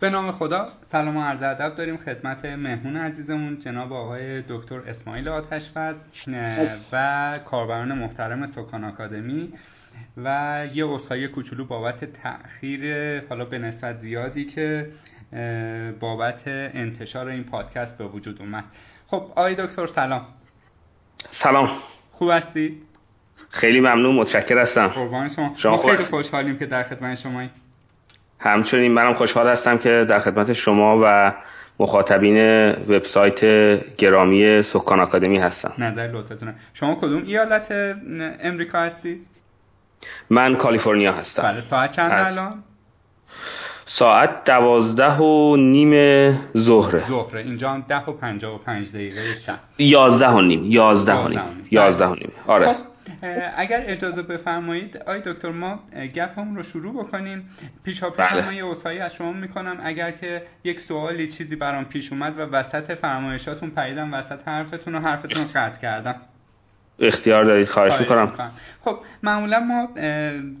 به نام خدا سلام و عرض ادب داریم خدمت مهمون عزیزمون جناب آقای دکتر اسماعیل آتشفز و کاربران محترم سکان آکادمی و یه اصحای کوچولو بابت تأخیر حالا به نسبت زیادی که بابت انتشار این پادکست به وجود اومد. خب آقای دکتر سلام. سلام. خوب هستی؟ خیلی ممنون متشکر هستم قربان شما, شما خیلی خوشحالیم که در خدمت شماییم. همچنین منم خوشحال هستم که در خدمت شما و مخاطبین وبسایت گرامی سکان آکادمی هستم. نظر لطفتونه شما کدوم ایالت امریکا هستی؟ من کالیفرنیا هستم. بله ساعت چند الان؟ ساعت دوازده و نیم ظهره. ظهره. اینجا هم ده و پنجاه و پنج دقیقه شب. یازده و نیم. یازده و نیم. یازده و نیم. آره. خب اگر اجازه بفرمایید آی دکتر ما گپمون رو شروع بکنیم. پیشا پیش بله. یه اصحایی از شما می‌کنم. اگر که یک سوالی چیزی برام پیش اومد و وسط فرمایشاتون پریدم وسط حرفتون و حرفتون رو قطع کردم. اختیار دارید خواهش, می‌کنم. خب معمولا ما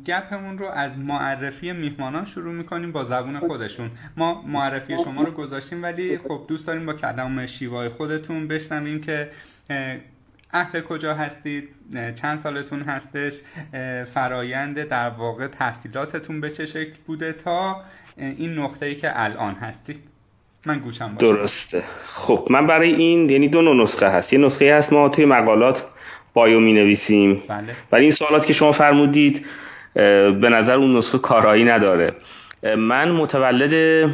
گپمون رو از معرفی میهمانان شروع می‌کنیم با زبون خودشون. ما معرفی شما رو گذاشتیم ولی خب دوست داریم با کلام شیوای خودتون بشنویم که اهل کجا هستید؟ چند سالتون هستش؟ فرایند در واقع تحصیلاتتون به چه شکل بوده تا این نقطه‌ای که الان هستید؟ من گوشم باشه. درسته. خب من برای این یعنی دو نسخه هست. یه نسخه هست ما توی مقالات بایو می نویسیم بله. ولی این سوالات که شما فرمودید به نظر اون نسخه کارایی نداره. من متولد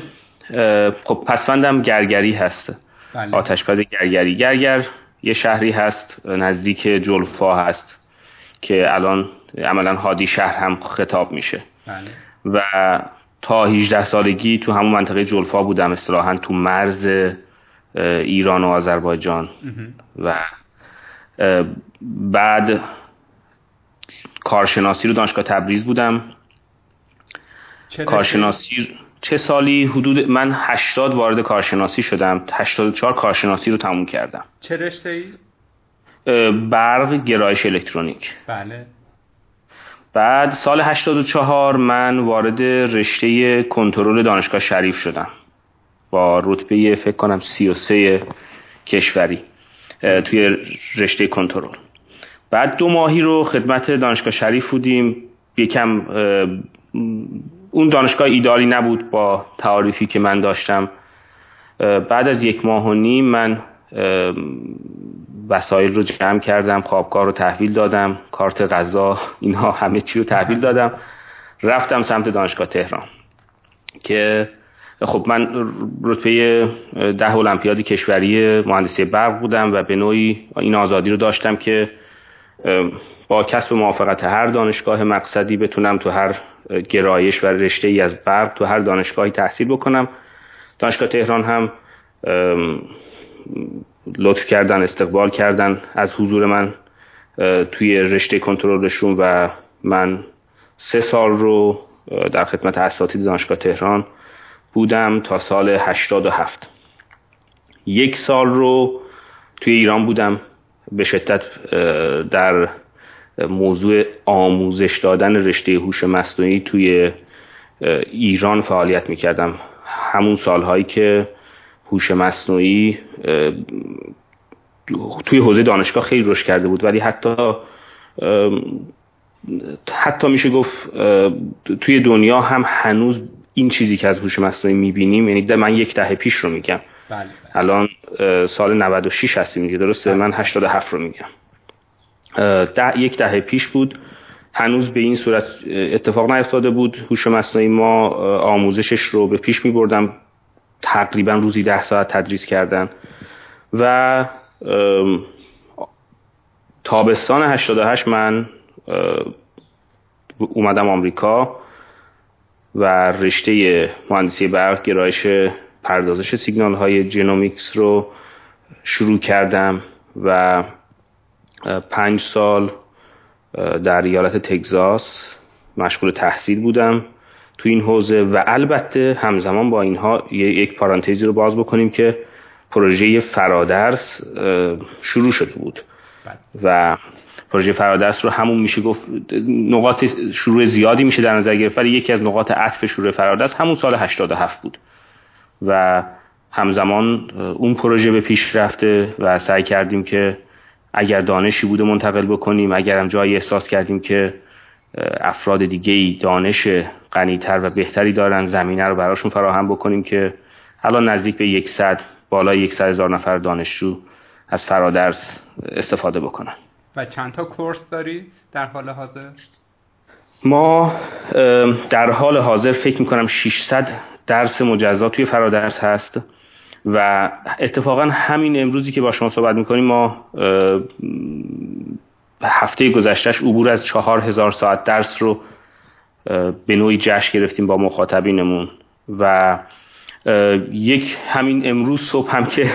خب پسفندم گرگری هست. بله. آتشپز گرگری. گرگر یه شهری هست نزدیک جلفا هست که الان عملا هادی شهر هم خطاب میشه. بله. و تا 18 سالگی تو همون منطقه جلفا بودم اصطلاحا تو مرز ایران و آذربایجان. و بعد کارشناسی رو دانشگاه تبریز بودم. کارشناسی چه سالی حدود من 80 وارد کارشناسی شدم 84 کارشناسی رو تموم کردم. چه رشته ای؟ برق گرایش الکترونیک. بله. بعد سال 84 من وارد رشته کنترل دانشگاه شریف شدم. با رتبه فکر کنم 33 کشوری توی رشته کنترل. بعد دو ماهی رو خدمت دانشگاه شریف بودیم. یکم اون دانشگاه ایدالی نبود با تعاریفی که من داشتم. بعد از یک ماه و نیم من وسایل رو جمع کردم خوابگاه رو تحویل دادم کارت غذا اینها همه چی رو تحویل دادم. رفتم سمت دانشگاه تهران که خب من رتبه ده المپیاد کشوری مهندسی برق بودم و به نوعی این آزادی رو داشتم که با کسب موافقت هر دانشگاه مقصدی بتونم تو هر گرایش و رشته ای از برق تو هر دانشگاهی تحصیل بکنم. دانشگاه تهران هم لطف کردن استقبال کردن از حضور من توی رشته کنترلشون و من سه سال رو در خدمت اساتید دانشگاه تهران بودم تا سال 87 یک سال رو توی ایران بودم به شدت در موضوع آموزش دادن رشته هوش مصنوعی توی ایران فعالیت می‌کردم. همون سالهایی که هوش مصنوعی توی حوزه دانشگاه خیلی رشد کرده بود. ولی حتی حتی میشه گفت توی دنیا هم هنوز این چیزی که از هوش مصنوعی می‌بینیم یعنی من یک دهه پیش رو میگم. بله, بله. الان سال 96 هستیم دیگه درسته؟ بله. من 87 رو میگم. ده یک دهه پیش بود. هنوز به این صورت اتفاق نیفتاده بود. هوش مصنوعی ما آموزشش رو به پیش می بردم تقریبا روزی ده ساعت تدریس کردن. و تابستان 88 من اومدم آمریکا و رشته مهندسی برق گرایش پردازش سیگنال های جنومیکس رو شروع کردم و پنج سال در ایالت تگزاس مشغول تحصیل بودم تو این حوزه و البته همزمان با اینها یک پارانتزی رو باز بکنیم که پروژه فرادرس شروع شده بود بله. و پروژه فرادرس رو همون میشه گفت نقاط شروع زیادی میشه در نظر گرفت ولی یکی از نقاط عطف شروع فرادرس همون سال 87 بود و همزمان اون پروژه به پیش رفته و سعی کردیم که اگر دانشی بوده منتقل بکنیم اگر هم جایی احساس کردیم که افراد دیگه ای دانش غنیتر و بهتری دارن زمینه رو براشون فراهم بکنیم که الان نزدیک به یکصد بالای یکصد هزار نفر دانشجو از فرادرس استفاده بکنن و چند تا کورس دارید در حال حاضر؟ ما در حال حاضر فکر می‌کنم 600 درس مجزا توی فرادرس هست و اتفاقا همین امروزی که با شما صحبت می‌کنیم ما هفته گذشتهش عبور از چهار هزار ساعت درس رو به نوعی جشن گرفتیم با مخاطبینمون و یک همین امروز صبح هم که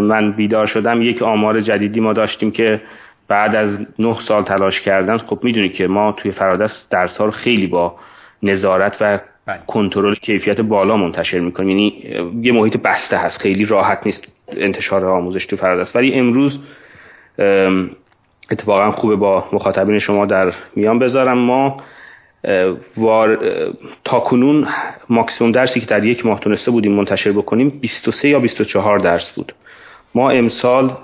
من بیدار شدم یک آمار جدیدی ما داشتیم که بعد از نه سال تلاش کردن خب می‌دونی که ما توی فرادست درس ها رو خیلی با نظارت و. کنترل کیفیت بالا منتشر می‌کنیم یعنی یه محیط بسته هست. خیلی راحت نیست انتشار آموزش تو فرادست ولی امروز اتفاقا خوبه با مخاطبین شما در میان بذارم. ما وار تا کنون ماکسیموم درسی که در یک ماه تونسته بودیم منتشر بکنیم 23 یا 24 درس بود. ما امسال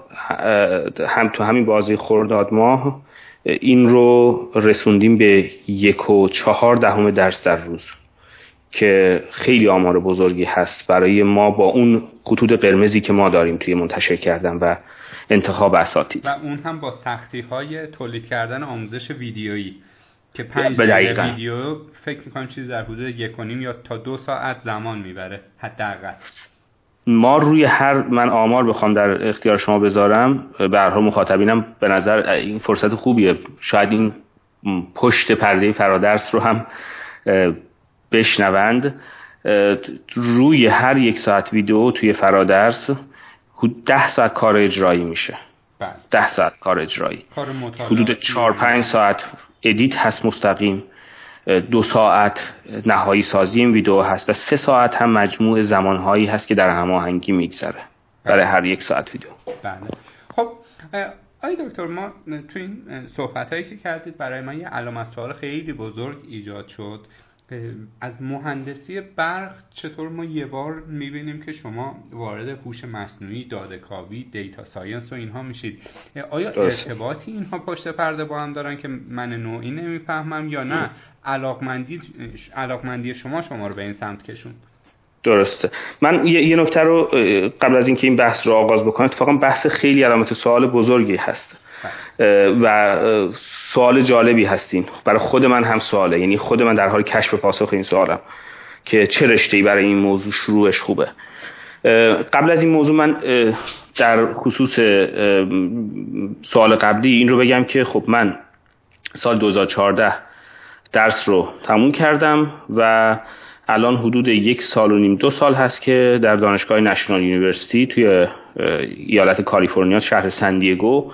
هم تو همین بازی خورداد ماه این رو رسوندیم به یک و چهار دهم درس در روز. که خیلی آمار بزرگی هست برای ما با اون خطوط قرمزی که ما داریم توی منتشر کردن و انتخاب اساتید. و اون هم با سختی های تولید کردن آموزش ویدیویی که پنج ویدیو فکر می‌کنم چیزی در حدود یک و یا تا دو ساعت زمان می‌بره حداقل. ما روی هر من آمار بخوام در اختیار شما بذارم به مخاطبینم به نظر این فرصت خوبیه. شاید این پشت پرده فرادرس رو هم بشنوند روی هر یک ساعت ویدیو توی فرادرس ده ساعت کار اجرایی میشه. بله. ده ساعت کار اجرایی. حدود چهار پنج ساعت edit هست مستقیم دو ساعت نهایی سازی این ویدیو هست و سه ساعت هم مجموع زمانهایی هست که در هماهنگی میگذره برای بله. هر یک ساعت ویدیو. بله. خب آقای دکتر ما تو این صحبت هایی که کردید برای من یه علامت سوال خیلی بزرگ ایجاد شد. از مهندسی برق چطور ما یه بار می‌بینیم که شما وارد هوش مصنوعی داده کاوی data science و اینها میشید. آیا ارتباطی اینها پشت پرده با هم دارن که من نوعی نمی‌فهمم یا نه؟ علاقمندی, علاقمندی شما شما رو به این سمت کشون درسته. من یه, نکته رو قبل از اینکه این بحث رو آغاز بکنم اتفاقا بحث خیلی علامت سوال بزرگی هست. و سوال جالبی هستین. برای خود من هم سواله. یعنی خود من در حال کشف پاسخ این سوالم که چه رشته برای این موضوع شروعش خوبه. قبل از این موضوع من در خصوص سوال قبلی این رو بگم که خب من سال 2014 درس رو تموم کردم و الان حدود یک سال و نیم دو سال هست که در دانشگاه National University توی ایالت کالیفرنیا شهر سن دیگو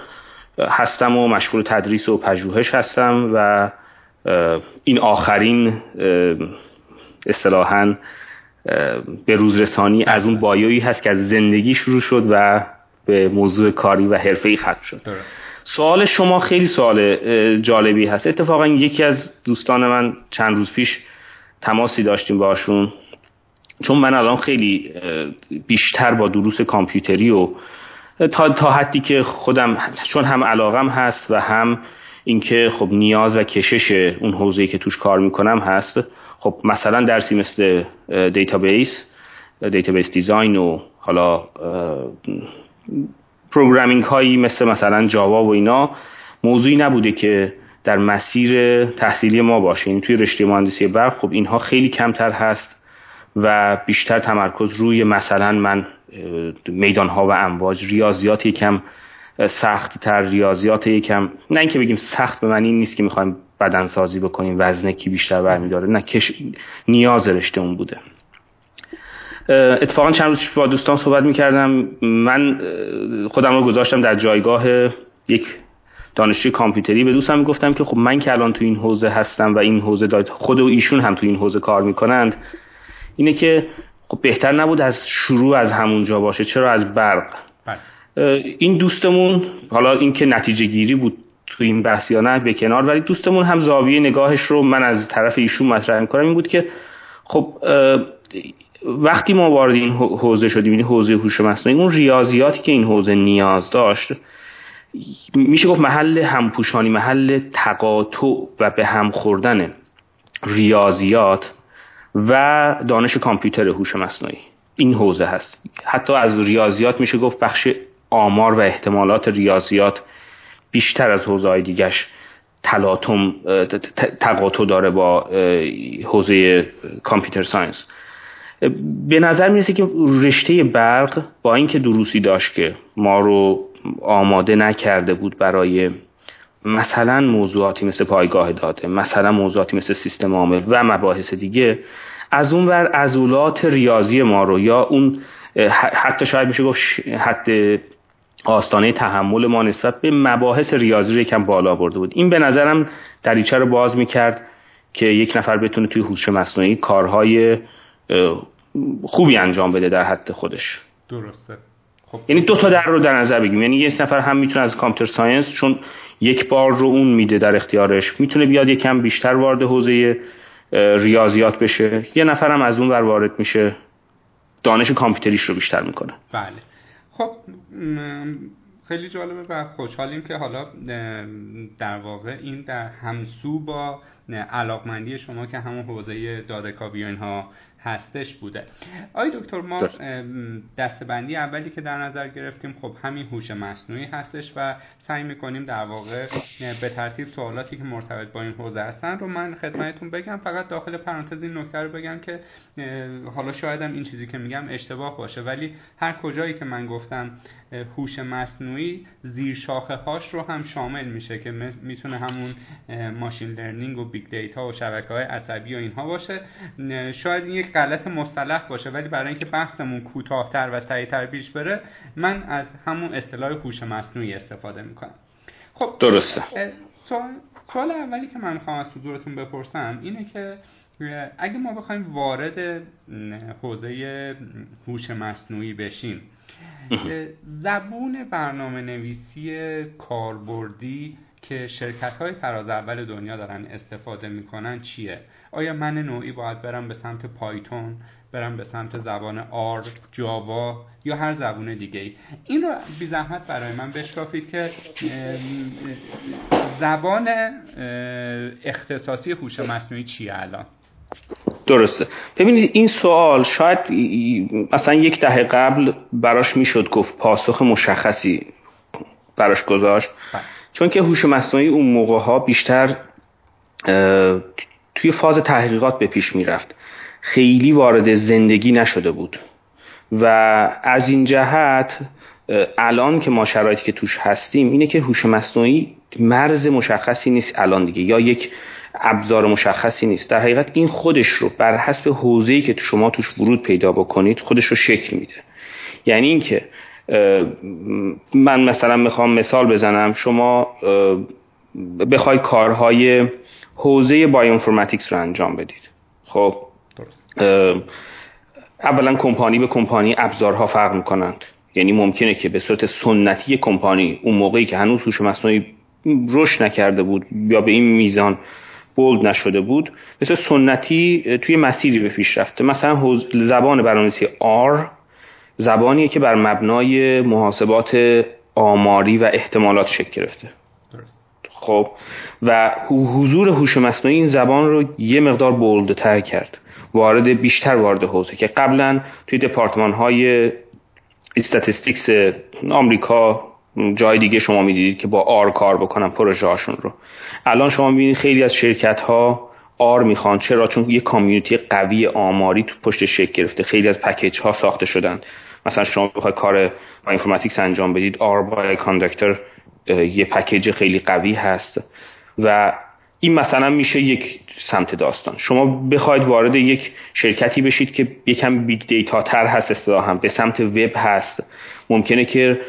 هستم و مشغول تدریس و پژوهش هستم و این آخرین اصطلاحا به روز رسانی از اون بایویی هست که از زندگی شروع شد و به موضوع کاری و حرفه‌ای ختم شد. سوال شما خیلی سوال جالبی هست. اتفاقا یکی از دوستان من چند روز پیش تماسی داشتیم باشون چون من الان خیلی بیشتر با دروس کامپیوتری و تا, تا حدی که خودم چون هم علاقم هست و هم اینکه خب نیاز و کشش اون حوزه‌ای که توش کار می‌کنم هست. خب مثلا درسی مثل database database design و حالا programming هایی مثل مثلا Java و اینا موضوعی نبوده که در مسیر تحصیلی ما باشه. این یعنی توی رشته مهندسی برق خب اینها خیلی کمتر هست و بیشتر تمرکز روی مثلا من میدان ها و امواج ریاضیات یکم سخت تر ریاضیات یکم. نه اینکه بگیم سخت به این نیست که می‌خوایم بدن سازی بکنیم وزنه کی بیشتر برمیداره. نه کش نیاز رشته اون بوده. اتفاقا چند روز با دوستان صحبت می‌کردم. من خودم رو گذاشتم در جایگاه یک دانشجوی کامپیوتری. به دوستم گفتم که خب من که الان تو این حوزه هستم و این حوزه داد خود و ایشون هم تو این حوزه کار می‌کنند اینه که خب بهتر نبود از شروع از همونجا باشه چرا از برق بله. این دوستمون حالا اینکه نتیجه گیری بود تو این بحث یا نه به کنار ولی دوستمون هم زاویه نگاهش رو من از طرف ایشون مطرح می‌کنم این بود که خب وقتی ما وارد این حوزه شدیم این حوزه هوش مصنوعی اون ریاضیاتی که این حوزه نیاز داشت میشه گفت محل همپوشانی محل تقاطع و به هم خوردن ریاضیات و دانش کامپیوتر هوش مصنوعی. این حوزه هست. حتی از ریاضیات میشه گفت بخش آمار و احتمالات ریاضیات بیشتر از حوزه های دیگش تلاطم تقاطع داره با حوزه کامپیوتر ساینس. به نظر می‌رسه که رشته برق با اینکه دروسی داشت که ما رو آماده نکرده بود برای مثلا موضوعاتی مثل پایگاه داده مثلا موضوعاتی مثل سیستم عامل و مباحث دیگه از اون ور ازولات ریاضی ما رو یا اون حتی شاید میشه گفت حتی آستانه تحمل ما نسبت به مباحث ریاضی رو یکم بالا برده بود. این به نظرم دریچه رو باز می‌کرد که یک نفر بتونه توی هوش مصنوعی کارهای خوبی انجام بده در حد خودش. درسته. خب. یعنی دو تا در رو در نظر بگیم یعنی یه نفر هم می‌تونه از کامپیوتر ساینس چون یک بار رو اون میده در اختیارش. می‌تونه بیاد یکم بیشتر وارد حوزه ریاضیات بشه. یه نفر هم از اون وارد میشه. دانش کامپیوتریش رو بیشتر می‌کنه. بله. خب خیلی جالبه و خوشحالیم که حالا در واقع این در همسو با علاقمندی شما که همون حوزه دادکاوی اینها هستش بوده. آی دکتر ما دستبندی اولی که در نظر گرفتیم خب همین هوش مصنوعی هستش و سعی می‌کنیم در واقع به ترتیب سوالاتی که مرتبط با این حوزه هستن رو من خدمتتون بگم. فقط داخل پرانتز این نکته رو بگم که حالا شایدم این چیزی که میگم اشتباه باشه ولی هر کجایی که من گفتم هوش مصنوعی زیر شاخه هاش رو هم شامل میشه که می‌تونه همون machine learning و big data و شبکه های عصبی و اینها باشه. شاید این یک غلط مصطلح باشه ولی برای اینکه بحثمون کوتاهتر و سریعتر پیش بره من از همون اصطلاح هوش مصنوعی استفاده می‌کنم. خب درسته. سوال اولی که من می‌خوام از حضورتون بپرسم اینه که اگه ما بخوایم وارد حوزه هوش مصنوعی بشیم زبون برنامه نویسی کاربردی که شرکت های فراز اول دنیا دارن استفاده می‌کنن چیه؟ آیا من نوعی باید برم به سمت پایتون برم به سمت زبان آر، جاوا یا هر زبون دیگه ای این رو بی زحمت برای من بشکافید که زبان اختصاصی هوش مصنوعی چیه الان؟ درسته. ببینید این سوال شاید مثلا یک دهه قبل براش می‌شد گفت پاسخ مشخصی براش گذاشت. بله. چون که هوش مصنوعی اون موقع ها بیشتر توی فاز تحقیقات به پیش می‌رفت. خیلی وارد زندگی نشده بود. و از این جهت الان که ما شرایطی که توش هستیم اینه که هوش مصنوعی مرز مشخصی نیست الان دیگه. یا یک ابزار مشخصی نیست. در حقیقت این خودش رو بر حسب حوزه‌ای که تو شما توش ورود پیدا بکنید خودش رو شکل میده. یعنی اینکه من مثلا می‌خوام مثال بزنم. شما بخوای کارهای حوزه بایوانفورماتیکس رو انجام بدید. خب؟ اولا کمپانی به کمپانی ابزارها فرق می‌کنند. یعنی ممکنه که به صورت سنتی کمپانی اون موقعی که هنوز هوش مصنوعی رشد نکرده بود یا به این میزان بولد نشده بود مثل سنتی توی مسیری به پیش رفته مثلا زبان برنامه‌نویسی R زبانیه که بر مبنای محاسبات آماری و احتمالات شکل گرفته. خب و حضور هوش مصنوعی این زبان رو یه مقدار بولدتر کرد. وارد بیشتر وارد حوزه که قبلا توی دپارتمان های statistics آمریکا جای دیگه شما می‌دیدید که با R کار بکنن پروژه هاشون رو. الان شما می‌بینید خیلی از شرکت ها R می‌خوان. چرا؟ چون یه community قوی آماری تو پشت شکل گرفته. خیلی از package ها ساخته شدن. مثلا شما بخواید کار bioinformatics انجام بدید R Bioconductor یه package خیلی قوی هست. و این مثلا میشه یک سمت داستان. شما بخواید وارد یک شرکتی بشید که یکم big data تر هست هم به سمت وب هست. ممکنه که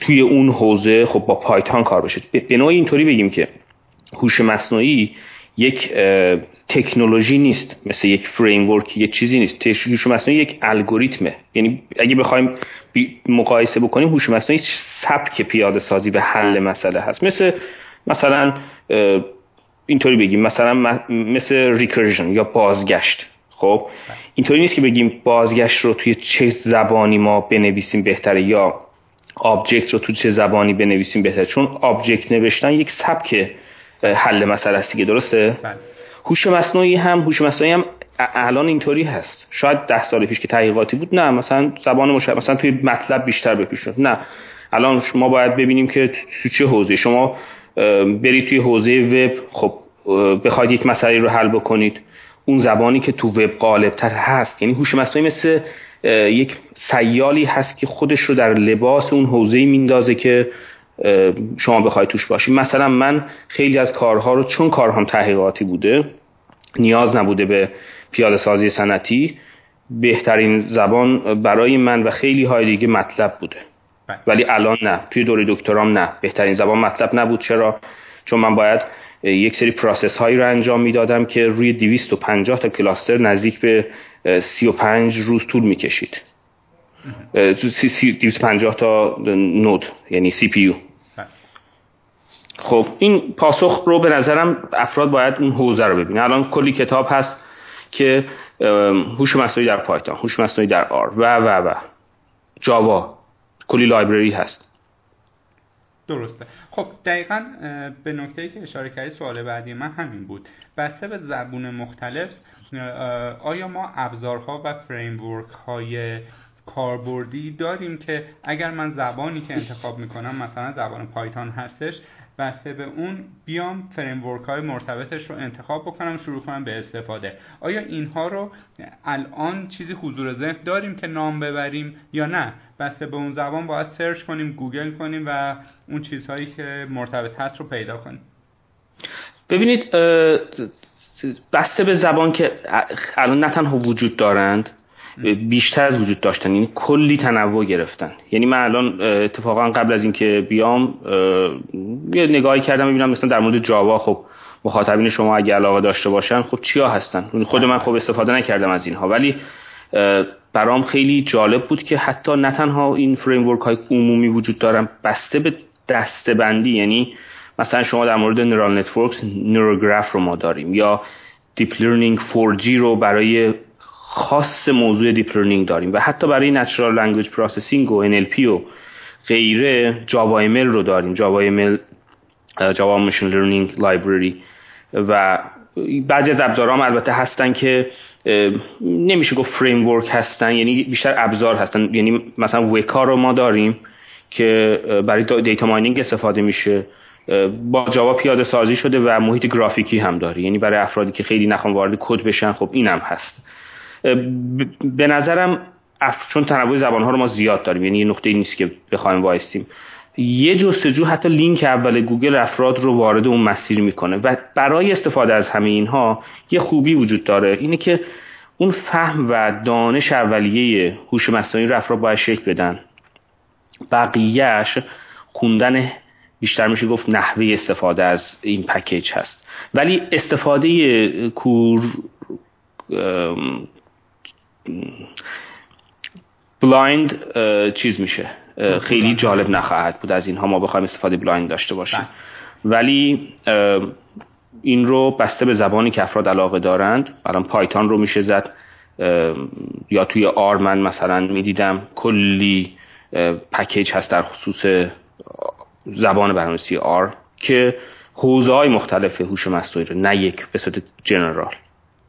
توی اون حوزه خب با Python کار بشه به نوعی اینطوری بگیم که هوش مصنوعی یک تکنولوژی نیست مثل یک framework چیزی نیست. هوش مصنوعی یک الگوریتمه یعنی اگه بخوایم مقایسه بکنیم هوش مصنوعی سبک پیاده سازی و حل مسئله هست. مثل مثلا اینطوری بگیم. مثلا مثل recursion یا بازگشت. خب؟ اینطوری نیست که بگیم بازگشت رو توی چه زبانی ما بنویسیم بهتره یا object رو توی چه زبانی بنویسیم بهتره چون object نوشتن یک سبک حل مسئله است دیگه درسته؟ بله. هوش مصنوعی هم هوش مصنوعی هم الان اینطوری هست. شاید ده سال پیش که تحقیقاتی بود نه مثلا زبان مش... مثلا توی MATLAB بیشتر بپیش نه. الان ما باید ببینیم که تو چه حوزه. شما برید توی حوزه وب خب بخواید یک مسئله رو حل بکنید. اون زبانی که تو وب غالب تر هست. یعنی هوش مصنوعی مثل یک سیالی هست که خودش رو در لباس اون حوزه میندازه که شما بخواید توش باشید مثلا من خیلی از کارها رو چون کارهام تحقیقاتی بوده نیاز نبوده به پیاده سازی سنتی بهترین زبان برای من و خیلی های دیگه MATLAB بوده. بله. ولی الان نه. توی دوره دکترام نه. بهترین زبان MATLAB نبود. چرا؟ چون من باید یک سری process هایی رو انجام می‌دادم که روی 250 تا cluster نزدیک به 35 روز طول می‌کشید. 250 تا node یعنی CPU خب این پاسخ رو به نظرم افراد باید اون حوزه رو ببینن. الان کلی کتاب هست که هوش مصنوعی در پایتون هوش مصنوعی در آر و و و. جاوا کلی library هست. درسته. خب دقیقا به نکته که اشاره کردی سوال بعدی من همین بود. بسته به زبون مختلف آیا ما ابزارها و framework های کاربردی داریم که اگر من زبانی که انتخاب می‌کنم مثلا زبان پایتون هستش بسته به اون بیام framework های مرتبطش رو انتخاب بکنم شروع کنم به استفاده. آیا اینها رو الان چیزی حضور ذهن داریم که نام ببریم یا نه؟ بسته به اون زبان باید سرچ کنیم گوگل کنیم و اون چیزهایی که مرتبط هست رو پیدا کنیم. ببینید بسته به زبان که الان نه تنها وجود دارند بیشتر از وجود داشتن یعنی کلی تنوع گرفتن. یعنی من الان اتفاقا قبل از اینکه بیام یه نگاهی کردم ببینم مثلا در مورد جاوا خب مخاطبین شما اگه علاقه داشته باشن خب چیا هستن؟ خود من خب استفاده نکردم از اینها. ولی برام خیلی جالب بود که حتی نه تنها این فریم های عمومی وجود دارن بسته به دستبندی. یعنی مثلا شما در مورد neural networks نوروگراف رو ما داریم یا deep learning 4J رو برای خاص موضوع deep learning داریم و حتی برای natural language processing و NLP و غیره Java ML رو داریم. Java ML Java machine learning library و بعضی از ابزارها هم البته هستن که نمیشه گفت framework هستن یعنی بیشتر ابزار هستن. یعنی مثلا وکا رو ما داریم که برای data mining استفاده میشه. با جاوا پیاده سازی شده و محیط گرافیکی هم داره یعنی برای افرادی که خیلی نخوان وارد کد بشن خب اینم هست. به نظرم چون تنوع زبانها رو ما زیاد داریم یعنی یه نقطه نیست که بخوایم وایستیم. یه جستجو حتی لینک اول گوگل افراد رو وارد اون مسیر می‌کنه و برای استفاده از همه اینها یه خوبی وجود داره اینه که اون فهم و دانش اولیه هوش مصنوعی رو افراد باید شکل بدن. بقیهش خوندن بیشتر میشه گفت نحوه استفاده از این پکیج هست. ولی استفاده کور blind چیز میشه. خیلی جالب نخواهد بود از اینها ما بخوایم استفاده blind داشته باشیم. بله. ولی این رو بسته به زبانی که افراد علاقه دارند الان پایتون رو میشه زد. یا توی آر من مثلا می‌دیدم کلی package هست در خصوص زبان برنامه‌نویسی آر که حوزه های مختلف هوش مصنوعی رو نه یک به صورت general.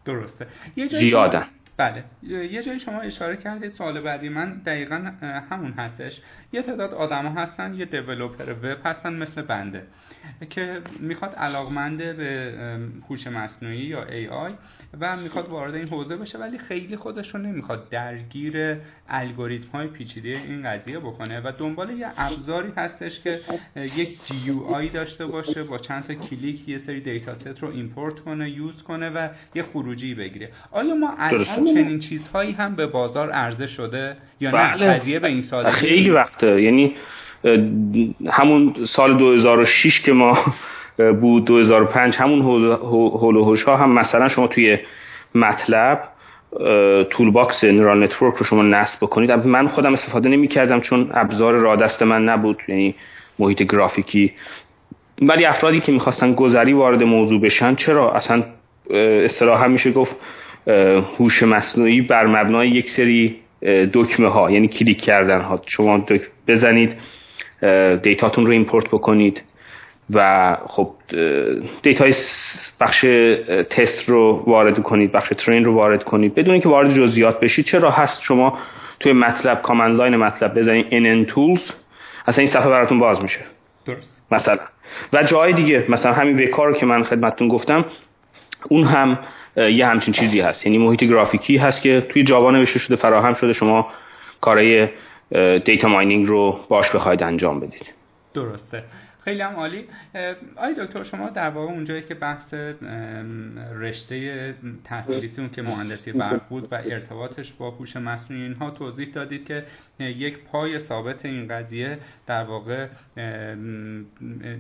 درسته. زیادن. بله. یه جایی شما اشاره کردید سوال بعدی. من دقیقا همون هستش. یه تعداد آدما هستن یه developer وب هستن مثل بنده. که می‌خواد علاقمنده به هوش مصنوعی یا AI و می‌خواد وارد این حوزه بشه ولی خیلی خودش رو نمی‌خواد درگیر الگوریتم های پیچیده این قضیه بکنه و دنبال یه ابزاری هستش که یک UI داشته باشه با چند تا کلیک یه سری data set رو import کنه use کنه و یه خروجی بگیره. آیا ما الان چنین چیزهایی هم به بازار عرضه شده یا نه؟ بله. قضیه به این سال خیلی وقته. یعنی همون سال 2006 که ما بود 2005 همون هول ها هم مثلا شما توی متلب toolbox neural network رو شما نصب بکنید. من خودم استفاده نمی کردم چون ابزار را دست من نبود یعنی محیط گرافیکی. ولی افرادی که می‌خواستن گذری وارد موضوع بشن چرا؟ اصلا اصطلاحا میشه گفت هوش مصنوعی بر مبنای یک سری دکمه ها یعنی کلیک کردن ها شما بزنید data تون رو import بکنید و خب data ی بخش تست رو وارد کنید بخش train رو وارد کنید. بدون اینکه وارد جزئیات بشید چرا هست شما توی متلب command line متلب بزنید؟ nntool. اصلا این صفحه براتون باز میشه. درست. مثلا. و جای دیگه مثلا همین وکار رو که من خدمتتون گفتم اون هم یه همچین چیزی هست. یعنی محیط گرافیکی هست که توی جاوا نوشته شده فراهم شده شما کارهای دیتا ماینینگ رو باش بخواید انجام بدید. درسته. خیلی هم عالی. آی دکتر شما در واقع اونجایی که بحث رشته تحصیلیتون که مهندسی برق بود و ارتباطش با هوش مصنوعی اینها توضیح دادید که یک پای ثابت این قضیه در واقع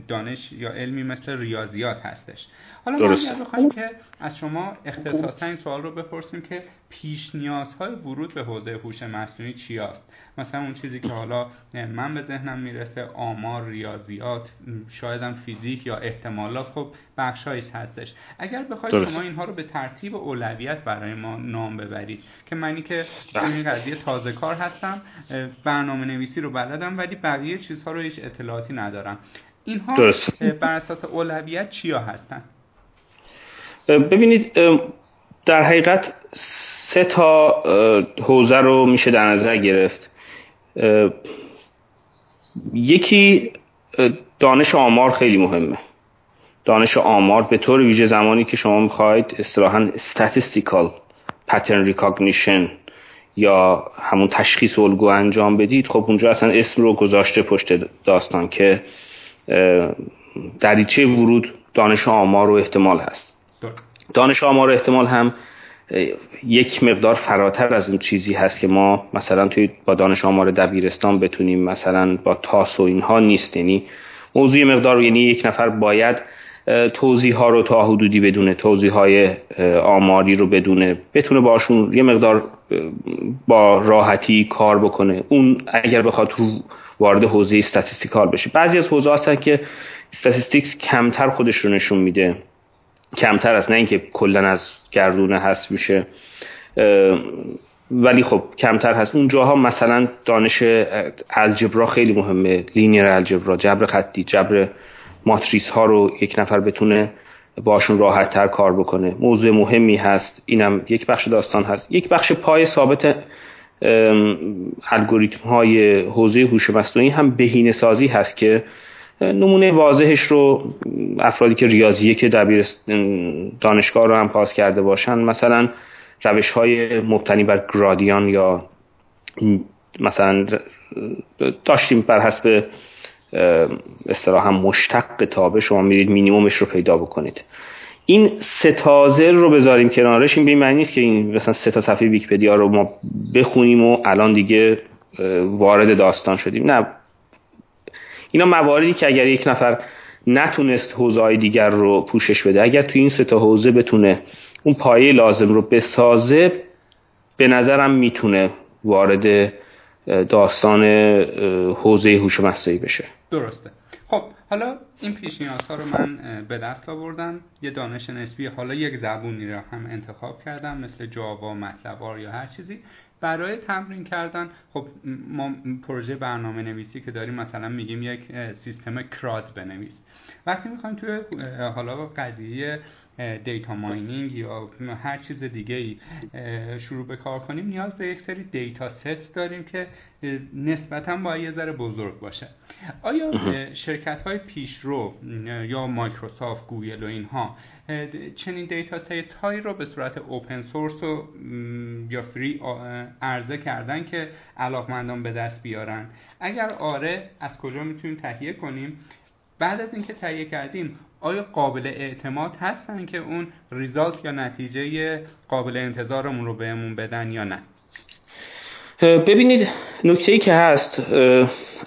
دانش یا علمی مثل ریاضیات هستش. حالا ما بخوایم که از شما اختصاصا این سوال رو بپرسیم که پیش نیازهای ورود به حوزه هوش مصنوعی چی است مثلا اون چیزی که حالا من به ذهنم می‌رسه آمار ریاضیات شاید هم فیزیک یا احتمالات خب بخشایش هستش. اگر بخواید شما اینها رو به ترتیب اولویت برای ما نام ببرید که منی که این بله. قضیه تازه کار هستم برنامه نویسی رو بلدم ولی بقیه چیزها رو هیچ اطلاعاتی ندارم. اینها بر اساس اولویت چیا هستن؟ ببینید در حقیقت سه تا حوزه رو میشه در نظر گرفت. یکی دانش آمار خیلی مهمه. دانش آمار به طور ویژه زمانی که شما می‌خواید اصطلاحا statistical pattern recognition یا همون تشخیص الگو انجام بدید خب اونجا اصلا اسم رو گذاشته پشت داستان که دریچه ورود دانش آمار و احتمال هست. دانش آمار و احتمال هم یک مقدار فراتر از اون چیزی هست که ما مثلا توی با دانش آمار دبیرستان بتونیم مثلا با تاس و اینها نیست. یعنی موضوع مقدار یعنی یک نفر باید توضیح ها رو تا حدودی بدونه توضیح های آماری رو بدونه بتونه باشون یه مقدار با راحتی کار بکنه. اون اگر بخواد رو وارد حوزه statistical بشه. بعضی از حوزه هستن که statistics کمتر خودش رو نشون میده. کمتر است نه اینکه کلا از گردونه هست میشه. ولی خب کمتر هست. اون جاها مثلا دانش algebra خیلی مهمه linear algebra جبر خطی جبر ماتریس ها رو یک نفر بتونه باشون راحت تر کار بکنه. موضوع مهمی هست اینم یک بخش داستان هست. یک بخش پای ثابت الگوریتم های حوزه هوش مصنوعی هم بهینه سازی هست که نمونه واضحش رو افرادی که ریاضیه که دبیر دانشگاه رو هم پاس کرده باشن مثلا روش های مبتنی بر گرادیان یا مثلا داشتیم بر حسب اصطلاح هم مشتق تابه شما میرید مینیمومش رو پیدا بکنید. این ستازر رو بذاریم کنارش این به نیست که این مثلا سه تا صفحه ویکیپدیا رو ما بخونیم و الان دیگه وارد داستان شدیم. نه اینا مواردی که اگر یک نفر نتونست حوزه دیگر رو پوشش بده اگر توی این سه تا حوزه بتونه اون پایه لازم رو بسازه به نظرم می‌تونه وارد داستان حوزه هوش مصنوعی بشه. درسته. خب حالا این پیش ها رو من به دست آوردم. یه دانش نسبی حالا یک زبونی رو هم انتخاب کردم مثل جاوا مطلب یا هر چیزی. برای تمرین کردن خب ما پروژه برنامه نویسی که داریم مثلا میگیم یک سیستم کراد بنویس. وقتی می‌خوایم توی حالا قضیه data mining یا هر چیز دیگه ای شروع به کار کنیم نیاز به یک سری data set داریم که نسبتا باید یه ذره بزرگ باشه. آیا شرکت های پیشرو یا مایکروسافت گوگل و اینها چنین data set هایی رو به صورت open source و یا free عرضه کردن که علاقمندان به دست بیارن. اگر آره از کجا می‌تونیم تهیه کنیم؟ بعد از اینکه تهیه کردیم آیا قابل اعتماد هستن که اون result یا نتیجه قابل انتظارمون رو بهمون بدن یا نه؟ ببینید نکته ای که هست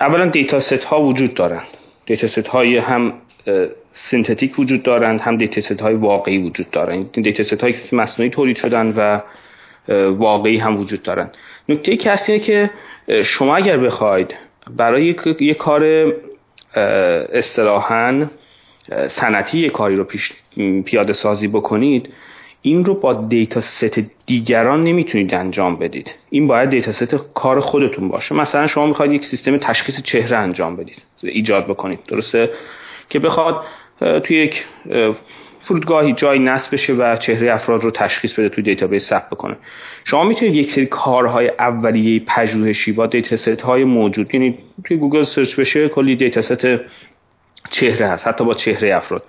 اولا data set ها وجود دارن. data set های هم synthetic وجود دارند هم data set های واقعی وجود دارن این data set هایی که مصنوعی تولید شدن و واقعی هم وجود دارن نکته که هست اینه که شما اگر بخواید برای یک کار اصطلاحا سنتی کاری رو پیش پیاده سازی بکنید این رو با data set دیگران نمی‌تونید انجام بدید. این باید data set کار خودتون باشه. مثلا شما می‌خواید یک سیستم تشخیص چهره انجام بدید. ایجاد بکنید. درسته؟ که بخواد توی یک فرودگاهی جای نصب بشه و چهره افراد رو تشخیص بده توی database ثبت بکنه. شما می‌تونید یک سری کارهای اولیه پژوهشی با data set های موجود یعنی توی گوگل search بشه کلی data set چهره هست حتی با چهره افراد.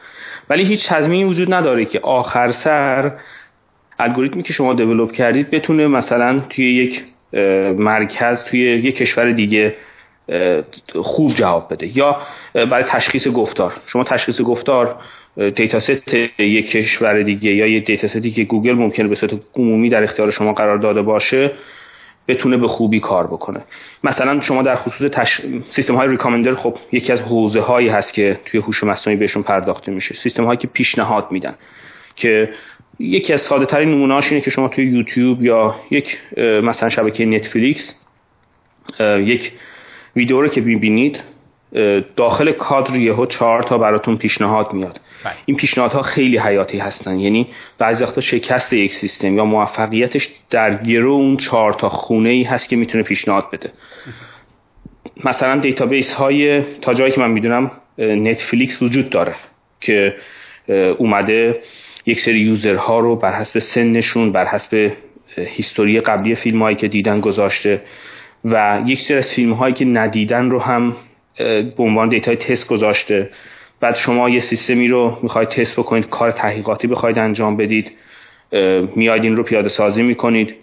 ولی هیچ تضمینی وجود نداره که آخر سر الگوریتمی که شما develop کردید بتونه مثلا توی یک مرکز توی یک کشور دیگه خوب جواب بده. یا برای تشخیص گفتار. شما تشخیص گفتار data set یک کشور دیگه یا یه data set ی که گوگل ممکنه به صورت عمومی در اختیار شما قرار داده باشه بتونه به خوبی کار بکنه. مثلا شما در خصوص تش... سیستم های recommender خب یکی از حوزه هایی هست که توی هوش مصنوعی بهشون پرداخته میشه. سیستم هایی که پیشنهاد میدن که یکی از ساده ترین نمونه‌هاش اینه که شما توی یوتیوب یا یک مثلا شبکه نتفلیکس یک ویدیو رو که می‌بینید داخل کادر یهو چهار تا براتون پیشنهاد میاد. بله. این پیشنهادها خیلی حیاتی هستن. یعنی بعضی وقتا شکست یک سیستم یا موفقیتش در گرو اون چهار تا خونه ای هست که می‌تونه پیشنهاد بده. مثلا database های تا جایی که من می‌دونم نتفلیکس وجود داره که اومده یک سری user ها رو بر حسب سنشون بر حسب history قبلی فیلم هایی که دیدن گذاشته و یک سری از فیلم هایی که ندیدن رو هم به عنوان data ی تست گذاشته. بعد شما یه سیستمی رو می‌خواید تست بکنید کار تحقیقاتی بخواید انجام بدید میاید این رو پیاده سازی می‌کنید.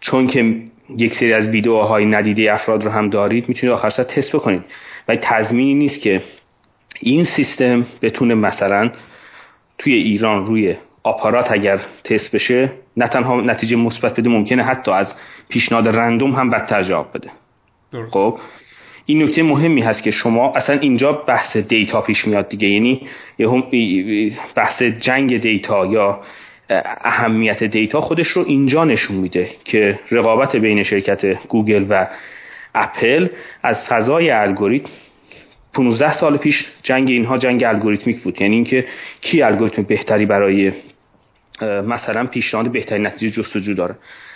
چون که یک سری از ویدیوهای ندیده افراد رو هم دارید می‌تونید آخر سر تست بکنید. و تضمینی نیست که این سیستم بتونه مثلا توی ایران روی آپارات اگر تست بشه نه تنها نتیجه مثبت بده ممکنه حتی از پیشنهاد random هم بدتر جواب بده. خب این نکته مهمی هست که شما اصلا اینجا بحث data پیش میاد دیگه. یعنی بحث جنگ data یا اهمیت data خودش رو اینجا نشون میده که رقابت بین شرکت گوگل و اپل از فضای الگوریتم 15 سال پیش جنگ اینها جنگ algorithmic بود. یعنی اینکه کی الگوریتم بهتری برای مثلا پیشنهاد بهترین نتیجه جستجو داره.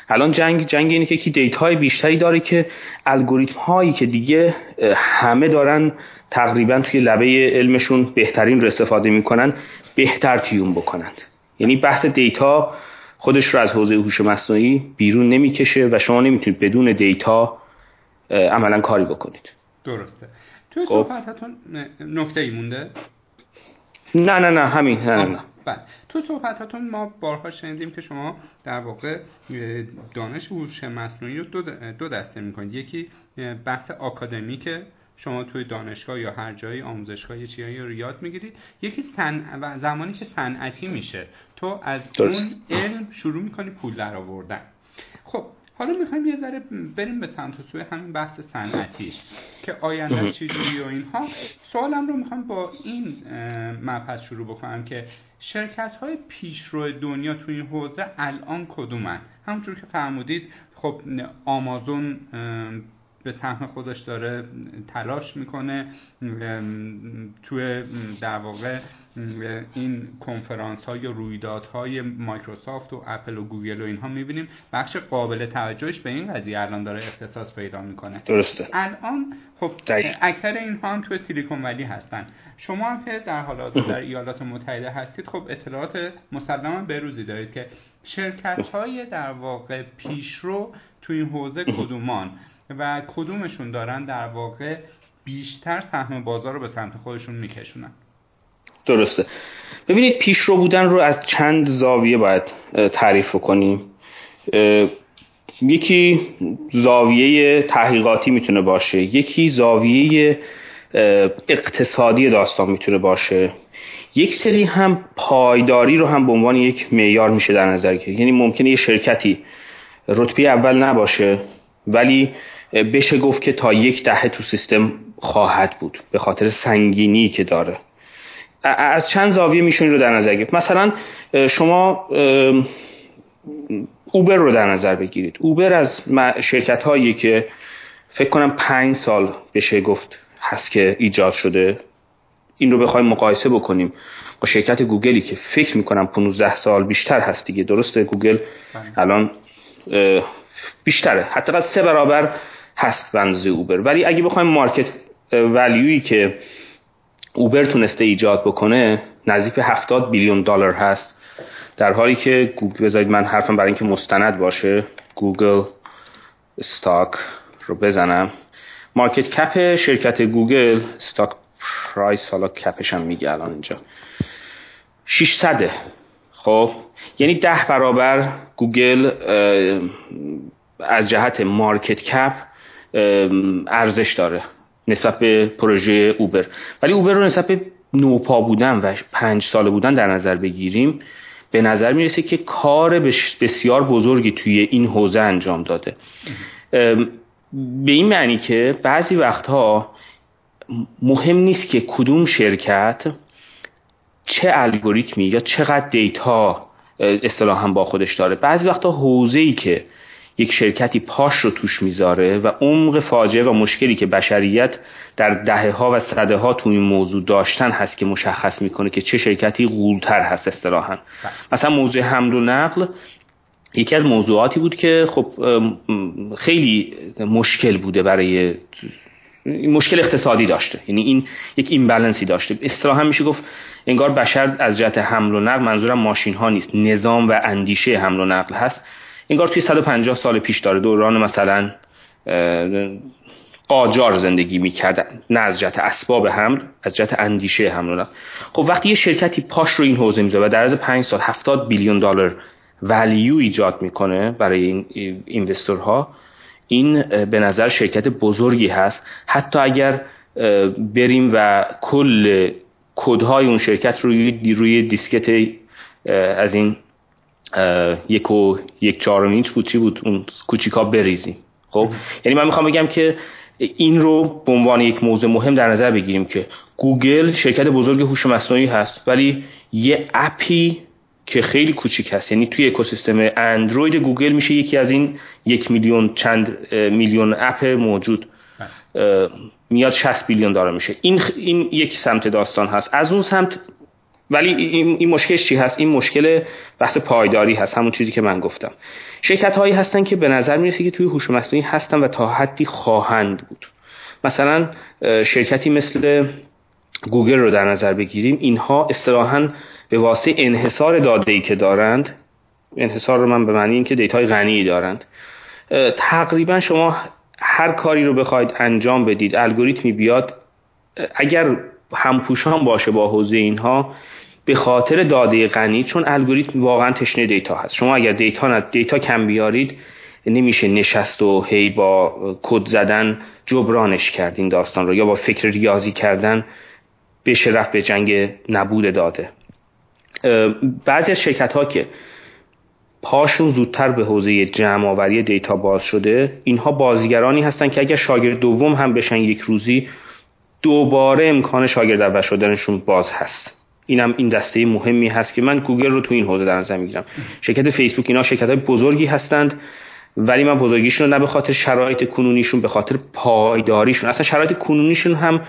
الان جنگ جنگ اینه که کی دیت های بیشتری داره که الگوریتم هایی که دیگه همه دارن تقریبا توی لبه علمشون بهترین رو استفاده می‌کنن بهتر تیون بکنند. یعنی بحث دیتا خودش رو از حوزه هوش مصنوعی بیرون نمی‌کشه و شما نمی‌تونید بدون دیتا عملا کاری بکنید. درسته. توی خب. صحبتتون نکته ای مونده؟ نه نه نه همین نه نه, نه. تو صحبتاتون ما بارها شنیدیم که شما در واقع دانش هوش مصنوعی رو دو دسته می‌کنید. یکی بحث آکادمیکه. شما توی دانشگاه یا هر جایی آموزشگاه یه چیزایی رو یاد می‌گیرید. یکی سن... و زمانی که صنعتی میشه. تو از اون علم شروع می‌کنی پول در آوردن. خب حالا می‌خوایم یه ذره بریم به سمت سوی همین بحث صنعتیش که آینده چجوری و اینها. سوالم رو می‌خوام با این مبحث شروع بکنم که شرکت های پیشرو دنیا تو این حوزه الان کدومن؟ همونطور که فرمودید خب آمازون به سهم خودش داره تلاش می‌کنه توی در واقع این کنفرانس های رویدادهای مایکروسافت و اپل و گوگل و اینها می‌بینیم. بخش قابل توجهش به این قضیه الان داره اختصاص پیدا می‌کنه. درسته. الان خب اکثر اینها هم توی سیلیکون ولی هستن. شما هم که در حالات در ایالات متحده هستید خب اطلاعات مسلما بروزی دارید که شرکت های در واقع پیشرو تو این حوزه کدومان و کدومشون دارن در واقع بیشتر سهم بازار رو به سمت خودشون میکشونن؟ درسته. ببینید پیشرو بودن رو از چند زاویه باید تعریف کنیم یکی زاویه تحقیقاتی می‌تونه باشه یکی زاویه اقتصادی داستان می‌تونه باشه. یک سری هم پایداری رو هم به عنوان یک معیار میشه در نظر گرفت. یعنی ممکنه یه شرکتی رتبه اول نباشه ولی بشه گفت که تا یک دهه تو سیستم خواهد بود به خاطر سنگینی که داره. از چند زاویه میشون رو در نظر گرفت. مثلا شما اوبر رو در نظر بگیرید. اوبر از شرکت هایی که فکر کنم پنج سال بشه گفت هست که ایجاد شده. این رو بخوایم مقایسه بکنیم با شرکت گوگلی که فکر می‌کنم 15 سال بیشتر هست دیگه. درسته گوگل بله. الان بیشتره. حتی سه برابر هست بنزه اوبر. ولی اگه بخوایم market value یی که اوبر تونسته ایجاد بکنه نزدیک 70 billion دلار هست. در حالی که گوگل بذارید من حرفم برای اینکه مستند باشه. گوگل stock رو بزنم. market cap شرکت گوگل stock price حالا cap ش هم میگه الان اینجا. 600 خب یعنی ده برابر گوگل از جهت market cap ارزش داره نسبت به پروژه اوبر. ولی اوبر رو نسبت به نوپا بودن و پنج ساله بودن در نظر بگیریم به نظر می‌رسه که کار بسیار بزرگی توی این حوزه انجام داده. به این معنی که بعضی وقتها مهم نیست که کدوم شرکت چه الگوریتمی یا چقدر دیتا اصطلاحا با خودش داره. بعضی وقتا حوزه ای که یک شرکتی پاش رو توش می‌ذاره و عمق فاجعه و مشکلی که بشریت در دهه ها و صده ها تو این موضوع داشتن هست که مشخص می‌کنه که چه شرکتی غولتر هست اصطلاحا. مثلا موضوع حمل و نقل یکی از موضوعاتی بود که خب خیلی مشکل بوده برای مشکل اقتصادی داشته. یعنی این یک ایمبالانسی داشته. اصطلاحا میشه گفت انگار بشر از جهت حمل و نقل منظورم ماشین ها نیست. نظام و اندیشه حمل و نقل هست. انگار توی 150 سال پیش داره دوران مثلا قاجار زندگی می‌کردن نه از جهت اسباب حمل از جهت اندیشه حمل و نقل. خب وقتی یه شرکتی پاش رو این حوزه می‌ذاره و در از 5 سال 70 بیلیون دلار ولیو ایجاد می‌کنه برای این اینوستورها این به نظر شرکت بزرگی هست. حتی اگر بریم و کل کدهای اون شرکت روی روی دیسکت از این یک و یک چهارم اینچ بود چی بود اون کوچیکا بریزیم. خب؟ یعنی من می‌خوام بگم که این رو به عنوان یک موضوع مهم در نظر بگیریم که گوگل شرکت بزرگ هوش مصنوعی هست ولی یه app ی که خیلی کوچیک هست. یعنی توی اکوسیستم اندروید گوگل میشه یکی از این یک میلیون چند میلیون app موجود. میاد 60 billion داره میشه. این این یک سمت داستان هست. از اون سمت ولی این, این مشکلش چی هست؟ این مشکل بحث پایداری هست. همون چیزی که من گفتم. شرکت هایی هستن که به نظر می‌رسه که توی هوش مصنوعی هستن و تا حدی خواهند بود. مثلا شرکتی مثل گوگل رو در نظر بگیریم. اینها اصطلاحا به واسطه انحصار داده ای که دارند انحصار رو من به معنی اینکه data ی غنی دارند تقریبا شما هر کاری رو بخواید انجام بدید الگوریتمی بیاد اگر همپوشان باشه با حوزه اینها به خاطر داده غنی چون الگوریتم واقعا تشنه data هست. شما اگر data data کم بیارید نمیشه نشست و هی با کد زدن جبرانش کرد این داستان رو یا با فکر ریاضی کردن بشه رفت به جنگ نبود داده. بعضی از شرکت ها که پاشون زودتر به حوزه جمع آوری data باز شده اینها بازیگرانی هستن که اگر شاگرد دوم هم بشن یک روزی دوباره امکان شاگرد اول شدنشون باز هست. اینم این دسته مهمی هست که من گوگل رو تو این حوزه در نظر می‌گیرم. شرکت فیسبوک اینا شرکت های بزرگی هستند ولی من بزرگیشون رو نه به خاطر شرایط کنونیشون به خاطر پایداریشون اصلا شرایط کنونیشون هم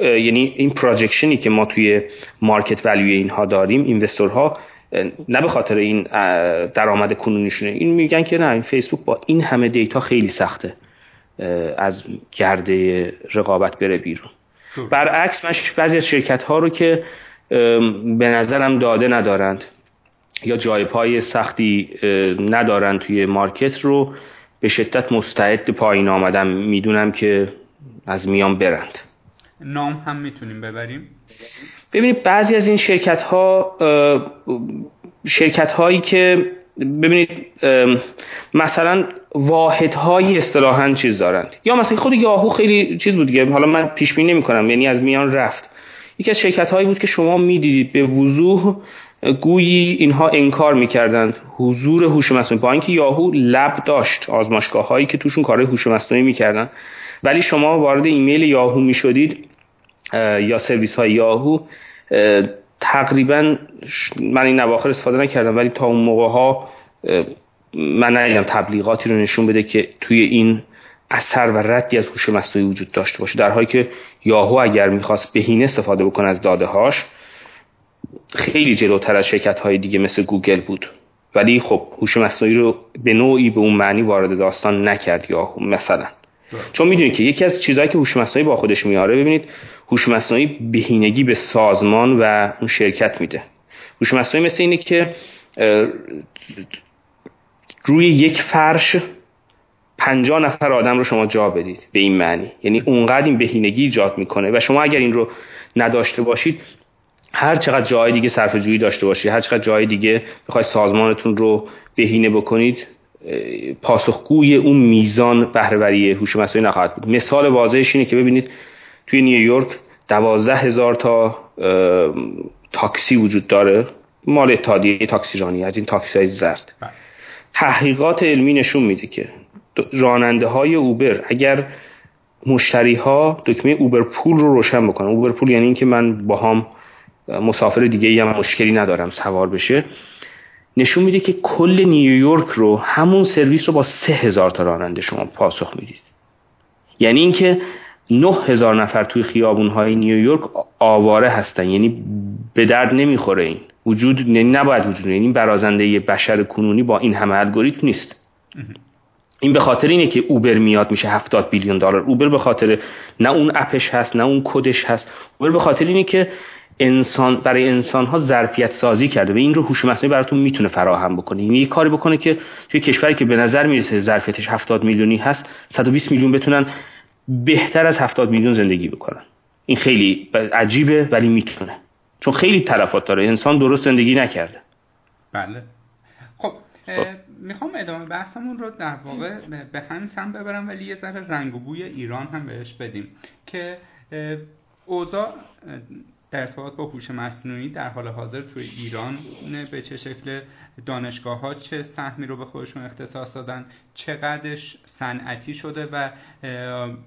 یعنی این projection ی که ما توی market value ی اینها داریم investor ها نه به خاطر این درآمد کنونیشونه. این میگن که نه این فیسبوک با این همه data خیلی سخته از گرده رقابت بره بیرون. برعکس من بعضی از شرکت ها رو که به نظرم داده ندارند یا جای پای سختی ندارند توی مارکت رو به شدت مستعد پایین آمدم می‌دونم که از میان برند. نام هم می‌تونیم ببریم. ببینید بعضی از این شرکت ها شرکت هایی که ببینید مثلا واحد های اصطلاحا چیز دارند. یا مثلا خود یاهو خیلی چیز بود دیگه. حالا من پیش بینی نمی کنم یعنی از میان رفت. یکی از شرکت هایی بود که شما می‌دیدید به وضوح گویی اینها انکار می‌کردند. حضور هوش مصنوعی. با اینکه یاهو لب داشت آزمایشگاه هایی که توشون کارهای هوش مصنوعی می‌کردن. ولی شما وارد ایمیل یاهو می‌شدید یا سرویس های یاهو تقریبا من این نواخر استفاده نکردم ولی تا اون موقع ها من ندیدم تبلیغاتی رو نشون بده که توی این اثر و ردی از هوش مصنوعی وجود داشته باشه. در حالی که یاهو اگر می‌خواست بهینه استفاده بکنه از داده هاش خیلی جلوتر از شرکت های دیگه مثل گوگل بود. ولی خب هوش مصنوعی رو به نوعی به اون معنی وارد داستان نکرد یاهو مثلا. چون می‌دونید که یکی از چیزهایی که هوش مصنوعی با خودش میاره ببینید هوش مصنوعی بهینگی به سازمان و اون شرکت میده. هوش مصنوعی مثل اینه که روی یک فرش پنجاه نفر آدم رو شما جا بدید به این معنی. یعنی اونقدر این بهینگی ایجاد می‌کنه و شما اگر این رو نداشته باشید هر چقدر جای دیگه صرف جویی داشته باشید هر چقدر جای دیگه بخواید سازمانتون رو بهینه بکنید پاسخگوی اون میزان بهرهوری هوش مصنوعی نخواهد بود. مثال واضحش اینه که ببینید توی نیویورک دوازده هزار تا تاکسی وجود داره. مال اتحادیه تاکسیرانی از این تاکسی های زرد. بله. تحقیقات علمی نشون میده که راننده های اوبر اگر مشتری ها دکمه اوبر پول رو روشن بکنن اوبر پول یعنی اینکه من با هم مسافر دیگه هم مشکلی ندارم سوار بشه نشون میده که کل نیویورک رو همون سرویس رو با سه هزار تا راننده شما پاسخ می‌دید. یعنی اینکه نه هزار نفر توی خیابون های نیویورک آواره هستن. یعنی به درد نمی‌خوره این. وجود یعنی نباید وجود یعنی برازنده بشر کنونی با این همه الگوریتم نیست. این به خاطر اینه که اوبر میاد میشه 70 بیلیون دلار. اوبر به خاطر نه اون اپش هست نه اون کدش هست. اوبر به خاطر اینه که انسان برای انسان ها ظرفیت سازی کرده و این رو هوش مصنوعی براتون می‌تونه فراهم بکنه. یعنی یه کاری بکنه که توی کشوری که به نظر می‌رسه ظرفیتش 70 میلیونی هست 120 میلیون بتونن بهتر از 70 میلیون زندگی بکنن. این خیلی عجیبه ولی می‌تونه. چون خیلی تلفات داره. انسان درست زندگی نکرده. بله. خب, خب. می‌خوام ادامه بحثمون رو در واقع به همین سم ببرم ولی یه ذره رنگ و بوی ایران هم بهش بدیم که اوضاع در ارتباط با هوش مصنوعی در حال حاضر توی ایران به چه شکل دانشگاه ها چه سهمی رو به خودشون اختصاص دادن چقدرش صنعتی شده و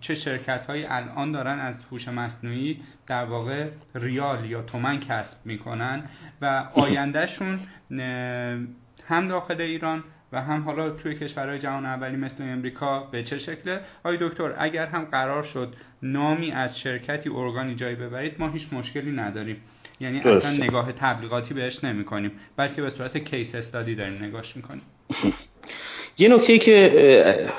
چه شرکت هایی الان دارن از هوش مصنوعی در واقع ریال یا تومن کسب می‌کنن و آیندهشون هم داخل ایران و هم حالا توی کشورهای جهان اولی مثل امریکا به چه شکله؟ آقای دکتر اگر هم قرار شد نامی از شرکتی ارگانی جایی ببرید ما هیچ مشکلی نداریم. یعنی اصلا نگاه تبلیغاتی بهش نمی کنیم بلکه به صورت کیس استادی داریم نگاش می‌کنیم. یه نکته که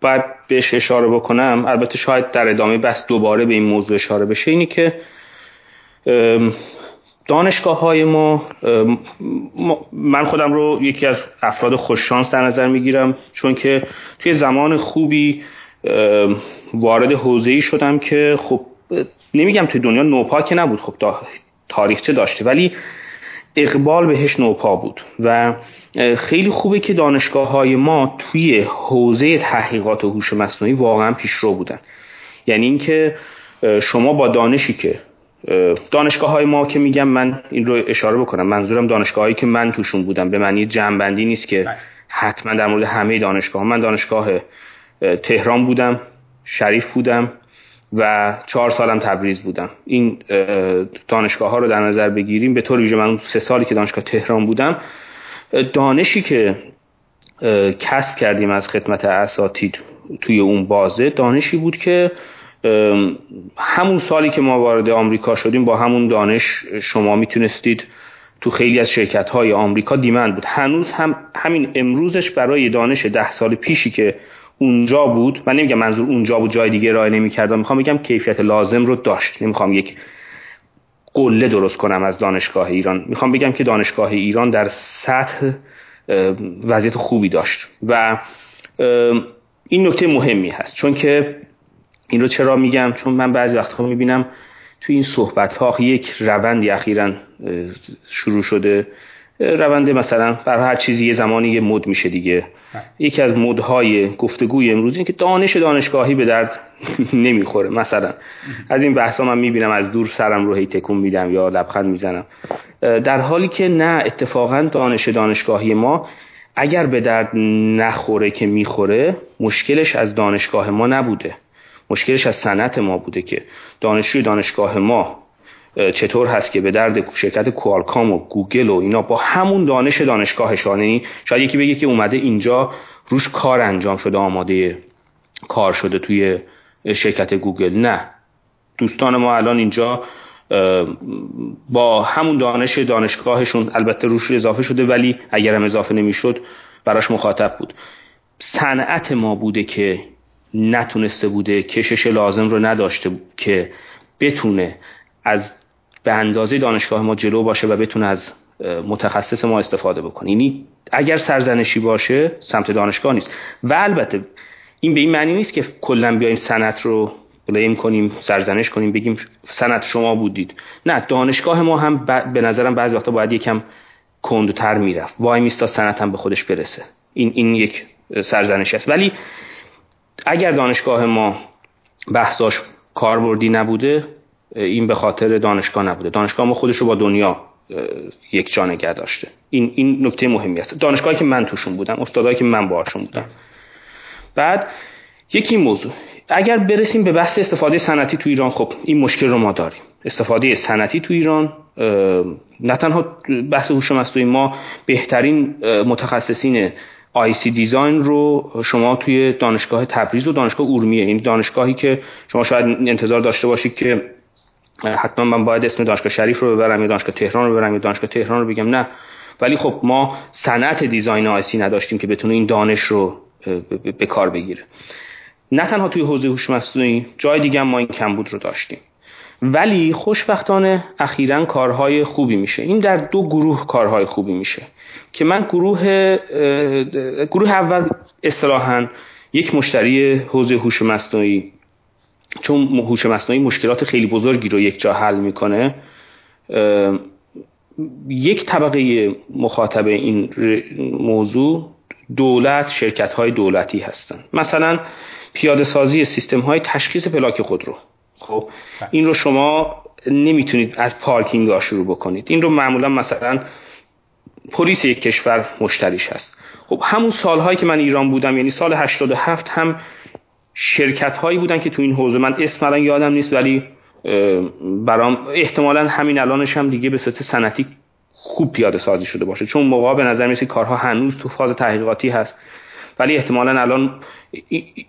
باید بهش اشاره بکنم البته شاید در ادامه بس دوباره به این موضوع اشاره بشه اینی که دانشگاه های ما من خودم رو یکی از افراد خوششانس در نظر می‌گیرم چون که توی زمان خوبی وارد حوزه ای شدم که خب نمیگم توی دنیا نوپا که نبود خب تاریخچه داشته ولی اقبال بهش نوپا بود و خیلی خوبه که دانشگاه های ما توی حوزه تحقیقات هوش مصنوعی واقعا پیشرو بودن یعنی اینکه شما با دانشی که دانشگاه های ما که میگم من این رو اشاره بکنم منظورم دانشگاه هایی که من توشون بودم به معنی جنبندی نیست که بله. حتما در مورد همه دانشگاه من دانشگاه تهران بودم شریف بودم و چهار سالم تبریز بودم. این دانشگاه ها رو در نظر بگیریم به طور ویژه من سه سالی که دانشگاه تهران بودم دانشی که کسب کردیم از خدمت اساتید توی اون بازه دانشی بود که همون سالی که ما وارد آمریکا شدیم با همون دانش شما می‌تونستید تو خیلی از شرکت های آمریکا دیمند بود. هنوز هم همین امروزش برای دانش ده سال پیشی که اونجا بود. من نمیگم منظور اونجا بود جای دیگه ارائه نمی‌کردم. می‌خوام بگم کیفیت لازم رو داشت. نمی‌خوام یک قله درست کنم از دانشگاه ایران. می‌خوام بگم که دانشگاه ایران در سطح وضعیت خوبی داشت. و این نکته مهمی هست. چون که این رو چرا میگم؟ چون من بعضی وقتها می‌بینم توی این صحبت ها یک روندی اخیرا شروع شده. روند مثلا بر هر چیزی یه زمانی یه مد میشه دیگه. یکی از مدهای گفتگوی امروز این که دانش دانشگاهی به درد نمی‌خوره مثلا. از این بحثا من می‌بینم از دور سرم رو هی تکون میدم یا لبخند می‌زنم. در حالی که نه اتفاقا دانش دانشگاهی ما اگر به درد نخوره که می‌خوره مشکلش از دانشگاه ما نبوده. مشکلش از صنعت ما بوده که دانشجوی دانشگاه ما چطور هست که به درد شرکت کوالکام و گوگل و اینا با همون دانش دانشگاهشان یعنی شاید یکی بگه که اومده اینجا روش کار انجام شده آماده کار شده توی شرکت گوگل. نه. دوستان ما الان اینجا با همون دانش دانشگاهشون البته روش اضافه شده ولی اگر هم اضافه نمی‌شد براش مخاطب بود. صنعت ما بوده که نتونسته بوده کشش لازم رو نداشته که بتونه از به اندازه دانشگاه ما جلو باشه و بتونه از متخصص ما استفاده بکنه. یعنی اگر سرزنشی باشه سمت دانشگاه نیست. و البته این به این معنی نیست که کلا بیایم سنت رو بلیم کنیم سرزنش کنیم بگیم سنت شما بودید. نه دانشگاه ما هم به نظرم بعضی وقتا باید یکم کندتر می‌رفت. وای میستا سنت هم به خودش برسه. این این یک سرزنش است. ولی اگر دانشگاه ما بحثاش کاربردی نبوده این به خاطر دانشگاه نبوده. دانشگاه ما خودش رو با دنیا یک جا نگه داشته. این این نکته مهمی است. دانشگاهی که من توشون بودم استادایی که من باهاشون بودم. بعد یکی موضوع. اگر برسیم به بحث استفاده صنعتی تو ایران خب این مشکل رو ما داریم. استفاده صنعتی تو ایران نه تنها بحث هوش مصنوعی ما بهترین متخصصین آی سی دیزاین رو شما توی دانشگاه تبریز و دانشگاه اورمیه این یعنی دانشگاهی که شما شاید انتظار داشته باشید که حتما من باید اسم دانشگاه شریف رو ببرم یا دانشگاه تهران رو ببرم یا دانشگاه تهران رو بگم نه. ولی خب ما صنعت دیزاین آی سی نداشتیم که بتونه این دانش رو به کار بگیره. نه تنها توی حوزه هوش مصنوعی جای دیگه ما این کمبود رو داشتیم. ولی خوشبختانه اخیرا کارهای خوبی میشه. این در دو گروه کارهای خوبی میشه که من گروه گروه اول اصطلاحا یک مشتری حوزه هوش مصنوعی چون هوش مصنوعی مشکلات خیلی بزرگی رو یک جا حل می‌کنه یک طبقه مخاطب این موضوع دولت شرکت های دولتی هستند مثلا پیاده سازی سیستم های تشخیص پلاک خودرو خب این رو شما نمی‌تونید از پارکینگ ها شروع بکنید. این رو معمولا مثلا پلیس یک کشور مشتریش هست. خب همون سالهایی که من ایران بودم یعنی سال 87 هم شرکت هایی بودن که تو این حوزه. من اسم الان یادم نیست ولی برام احتمالا همین الانش هم دیگه به صورت سنتی خوب پیاده سازی شده باشه. چون موقع به نظر میسه کارها هنوز تو فاز تحقیقاتی هست. ولی احتمالا الان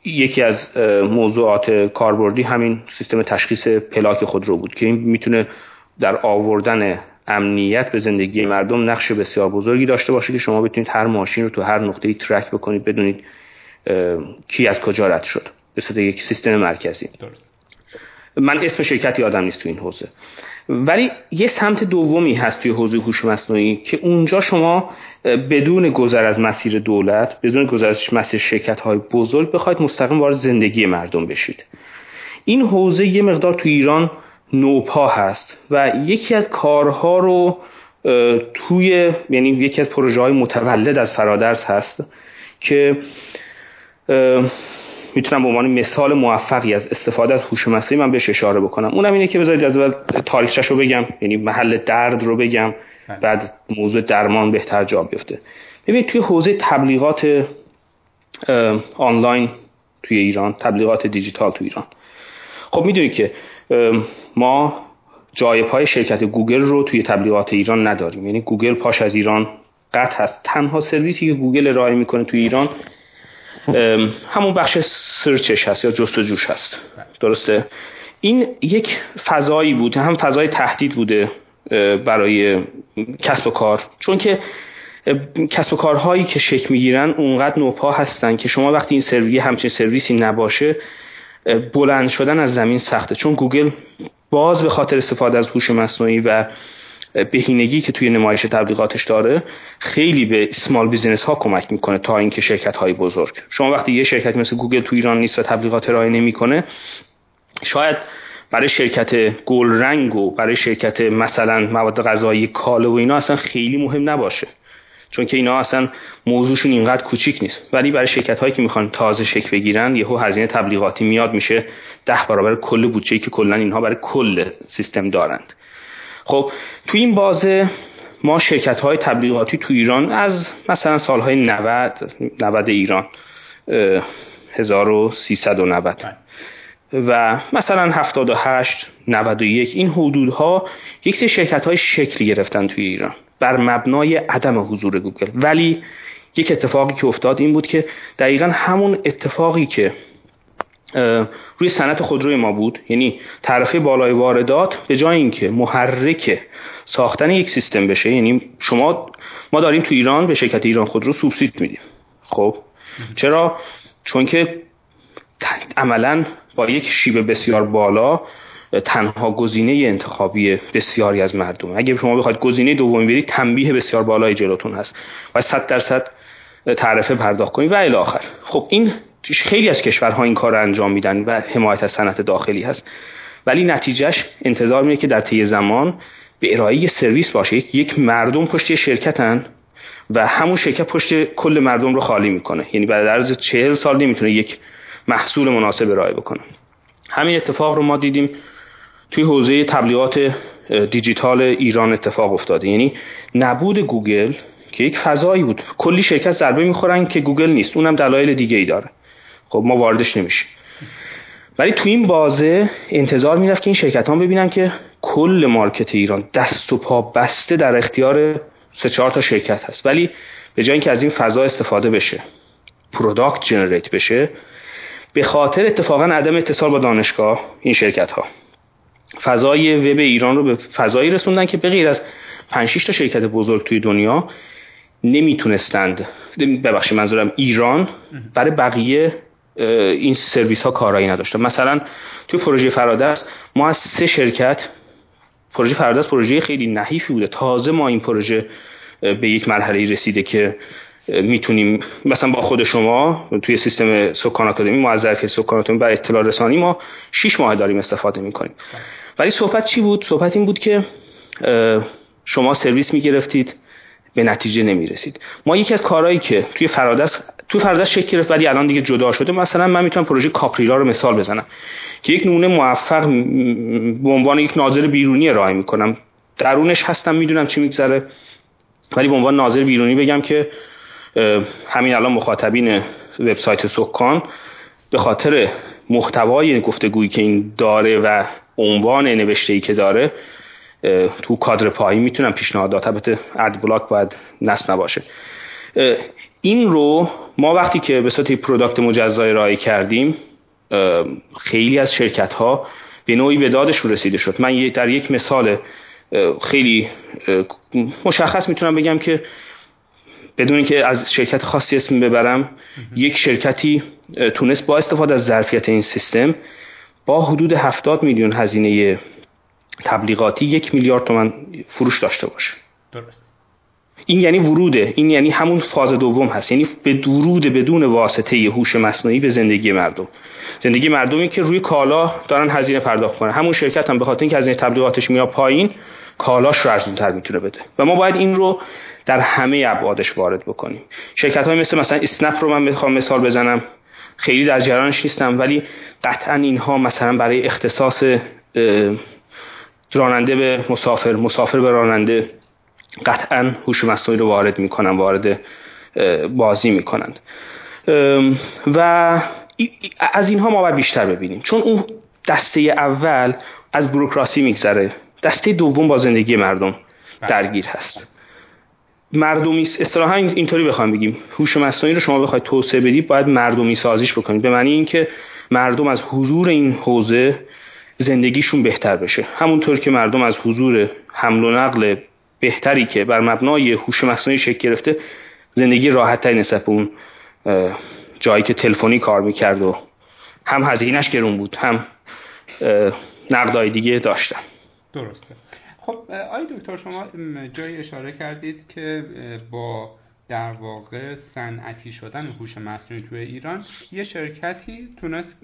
یکی از موضوعات کاربردی همین سیستم تشخیص پلاک خودرو بود که این می‌تونه در آوردن امنیت به زندگی مردم نقش بسیار بزرگی داشته باشه که شما بتونید هر ماشین رو تو هر نقطه ترک بکنید بدونید کی از کجا رد شد. به صورت یک سیستم مرکزی. من اسم شرکت یادم نیست تو این حوزه. ولی یه سمت دومی هست توی حوزه هوش مصنوعی که اونجا شما بدون گذر از مسیر دولت بدون گذر از مسیر شرکت های بزرگ بخواید مستقیم وارد زندگی مردم بشید. این حوزه یه مقدار تو ایران نوپا هست و یکی از کارها رو توی یعنی یکی از پروژه های متولد از فرادرس هست که می‌تونم به عنوان مثال موفقی از استفاده از هوش مصنوعی من بهش اشاره بکنم. اونم اینه که بذارید از اول تاریخچش رو بگم یعنی محل درد رو بگم بله. بعد موضوع درمان بهتر جا بیفته. ببینید توی حوزه تبلیغات آنلاین توی ایران تبلیغات دیجیتال توی ایران. خب می‌دونید که ما جای پای شرکت گوگل رو توی تبلیغات ایران نداریم. یعنی گوگل پاش از ایران قطع هست. تنها سرویسی که گوگل ارائه می‌کنه توی ایران همون بخش search ش هست یا جستجوش هست. درسته؟ این یک فضایی بود هم فضای تهدید بوده برای کسب و کار. چون که کسب و کارهایی که شکل می‌گیرن اونقدر نوپا هستن که شما وقتی این سرویس همچین سرویسی نباشه بلند شدن از زمین سخته. چون گوگل باز به خاطر استفاده از هوش مصنوعی و بهینگی که توی نمایش تبلیغاتش داره خیلی به small business ها کمک می‌کنه تا اینکه شرکت های بزرگ. شما وقتی یه شرکت مثل گوگل تو ایران نیست و تبلیغات ارائه نمی‌کنه شاید برای شرکت گل رنگ و برای شرکت مثلا مواد غذایی کاله و اینا اصلا خیلی مهم نباشه. چون که اینا اصلا موضوعشون اینقدر کوچیک نیست. ولی برای شرکت هایی که می‌خوان تازه شکل بگیرن یهو هزینه تبلیغاتی میاد میشه ده برابر کل بودجه که کلا اینها برای کل سیستم دارند. خب تو این بازه ما شرکت های تبلیغاتی تو ایران از مثلا سالهای 90 90 ایران 1390 و مثلا 78 91 این حدودها یک سری شرکت های شکل گرفتن توی ایران بر مبنای عدم حضور گوگل. ولی یک اتفاقی که افتاد این بود که دقیقا همون اتفاقی که روی صنعت خودروی ما بود. یعنی تعرفه بالای واردات به جای اینکه محرک ساختن یک سیستم بشه یعنی شما ما داریم تو ایران به شرکت ایران خودرو سوبسید میدیم. خب؟ چرا؟ چون که عملا با یک شیب بسیار بالا تنها گزینه انتخابی بسیاری از مردم. اگر شما بخواید گزینه دومی برید تنبیه بسیار بالای جلوتون هست. و 100 درصد تعرفه پرداخت کنید. و الی آخر. خب این خیلی از کشورها این کار رو انجام میدن و حمایت از صنعت داخلی هست. ولی نتیجهش انتظار میره که در طی زمان به ارائه سرویس باشه. یک مردم پشت شرکتن و همون شرکت پشت کل مردم رو خالی می‌کنه. یعنی بعد از چهل سال نمی‌تونه یک محصول مناسب ارائه بکنه. همین اتفاق رو ما دیدیم توی حوزه تبلیغات دیجیتال ایران اتفاق افتاده. یعنی نبود گوگل که یک فضایی بود. کلی شرکت ضربه می‌خورن که گوگل نیست. اونم دلایل دیگه ای داره. خب ما واردش نمیشیم. ولی تو این بازه انتظار می‌رفت که این شرکت ها ببینن که کل market ایران دست و پا بسته در اختیار سه چهار تا شرکت هست. ولی به جای اینکه از این فضا استفاده بشه product generate بشه به خاطر اتفاقا عدم اتصال با دانشگاه این شرکت ها فضای وب ایران رو به فضایی رسوندن که به غیر از 5 تا شرکت بزرگ توی دنیا نمی‌تونستند ببخشید منظورم ایران برای بقیه این سرویس ها کارایی نداشته مثلا توی پروژه فرادرس ما از سه شرکت پروژه فرادرس پروژه خیلی نحیفی بوده. تازه ما این پروژه به یک مرحله رسیده که می‌تونیم مثلا با خود شما توی سیستم سکان آکادمی ما از ظرفیت سکان آکادمی برای اطلاع رسانی ما 6 ماه داریم استفاده می‌کنیم. ولی صحبت چی بود؟ صحبت این بود که شما سرویس می‌گرفتید به نتیجه نمی‌رسید. ما یکی از کارهایی که توی فرادس توی فرادس شکل گرفت ولی الان دیگه جدا شده. مثلا من می‌تونم پروژه کاپریرا رو مثال بزنم. که یک نمونه موفق به عنوان یک ناظر بیرونی ارائه می‌کنم. درونش هستم می‌دونم چی میگذره. ولی به عنوان ناظر بیرونی بگم که همین الان مخاطبین وبسایت سکان به خاطر محتوای گفتگویی که این داره و عنوان نوشته ای که داره تو کادر پایین می‌تونم پیشنهادات البته ad block باید نصب نباشه. این رو ما وقتی که به صورت product مجزا ارائه کردیم خیلی از شرکت ها به نوعی به دادشون رسیده شد. من در یک مثال خیلی مشخص می‌تونم بگم که بدون اینکه از شرکت خاصی اسم ببرم یک شرکتی تونست با استفاده از ظرفیت این سیستم با حدود 70 میلیون هزینه تبلیغاتی یک میلیارد تومن فروش داشته باشه. درست این یعنی وروده. این یعنی همون فاز دوم هست. یعنی به ورود بدون واسطه هوش مصنوعی به زندگی مردم. زندگی مردمی که روی کالا دارن هزینه پرداخت کنن همون شرکت هم به خاطر اینکه هزینه تبلیغاتش میاد پایین کالاش رو ارزونتر می‌تونه بده. و ما باید این رو در همه ابعادش وارد بکنیم. شرکت های مثل مثلا اسنپ رو من می‌خوام مثال بزنم. خیلی در جریانش نیستم ولی قطعا اینها مثلا برای اختصاص راننده به مسافر مسافر به راننده قطعا هوش مصنوعی رو وارد می‌کنن وارد بازی می‌کنند. و از اینها ما باید بیشتر ببینیم. چون اون دسته اول از بروکراسی میگذره. دسته دوم با زندگی مردم درگیر هست. مردمی اصطلاحا اینطوری بخوام بگیم. هوش مصنوعی رو شما بخواید توسعه بدید باید مردمی سازیش بکنید. به معنی اینکه مردم از حضور این حوزه زندگیشون بهتر بشه. همونطور که مردم از حضور حمل و نقل بهتری که بر مبنای هوش مصنوعی شکل گرفته زندگی راحتتری نسبت به اون جایی که تلفنی کار می‌کرد و هم هزینهش گرون بود هم نقدای دیگه داشتن. درسته. خب آی دکتر شما جایی اشاره کردید که با در واقع صنعتی شدن هوش مصنوعی توی ایران یه شرکتی تونست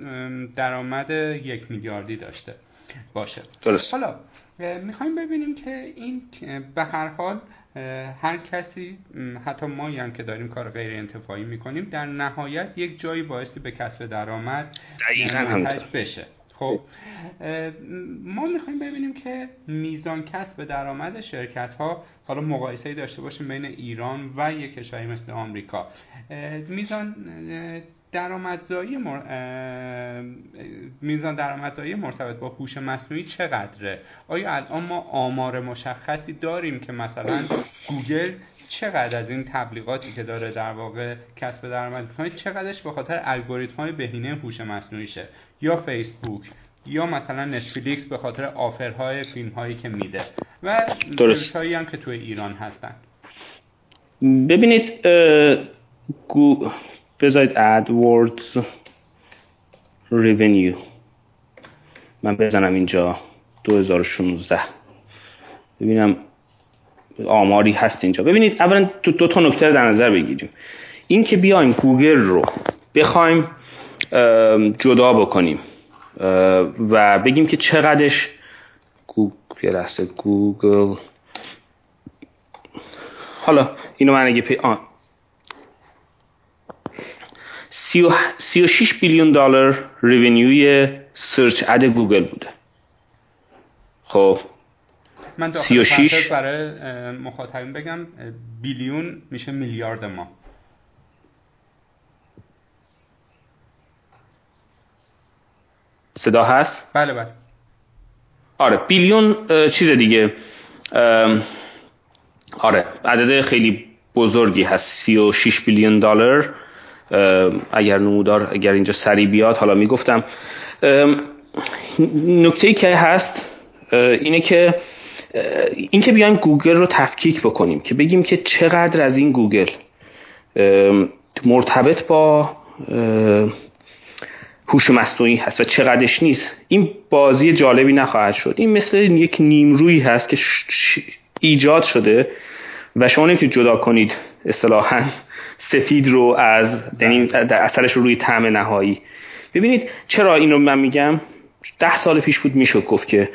درآمد یک میلیاردی داشته باشه. درست. حالا می‌خوایم ببینیم که این به هر حال هر کسی حتی ما هم که داریم کار غیر انتفاعی می‌کنیم در نهایت یک جایی بایستی به کسب درآمد بشه. خب ما می‌خوایم ببینیم که میزان کسب درآمد شرکت ها حالا مقایسه داشته باشیم بین ایران و یک کشوری مثل آمریکا میزان درآمدزایی مر... میزان درآمدزایی مرتبط با هوش مصنوعی چقدره؟ آیا الان ما آمار مشخصی داریم که مثلا گوگل چقدر از این تبلیغاتی که داره در واقع کسب درآمد می‌کنه چقدرش به خاطر الگوریتم های بهینه هوش مصنوعیشه یا فیسبوک یا مثلا نتفلیکس به خاطر آفرهای فیلم هایی که میده و درست. هایی هم که توی ایران هستن. ببینید گو... بذارید AdWords revenue من بزنم اینجا 2016 ببینم آماری هست اینجا. ببینید اولا دو, دو تا نکته در نظر بگیریم. این که بیایم گوگل رو بخوایم جدا بکنیم و بگیم که چقدرش گوگل گوگل حالا اینو من اگه پی... 36 billion دلار revenue ی search ad گوگل بوده. خب من 36 برای مخاطبین بگم billion میشه میلیارد ما. صدا هست؟ بله بله. آره billion چیز دیگه. آره عدد خیلی بزرگی هست. 36 billion دلار اگر نمودار اگر اینجا سری بیاد حالا می‌گفتم. نکته ای که هست اینه که این که بیایم گوگل رو تفکیک بکنیم که بگیم که چقدر از این گوگل مرتبط با هوش مصنوعی هست و چقدرش نیست. این بازی جالبی نخواهد شد. این مثل یک نیمرویی هست که ایجاد شده و شما نمی‌تونید جدا کنید اصطلاحا. سفید رو از یعنی در اثرش رو روی طعم نهایی. ببینید چرا این رو من میگم؟ ده سال پیش بود می‌شد گفت که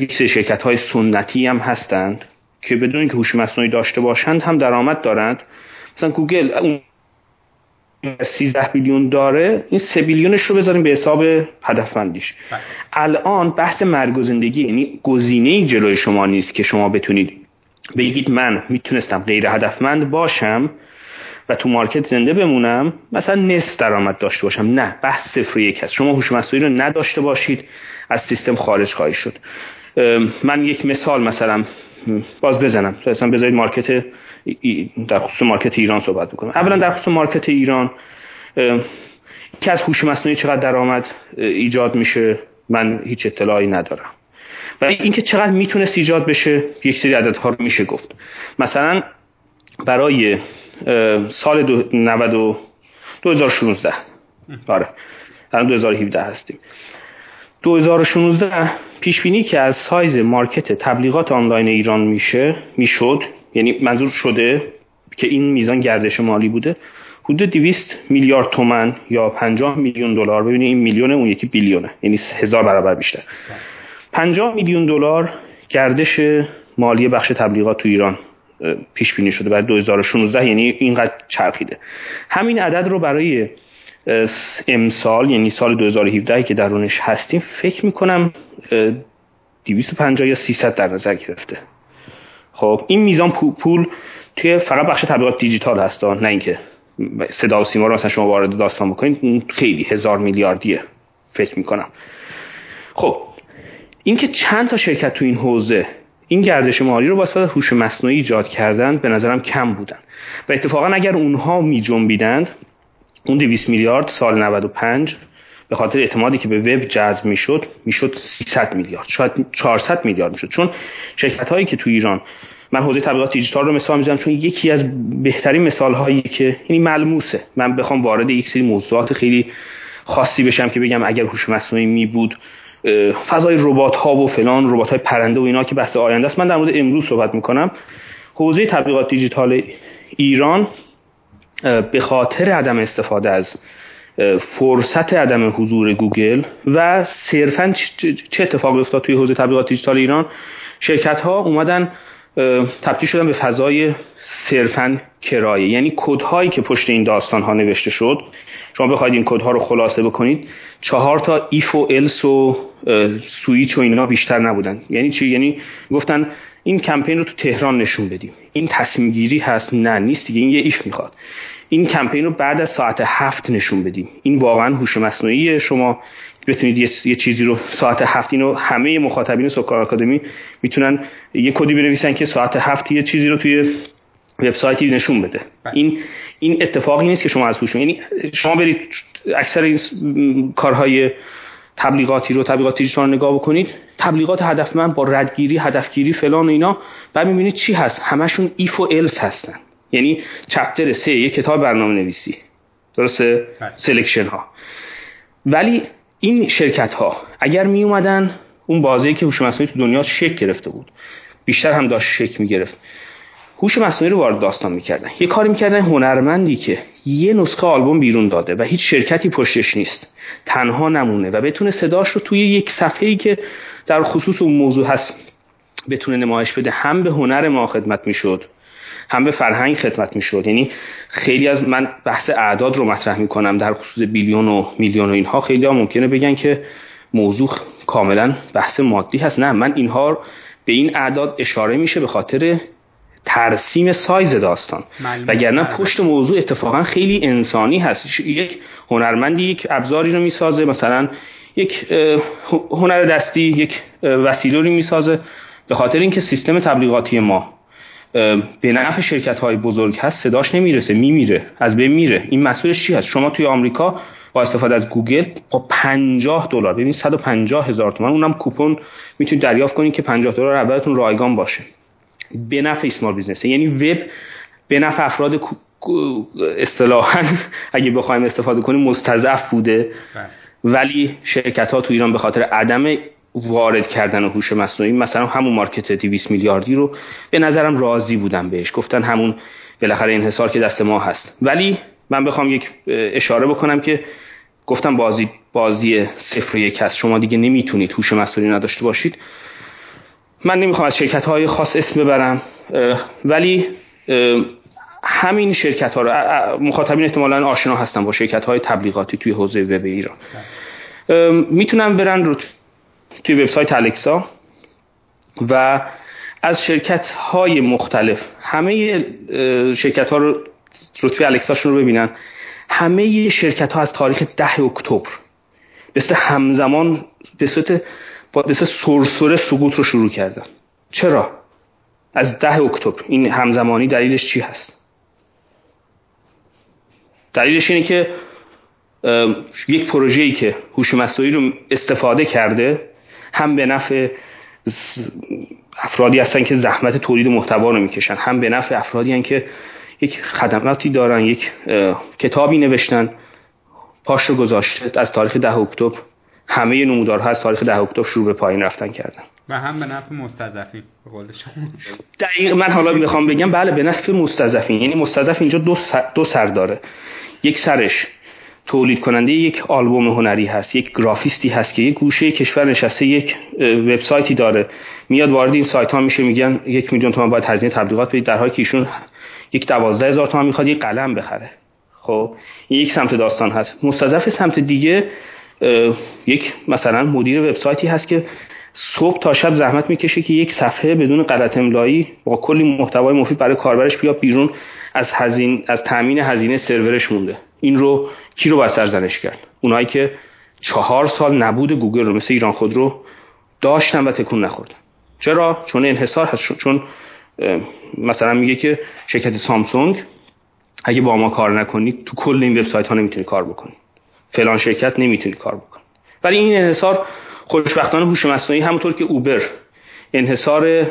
یک شرکت های سنتی هم هستند که بدون اینکه هوش مصنوعی داشته باشند هم درآمد دارند. مثلا گوگل اون 13 بیلیون داره این 3 بیلیونش رو بذاریم به حساب هدفمندیش. بله. الان بحث مرگ و زندگی یعنی گزینه جلوی شما نیست که شما بتونید بگید من می‌تونستم غیر هدفمند باشم. و تو مارکت زنده بمونم مثلا نصف درآمد داشته باشم. نه بحث صفر یک هست شما هوش مصنوعی رو نداشته باشید از سیستم خارج خواهی شد. من یک مثال مثلا باز بزنم. مثلا بذارید مارکت در خصوص مارکت ایران صحبت بکنم. اولا در خصوص مارکت ایران که از هوش مصنوعی چقدر درآمد ایجاد میشه؟ من هیچ اطلاعی ندارم. و اینکه چقدر می‌تونست ایجاد بشه یک سری عددها رو میشه گفت. مثلا برای سال دو 2016 آره. الان 2017 هستیم. 2016 پیش بینی که از سایز مارکت تبلیغات آنلاین ایران میشه می‌شد یعنی منظور شده که این میزان گردش مالی بوده حدود 200 میلیارد تومن یا 50 میلیون دلار. ببینید این میلیون اون یکی بیلیونه یعنی هزار برابر بیشتر. 50 میلیون دلار گردش مالی بخش تبلیغات تو ایران. پیش بینی شده برای 2016 یعنی اینقدر چرخیده. همین عدد رو برای امسال یعنی سال 2017 که درونش هستیم فکر می‌کنم 250 یا 300 در نظر گرفته. خب این میزان پول توی فقط بخش تبلیغات دیجیتال هست نه اینکه صدا و سیما رو مثلا شما وارد داستان بکنید خیلی هزار میلیاردیه فکر می‌کنم. خب اینکه چند تا شرکت تو این حوزه این گردش مالی رو واسه هوش مصنوعی ایجاد کردن به نظرم کم بودن. و اتفاقا اگر اونها می جنبیدند اون 200 میلیارد سال 95 به خاطر اعتمادی که به وب جذب می‌شد می‌شد 300 میلیارد شاید 400 میلیارد می‌شد. چون شرکت هایی که تو ایران من حوزه تبلیغات دیجیتال رو مثال می‌زنم چون یکی از بهترین مثال هایی که یعنی ملموسه. من بخوام وارد یک سری موضوعات خیلی خاصی بشم که بگم اگر هوش مصنوعی می بود فضای ربات ها و فلان ربات های پرنده و اینا که بحث آینده است. من در مورد امروز صحبت می‌کنم. حوزه تبلیغات دیجیتال ایران به خاطر عدم استفاده از فرصت عدم حضور گوگل و صرفا چه اتفاقی افتاد توی حوزه تبلیغات دیجیتال ایران؟ شرکت ها اومدن تبدیل شدن به فضای صرفا کرایه. یعنی کدهایی که پشت این داستان ها نوشته شد شما بخواید این کدها رو خلاصه بکنید چهار تا if و else و سویچ و اینا بیشتر نبودن. یعنی چی؟ یعنی گفتن این کمپین رو تو تهران نشون بدیم. این تصمیم گیری هست؟ نه نیست دیگه این یه ایف می‌خواد. این کمپین رو بعد از ساعت هفت نشون بدیم. این واقعا هوش مصنوعی شما بتونید یه, چیزی رو ساعت هفت اینو همه مخاطبین سکار آکادمی می‌تونن یه کدی بنویسن که ساعت هفت یه چیزی رو توی وبسایتی نشون بده. بله. این این اتفاقی نیست که شما از هوش یعنی شما برید اکثر این کارهای تبلیغاتی رو تبلیغات دیجیتال نگاه بکنید. تبلیغات هدفمند با ردگیری هدفگیری فلان و اینا. بعد می‌بینید چی هست؟ همشون if و else هستن. یعنی chapter سه یک کتاب برنامه نویسی درسته؟ selection بله. ها ولی این شرکت ها اگر می اومدن اون بازی که هوش مصنوعی تو دنیا شکل گرفته بود بیشتر هم داشت شکل می گرفت هوش مصنوعی رو وارد داستان می‌کردن. یه کاری می‌کردن هنرمندی که یه نسخه آلبوم بیرون داده و هیچ شرکتی پشتش نیست. تنها نمونه و بتونه صداش رو توی یک صفحه ای که در خصوص اون موضوع هست بتونه نمایش بده هم به هنر ما خدمت می‌شد هم به فرهنگ خدمت می‌شد. یعنی خیلی از من بحث اعداد رو مطرح می‌کنم در خصوص بیلیون و میلیون و اینها. خیلی ها ممکنه بگن که موضوع کاملا بحث مادی هست. نه من اینها به این اعداد اشاره میشه به خاطر ترسیم سایز داستان. وگرنه پشت موضوع اتفاقا خیلی انسانی هست. یک هنرمندی یک ابزاری رو می‌سازه مثلا یک هنر دستی یک وسیله رو می‌سازه به خاطر اینکه سیستم تبلیغاتی ما به نفع شرکت های بزرگ هست صداش نمی‌رسه میمیره از بین میره. این مسئولش چی هست؟ شما توی آمریکا با استفاده از گوگل با 50 دلار ببینید 150 هزار تومان اونم کوپن می‌تونید دریافت کنید که 50 دلار اولتون رایگان باشه. به نفع small business یعنی وب به نفع افراد اصطلاحا اگه بخوایم استفاده کنیم مستضعف بوده. بله. ولی شرکت ها تو ایران به خاطر عدم وارد کردن هوش مصنوعی مثلا همون market 200 میلیاردی رو به نظرم راضی بودن بهش. گفتن همون بالاخره انحصار که دست ما هست. ولی من بخوام یک اشاره بکنم که گفتم بازی بازی صفر یک هست. شما دیگه نمی‌تونید هوش مصنوعی نداشته باشید. من نمی‌خوام از شرکت های خاص اسم ببرم ولی همین شرکت ها رو مخاطبین احتمالا آشنا هستن با شرکت های تبلیغاتی توی حوزه وب ایران. می‌تونم برن رو توی وبسایت الکسا و از شرکت های مختلف همه شرکت ها رو رتبه الکساشون رو ببینن. همه شرکت ها از تاریخ ده اکتبر به همزمان به صورت مثل سرسره سقوط رو شروع کردن چرا؟ از ده اکتبر. این همزمانی دلیلش چی هست؟ دلیلش اینه که یک پروژه‌ای که هوش مصنوعی رو استفاده کرده هم به نفع افرادی هستن که زحمت تولید محتوا رو می‌کشن هم به نفع افرادی هستن که یک خدماتی دارن یک کتابی نوشتن پاش رو گذاشته از تاریخ ده اکتبر. همه نمودارها از تاریخ ده اکتبر شروع به پایین رفتن کردن. و هم به نفع مستضعفین به قول شما. دقیق من حالا می‌خوام بگم بله به نفع مستضعفین. یعنی مستضعف اینجا دو سر, دو سر داره. یک سرش تولید کننده یک آلبوم هنری هست یک گرافیستی هست که یک گوشه کشور نشسته یک وبسایتی داره. میاد وارد این سایت ها میشه میگن یک میلیون تومان باید هزینه تبلیغات بدید. در حالی که ایشون یک دوازده هزار تومان می‌خواد یک قلم بخره. خب این یک سمت داستان هست. مستضعف سمت دیگه یک مثلا مدیر وبسایتی هست که صبح تا شب زحمت می‌کشه که یک صفحه بدون غلط املایی با کلی محتوای مفید برای کاربرش بیا بیرون از هزین از تامین هزینه سرورش مونده. این رو کی رو باید سرزنش کرد؟ اونایی که چهار سال نبود گوگل رو مثل ایران خود رو داشتن و تکون نخوردن. چرا؟ چون انحصار هست چون مثلا میگه که شرکت سامسونگ اگه با ما کار نکنید تو کل این وبسایت ها نمی‌تونی کار بکنید فلان شرکت نمی‌تونی کار بکن ولی این انحصار خوشبختانه هوش مصنوعی همونطور که اوبر انحصار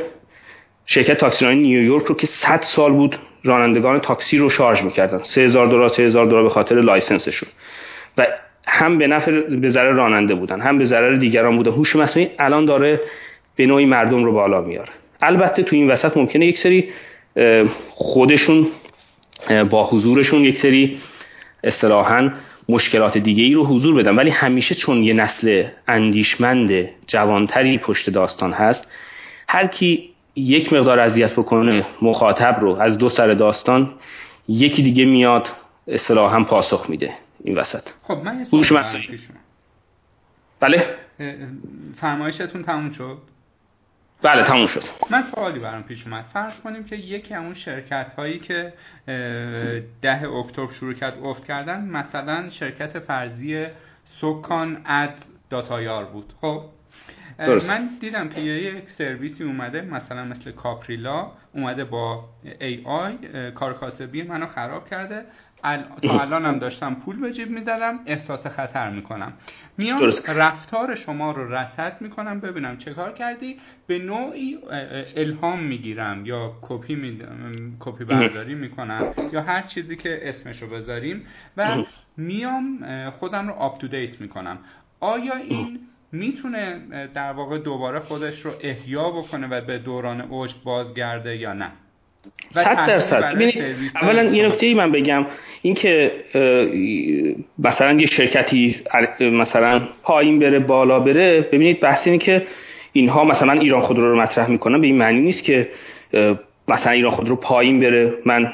شرکت تاکسی نیویورک رو که 100 سال بود رانندگان تاکسی رو شارژ می‌کردن. 3000 دلار 3000 دلار به خاطر license شون. و هم به نفع به ضرر راننده بودن هم به ضرر دیگران بودن. هوش مصنوعی الان داره به نوعی مردم رو بالا میاره. البته تو این وسط ممکنه یک سری خودشون با حضورشون یک سری اصطلاحاً مشکلات دیگه ای رو حضور بدن ولی همیشه چون یه نسل اندیشمند جوانتری پشت داستان هست هر کی یک مقدار اذیت بکنه مخاطب رو از دو سر داستان یکی دیگه میاد هم پاسخ میده این وسط. خب من بله؟ فرمایشتون تموم شد؟ بله تموم شد. من سوالی برام پیش اومد. فرض کنیم که یکی اون شرکت هایی که ده اکتبر شروع کرد افت کردن مثلا شرکت فرضی سکان اد داتایار بود. خب من دیدم که یک سرویسی اومده مثلا مثل کاپریلا اومده با AI کار کاسبی منو خراب کرده. تا الان هم داشتم پول به جیب می‌دادم احساس خطر می‌کنم. میام رفتار شما رو رصد می‌کنم ببینم چه کار کردی. به نوعی الهام می‌گیرم یا کپی می... کپی برداری می‌کنم یا هر چیزی که اسمش رو بذاریم و میام خودم رو up to date می‌کنم. آیا این می‌تونه در واقع دوباره خودش رو احیا بکنه و به دوران اوج بازگرده یا نه؟ صد درصد. اولا یه نکته ای من بگم اینکه مثلا یه شرکتی مثلا پایین بره بالا بره ببینید بحث اینه که اینها مثلا ایران خودرو رو مطرح می‌کنن. به این معنی نیست که مثلا ایران خودرو پایین بره من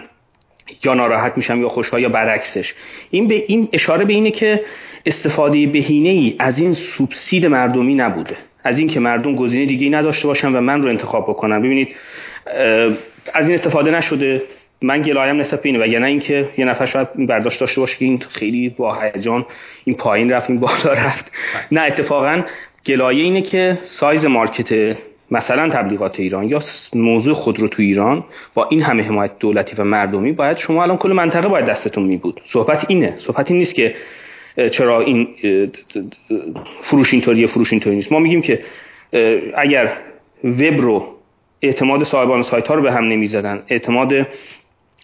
یا ناراحت میشم یا خوشحال یا برعکسش. این به این اشاره به اینه که استفاده بهینه ای از این سوبسید مردمی نبوده. از اینکه مردم گزینه دیگه نداشته باشن و من رو انتخاب بکنم ببینید از این استفاده نشده. من گلایم نسبت اینه و یا نه اینکه یه نفر شاید برداشت داشته باشه که این خیلی با هیجان این پایین رفت این بالا رفت. نه اتفاقا گلایه اینه که سایز market مثلا تبلیغات ایران یا موضوع خودرو تو ایران با این همه حمایت دولتی و مردمی باید شما الان کل منطقه باید دستتون می بود صحبت اینه. صحبت این نیست که چرا این فروش اینطوریه فروش اینطوری نیست. ما میگیم که اگر وب رو اعتماد صاحبان سایت ها رو به هم نمی‌زدن. اعتماد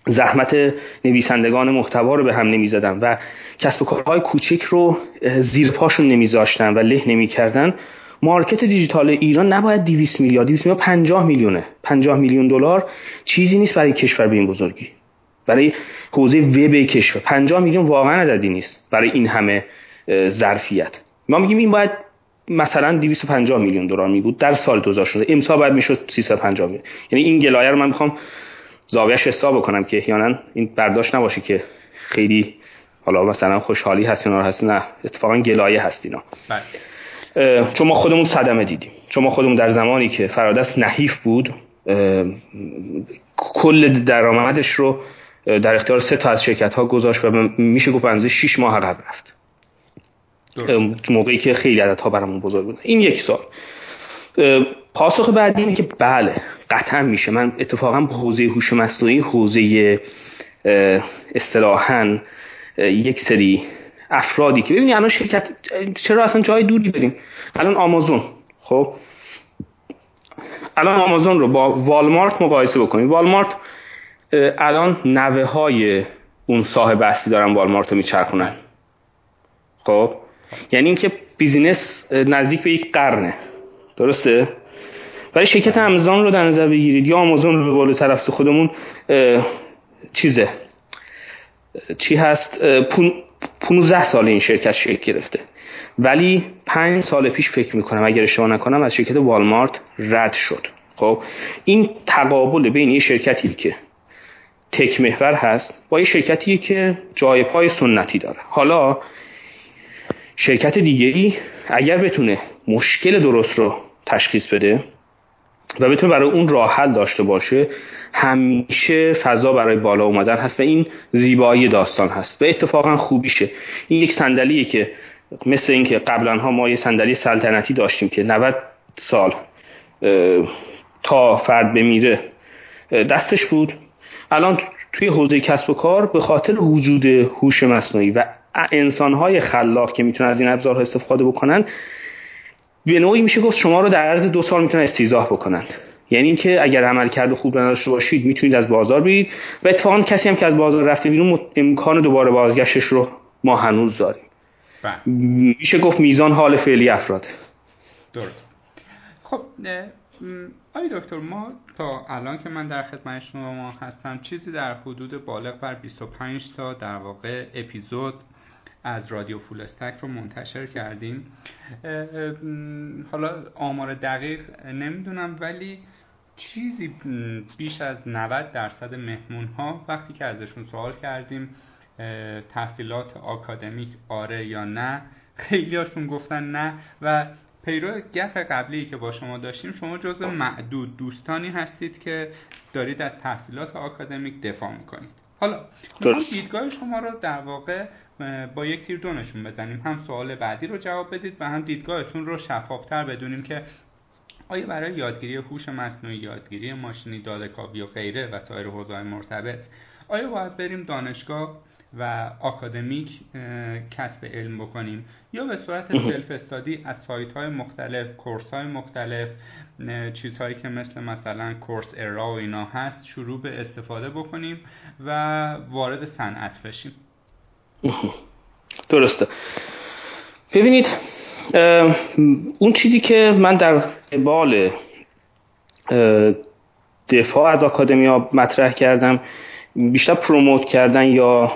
زحمت نویسندگان محتوا رو به هم نمی‌زدن و کسب و کارهای کوچک رو زیر پاشون نمیذاشتن و له نمی‌کردن. مارکت دیجیتال ایران نباید 200 میلیارد 200 میلیارد 50 میلیونه. 50 میلیون دلار چیزی نیست برای کشور به این بزرگی. برای حوزه وب کشور. 50 میلیون واقعا عددی نیست برای این همه ظرفیت. ما میگیم این باید مثلا 250 میلیون دلار می بود در سال 2016 امسال باید می‌شد 350 میلیون. یعنی این گلایه رو من می‌خوام زاویهش حساب بکنم که احیانا این برداشت نباشه که خیلی حالا مثلا خوشحالی هست یا هست. نه اتفاقا گلایه هست اینا. بله. چون ما خودمون صدمه دیدیم. چون ما خودمون در زمانی که فرادست نحیف بود کل درآمدش رو در اختیار سه تا از شرکت ها گذاشت و میشه گفت انزه 6 ماه عقب رفت. موقعی که خیلی ها برامون بزرگ بود. این یک سال پاسخ بعدی اینه که بله قطعا میشه. من اتفاقا به حوزه هوش مصنوعی حوزه اصطلاحا یک سری افرادی که ببینید الان شرکت چرا اصلا جای دوری بریم الان آمازون. خب؟ الان آمازون رو با والمارت مقایسه بکنیم. والمارت الان نوه های اون صاحب اصلی دارن والمارت رو میچرخونن. خب؟ یعنی اینکه بیزینس نزدیک به یک قرنه. درسته؟ ولی شرکت امازون رو در نظر بگیرید یا آمازون رو به قول طرف خودمون چیزه. چی هست؟ 15 سال این شرکت شکل گرفته. ولی پنج سال پیش فکر می‌کنم اگر اشتباه نکنم از شرکت والمارت رد شد. خب این تقابل بین یه شرکتی که تک محور هست با یه شرکتی که جای پای سنتی داره. حالا شرکت دیگری اگر بتونه مشکل درست رو تشخیص بده و بتونه برای اون راه حل داشته باشه همیشه فضا برای بالا اومدن هست و این زیبایی داستان هست و اتفاقا خوبیشه. این یک صندلیه که مثل اینکه قبلا ها ما یه صندلی سلطنتی داشتیم که 90 سال تا فرد بمیره دستش بود. الان توی حوزه کسب و کار به خاطر وجود هوش مصنوعی و انسانهای خلاق که می‌تونن از این ابزارها استفاده بکنن به نوعی میشه گفت شما رو در عرض دو سال می‌تونن استیزاه بکنن. یعنی اینکه اگر عملکرد خوب نداشته باشید می‌تونید از بازار برید و اتفاقا کسی هم که از بازار رفته بیرون امکان دوباره بازگشتش رو ما هنوز داریم. بله. میشه گفت میزان حال فعلی افراده درست. خب آی دکتر ما تا الان که من در خدمت شما هستم چیزی در حدود بالغ بر 25 تا در واقع اپیزود از رادیو فول استک رو منتشر کردیم. حالا آمار دقیق نمی‌دونم ولی چیزی بیش از 90 درصد مهمون ها وقتی که ازشون سوال کردیم تحصیلات آکادمیک آره یا نه خیلی هاشون گفتن نه. و پیرو گپ قبلی که با شما داشتیم شما جز معدود دوستانی هستید که دارید از تحصیلات آکادمیک دفاع می‌کنید. حالا دیدگاه شما رو در واقع با یک تیر دونشون بزنیم. هم سوال بعدی رو جواب بدید و هم دیدگاهتون رو شفافتر بدونیم که آیا برای یادگیری هوش مصنوعی یادگیری ماشینی دادهکاوی و غیره و سایر حوزه‌های مرتبط آیا باید بریم دانشگاه و آکادمیک کسب علم بکنیم؟ یا به صورت self study از سایت های مختلف course های مختلف چیزهایی که مثل مثلا Coursera و اینا هست شروع به استفاده بکنیم و وارد صنعت بشیم؟ درسته. ببینید اون چیزی که من در قبال دفاع از آکادمیا مطرح کردم بیشتر پروموت کردن یا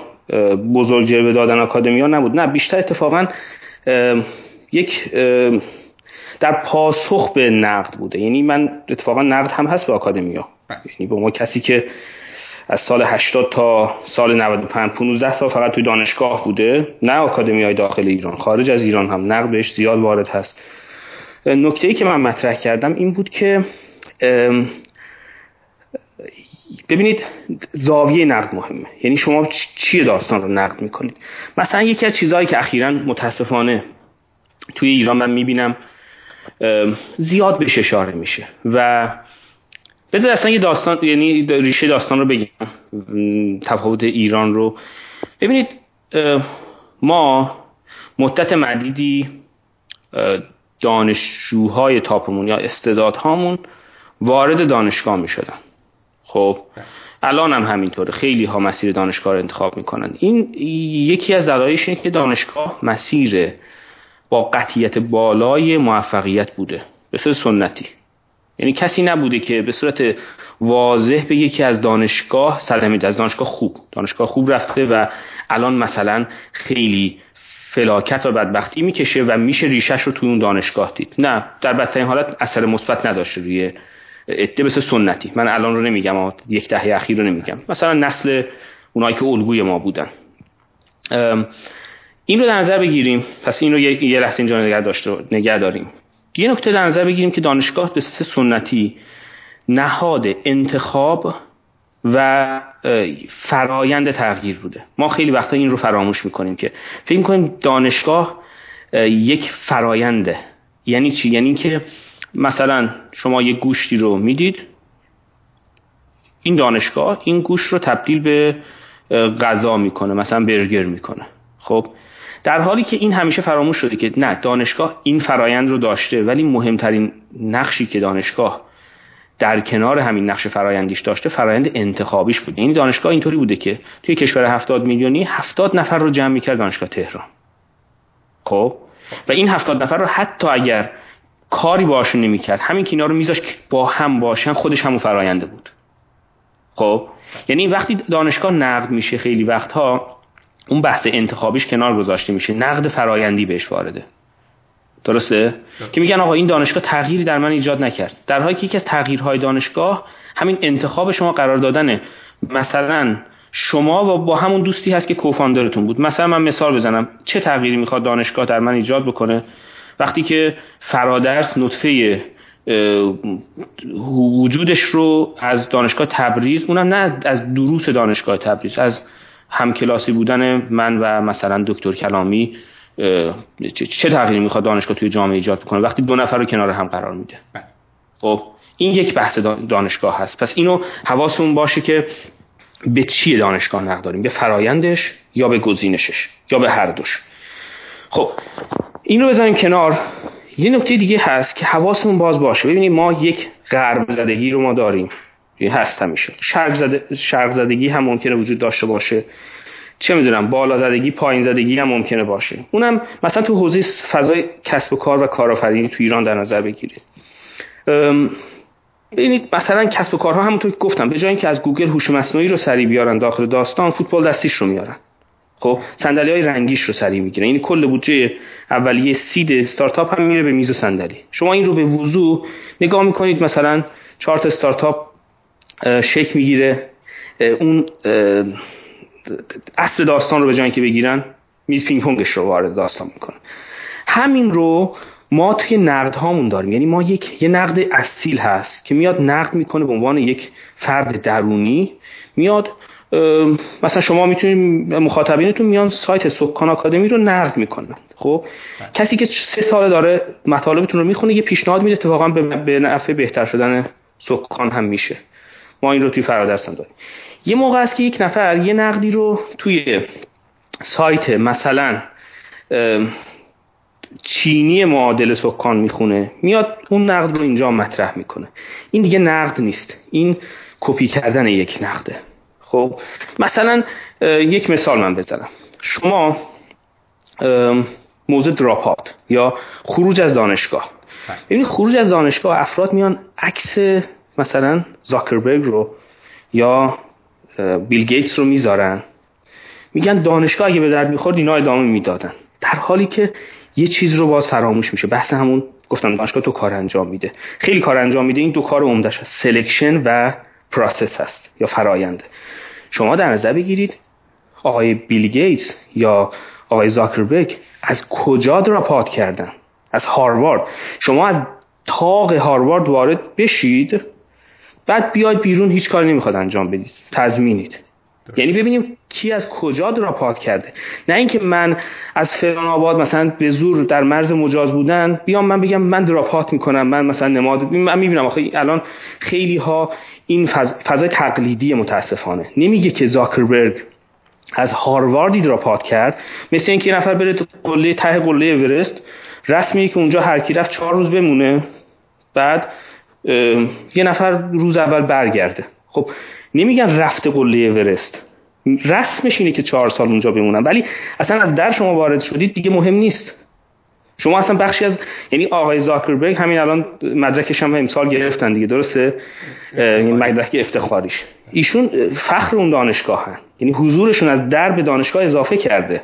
بزرگ جلوه دادن آکادمیا نبود. نه بیشتر اتفاقا یک در پاسخ به نقد بوده. یعنی من اتفاقا نقد هم هست به آکادمیا. یعنی به ما کسی که از سال 80 تا سال 95 15 سال فقط توی دانشگاه بوده. نه آکادمی های داخل ایران خارج از ایران هم. نقد بهش زیاد وارد هست. نکته ای که من مطرح کردم این بود که ببینید زاویه نقد مهمه. یعنی شما چیه داستان رو نقد می‌کنید؟ مثلا یکی از چیزهایی که اخیرا متاسفانه توی ایران من می‌بینم زیاد بهش اشاره میشه. و بذار اصلا یه داستان یعنی ریشه داستان رو بگم تفاوت ایران رو. ببینید ما مدت مدیدی دانشجوهای تاپمون یا استعدادهامون وارد دانشگاه می شدن خب الان هم همینطوره. خیلی ها مسیر دانشگاه رو انتخاب می‌کنن. این یکی از دلایلش اینه که دانشگاه مسیر با قطیت بالای موفقیت بوده. به سنتی. یعنی کسی نبوده که به صورت واضح بگه که از دانشگاه صدمید از دانشگاه خوب. دانشگاه خوب رفته و الان مثلا خیلی فلاکت و بدبختی می‌کشه و میشه ریشش رو توی اون دانشگاه دید. نه در بدترین حالت اثر مثبت نداشته روی عده مثل سنتی. من الان رو نمیگم یک دهه اخیر رو نمیگم. مثلا نسل اونایی که الگوی ما بودن. این رو در نظر بگیریم. پس این رو یه لحظه اینجا نگه, داشته نگه داریم. یه نکته در نظر بگیریم که دانشگاه به سنتی نهاد انتخاب و فرایند تغییر بوده. ما خیلی وقتا این رو فراموش می‌کنیم که فکر می‌کنیم دانشگاه یک فراینده یعنی چی؟ یعنی که مثلا شما یک گوشتی رو می‌دید این دانشگاه این گوشت رو تبدیل به غذا می‌کنه مثلا برگر می‌کنه. خب؟ در حالی که این همیشه فراموش شده که نه دانشگاه این فرایند رو داشته ولی مهمترین نقشی که دانشگاه در کنار همین نقش فرایندیش داشته فرایند انتخابیش بوده. این دانشگاه اینطوری بوده که توی کشور هفتاد میلیونی هفتاد نفر رو جمع می‌کرد دانشگاه تهران. خب؟ و این هفتاد نفر رو حتی اگر کاری باشون نمی‌کرد همین که اینا رو میذاشت با هم باشن خودش همون فراینده بود. خب؟ یعنی وقتی دانشگاه نقد میشه خیلی وقتها اون بحث انتخابیش کنار گذاشته میشه نقد فرایندی بهش وارده. درسته؟ که میگن آقا این دانشگاه تغییری در من ایجاد نکرد. در حالی که یکی از تغییرهای دانشگاه همین انتخاب شما قرار دادنه. مثلا شما و با همون دوستی هست که کوفاندرتون بود. مثلا من مثال بزنم. چه تغییری می‌خواد دانشگاه در من ایجاد بکنه؟ وقتی که فرادرس نطفه وجودش رو از دانشگاه تبریز اونم نه از دروس دانشگاه تبریز از همکلاسی بودن من و مثلا دکتر کلامی چه تغییری می‌خواد دانشگاه توی جامعه ایجاد کنه وقتی دو نفر رو کنار هم قرار میده. بله. خب این یک بحث دانشگاه هست. پس اینو حواسمون باشه که به چی دانشگاه نقد داریم؟ به فرایندش یا به گزینشش؟ یا به هر دوش؟ خب این رو بذاریم کنار. یه نکته دیگه هست که حواسمون باز باشه. ببینید ما یک غرب زدگی رو ما داریم. هست همیشه. شرق, زده، شرق زدگی هم ممکنه وجود داشته باشه. چه می‌دونم بالا زدگی پایین زدگی هم ممکنه باشه. اونم مثلا تو حوزه فضای کسب و کار و کارآفرینی تو ایران در نظر بگیرید ببینید مثلا کسب و کارها همونطور که گفتم به جای اینکه از گوگل هوش مصنوعی رو سریع بیارن داخل داستان فوتبال دستیش رو میارن. خب صندلی های رنگیش رو سریع می‌گیرن. این کل بودجه اولیه سید استارتاپ هم میره به میز و صندلی. شما این رو به وضوح نگاه می‌کنید مثلا چارت استارتاپ شک می‌گیره. اون اصل داستان رو به جایی که بگیرن میز پینگ پونگش رو وارد داستان می‌کنه همین رو ما توی نقد هامون داریم. یعنی ما یک یه نقد اصیل هست که میاد نقد می‌کنه به عنوان یک فرد درونی. میاد مثلا شما می‌تونید مخاطبینتون میان سایت سکان آکادمی رو نقد می‌کنن. خب؟ بله. کسی که سه سال داره مطالبتون رو می‌خونه یه پیشنهاد میده اتفاقا به نفع بهتر شدن سکان هم میشه. ما این رو توی فرادرسان داریم. یه موقع است که یک نفر یه نقدی رو توی سایت مثلا چینی معادل سکان می‌خونه میاد اون نقد رو اینجا مطرح می‌کنه. این دیگه نقد نیست. این کپی کردن یک نقده. خب مثلا یک مثال من بزنم. شما موضوع دراپات یا خروج از دانشگاه. بله. ببینید خروج از دانشگاه افراد میان عکس مثلا زاکربرگ رو یا بیل گیتس رو می‌ذارن. میگن دانشگاه اگه به درد می‌خورد اینا ادامه می‌دادن. در حالی که یه چیز رو باز فراموش میشه. بحث همون گفتم دانشگاه دو کار انجام میده. خیلی کار انجام میده. این دو کار عمدهش هست selection و process هست یا فراینده شما در نظر بگیرید آقای بیل گیتس یا آقای زاکربرگ از کجا دراپات کردن؟ از هاروارد. شما از تاق هاروارد وارد بشید. بعد بیاید بیرون هیچ کاری نمی‌خواد انجام بدید. تضمینید. یعنی ببینیم کی از کجا دراپات کرده. نه اینکه من از فلان آباد مثلا به زور در مرز مجاز بودن بیام من بگم من دراپات می‌کنم من مثلا نماد من می‌بینم آخه الان خیلی ها این فضای تقلیدی متاسفانه. نمیگه که زاکربرگ از هارواردی دراپات کرد مثل اینکه یه نفر بره تو قله ته قله اورست رسمیه که اونجا هر کی رفت چهار روز بمونه. بعد یه نفر روز اول برگرده. خب نمیگن رفته قله اورست. رسمش اینه که چهار سال اونجا بمونن. ولی اصلا از در شما وارد شدید دیگه مهم نیست. شما اصلا بخشی از یعنی آقای زاکربرگ همین الان مدرکش هم امسال گرفتن دیگه درسته؟ این مدرک افتخاریش. ایشون فخر اون دانشگاه هن. یعنی حضورشون از در به دانشگاه اضافه کرده.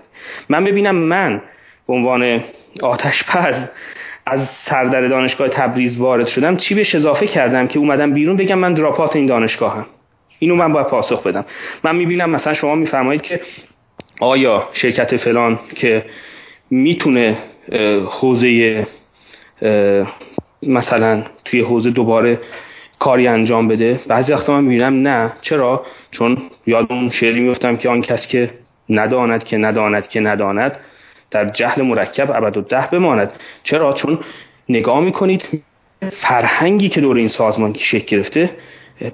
من ببینم من به عنوان آتش پز از سردر دانشگاه تبریز وارد شدم چی بهش اضافه کردم که اومدم بیرون بگم من دراپات این دانشگاه هم اینو من باید پاسخ بدم. من می‌بینم مثلا شما میفرمایید که آیا شرکت فلان که می‌تونه حوزه مثلا توی حوزه دوباره کاری انجام بده؟ بعضی وقتا من می‌بینم نه. چرا؟ چون یاد اون شعری میفتم که آن کس که نداند که نداند که نداند در جهل مرکب ابد و ده بماند. چرا؟ چون نگاه می‌کنید فرهنگی که دور این سازمان شکل گرفته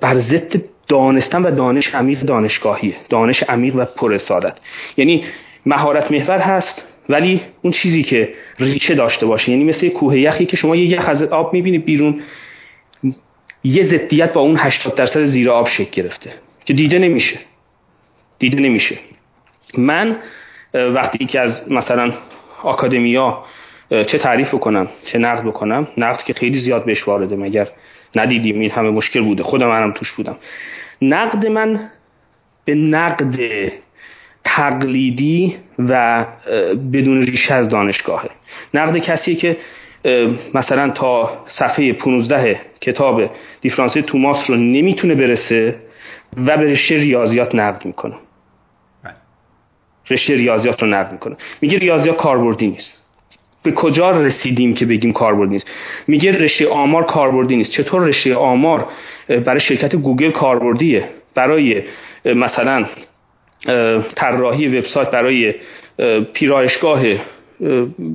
بر ضد دانستن و دانش عمیق دانشگاهیه. دانش عمیق و پر یعنی مهارت محور هست ولی اون چیزی که ریشه داشته باشه. یعنی مثل کوه یخی که شما یه یخ از آب می‌بینید بیرون یه ضدیت با اون 80 درصد زیر آب شکل گرفته. که دیده نمیشه. دیده نمیشه. من وقتی که از مثلا آکادمیا چه تعریف بکنم چه نقد بکنم نقد که خیلی زیاد بهش وارده مگر ندیدیم این همه مشکل بوده. خودم منم توش بودم. نقد من به نقد تقلیدی و بدون ریشه از دانشگاهه. نقد کسی که مثلا تا صفحه 15 کتاب دیفرانسی توماس رو نمی‌تونه برسه و به ریاضیات نقد می‌کنه. رشته ریاضیات رو نقد می‌کنه. میگه ریاضیات کاربردی نیست. به کجا رسیدیم که بگیم کاربردی نیست؟ میگه رشته آمار کاربردی نیست. چطور رشته آمار برای شرکت گوگل کاربردیه؟ برای مثلا طراحی وبسایت برای پیرایشگاه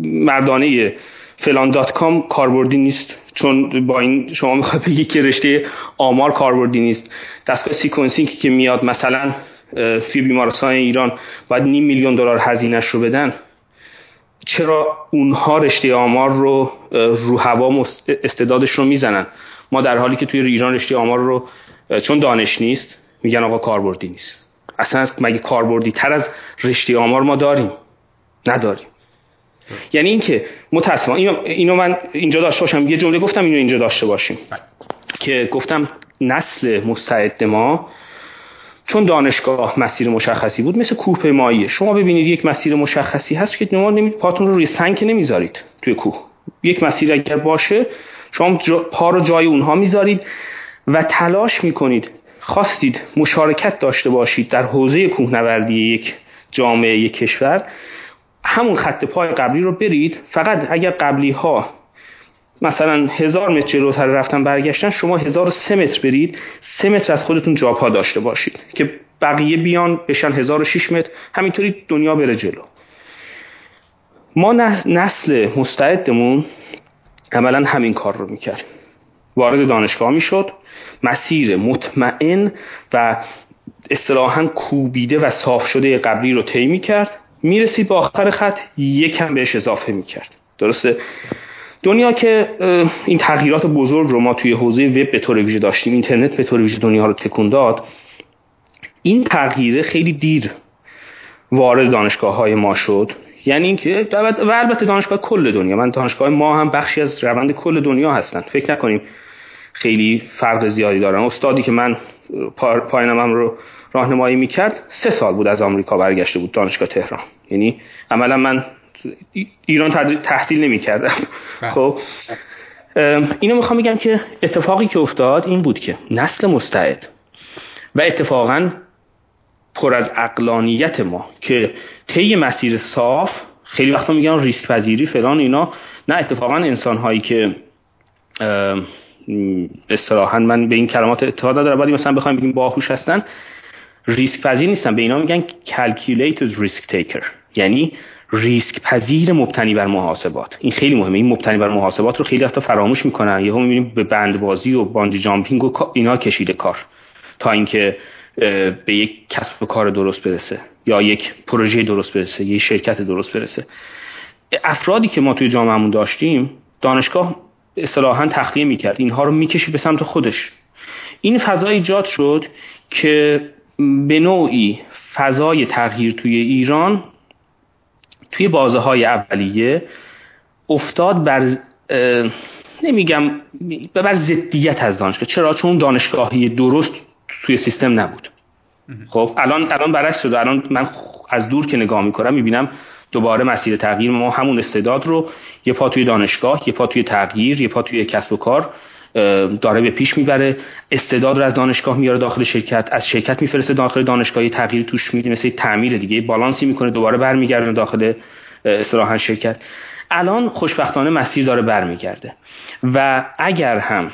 مردانه فلان dot com کاربردی نیست. چون با این شما می‌خواد بگی که رشته آمار کاربردی نیست. دستگاه sequencing که میاد مثلا فی بیمارستان ایران باید نیم میلیون دلار هزینهش رو بدن. چرا اونها رشته آمار رو رو هوا استعدادش رو می‌زنن؟ ما در حالی که توی ایران رشته آمار رو چون دانش نیست میگن آقا کاربردی نیست. اصلا مگه کاربردی تر از رشته آمار ما داریم؟ نداریم. یعنی اینکه متاسفانه اینو, اینو من اینجا داشته باشم. یه جمله گفتم اینو اینجا داشته باشیم. بله. که گفتم نسل مستعد ما چون دانشگاه مسیر مشخصی بود مثل کوه ماییه شما ببینید یک مسیر مشخصی هست که نماد نمید پاتون رو روی سنگ نمی‌ذارید توی کوه. یک مسیر اگر باشه شما پا رو جای اونها می‌ذارید و تلاش می‌کنید خواستید مشارکت داشته باشید در حوزه کوهنوردی یک جامعه یک کشور همون خط پای قبلی رو برید. فقط اگر قبلی ها مثلا هزار متر جلوتر رفتن برگشتن شما هزار و سه متر برید سه متر از خودتون جاپا داشته باشید که بقیه بیان بشن 1006 متر. همینطوری دنیا بره جلو. ما نسل مستعدمون عملا همین کار رو می‌کرد. وارد دانشگاه می‌شد مسیر مطمئن و اصطلاحا کوبیده و صاف شده قبلی رو طی می‌کرد. می‌رسید به آخر خط یکم بهش اضافه می‌کرد. درسته؟ دنیا که این تغییرات بزرگ رو ما توی حوزه وب به طور ویژه داشتیم اینترنت به طور ویژه دنیا رو تکون داد این تغییره خیلی دیر وارد دانشگاه های ما شد. یعنی اینکه و البته دانشگاه کل دنیا من دانشگاه ما هم بخشی از روند کل دنیا هستن. فکر نکنیم خیلی فرق زیادی دارن. استادی که من پایانم رو راهنمایی می‌کرد سه سال بود از آمریکا برگشته بود دانشگاه تهران. یعنی عملا من ایران تحصیل نمی‌کردم بله. خب اینو می‌خوام بگم که اتفاقی که افتاد این بود که نسل مستعد و اتفاقا پر از اقلانیت ما که طی مسیر صاف خیلی وقتا میگن ریسک پذیری فلان اینا نه اتفاقا انسان هایی که اصطلاحا من به این کلمات اتحاد ندارم ولی مثلا بخوایم بگیم باهوش هستن ریسک پذیر نیستن. به اینا میگن calculated risk taker. یعنی ریسک پذیر مبتنی بر محاسبات. این خیلی مهمه. این مبتنی بر محاسبات رو خیلی وقتا فراموش می‌کنن. یهو می‌بینیم به بندبازی و باندی جامپینگ و اینا کشیده کار. تا اینکه به یک کسب و کار درست برسه. یا یک پروژه درست برسه. یک شرکت درست برسه. افرادی که ما توی جامعهمون داشتیم دانشگاه اصطلاحا تخلیه می‌کرد. اینها رو می‌کشید به سمت خودش. این فضا ایجاد شد که به نوعی فضای تغییر توی ایران توی بازه های اولیه افتاد بر نمیگم بر ضدیت از دانشگاه. چرا؟ چون دانشگاهی درست توی سیستم نبود. خب الان الان برعکس شده. الان من از دور که نگاه می‌کنم می‌بینم دوباره مسیر تغییر ما همون استعداد رو یه پا توی دانشگاه یه پا توی تغییر یه پا توی کسب و کار داره به پیش می‌بره. استعداد رو از دانشگاه میاره داخل شرکت. از شرکت میفرسته داخل دانشگاه تغییر توش میده. مثل تعمیر دیگه. بالانسی می‌کنه. دوباره برمیگرده داخل اصطلاحا شرکت. الان خوشبختانه مسیر داره برمیگرده. و اگر هم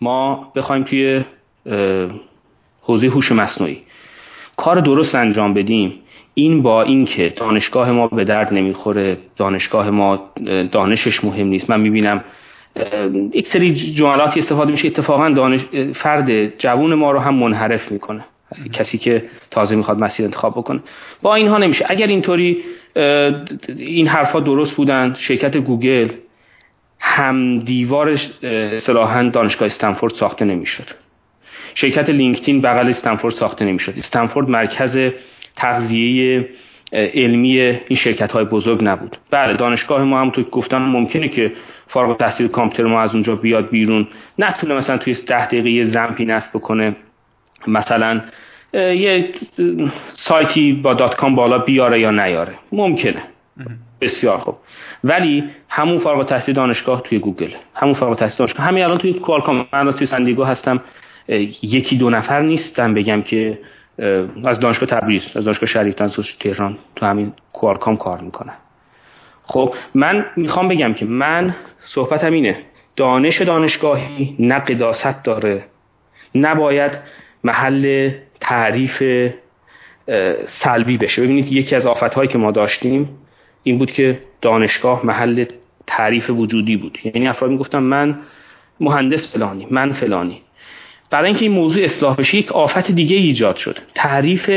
ما بخوایم توی حوزه هوش مصنوعی کار درست انجام بدیم این با اینکه دانشگاه ما به درد نمی‌خوره دانشگاه ما دانشش مهم نیست. من می‌بینم یک سری جملاتی استفاده میشه. اتفاقا دانش فرد جوون ما رو هم منحرف می‌کنه. کسی که تازه می‌خواد مسیر انتخاب بکنه. با اینها نمیشه. اگر اینطوری این حرفا درست بودن شرکت گوگل هم دیوارش اصطلاحا دانشگاه استنفورد ساخته نمی‌شد. شرکت لینکدین بغل استنفورد ساخته نمی‌شد. استنفورد مرکز تغذیه علمی این شرکت های بزرگ نبود. بله دانشگاه ما هم تو گفتم ممکنه که فارغ تحصیل کامپیوتر ما از اونجا بیاد بیرون. نتونه مثلا توی ده دقیقه یه XAMPP ی نصب بکنه. مثلا یه سایتی با dot com بالا بیاره یا نیاره. ممکنه. بسیار خوب. ولی همون فارغ التحصیل دانشگاه توی گوگل. همون فارغ التحصیل دانشگاه. همین الان توی کوالکام. من توی سن‌دیگو هستم. یکی دو نفر نیستم بگم که از دانشگاه تبریز از دانشگاه شریف تهران تو همین کوالکام کار می‌کنن. خب من می‌خوام بگم که من صحبتم اینه دانش دانشگاهی نه قداست داره نباید محل تعریف سلبی بشه. ببینید یکی از آفتهایی که ما داشتیم این بود که دانشگاه محل تعریف وجودی بود. یعنی افراد می‌گفتن من مهندس فلانی من فلانی. برای اینکه این موضوع اصلاح بشه یک آفت دیگه ایجاد شد. تعریف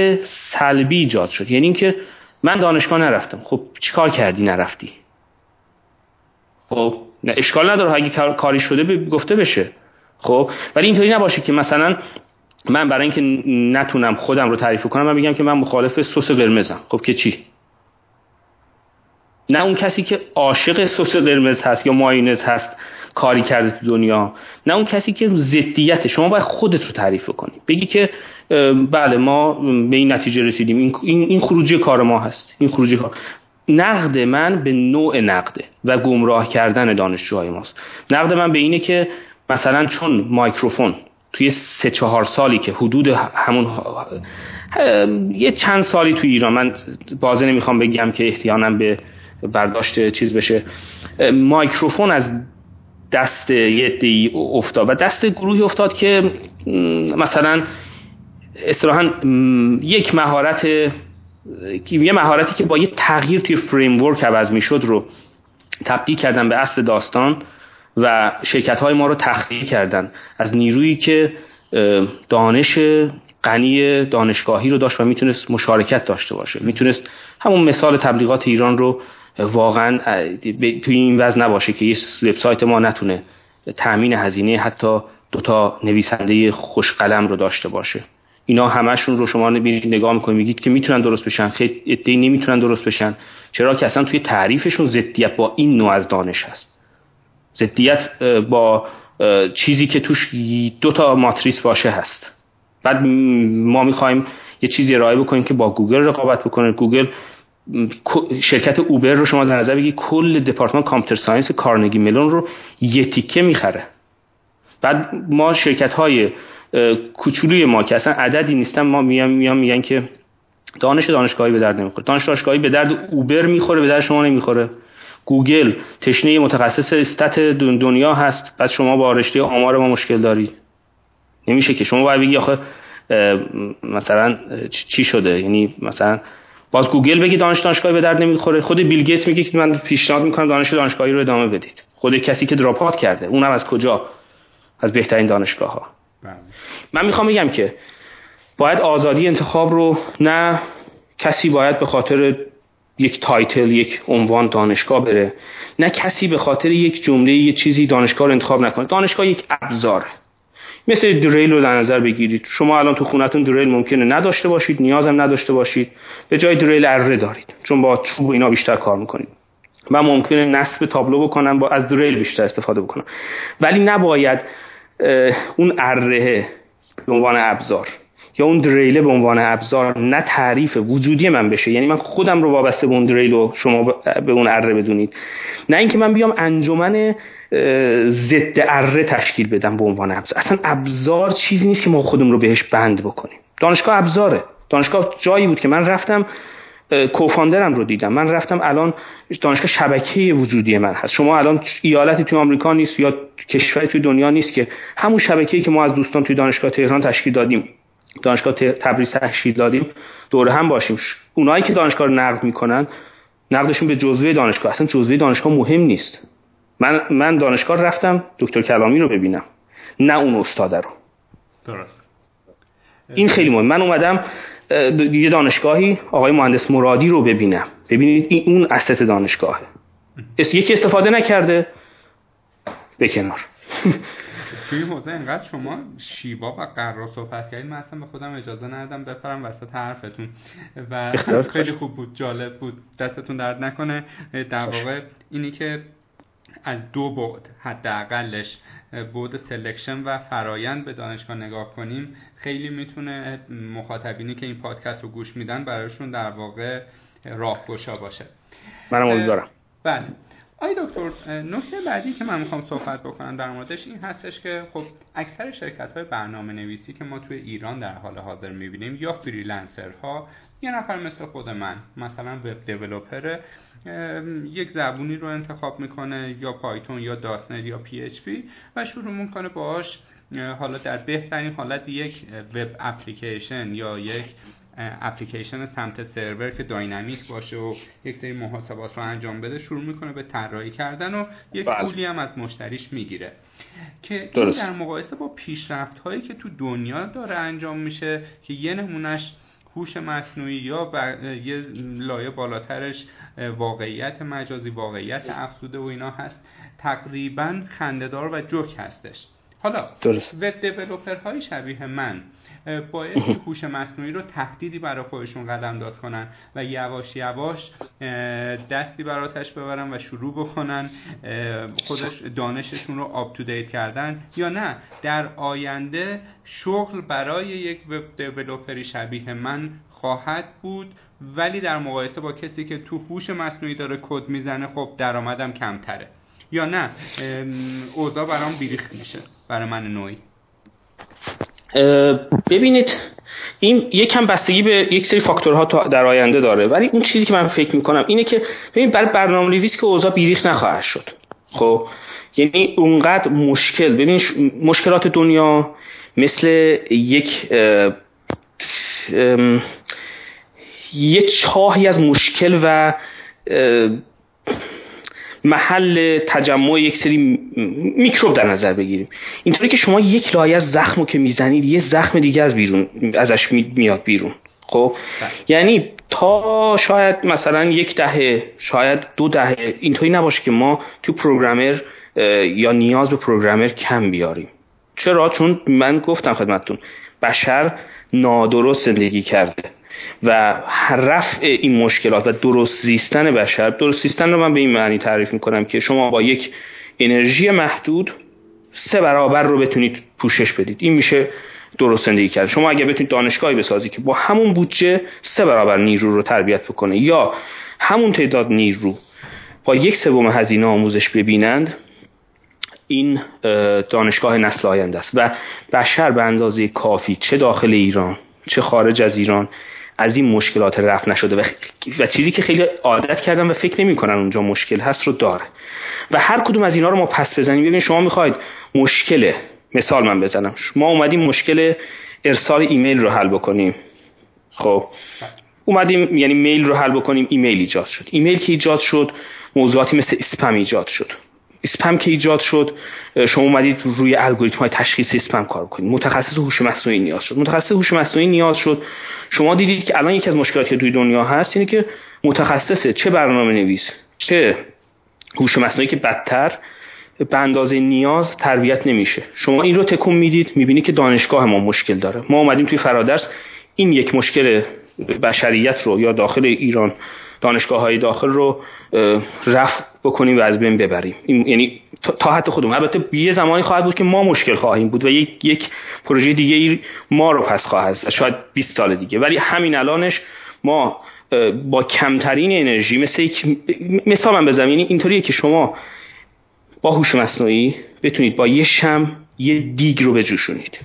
سلبی ایجاد شد. یعنی اینکه من دانشگاه نرفتم. خب چیکار کردی؟ نرفتی. خب نه اشکال نداره. اگه کاری شده گفته بشه. خب ولی اینطوری نباشه که مثلا من برای اینکه نتونم خودم رو تعریف کنم من میگم که من مخالف سس قرمزم. خب که چی؟ نه اون کسی که عاشق سس قرمز هست یا ماینز هست کاری کرده تو دنیا. نه اون کسی که ضدیت شما باید خودت رو تعریف کنی بگی که بله ما به این نتیجه رسیدیم. این, این خروجی کار ما هست. این خروجی کار. نقد من به نوع نقده و گمراه کردن دانشجوهای ماست. نقد من به اینه که مثلا چون مایکروفون توی سه چهار سالی که حدود همون یه چند سالی توی ایران من بازه نمی‌خوام بگم که احتیانم به برداشت چیز بشه. مایکروفون از دست یه دی افتاد و دست گروهی افتاد که مثلا اصطلاحا یک مهارت یه مهارتی که با یه تغییر توی فریم ورک عوض می‌شد رو تبدیل کردن به اصل داستان و شرکت های ما رو تخلیه کردن. از نیرویی که دانش غنی دانشگاهی رو داشت و می‌تونست مشارکت داشته باشه. می‌تونست همون مثال تبلیغات ایران رو واقعا توی این وضع نباشه که یه وبسایت ما نتونه تأمین هزینه حتی دوتا نویسنده خوشقلم رو داشته باشه. اینا همشون رو شما نگاه می‌کنید میگید که می‌تونن درست بشن. خیلی عده‌ای نمی‌تونن درست بشن. چرا که اصلا توی تعریفشون ضدیت با این نوع از دانش هست. ضدیت با چیزی که توش دو تا ماتریس باشه هست. بعد ما می‌خوایم یه چیزی ارائه بکنیم که با گوگل رقابت بکنه. گوگل شرکت اوبر رو شما در نظر بگیرید کل دپارتمان computer science کارنگی ملون رو یه تیکه می‌خره. بعد ما شرکت های کوچولوی ما که اصلا عددی نیستن ما میان میان میگن که دانش دانشگاهی به درد نمی‌خوره. دانش دانشگاهی به درد اوبر می‌خوره به درد شما نمی‌خوره. گوگل تشنه متخصص stat دنیا هست بعد شما با رشته آمار ما مشکل داری. نمیشه که. شما باید بگی آخه مثلا چی شده؟ یعنی مثلا باز گوگل بگی دانش دانشگاهی به درد نمی‌خوره. خود بیل گیتس میگه که من پیشنهاد می‌کنم دانش دانشگاهی رو ادامه بدید. خود کسی که drop کرده اونم از کجا؟ از بهترین دانشگاه ها. من می‌خوام بگم که باید آزادی انتخاب رو نه کسی باید به خاطر یک title یک عنوان دانشگاه بره نه کسی به خاطر یک جمله یک چیزی دانشگاه رو انتخاب نکنه. دانشگاه یک ابزاره. مثل دریل رو در نظر بگیرید. شما الان تو خونتون دریل ممکنه نداشته باشید نیازم نداشته باشید. به جای دریل اره دارید. چون با چوب اینا بیشتر کار می‌کنید. من ممکنه نصب تابلو بکنم با از دریل بیشتر استفاده بکنم. ولی نباید اون اره به عنوان ابزار یا اون دریله به عنوان ابزار نه تعریف وجودی من بشه. یعنی من خودم رو وابسته به اون دریل و شما به اون اره بدونید. نه اینکه من بیام انجمن ضد اره تشکیل بدم به عنوان ابزار. اصلا ابزار چیزی نیست که ما خودمون رو بهش بند بکنیم. دانشگاه ابزاره. دانشگاه جایی بود که من رفتم کوفاندرم رو دیدم. من رفتم الان دانشگاه شبکه وجودی من هست. شما الان ایالتی توی آمریکا نیست یا کشوری توی دنیا نیست که همون شبکه‌ای که ما از دوستان توی دانشگاه تهران تشکیل دادیم دانشگاه تبریز تشکیل دادیم دور هم باشیم. اونایی که دانشگاه رو نقد می‌کنن نقدشون به جزوه دانشگاه. اصلا جزوه دانشگاه مهم نیست. من من دانشگاه رفتم دکتر کلامی رو ببینم نه اون استاد رو. درست. این خیلی مهم. من اومدم یه دانشگاهی آقای مهندس مرادی رو ببینم ببینید این اون اسست دانشگاهه. یکی استفاده نکرده. به کنار. توی حوزه اینقدر شما شیوا و قرار صحبت کردید من اصلا به خودم اجازه ندادم بپرم وسط حرفتون. و خیلی خوب بود جالب بود. دستتون درد نکنه. در واقع اینی که از دو بعد حداقلش بعد selection و فرایند به دانشگاه نگاه کنیم خیلی می‌تونه مخاطبینی که این پادکست رو گوش میدن برایشون در واقع راهگشا باشه. منم امیدوارم. بله. آقای دکتر نکته بعدی که من می‌خوام صحبت بکنم در موردش این هستش که خب اکثر شرکت های برنامه نویسی که ما توی ایران در حال حاضر می‌بینیم یا freelancer ها یه نفر مثل خود من مثلا web developer یک زبونی رو انتخاب می‌کنه یا Python یا .NET یا PHP و شروع می‌کنه باهاش حالا در بهترین حالت یک web application یا یک اپلیکیشن سمت سرور که dynamic باشه و یک سری محاسبات رو انجام بده شروع می‌کنه به طراحی کردن و یک بله. پولی هم از مشتریش می‌گیره. که این در مقایسه با پیشرفت هایی که تو دنیا داره انجام میشه که یه نمونهش هوش مصنوعی یا یه لایه بالاترش واقعیت مجازی واقعیت افزوده و اینا هست تقریبا خندهدار و جوک هستش. حالا درست. وب های شبیه من باید هوش مصنوعی رو تهدیدی برای خودشون قدم داد کنن و یواش یواش دستی براتش ببرن و شروع بکنن خودش دانششون رو آپ تو دیت کردن یا نه. در آینده شغل برای یک وب دیولپری شبیه من خواهد بود ولی در مقایسه با کسی که تو هوش مصنوعی داره کد می‌زنه خب درآمدم کمتره. یا نه؟ اوضاع برام بیریخت میشه برای من نوعی. ببینید این یکم بستگی به یک سری فاکتورها در آینده داره ولی اون چیزی که من فکر می‌کنم اینه که ببین برای برنامه نویس که اوضاع بیریخ نخواهد شد. خب یعنی اونقدر مشکل ببین مشکلات دنیا مثل یک یه چاهی از مشکل و محل تجمع یک سری میکروب در نظر بگیریم. اینطوری که شما یک لایه زخم رو که می‌زنید یه زخم دیگه از بیرون ازش میاد بیرون. خب؟ بله. یعنی تا شاید مثلا یک دهه شاید دو دهه اینطوری نباشه که ما تو پروگرامر یا نیاز به پروگرامر کم بیاریم. چرا؟ چون من گفتم خدمتتون بشر نادرست زندگی کرده. و رفع این مشکلات و درست زیستن بشر درست زیستن رو من به این معنی تعریف می‌کنم که شما با یک انرژی محدود سه برابر رو بتونید پوشش بدید. این میشه درست زندگی کرد. شما اگر بتونید دانشگاهی بسازید که با همون بودجه سه برابر نیرو رو تربیت بکنه یا همون تعداد نیرو با یک سوم هزینه آموزش ببینند این دانشگاه نسل آینده است. و بشر به اندازه کافی چه داخل ایران چه خارج از ایران از این مشکلات رفت نشده و, و چیزی که خیلی عادت کردن و فکر نمی‌کنن اونجا مشکل هست رو داره. و هر کدوم از اینا رو ما پس بزنیم. ببینید شما می‌خواید مشکل مثال من بزنم. ما اومدیم مشکل ارسال ایمیل رو حل بکنیم. خب. اومدیم یعنی میل رو حل بکنیم ایمیل ایجاد شد. ایمیل که ایجاد شد موضوعاتی مثل اسپم ایجاد شد. اسپم که ایجاد شد شما اومدید روی الگوریتم های تشخیص اسپم کار کنید. متخصص هوش مصنوعی نیاز شد. متخصص هوش مصنوعی نیاز شد. شما دیدید که الان یکی از مشکلاتی که توی دنیا هست اینه که متخصص چه برنامه نویس چه هوش مصنوعی که بدتر به اندازه نیاز تربیت نمیشه. شما این رو تکون می‌دید می‌بینید که دانشگاه ما مشکل داره. ما اومدیم توی فرادرس این یک مشکل بشریت رو یا داخل ایران دانشگاه های داخل رو رفع بکنیم و از بین ببریم. این یعنی تا حتی خودمون. البته یه زمانی خواهد بود که ما مشکل خواهیم بود و یک یک پروژه دیگه ای ما رو پس خواهد. شاید 20 سال دیگه. ولی همین الانش ما با کمترین انرژی مثل یک مثال من بزنم. یعنی اینطوریه که شما با هوش مصنوعی بتونید با یه شم یه دیگ رو بجوشونید.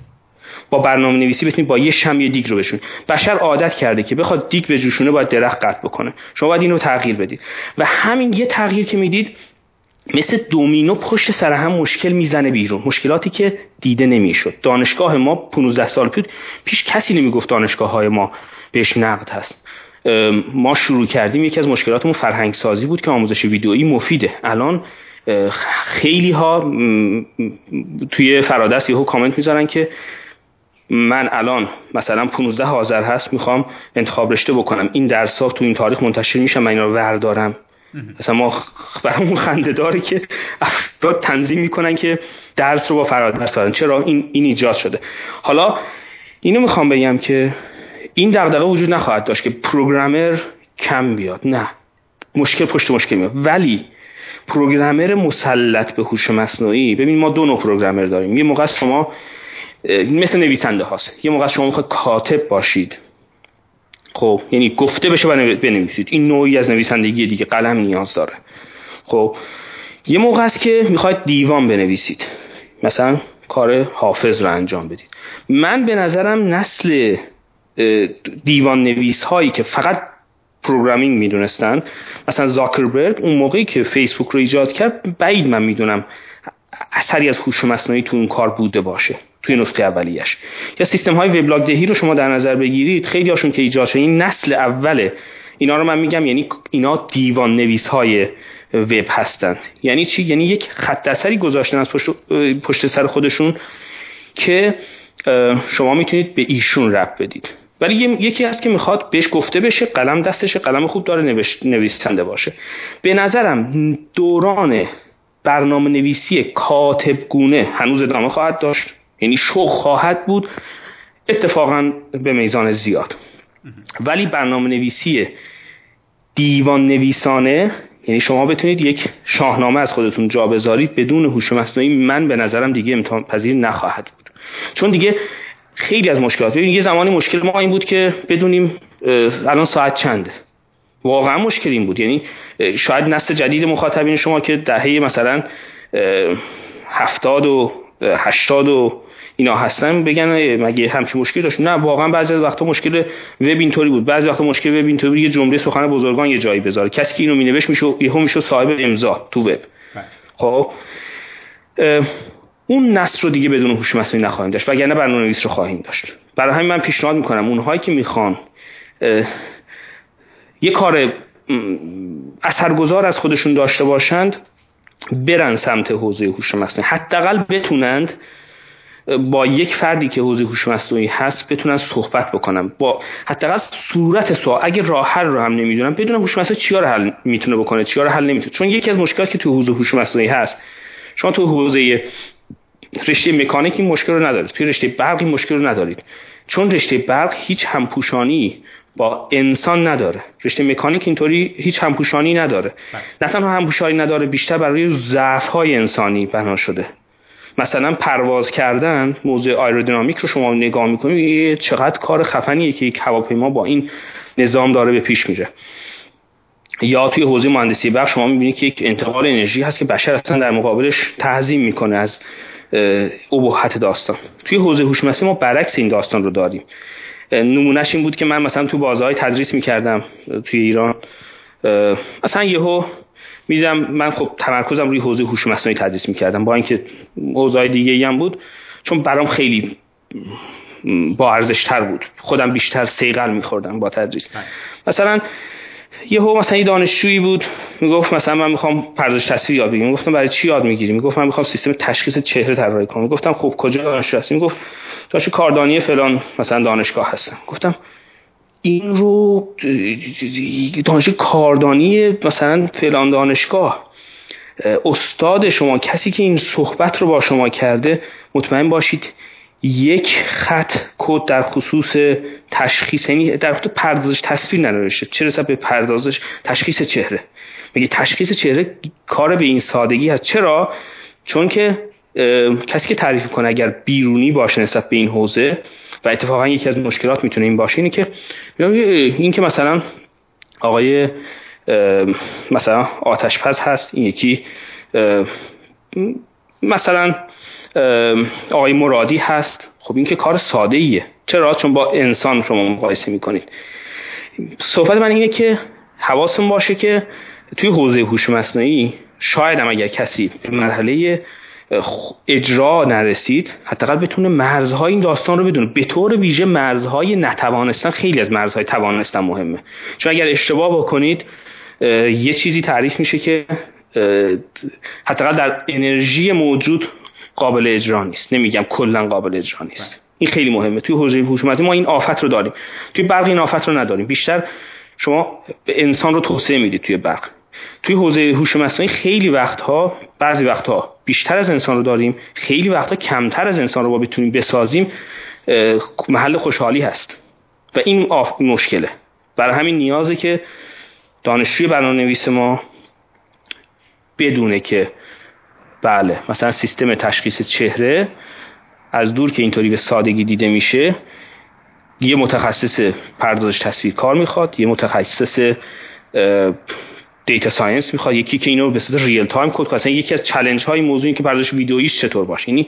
با برنامه نویسی بتونید با یه شم یه دیگ رو بشون بشر عادت کرده که بخواد دیگ به جوشونه باید درخت قطع بکنه. شما باید اینو تغییر بدید. و همین یه تغییر که می‌دید مثل دومینو پشت سر هم مشکل می‌زنه بیرون. مشکلاتی که دیده نمی‌شد. دانشگاه ما 15 سال پیش کسی نمی‌گفت دانشگاه های ما بهش نقد هست. ما شروع کردیم. یکی از مشکلاتمون فرهنگ سازی بود که آموزش ویدئویی مفیده. الان خیلی ها توی فرادست یهو کامنت می‌ذارن که من الان مثلا 15 حاضر هست می‌خوام انتخاب رشته بکنم. این درس ها تو این تاریخ منتشر میشه من اینا رو وردارم. مثلا ما برامون خنده داره که افراد تنظیم می‌کنن که درس رو با فرادرس دارن چرا؟ این این ایجاد شده. حالا اینو می‌خوام بگم که این دغدغه وجود نخواهد داشت که پروگرامر کم بیاد. نه. مشکل پشت مشکل میاد. ولی پروگرامر مسلط به هوش مصنوعی ببین ما دو نوع پروگرامر داریم. یه موقع شما مثل نویسنده هاست. یه موقع شما می‌خواید کاتب باشید. خب یعنی گفته بشه و بنویسید. این نوعی از نویسندگی دیگه قلم نیاز داره. خب یه موقع است که می‌خواید دیوان بنویسید. مثلا کار حافظ رو انجام بدید. من به نظرم نسل دیوان نویس هایی که فقط programming می‌دونستن مثلا زاکربرگ اون موقعی که فیسبوک رو ایجاد کرد بعید من می‌دونم اثری از هوش مصنوعی تو اون کار بوده باشه. توی نسخه اولیش یا سیستم های وبلاگ دهی رو شما در نظر بگیرید خیلی هاشون که ایجاد شده این نسل اوله. اینا رو من میگم یعنی اینا دیوان نویس های وب هستند یعنی چی؟ یعنی یک خط اثری گذاشتن از پشت, پشت سر خودشون که شما می‌تونید به ایشون رب بدید. ولی یکی هست که می‌خواد بهش گفته بشه قلم دستش قلم خوب داره نویسنده باشه. به نظرم دوران برنامه نویسی کاتبگونه هنوز ادامه خواهد داشت. یعنی شوق خواهد بود اتفاقا به میزان زیاد. ولی برنامه نویسی دیوان نویسانه یعنی شما بتونید یک شاهنامه از خودتون جا بذارید بدون هوش مصنوعی من به نظرم دیگه امتحان پذیر نخواهد بود. چون دیگه خیلی از مشکلات یه زمانی مشکل ما این بود که بدونیم الان ساعت چنده. واقعا مشکل این بود. یعنی شاید نسل جدید مخاطبین شما که دهه مثلا هفتاد و هشتاد و اینا هستن بگن مگه همچین مشکلی داشت؟ نه واقعا بعضی از وقتا مشکل وب اینطوری بود. بعضی وقتا مشکل وب اینطوری یه جمله سخن بزرگان یه جایی بذاره. کسی که اینو مینوشت میشه یهو میشه صاحب امضا تو وب بله. خب؟ اون نسل رو دیگه بدون هوش مصنوعی نخواهیم داشت وگرنه برنامه‌نویس رو خواهیم داشت. برای همین من پیشنهاد می‌کنم اونهایی که می‌خوان یه کار اثرگذار از خودشون داشته باشند برن سمت حوزه هوش مصنوعی. حداقل بتونند با یک فردی که حوزه هوش مصنوعی هست بتونن صحبت بکنم با حداقل صورت سوال اگه راه حل رو هم نمی‌دونم بدونم هوش مصنوعی چیا رو حل می‌تونه بکنه چیا رو حل نمی‌تونه. چون یکی از مشکلاتی که تو حوزه هوش مصنوعی هست شما تو حوزه رشته مکانیک این مشکل رو ندارید. توی رشته برق این مشکل رو ندارید. چون رشته برق هیچ همپوشانی با انسان نداره. رشته مکانیک اینطوری هیچ همپوشانی نداره. بله. نه تنها همپوشانی نداره بیشتر برای ضعف های انسانی بنا شده. مثلا پرواز کردن موضوع آیرودینامیک رو شما نگاه می‌کنید چقدر کار خفنیه که یک هواپیما با این نظام داره به پیش میره. یا توی حوزه مهندسی برق شما می‌بینید که یک انتقال انرژی هست که بشر اصلا در مقابلش تعظیم می‌کنه از ابهت داستان. توی حوزه هوش مصنوعی ما برعکس این داستان رو داریم. نمونهش این بود که من مثلا تو بازهای تدریس می‌کردم توی ایران. مثلا یهو میدم من خب تمرکزم روی حوزه هوش مصنوعی تدریس می‌کردم. با اینکه حوزه دیگه ای هم بود چون برام خیلی با ارزش تر بود. خودم بیشتر سیقل میخوردم با تدریس. بله. مثلا یهو مثلا یه دانشجویی بود می‌گفت مثلا من می‌خوام پردازش تصویر یاد بگیرم. گفتم برای چی یاد می‌گیری؟ می‌گفت من می‌خوام سیستم تشخیص چهره طراحی کنم. گفتم خب کجا دانشجو هستی؟ می‌گفت دانشجو کاردانی فلان مثلا دانشگاه هستم. گفتم این رو دانشجو کاردانی مثلا فلان دانشگاه استاد شما کسی که این صحبت رو با شما کرده مطمئن باشید یک خط کد در خصوص تشخیص یعنی در خصوص پردازش تصویر ننوشته چه رسد به پردازش؟ تشخیص چهره. میگه تشخیص چهره کار به این سادگی هست. چرا؟ چون که کسی که تعریف کنه اگر بیرونی باشه نسبت به این حوزه و اتفاقا یکی از مشکلات می‌تونه این باشه اینه که این که مثلا آقای مثلا آتشپز هست این یکی مثلا آقای مرادی هست. خب این که کار ساده ایه چرا؟ چون با انسان شما مقایسه می‌کنید. صحبت من اینه که حواسم باشه که توی حوزه هوش مصنوعی شاید هم اگر کسی مرحله اجرا نرسید حداقل بتونه مرزهای این داستان رو بدونه. به طور ویژه مرزهای نتوانستن خیلی از مرزهای توانستن مهمه. چون اگر اشتباه بکنید یه چیزی تعریف میشه که حداقل در انرژی موجود قابل اجرا نیست. نمیگم کلا قابل اجرا نیست. این خیلی مهمه. توی حوزه هوش ما این آفت رو داریم. توی برق این آفت رو نداریم. بیشتر شما به انسان رو توسعه می‌دید توی برق. توی حوزه هوش مصنوعی خیلی وقتها بعضی وقتها بیشتر از انسان رو داریم خیلی وقتها کمتر از انسان رو با بتونیم بسازیم محل خوشحالی هست. و این مشکله. برای همین نیازه که دانشجوی برنامه نویس ما بدونه که بله مثلا سیستم تشخیص چهره از دور که اینطوری به سادگی دیده میشه یه متخصص پردازش تصویر کار می‌خواد یه متخصص data science می‌خواد یکی که اینو به صورت real time کد کنه. یکی از چالش های موضوعی که پردازش ویدئویی چطور باشه؟ یعنی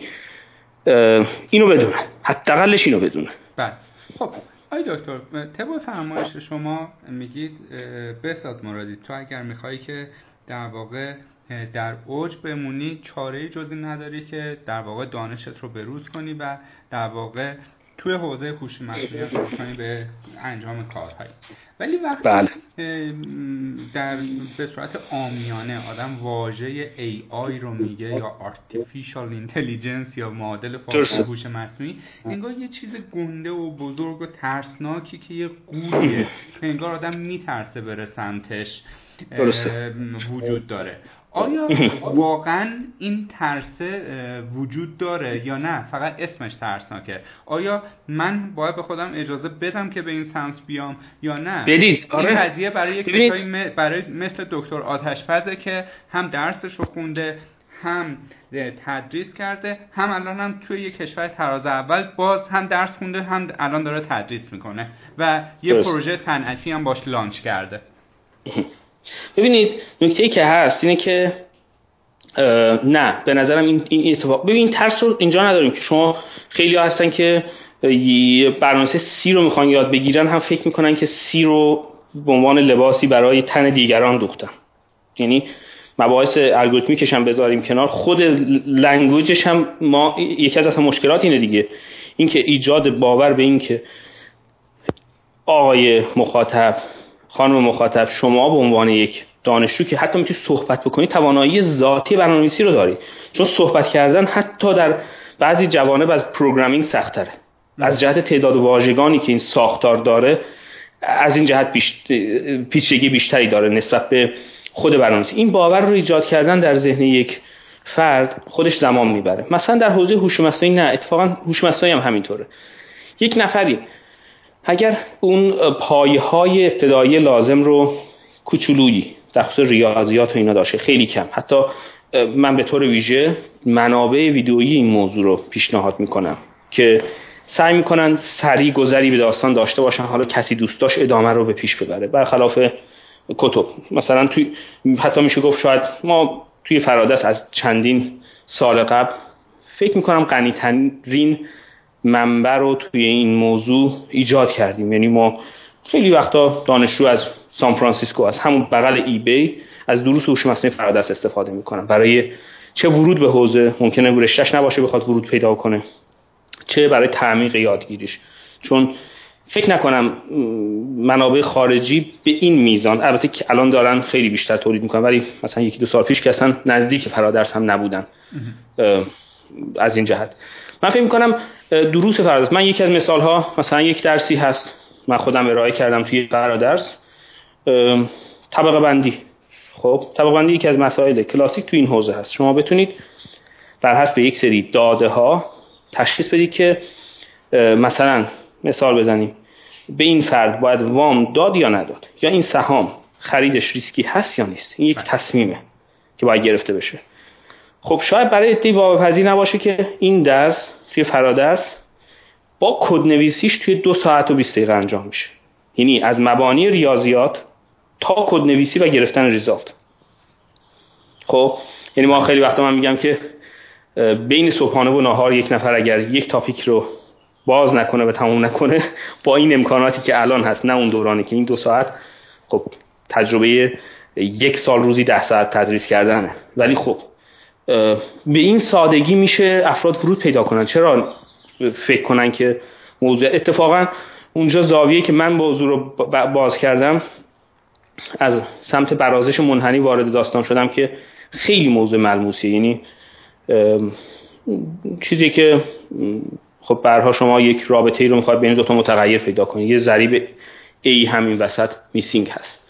اینو بدونه. حداقلش اینو بدونه. بله. خب آی دکتر طبق فرمایش شما میگید بسات مرادی. تو اگر می‌خوای که در واقع در اوج بمونی چاره جزی نداری که در واقع دانشت رو بروز کنی و در واقع توی حوزه هوش مصنوعی کنی به انجام کارهایی. ولی وقتی بله. در به صورت آمیانه آدم واژه AI رو میگه یا Artificial Intelligence یا معادل هوش مصنوعی انگار یه چیز گنده و بزرگ و ترسناکی که یه قولیه انگار آدم میترسه بره سمتش. وجود داره. آیا واقعا این ترسه وجود داره یا نه؟ فقط اسمش ترسناکه. آیا من باید به خودم اجازه بدم که به این سمت بیام یا نه؟ بدید. آره. این قضیه برای یک برای مثل دکتر آتشپزه که هم درسش رو خونده هم تدریس کرده هم الان هم توی یک کشور تراز اول باز هم درس خونده هم الان داره تدریس می‌کنه و یه پروژه صنعتی هم باش لانچ کرده. ببینید نکته که هست اینه که نه به نظرم این, این اتفاق ببین ترس رو اینجا نداریم که شما خیلی ها هستن که برنامه سی رو می‌خوان یاد بگیرن هم فکر می‌کنن که سی رو به عنوان لباسی برای تن دیگران دوختن. یعنی مباحث الگوریتمیکش هم بذاریم کنار خود language ش هم ما یکی از اصلا مشکلات اینه دیگه. اینکه ایجاد باور به اینکه آقای مخاطب خانم مخاطب شما به عنوان یک دانشجو که حتی می‌تونید صحبت بکنید توانایی ذاتی برنامه‌نویسی رو دارید چون صحبت کردن حتی در بعضی جوانب از programming سختره از جهت تعداد واژگانی که این ساختار داره از این جهت پیچیدگی بیشتری داره نسبت به خود برنامه‌نویسی. این باور رو ایجاد کردن در ذهن یک فرد خودش زمان می‌بره. مثلا در حوزه هوش مصنوعی نه اتفاقا هوش مصنوعی هم همینطوره. یک نفری اگر اون پایه های ابتدایی لازم رو کوچولویی در خصوص ریاضیات و اینا داشته خیلی کم. حتی من به طور ویژه منابع ویدئویی این موضوع رو پیشنهاد می‌کنم که سعی می‌کنن سریع گذری به داستان داشته باشن حالا کسی دوست داشت ادامه رو به پیش ببره. برخلاف کتب. مثلا توی حتی میشه گفت شاید ما توی فرادست از چندین سال قبل فکر می‌کنم غنیترین منبع رو توی این موضوع ایجاد کردیم. یعنی ما خیلی وقتا دانشجو از سان فرانسیسکو از همون بغل ای بی از دروس هوش مصنوعی فرادست استفاده می‌کنن. برای چه ورود به حوزه؟ ممکنه رشتهش نباشه بخواد ورود پیدا کنه. چه برای تعمیق یادگیریش؟ چون فکر نکنم منابع خارجی به این میزان البته که الان دارن خیلی بیشتر تولید می‌کنن ولی مثلا یکی دو سال پیش که اصلا نزدیک فرادرس هم نبودن. از این جهت. من فکر می‌کنم دروس فرادرس من یکی از مثال ها مثلا یک درسی هست. من خودم ارائه کردم توی فرادرس طبقه بندی. خب طبقه بندی یکی از مسائل کلاسیک تو این حوزه هست. شما بتونید بر حسب یک سری داده ها تشخیص بدید که مثلا مثال بزنیم. به این فرد باید وام داد یا نداد؟ یا این سهام خریدش ریسکی هست یا نیست؟ این یک بله. تصمیمه که باید گرفته بشه. خب شاید برای ادعای باورپذیر نباشه که این درس توی فرادرس با کدنویسیش توی دو ساعت و 20 دقیقه انجام میشه. یعنی از مبانی ریاضیات تا کدنویسی و گرفتن ریزالت. خب یعنی ما خیلی وقتا من میگم که بین صبحانه و نهار یک نفر اگر یک تاپیک رو باز نکنه و تموم نکنه با این امکاناتی که الان هست نه اون دورانی که این دو ساعت خب تجربه یک سال روزی ده ساعت تدریس کردنه. ولی خب به این سادگی میشه افراد ورود پیدا کنن. چرا فکر کنن که موضوع اتفاقا اونجا زاویه که من موضوع رو باز کردم از سمت برازش منحنی وارد داستان شدم که خیلی موضوع ملموسیه. یعنی چیزی که خب برها شما یک رابطه ای رو می‌خواد بین دو تا متغیر پیدا کنید. یه ضریب ای همین وسط میسینگ هست.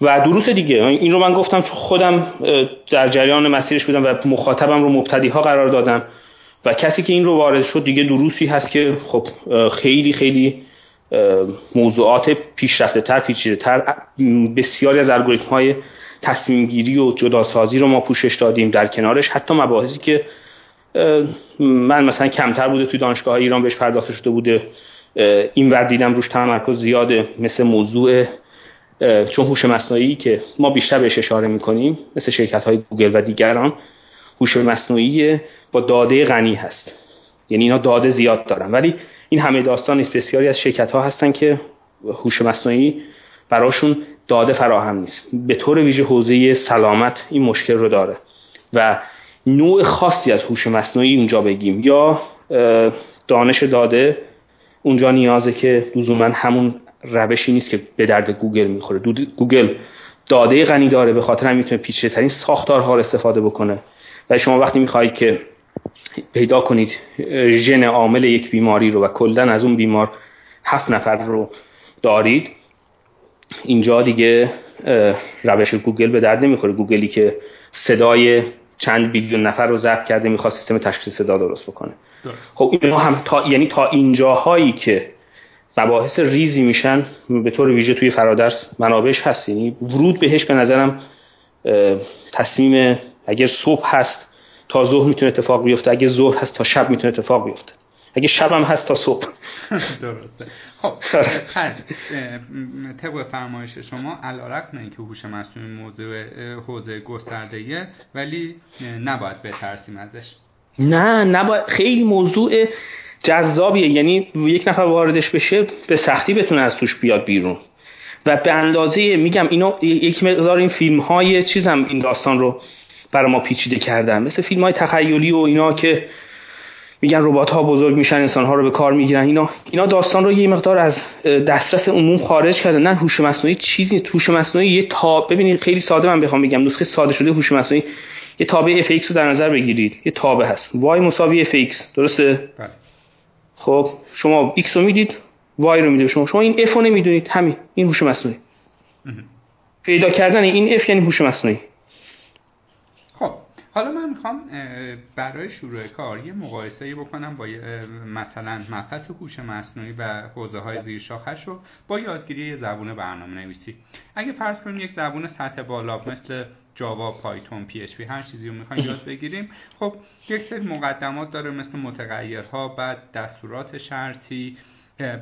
و دروس دیگه. این رو من گفتم چون خودم در جریان مسیرش بودم و مخاطبم رو مبتدی ها قرار دادم. و کسی که این رو وارد شد دیگه دروسی هست که خب خیلی خیلی موضوعات پیشرفته تر پیچیده تر بسیاری از الگوریتم های تصمیم گیری و جداسازی رو ما پوشش دادیم در کنارش. حتی مباحثی که من مثلا کمتر بوده توی دانشگاه ایران بهش پرداخته شده بوده این ور دیدم روش تمرکز زیاده مثل موضوع چون هوش مصنوعی که ما بیشتر بهش اشاره می‌کنیم مثل شرکت های گوگل و دیگران هوش مصنوعی با داده غنی هست. یعنی اینا داده زیاد دارن. ولی این همه داستان نیست. بسیاری از شرکت ها هستن که هوش مصنوعی براشون داده فراهم نیست. به طور ویژه حوزه سلامت این مشکل رو داره. و نوع خاصی از هوش مصنوعی اونجا بگیم. یا دانش داده اونجا نیازه که لزوما همون روشی نیست که به درد گوگل می‌خوره. گوگل داده غنی داره به خاطر هم می‌تونه پیچیده ترین ساختارها رو استفاده بکنه. و شما وقتی می‌خواهید که پیدا کنید ژن عامل یک بیماری رو و کلا از اون بیمار هفت نفر رو دارید اینجا دیگه روش گوگل به درد نمی‌خوره. گوگلی که صدای چند بیلیون نفر رو ضبط کرده می‌خواد سیستم تشخیص صدا درست بکنه. خب اینا هم تا یعنی تا اینجاهایی که مباحث ریزی میشن به طور ویژه توی فرادرس منابعش هست. یعنی ورود بهش به نظرم تصمیم اگر صبح هست تا ظهر می‌تونه اتفاق بیفته اگه ظهر هست تا شب می‌تونه اتفاق بیفته. اگه شب هم هست تا صبح. درسته. خب طبق فرمایش شما علیرغم اینکه هوش مصنوعی موضوع حوزه گسترده ولی نباید بترسیم ازش. نه نباید. خیلی موضوع جذابیه. یعنی یک نفر واردش بشه به سختی بتونه از توش بیاد بیرون. و به اندازه میگم اینا یک مقدار این فیلم های چیزم این داستان رو برای ما پیچیده کردن. مثل فیلم های تخیلی و اینا که میگن ربات ها بزرگ میشن انسان ها رو به کار می‌گیرن اینا اینا داستان رو یه مقدار از دسترس عموم خارج کردن. نه هوش مصنوعی چیزی هوش مصنوعی یه تاب ببینید خیلی ساده من بخوام بگم نسخه ساده شده هوش مصنوعی. یه تابع اف رو در نظر بگیرید. یه تابع هست. y مساوی f درسته؟ بله. خب شما x رو می‌دید y رو میده شما شما این f رو نمی‌دونید. همین. این هوش مصنوعی. پیدا کردن این f یعنی هوش مصنوعی. خب حالا من می‌خوام برای شروع کار یه مقایسه بکنم با مثلا مبحث هوش مصنوعی و حوزه های زیر شاخش رو با یادگیری یه زبون برنامه نویسی اگه فرض کنیم یک زبون سطح بالا مثل جاوا پایتون PHP هر چیزی رو می‌خوایم یاد بگیریم. خب یک سری مقدمات داره مثل متغیرها بعد دستورات شرطی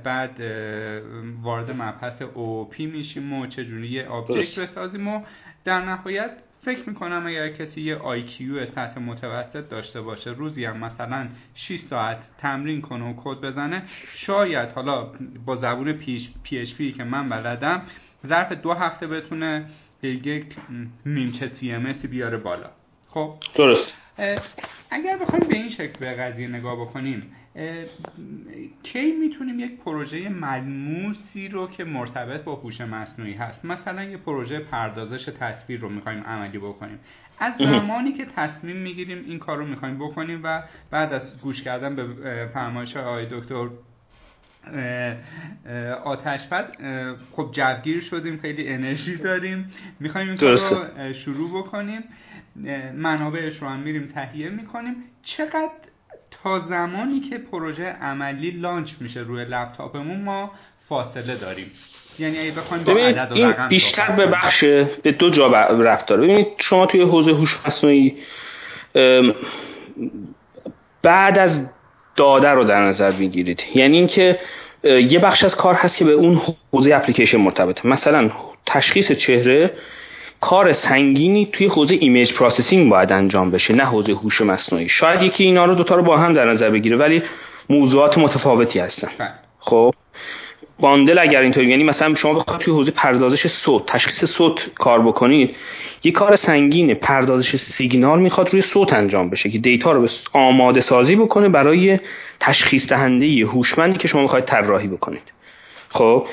بعد وارد مبحث OOP میشیم و چجوری یه object بسازیم و در نهایت فکر می‌کنم اگر کسی یه IQ سطح متوسط داشته باشه روزی هم مثلا 6 ساعت تمرین کنه و کد بزنه شاید حالا با زبون PHP که من بلدم ظرف دو هفته بتونه یک نیمچه CMS بیاره بالا. خب؟ درست. اگر بخوایم به این شکل به قضیه نگاه بکنیم کی می‌تونیم یک پروژه ملموسی رو که مرتبط با هوش مصنوعی هست مثلا یه پروژه پردازش تصویر رو می‌خوایم عملی بکنیم. از زمانی که تصمیم می‌گیریم این کار رو می‌خوایم بکنیم و بعد از گوش کردن به فرمایش آقای دکتر آتش بعد خب جوگیر شدیم خیلی انرژی داریم. می‌خوایم این رو شروع بکنیم. منابعش رو هم میریم تهیه می‌کنیم. چقدر تا زمانی که پروژه عملی لانچ میشه روی لپتاپمون ما فاصله داریم. یعنی اگه بخوایم با عدد و این بیشتر به بخش به دو جا رفت داره ببینید شما توی حوزه هوش مصنوعی بعد از داده رو در نظر بگیرید. یعنی اینکه یه بخش از کار هست که به اون حوزه اپلیکیشن مرتبطه. مثلا تشخیص چهره کار سنگینی توی حوزه image processing باید انجام بشه نه حوزه هوش مصنوعی. شاید یکی اینا رو دوتا رو با هم در نظر بگیره ولی موضوعات متفاوتی هستن. بله. خب؟ باندل اگر اینطوری یعنی مثلا شما بخواید توی حوزه پردازش صوت تشخیص صوت کار بکنید یه کار سنگین پردازش سیگنال می‌خواد روی صوت انجام بشه که دیتا رو به آماده سازی بکنه برای تشخیص دهنده هوشمندی که شما می‌خواید طراحی بکنید. خب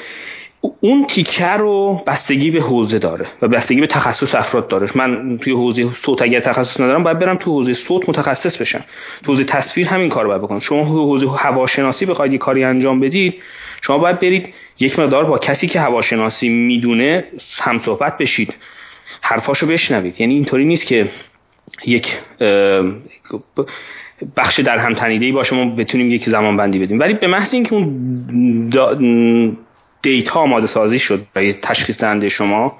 اون تیکه رو بستگی به حوزه داره و بستگی به تخصص افراد داره. من توی حوزه صوت اگر تخصص ندارم باید برم تو حوزه صوت متخصص بشم. تو حوزه تصویر همین کار باید بکنم. شما حوزه هواشناسی بخواید یه کاری انجام بدید شما باید برید یک مقدار با کسی که هواشناسی می‌دونه هم صحبت بشید. حرفاشو بشنوید. یعنی اینطوری نیست که یک بخش در هم تنیده باشه ما بتونیم یک زمان بندی بدیم. ولی به محض اینکه اون دیتا آماده سازی شد برای تشخیص دهنده شما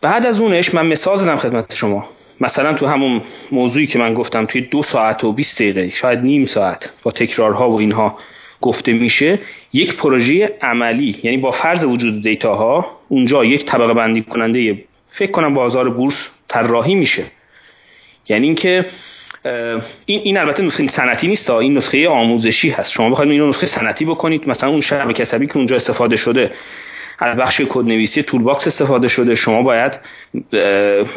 بعد از اونش من مثال زدم خدمت شما. مثلا تو همون موضوعی که من گفتم توی دو ساعت و 20 دقیقه شاید نیم ساعت با تکرارها و اینها گفته میشه یک پروژه عملی یعنی با فرض وجود data ها اونجا یک طبقه بندی کننده فکر کنم بازار بورس طراحی میشه. یعنی اینکه این این البته نسخه صنعتی نیست این نسخه آموزشی هست. شما بخواید اینو نسخه صنعتی بکنید مثلا اون شبکه عصبی که اونجا استفاده شده. از بخش کدنویسی toolbox استفاده شده. شما باید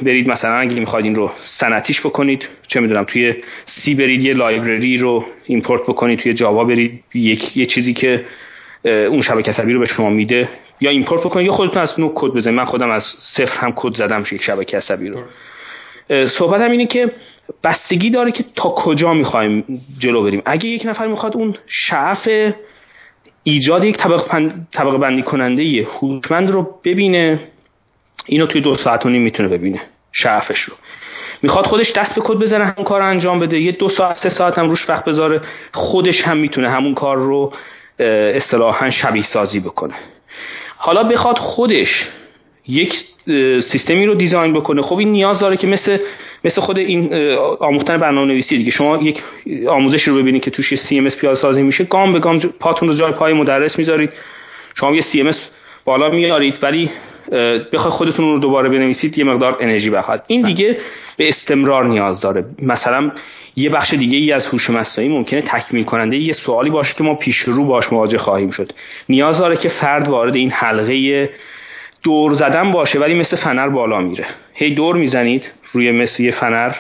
برید مثلا اگه می‌خواید این رو صنعتیش بکنید چه می‌دونم توی C برید یه library رو import بکنید توی جاوا برید یک یه چیزی که اون شبکه عصبی رو به شما میده. یا import بکنید یا خودتون از نو کد بزنید. من خودم از صفر هم کد زدم یک شبکه عصبی رو. صحبت هم اینه که بستگی داره که تا کجا می‌خوایم جلو بریم. اگه یک نفر می‌خواد اون شعف ایجاد یک طبق, طبق بندی کننده هوشمند رو ببینه اینو توی دو ساعت و نیم می‌تونه ببینه شعفش رو. می‌خواد خودش دست به کد بزنه همون کار رو انجام بده. یه دو ساعت سه ساعت هم روش وقت بذاره خودش هم می‌تونه همون کار رو اصطلاحا شبیه سازی بکنه. حالا بخواد خودش یک سیستمی رو design بکنه. خب این نیاز داره که مثل مثل خود این آموختن برنامه نویسی دیگه. شما یک آموزش رو ببینید که توش CMS پیاده سازی میشه گام به گام پاتون رو جای پای مدرس می‌ذارید. شما یه CMS بالا میارید ولی بخوای خودتون رو دوباره بنویسید یه مقدار انرژی بخواد. این دیگه به استمرار نیاز داره. مثلا یه بخش دیگه ای از هوش مصنوعی ممکنه تکمیل کننده یه سوالی باشه که ما پیش رو باش مواجه خواهیم شد. نیاز داره که فرد وارد این حلقه دور زدن باشه ولی مثل فنر بالا میره. هی دور می‌زنید روی مثل یه فنر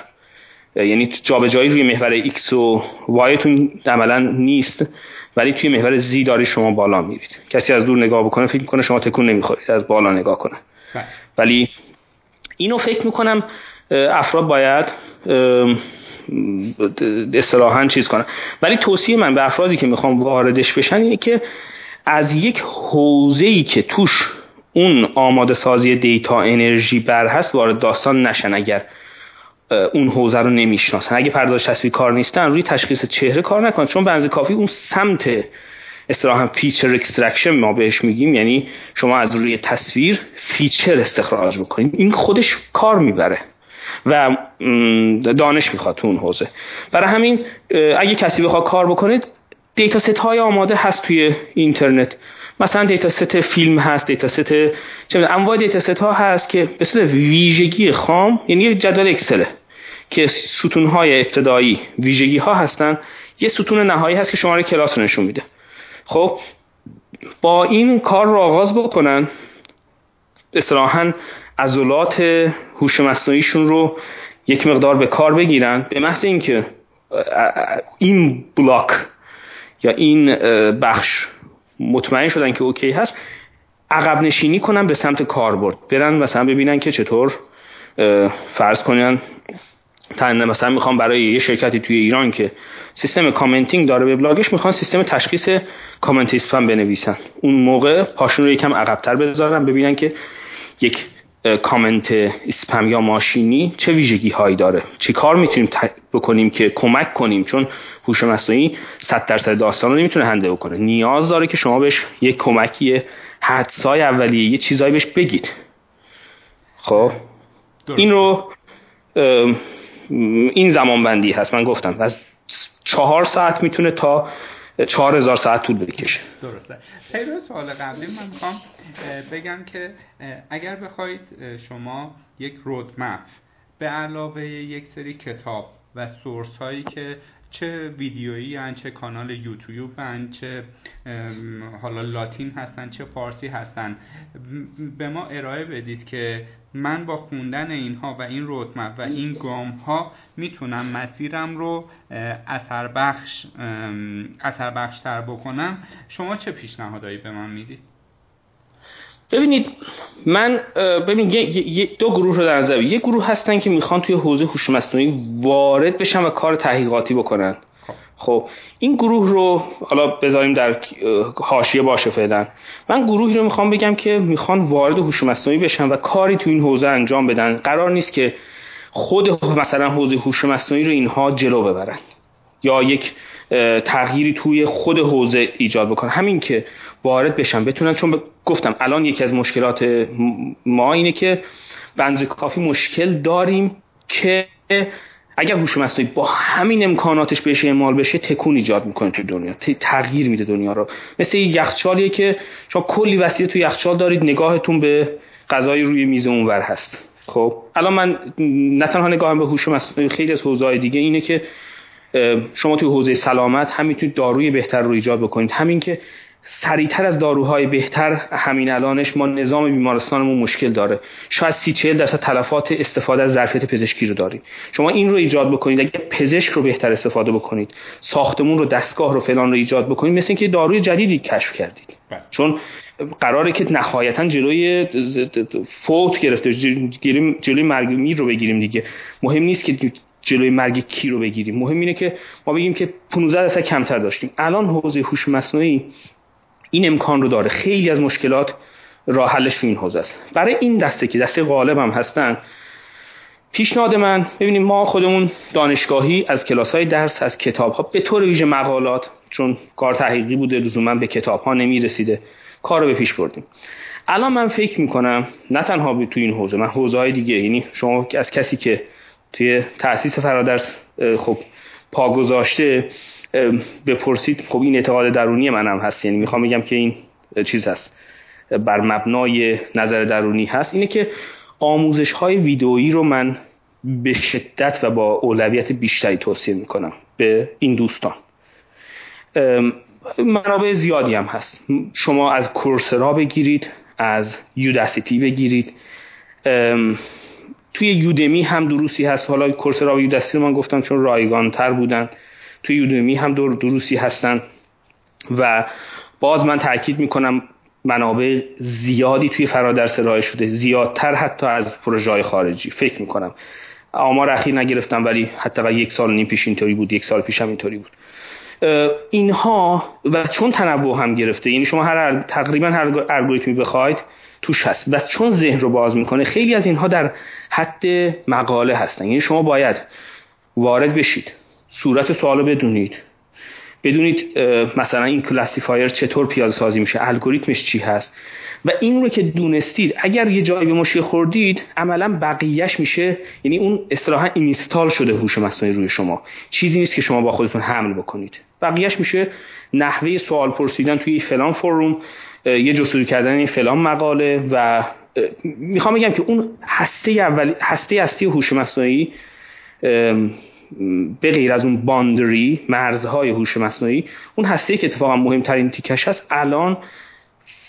یعنی جابجایی روی محور X و Y تون عملا نیست ولی توی محور Z داری شما بالا میرید. کسی از دور نگاه بکنه فکر می‌کنه شما تکون نمی‌خورید از بالا نگاه کنه. بله. ولی اینو فکر می‌کنم افراد باید اصطلاحا چیز کنن. ولی توصیه من به افرادی که می‌خوام واردش بشن اینه که از یک حوزه ای که توش اون آماده سازی دیتا انرژی بر هست وارد داستان نشن اگر اون حوزه رو نمی‌شناسن. اگه پردازش تصویر کار نیستن روی تشخیص چهره کار نکنن چون بنز کافی اون سمت اصطلاحا feature extraction ما بهش میگیم. یعنی شما از روی تصویر feature استخراج بکنید این خودش کار می‌بره و دانش می‌خواد تو اون حوزه. برای همین اگه کسی بخواد کار بکنید dataset های آماده هست توی اینترنت. مثلا dataset فیلم هست dataset چه انواع dataset ها هست که به صورت ویژگی خام یعنی یه جدول اکسله که ستون های ابتدایی ویژگی ها هستن یه ستون نهایی هست که شماره کلاس رو نشون میده. خب با این کار رو آغاز بکنن اصطلاحا عضلات هوش مصنوعیشون رو یک مقدار به کار بگیرن به محض اینکه این بلاک یا این بخش مطمئن شدن که اوکی هست عقب نشینی کنن به سمت کاربرد برن مثلا ببینن که چطور فرض کنن مثلا می‌خوام برای یه شرکتی توی ایران که سیستم commenting داره به بلاگش می‌خوان سیستم تشخیص کامنت بنویسن. اون موقع پاشون رو یکم عقبتر بذارن ببینن که یک comment spam یا ماشینی چه ویژگی هایی داره؟ چی کار می‌تونیم بکنیم که کمک کنیم؟ چون هوش مصنوعی 100 درصد داستان رو نمی‌تونه handle بکنه. نیاز داره که شما بهش یک کمکی حدسای اولیه یه چیزایی بهش بگید. خب. این رو این زمان بندی هست. من گفتم از چهار ساعت می‌تونه تا چهار هزار ساعت طول بکشه. درسته. خیلی سوال قبلی من می‌خوام بگم که اگر بخواید شما یک رودمپ به علاوه یک سری کتاب و سورس هایی که چه ویدیویی هن چه کانال یوتیوب هن چه حالا لاتین هستن چه فارسی هستن. به ما ارائه بدید که من با خوندن اینها و این رودمپ و این گام ها می‌تونم مسیرم رو اثر بخش اثر بخش تر بکنم. شما چه پیشنهادایی به من می‌دید؟ ببینید من ببین دو گروه رو در نظر یه گروه هستن که می‌خوان توی حوزه هوش مصنوعی وارد بشن و کار تحقیقاتی بکنن. خب این گروه رو حالا بذاریم در حاشیه باشه فعلا. من گروهی رو می‌خوام بگم که می‌خوان وارد هوش مصنوعی بشن و کاری تو این حوزه انجام بدن. قرار نیست که خود مثلا حوزه هوش مصنوعی رو اینها جلو ببرن یا یک تغییری توی خود حوزه ایجاد بکنن همین که وارد بشن بتونن چون گفتم الان یکی از مشکلات ما اینه که بنز کافی مشکل داریم که اگر هوش مصنوعی با همین امکاناتش بهش اعمال بشه تکون ایجاد می‌کنه تو دنیا. تغییر میده دنیا رو. مثل یه یخچالیه که شما کلی وسیله تو یخچال دارید نگاهتون به غذای روی میز اونور هست. خب الان من نه تنها نگاهم به هوش مصنوعی خیلی از حوزه‌های دیگه اینه که شما توی حوزه سلامت هم می‌تونید داروی بهتر رو ایجاد بکنید. همین که سریعتر از داروهای بهتر همین الانش ما نظام بیمارستانمون مشکل داره. شاید سی چهل درصد تلفات استفاده از ظرفیت پزشکی رو داریم. شما این رو ایجاد بکنید. اگه پزشک رو بهتر استفاده بکنید ساختمون رو دستگاه رو فلان رو ایجاد بکنید مثل اینکه داروی جدیدی کشف کردید. بله. چون قراره که نهایتا جلوی فوت گرفته جلوی مرگ میر رو بگیریم دیگه. مهم نیست که جلوی مرگ کی رو بگیریم؟ مهم اینه که ما بگیم که 15 درصد کمتر داشتیم. الان حوزه هوش مصنوعی این امکان رو داره. خیلی از مشکلات راه حلش این حوزه است. برای این دسته که دسته غالب هم هستن پیشنهاد من ببینیم ما خودمون دانشگاهی از کلاس های درس از کتاب ها به طور ویژه مقالات چون کار تحقیقی بوده لزوما به کتاب ها نمی رسیده کار رو به پیش بردیم. الان من فکر می‌کنم نه تنها توی این حوزه من حوزه های دیگه یعنی شما از کسی که توی تاسیس فرادرس خب پا گذاشته بپرسید خب این اعتقاد درونی منم هست. یعنی می‌خوام بگم که این چیز هست. بر مبنای نظر درونی هست. اینه که آموزش های ویدئویی رو من به شدت و با اولویت بیشتری توصیه می‌کنم به این دوستان. منابع زیادی هم هست. شما از کورسرا بگیرید از یوداسیتی بگیرید. توی یودمی هم دروسی هست. حالا کورسرا و یوداسیتی رو من گفتم چون رایگان تر بودن. توی یودمی هم دروسی هستن. و باز من تاکید می‌کنم منابع زیادی توی فرادرس ارائه شده. زیادتر حتی از پروژه خارجی. فکر می‌کنم. آمار اخیر نگرفتم ولی حتی یک سال نیم پیش اینطوری بود. یک سال پیش هم اینطوری بود. اینها و چون تنوع هم گرفته. یعنی شما هر تقریبا هر الگوریتمی بخواید توش هست. و چون ذهن رو باز می‌کنه خیلی از اینها در حد مقاله هستن. یعنی شما باید وارد بشید صورت سوال بدونید. بدونید مثلا این کلاسیفایر چطور پیاده سازی میشه الگوریتمش چی هست. و این رو که دونستید اگر یه جایی به مشکل خوردید عملا بقیهش میشه یعنی اون اصطلاحا اینستال شده هوش مصنوعی روی شما. چیزی نیست که شما با خودتون حمل بکنید. بقیهش میشه نحوه سوال پرسیدن توی فلان فروم یه جستجو کردن این فلان مقاله و می‌خوام بگم که اون هسته اول هسته اصلی هوش مصنوعی به غیر از اون باندری مرزهای هوش مصنوعی اون هسته که اتفاقا مهمترین تیکش هست الان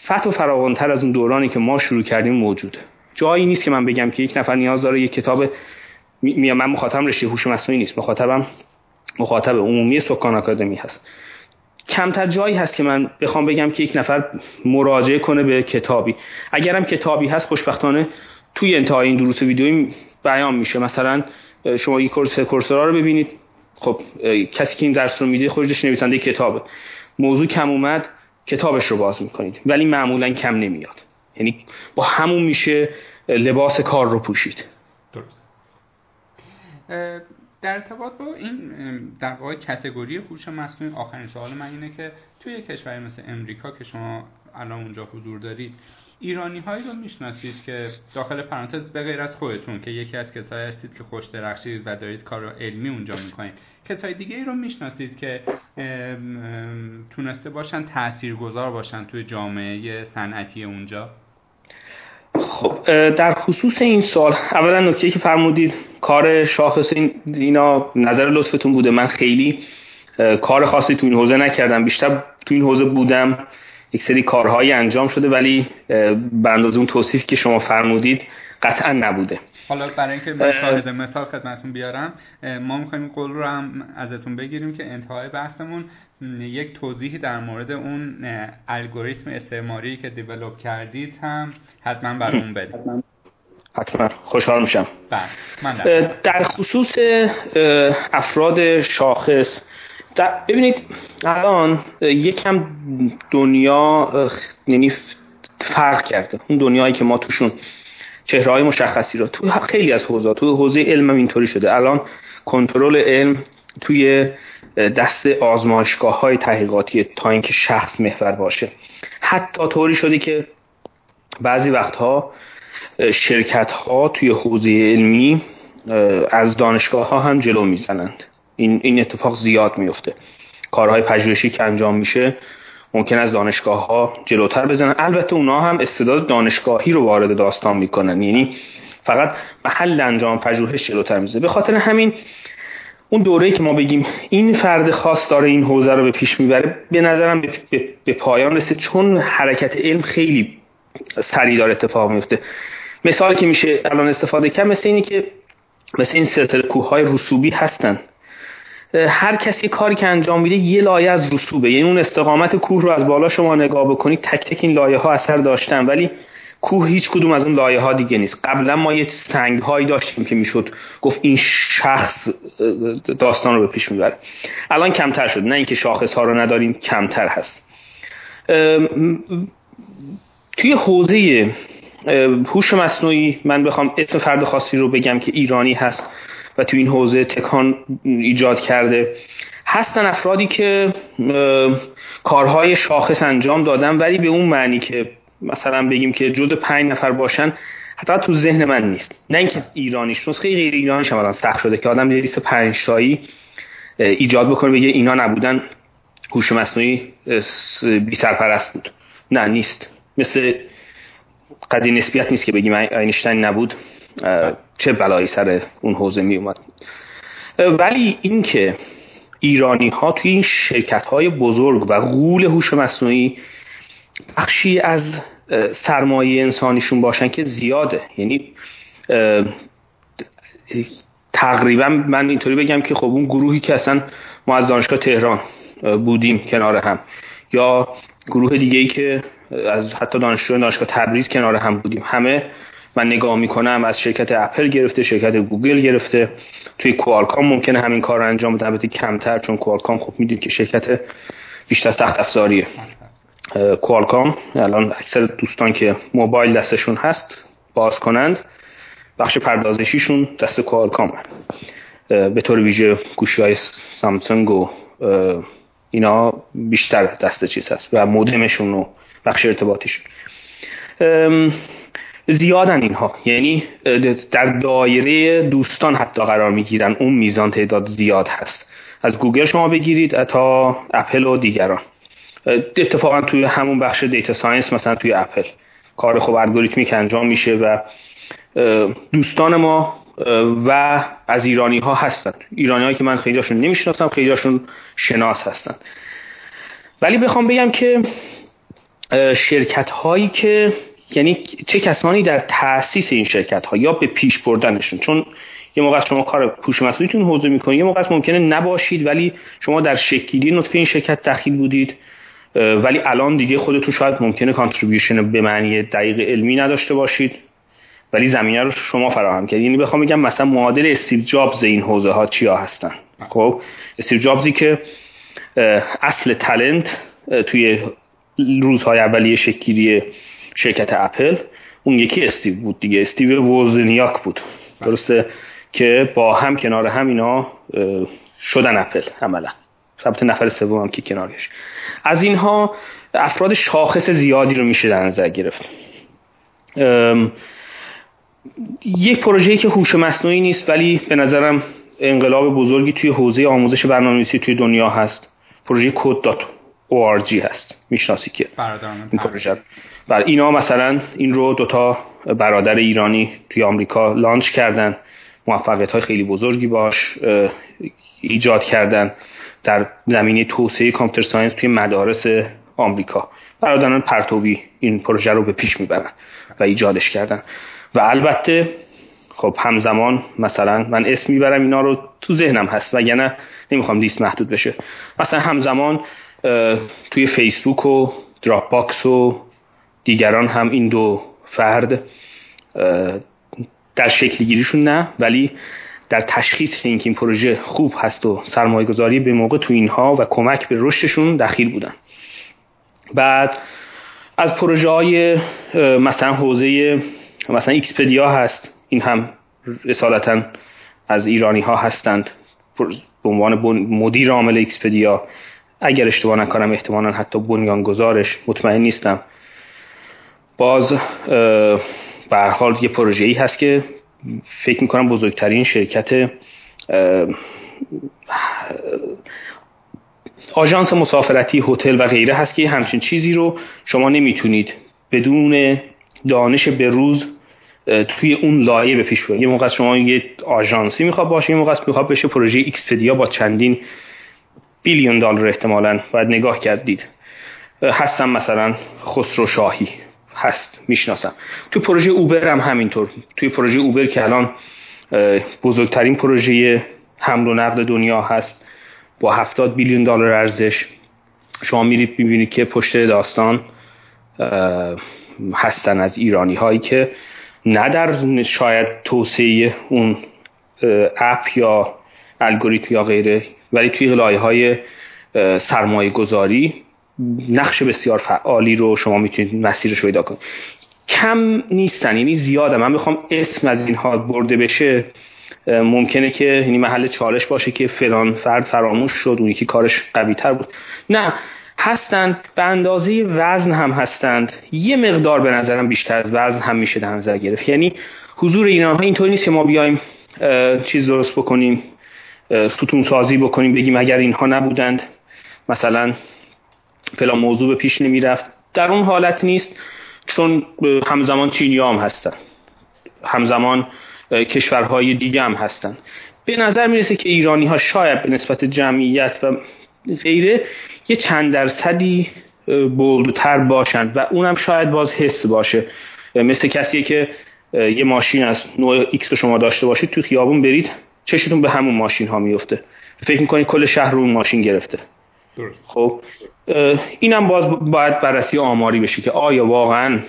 فت فراوانتر از اون دورانی که ما شروع کردیم موجوده. جایی نیست که من بگم که یک نفر نیاز داره یک کتاب من مخاطبم رشته هوش مصنوعی نیست مخاطبم مخاطب عمومی سکان آکادمی هست. کمتر جایی هست که من بخوام بگم که یک نفر مراجعه کنه به کتابی. اگرم کتابی هست خوشبختانه توی انتهای این دروس ویدیویی بیان میشه. مثلا شما یک کورس کورسرا رو ببینید. خب کسی که این درس رو میده خودش نویسنده کتابه. موضوع کم اومد کتابش رو باز می‌کنید. ولی معمولا کم نمیاد. یعنی با همون میشه لباس کار رو پوشید. درست. در ارتباط با این در واقع کتگوری هوش مصنوعی آخرین سوال من اینه که توی کشوری مثل امریکا که شما الان اونجا حضور دارید ایرانی هایی رو می‌شناسید که داخل پرانتز به غیر از خودتون که یکی از کسایی هستید که خوش درخشید و دارید کار علمی اونجا می‌کنید کسای دیگه ای رو می‌شناسید که تونسته باشن تاثیرگذار باشن توی جامعه صنعتی اونجا؟ خب در خصوص این سال اولا نکته که فرمودید کار شاخص اینا نظر لطفتون بوده. من خیلی کار خاصی تو این حوزه نکردم. بیشتر تو این حوزه بودم. یک سری کارهایی انجام شده ولی به اندازه اون توصیف که شما فرمودید قطعا نبوده. حالا برای اینکه مشاهده مثال خدمتتون بیارم ما می‌خوایم قول رو هم ازتون بگیریم که انتهای بحثمون یک توضیحی در مورد اون الگوریتم استعماری که دیولوب کردید هم حتما برامون بدید حتما. خوشحال میشم. بله، در خصوص افراد شاخص ببینید الان یکم دنیا یعنی فرق کرده. اون دنیایی که ما توشون چهره های مشخصی رو تو خیلی از حوزه تو حوزه علم هم اینطوری شده. الان کنترل علم توی دست آزمایشگاه های تحقیقاتی تا اینکه شخص محور باشه. حتی طوری شده که بعضی وقتها شرکت ها توی حوزه علمی از دانشگاه ها هم جلو می‌زنند. این, این اتفاق زیاد میفته کارهای پژوهشی که انجام میشه ممکن از دانشگاه ها جلوتر بزنن. البته اونا هم استعداد دانشگاهی رو وارد داستان می‌کنن. یعنی فقط محل انجام پژوهش جلوتر میزه به خاطر همین اون دوره‌ای که ما بگیم این فرد خاص داره این حوزه رو به پیش می‌بره به نظرم به پایان رسید. چون حرکت علم خیلی سریع داره اتفاق میفته مثالی که میشه الان استفاده کرد مثل اینی که مثل این سلسله کوه رسوبی هستن. هر کسی کاری که انجام میده یه لایه از رسوبه. یعنی اون استقامت کوه رو از بالا شما نگاه بکنید تک تک این لایه ها اثر داشتن. ولی کوه هیچ کدوم از اون لایه ها دیگه نیست. قبلا ما یه سنگ هایی داشتیم که می‌شد گفت این شخص داستان رو به پیش می‌بره. الان کمتر شد. نه اینکه شاخص ها رو نداریم کمتر هست. توی حوزه هوش مصنوعی من بخوام اسم فرد خاصی رو بگم که ایرانی هست و تو این حوزه تکان ایجاد کرده. هستن افرادی که کارهای شاخص انجام دادن ولی به اون معنی که مثلا بگیم که جز پنج نفر باشن حتی تو ذهن من نیست. نه اینکه ایرانیش خیلی غیر ایرانیش هم سخت شده که آدم لیست پنج تایی ایجاد بکنه بگه اینا نبودن هوش مصنوعی بی سرپرست بود. نه نیست. مثل قضیه نسبیت نیست که بگیم اینشتین نبود. چه بلایی سر اون حوزه می اومد. ولی اینکه ایرانی ها توی این شرکت های بزرگ و غول هوش مصنوعی بخشی از سرمایه انسانیشون باشن که زیاده. یعنی تقریبا من اینطوری بگم که خب اون گروهی که اصلا ما از دانشگاه تهران بودیم کنار هم یا گروه دیگه ای که از حتی دانشجو دانشگاه تبریز کنار هم بودیم. همه من نگاه می‌کنم از شرکت اپل گرفته شرکت گوگل گرفته. توی کوالکام ممکنه همین کار رو انجام بده. البته کمتر چون کوالکام خب می‌دونید که شرکت بیشتر سخت افزاریه. کوالکام الان اکثر دوستان که موبایل دستشون هست باز کنند. بخش پردازشیشون دست کوالکام به طور ویژه گوشی های سامسونگ و اینا بیشتر دست چیز هست و مودمشون و بخش ارتباطیشون زیادن اینها. یعنی در دایره دوستان حتی قرار می‌گیرن. اون میزان تعداد زیاد هست. از گوگل شما بگیرید تا اپل و دیگران. اتفاقا توی همون بخش data science مثلا توی اپل. کار خوب الگوریتمیک انجام میشه و دوستان ما و از ایرانی ها هستن. ایرانی هایی که من خیلی هاشون نمی‌شناسم خیلی هاشون شناس هستن. ولی بخوام بگم که شرکت هایی که یعنی چه کسانی در تاسیس این شرکت ها یا به پیش بردنشون؟ چون یه موقع شما کار پوش مسئولیتون حوزه می‌کنید یه موقع ممکنه نباشید ولی شما در شکل گیری نطفه این شرکت دخیل بودید ولی الان دیگه خودتون شاید ممکنه contribution به معنی دقیق علمی نداشته باشید ولی زمینه رو شما فراهم کردید. یعنی بخوام بگم مثلا معادل استیو جابز این حوزه ها کیا هستن؟ خب استیو جابزی که اصل talent توی روزهای اولیه شکل گیری شرکت اپل اون یکی استیو بود دیگه. استیو ووزنیاک بود. درسته که با هم کنار هم اینا شدن اپل عملا. ثبت نفر سوم هم که کنارش. از اینها افراد شاخص زیادی رو میشه در نظر گرفت. یک پروژه‌ای که هوش مصنوعی نیست ولی به نظرم انقلاب بزرگی توی حوزه آموزش برنامه‌نویسی توی دنیا هست. پروژه Code dot ORG هست. می‌شناسی که. این پروژه بر اینا مثلا این رو دوتا برادر ایرانی توی آمریکا launch کردن. موفقیت های خیلی بزرگی باش ایجاد کردن در زمینه توسعه computer science توی مدارس آمریکا. برادران پرتوی این پروژه رو به پیش می‌برن و ایجادش کردن. و البته خب همزمان مثلا من اسم می‌برم اینا رو تو ذهنم هست وگرنه نمی‌خوام لیست محدود بشه. مثلا همزمان توی فیسبوک و Dropbox و دیگران هم این دو فرد در شکل گیریشون نه ولی در تشخیص اینکه این پروژه خوب هست و سرمایه گذاری به موقع تو اینها و کمک به رشدشون دخیل بودن. بعد از پروژه های مثلا حوزه مثلا Expedia هست این هم اصالتا از ایرانی ها هستند به عنوان مدیر عامل Expedia. اگر اشتباه نکنم احتمالا حتی بنیانگذارش مطمئن نیستم. باز به حال یه پروژه ای هست که فکر می‌کنم بزرگترین شرکت آژانس مسافرتی هتل و غیره هست که همچین چیزی رو شما نمی‌تونید بدون دانش به روز توی اون لایه به پیش ببرید یه موقع شما یه آژانسی می‌خواد باشه یه موقع می‌خواد بشه پروژه Expedia با چندین billion دلار احتمالا باید نگاه کردید. هستم مثلا خسرو شاهی. هست می‌شناسم. تو پروژه Uber هم همینطور. توی پروژه Uber که الان بزرگترین پروژه حمل و نقل دنیا هست با هفتاد بیلیون دلار ارزش. شما میرید ببینید که پشت داستان هستن از ایرانی هایی که نه در شاید توسعه اون اپ یا الگوریتم یا غیره ولی توی لایه های سرمایه گذاری نقش بسیار فعالی رو شما می‌تونید مسیرش پیدا کنید. کم نیستن یعنی زیاده. من می‌خوام اسم از اینها برده بشه. ممکنه که یعنی محل چالش باشه که فلان فرد فراموش شد اون یکی کارش قوی تر بود. نه هستند به اندازه وزن هم هستند. یه مقدار به نظرم بیشتر از وزن هم میشه در نظر گرفت. یعنی حضور اینها اینطوری نیست که ما بیایم چیز درست بکنیم. ستون سازی بکنیم بگیم اگر اینها نبودند مثلا فلان موضوع به پیش نمی‌رفت. در اون حالت نیست چون همزمان چینی هم هستن. همزمان کشورهای دیگه هم هستن. به نظر می‌رسه که ایرانی ها شاید به نسبت جمعیت و غیره یه چند درصدی bold تر باشند و اونم شاید باز حس باشه. مثل کسیه که یه ماشین از نوع X رو شما داشته باشید تو خیابون برید. چشتون به همون ماشین ها میفته. فکر می‌کنید کل شهر رو اون ماشین گرفته. درست. خب اینم باز باید بررسی آماری بشه که آیا واقعا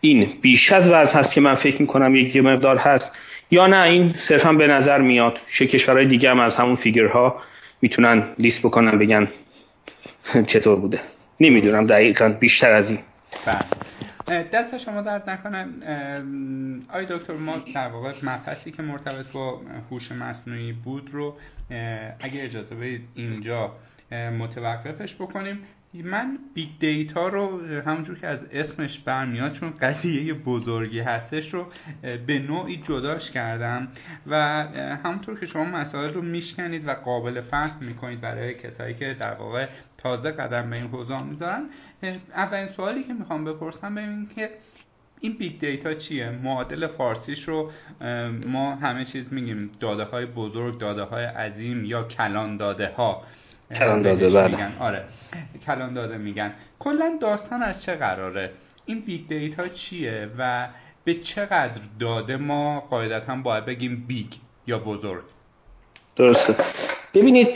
این بیش از وضع هست که من فکر می‌کنم یک مقدار هست یا نه. این صرفا به نظر میاد چه کشورهای دیگه هم از همون فیگرها می‌تونن لیست بکنن بگن چطور بوده. نمی‌دونم دقیقا بیشتر از این. بله. دست شما درد نکنه آی دکتر ما در واقع مبحثی که مرتبط با هوش مصنوعی بود رو اگه اجازه بدید اینجا متوقفش بکنیم. من big data رو همونجور که از اسمش برمیاد چون قضیه بزرگی هستش رو به نوعی جداش کردم و همونطور که شما مسائل رو میشکنید و قابل فهم می‌کنید برای کسایی که در واقع تازه قدم به این حوزه می‌ذارن اولین سوالی که می‌خوام بپرسم ببینید که این big data چیه؟ معادل فارسیش رو ما همه چیز میگیم. داده های بزرگ داده های عظیم یا کلان داده ها کلان داده بله آره. کلان داده میگن. کلا داستان از چه قراره؟ این big data چیه و به چقدر داده ما قاعدتا باید بگیم big یا بزرگ؟ درسته. ببینید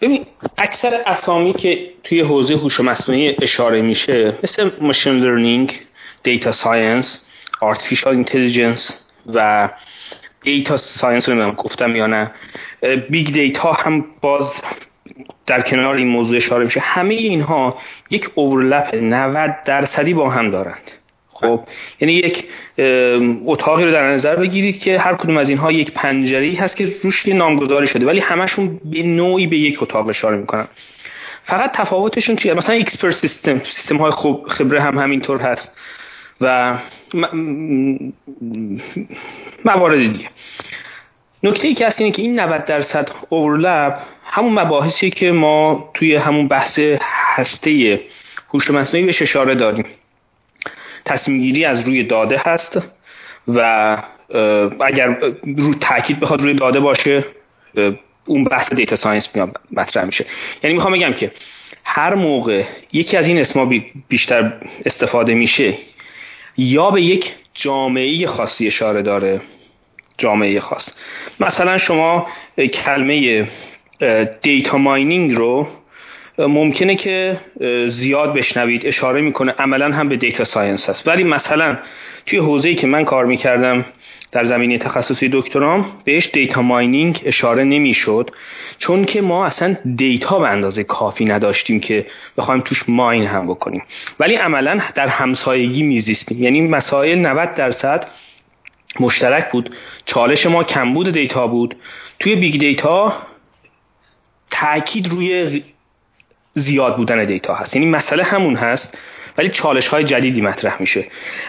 ببین اکثر اسامی که توی حوزه هوش مصنوعی اشاره میشه مثل machine learning data science artificial intelligence و data science رو گفتم یا نه big data هم باز در کنار این موضوع اشاره میشه. همه اینها یک overlap 90 درصدی با هم دارند. خب یعنی یک اتاقی رو در نظر بگیرید که هر کدوم از اینها یک پنجره هست که روش نامگذاری شده ولی همشون به نوعی به یک اتاق اشاره می‌کنن. فقط تفاوتشون چیه؟ مثلا اکسپرت سیستم سیستم های خوب خبره هم همینطور هست و موارد دیگه. نکته ای که هست اینه که این 90 درصد اورلپ همون مباحثی که ما توی همون بحث هسته هوش مصنوعی بهش اشاره داریم. تصمیم گیری از روی داده هست و اگر رو تاکید بخواد روی داده باشه اون بحث data science مطرح میشه. یعنی می‌خوام بگم که هر موقع یکی از این اسما بیشتر استفاده میشه یا به یک جامعه خاصی اشاره داره جامعه خاص. مثلا شما کلمه data mining رو ممکنه که زیاد بشنوید اشاره می‌کنه. عملا هم به data science هست. ولی مثلا توی حوزه‌ای که من کار می‌کردم در زمینه تخصصی دکترام بهش data mining اشاره نمی‌شد. چون که ما اصلا data به اندازه کافی نداشتیم که بخوایم توش mine هم بکنیم. ولی عملا در همسایگی میزیستیم. یعنی مسائل 90 درصد مشترک بود. چالش ما کمبود data بود. توی big data تاکید روی زیاد بودن data هست. یعنی مسئله همون هست ولی چالش های جدیدی مطرح میشه.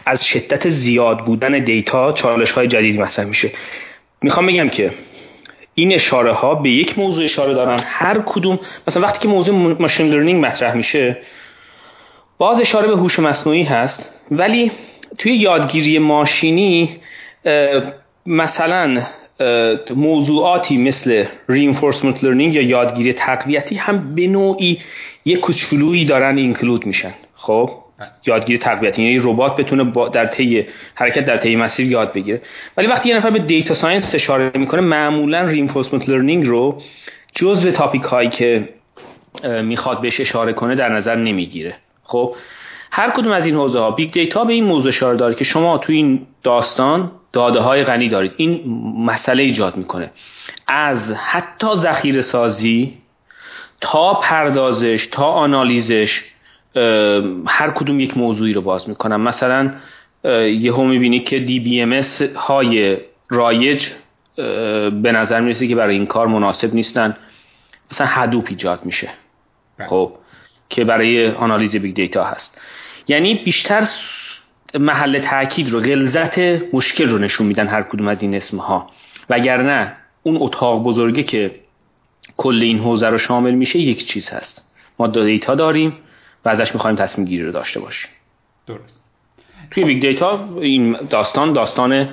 از شدت زیاد بودن دیتا چالش های جدیدی مطرح میشه. می‌خوام بگم که این اشاره ها به یک موضوع اشاره دارن. هر کدوم مثلا وقتی که موضوع ماشین لرنینگ مطرح میشه باز اشاره به هوش مصنوعی هست ولی توی یادگیری ماشینی مثلا موضوعاتی مثل reinforcement learning یا یادگیری تقویتی هم به نوعی یک کوچولویی دارن include میشن. خب؟ یادگیری تقویتی یعنی ربات بتونه با در طی حرکت در طی مسیر یاد بگیره. ولی وقتی یه نفر به data science اشاره می‌کنه معمولا reinforcement learning رو جزء topic هایی که می‌خواد بهش اشاره کنه در نظر نمی‌گیره. خب؟ هر کدوم از این حوزه ها big data به این موضوع اشاره داره که شما تو این داستان داده های غنی دارید. این مسئله ایجاد می‌کنه. از حتی ذخیره سازی تا پردازش تا آنالیزش هر کدوم یک موضوعی رو باز می‌کنم مثلا یهو می‌بینی که DBMS های رایج به نظر می‌رسه که برای این کار مناسب نیستن. مثلا Hadoop ایجاد میشه. بله. خب که برای آنالیز big data هست. یعنی بیشتر محل تاکید رو غلظت مشکل رو نشون میدن هر کدوم از این اسمها. وگرنه اون اتاق بزرگه که کل این حوزه رو شامل میشه یک چیز هست. ما data داریم و ازش می‌خوایم تصمیم گیری رو داشته باشیم. درست. توی big data این داستان داستان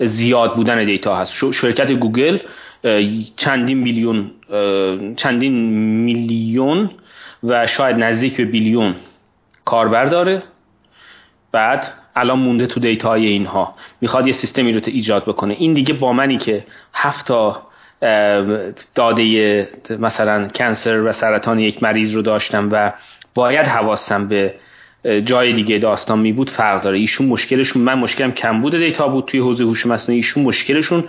زیاد بودن data هست. شرکت گوگل چندین میلیون چندین میلیون و شاید نزدیک به billion کاربر داره. بعد الان مونده تو دیتاهای اینها. می‌خواد یه سیستمی رو ایجاد بکنه. این دیگه با منی که هفت تا داده مثلا کنسر و سرطان یک مریض رو داشتم و باید حواسم به جای دیگه داستان می بود فرق داره. ایشون مشکلشون من مشکلم کم بوده دیتا بود توی حوزه هوش مصنوعی. ایشون مشکلشون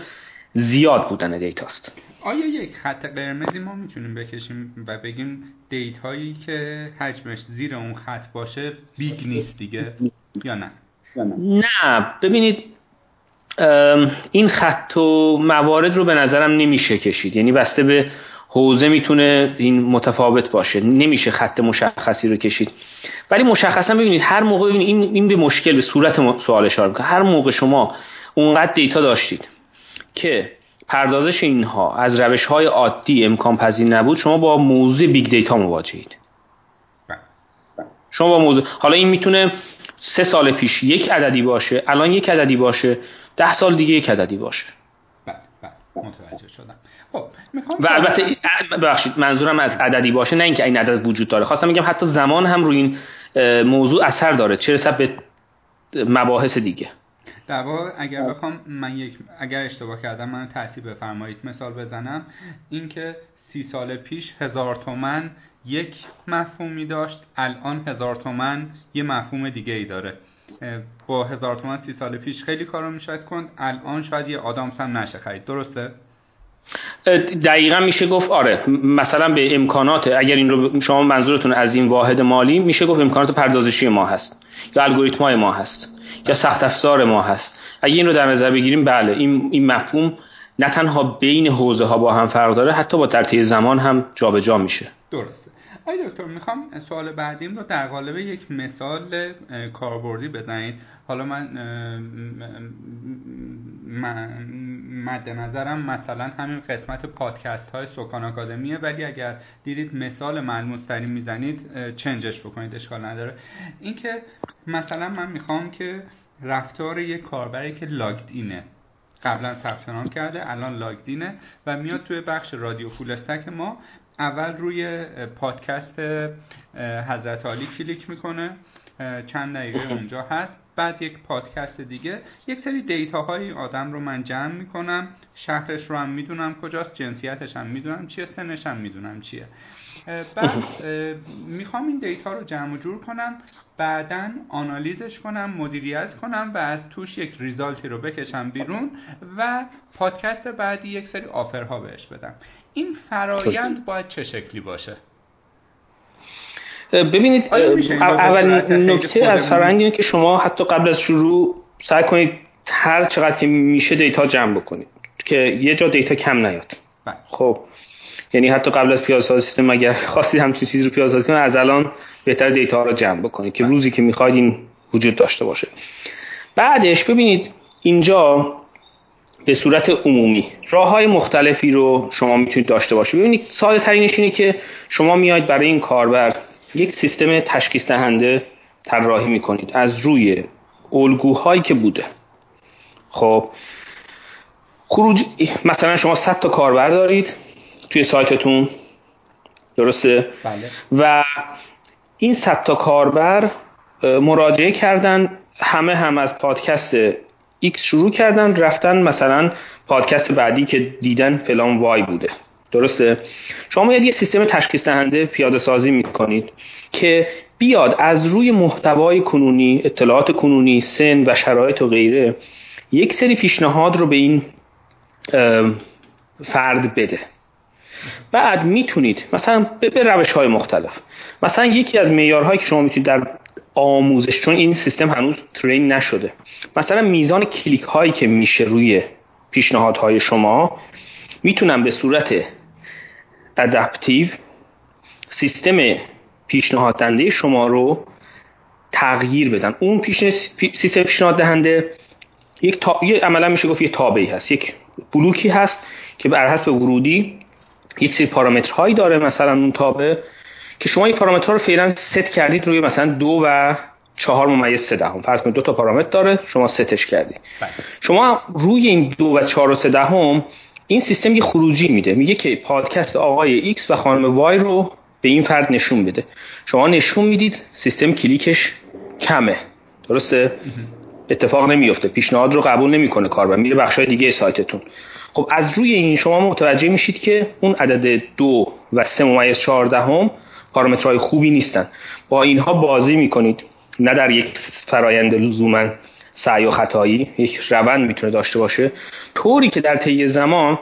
زیاد بودن دیتاست. آیا یک خط قرمزی ما می‌تونیم بکشیم و بگیم data یی که حجمش زیر اون خط باشه big نیست دیگه؟ یا نه؟ نه. ببینید این خط و موارد رو به نظرم نمیشه کشید. یعنی بسته به حوزه می‌تونه این متفاوت باشه. نمیشه خط مشخصی رو کشید. ولی مشخصا ببینید هر موقع ببینید این, این به مشکل به صورت سوال اشاره می‌کنه. هر موقع شما اونقدر data داشتید که پردازش اینها از روش های عادی امکان پذیر نبود شما با موضوع big data مواجهید شما با موضوع حالا این می‌تونه سه سال پیش یک عددی باشه الان یک عددی باشه ده سال دیگه یک عددی باشه. بله بله متوجه شدم. خب و البته ببخشید منظورم از عددی باشه نه اینکه این عدد وجود داره. خواستم میگم حتی زمان هم روی این موضوع اثر داره. چه رسد به مباحث دیگه. در اگر بخوام من یک اگر اشتباه کردم من تحصیل بفرمایید. مثال بزنم. اینکه سی سال پیش هزار تومن یک مفهومی داشت الان هزار تومن یه مفهوم دیگه ای داره با هزار تومن سی سال پیش خیلی کارو می‌شد کند الان شاید یه آدامس هم نشه خرید. درسته؟ دقیقا میشه گفت آره. مثلا به امکانات اگر این رو شما منظورتون از این واحد مالی میشه گفت امکانات پردازشی ما هست. یا الگوریتم های ما هست. یا سخت افزار ما هست. اگه این رو در نظر بگیریم بله این, این مفهوم نه تنها بین حوزه ها با هم فرق داره حتی با در زمان هم جابجا جا میشه. درسته. آی دکتر می‌خوام سوال بعدیم رو در قالب یک مثال کاربردی بزنید. حالا من مد نظرم مثلا همین قسمت پادکست های سکان آکادمیه ولی اگر دیدید مثال ملموس تری می‌زنید چنجش بکنید اشکال نداره. اینکه مثلا من می‌خوام که رفتار یک کاربری که لاگد اینه قبلا ثبت نام کرده الان لاگدینه و میاد توی بخش رادیو فولستک ما اول روی پادکست حضرت علی کلیک می‌کنه چند دقیقه اونجا هست. بعد یک پادکست دیگه. یک سری دیتا های آدم رو من جمع می‌کنم. شهرش رو هم می‌دونم کجاست جنسیتش هم می‌دونم چیه سنش هم می‌دونم چیه. بعد می‌خوام این دیتا رو جمع و جور کنم بعدا آنالیزش کنم مدیریت کنم و از توش یک ریزالتی رو بکشم بیرون و پادکست بعدی یک سری آفرها بهش بدم. این فرایند باید چه شکلی باشه؟ ببینید اول نکته از فرایند اینه که شما حتی قبل از شروع سعی کنید هر چقدر که میشه دیتا جمع بکنید که یه جا دیتا کم نیاد. بله. خب یعنی حتی قبل از پیازسازی سیستم اگر خواستید همچین چیزی رو پیازسازی کنید از الان بهتر دیتا رو جمع بکنید که بله. روزی که می‌خواید این وجود داشته باشه. بعدش ببینید اینجا به صورت عمومی. راه های مختلفی رو شما می‌تونید داشته باشید. ببینید ساده ترینش اینه که شما میاید برای این کاربر یک سیستم تشخیص دهنده طراحی می‌کنید. از روی الگوهایی که بوده. خب خروج مثلا شما 100 تا کاربر دارید توی سایتتون. درسته؟ بله. و این 100 تا کاربر مراجعه کردن همه هم از پادکست X شروع کردن رفتن مثلا پادکست بعدی که دیدن فلان وای بوده. درسته؟ شما یه سیستم تشخیص دهنده پیاده سازی می‌کنید که بیاد از روی محتوای کنونی اطلاعات کنونی سن و شرایط و غیره یک سری پیشنهاد رو به این فرد بده. بعد می‌تونید مثلا به روش های مختلف. مثلا یکی از معیارهایی که شما می‌تونید در آموزش چون این سیستم هنوز ترین نشده. مثلا میزان کلیک هایی که میشه روی پیشنهادهای شما می‌تونم به صورت ادپتیو سیستم پیشنهاد دهنده شما رو تغییر بدن اون پیش... سیستم پیشنهاد دهنده یک تا... عملا میشه گفت یه تابعی هست. یک بلوکی هست که بر حسب ورودی یک سری پارامترهایی داره. مثلا اون تابع که شما این پارامترها رو فعلا ست کردید روی مثلا دو و چهار ممیز سه دهم. فرض کنید دو تا پارامتر داره شما ستش کردی. بله. شما روی این دو و چهار و سه دهم این سیستم یه خروجی میده. میگه که پادکست آقای X و خانم Y رو به این فرد نشون بده. شما نشون می‌دید سیستم کلیکش کمه. درسته؟ اتفاق نمیفته. پیشنهاد رو قبول نمی‌کنه کاربر میره بخشای دیگه سایتتون. خب از روی این شما متوجه میشید که اون عدد دو و سه ممیز چهاردهم پارامترهای خوبی نیستن. با اینها بازی می‌کنید. نه در یک فرایند لزوما سعی و خطایی. یک روند می‌تونه داشته باشه. طوری که در طی زمان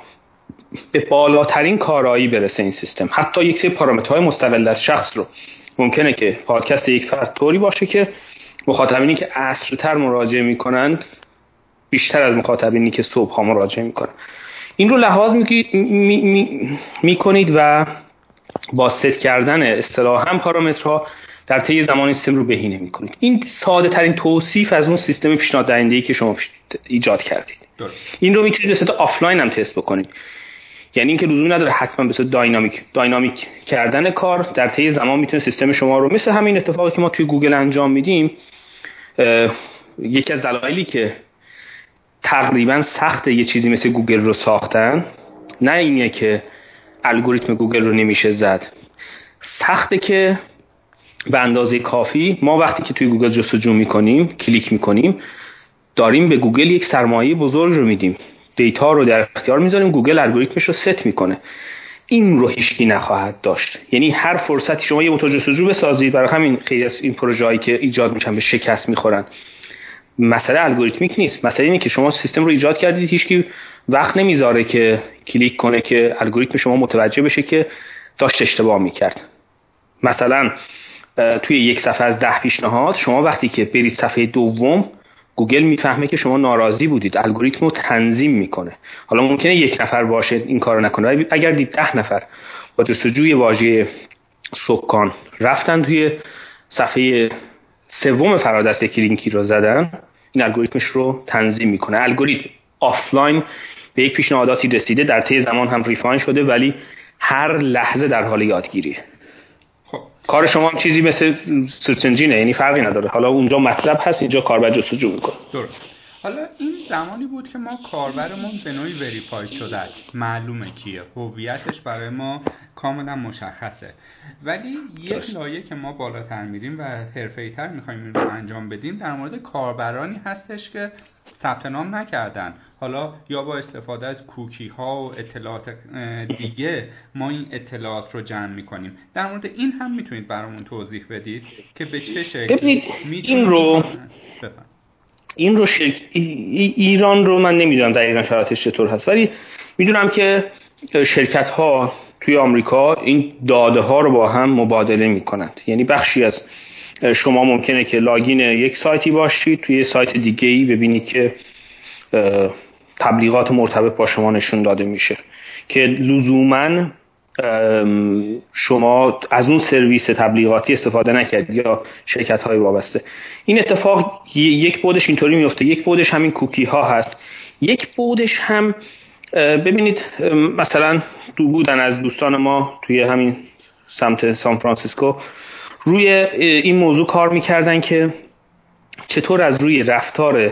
به بالاترین کارایی برسه این سیستم. حتی یک سری پارامترهای مستقل از شخص رو. ممکنه که پادکست یک فرد طوری باشه که مخاطبینی که عصرتر مراجعه می‌کنند بیشتر از مخاطبینی که صبح ها مراجعه می‌کنن این رو لحاظ می‌کنید و با ست کردن اصطلاحا پارامترها در طی زمان سیستم رو بهینه می‌کنید. این ساده ترین توصیف از اون سیستم پیشنهاد دهنده که شما ایجاد کردید. این رو می‌تونید به صورت آفلاین هم تست بکنید. یعنی اینکه لزومی نداره حتما به صورت dynamic dynamic کردن کار در طی زمان می‌تونه سیستم شما رو مثل همین اتفاقی که ما توی گوگل انجام میدیم یکی از دلایلی که تقریبا سخت یه چیزی مثل گوگل رو ساختن نه اینه که الگوریتم گوگل رو نمیشه زد. سخته که به اندازه کافی ما وقتی که توی گوگل جستجو می‌کنیم کلیک می‌کنیم داریم به گوگل یک سرمایه بزرگ رو میدیم. data رو در اختیار می‌ذاریم گوگل الگوریتمش رو ست می‌کنه. این رو هیچکی نخواهد داشت. یعنی هر فرصتی شما یه موتور جستجو بسازید برای همین خیلی از این پروژه که ایجاد میشن به شکست می‌خورن. مسئله algorithmic نیست. مسئله اینه که شما سیستم رو ایجاد کردید هیچکی وقت نمی‌ذاره که کلیک کنه که الگوریتم شما متوجه بشه که داشت اشتباه می‌کرد. مثلا توی یک صفحه از ده پیشنهاد شما وقتی که برید صفحه دوم گوگل می‌فهمه که شما ناراضی بودید. الگوریتم رو تنظیم می‌کنه. حالا ممکنه یک نفر باشه این کارو نکنه اگر دید ده نفر با جستجوی واژه سکان رفتن توی صفحه سوم فرضا یک لینکی رو زدن این الگوریتمش رو تنظیم می‌کنه. الگوریتم آفلاین به یک پیشنهاداتی رسیده در طی زمان هم refine شده ولی هر لحظه در حال یادگیریه. خب. کار شما هم چیزی مثل search engine ه یعنی فرقی نداره. حالا اونجا مطلب هست اینجا کاربر جستجو می‌کنه. درست. حالا این زمانی بود که ما کاربرمون به نوعی verify شده است. معلومه کیه. هویتش برای ما کاملا مشخصه. ولی یک لایه که ما بالاتر میریم و تر می‌خوایم این رو انجام بدیم در مورد کاربرانی هستش که ثبت نام نکردن. حالا یا با استفاده از کوکی ها و اطلاعات دیگه ما این اطلاعات رو جمع می‌کنیم. در مورد این هم می‌تونید برامون توضیح بدید که به چه شکل این رو این رو شرک... ایران رو من نمی‌دونم دقیقا شرایطش چطور هست ولی می‌دونم که شرکت ها توی آمریکا این داده ها رو با هم مبادله می‌کنند. یعنی بخشی از شما ممکنه که لاگین یک سایتی باشید توی سایت دیگه ای ببینید که تبلیغات مرتبط با شما نشون داده میشه. که لزوما شما از اون سرویس تبلیغاتی استفاده نکردید یا شرکت های وابسته. این اتفاق یک بودش اینطوری میفته یک بودش همین کوکی ها هست. یک بودش هم ببینید مثلا دو بودن از دوستان ما توی همین سمت سان فرانسیسکو. روی این موضوع کار می‌کردن که چطور از روی رفتار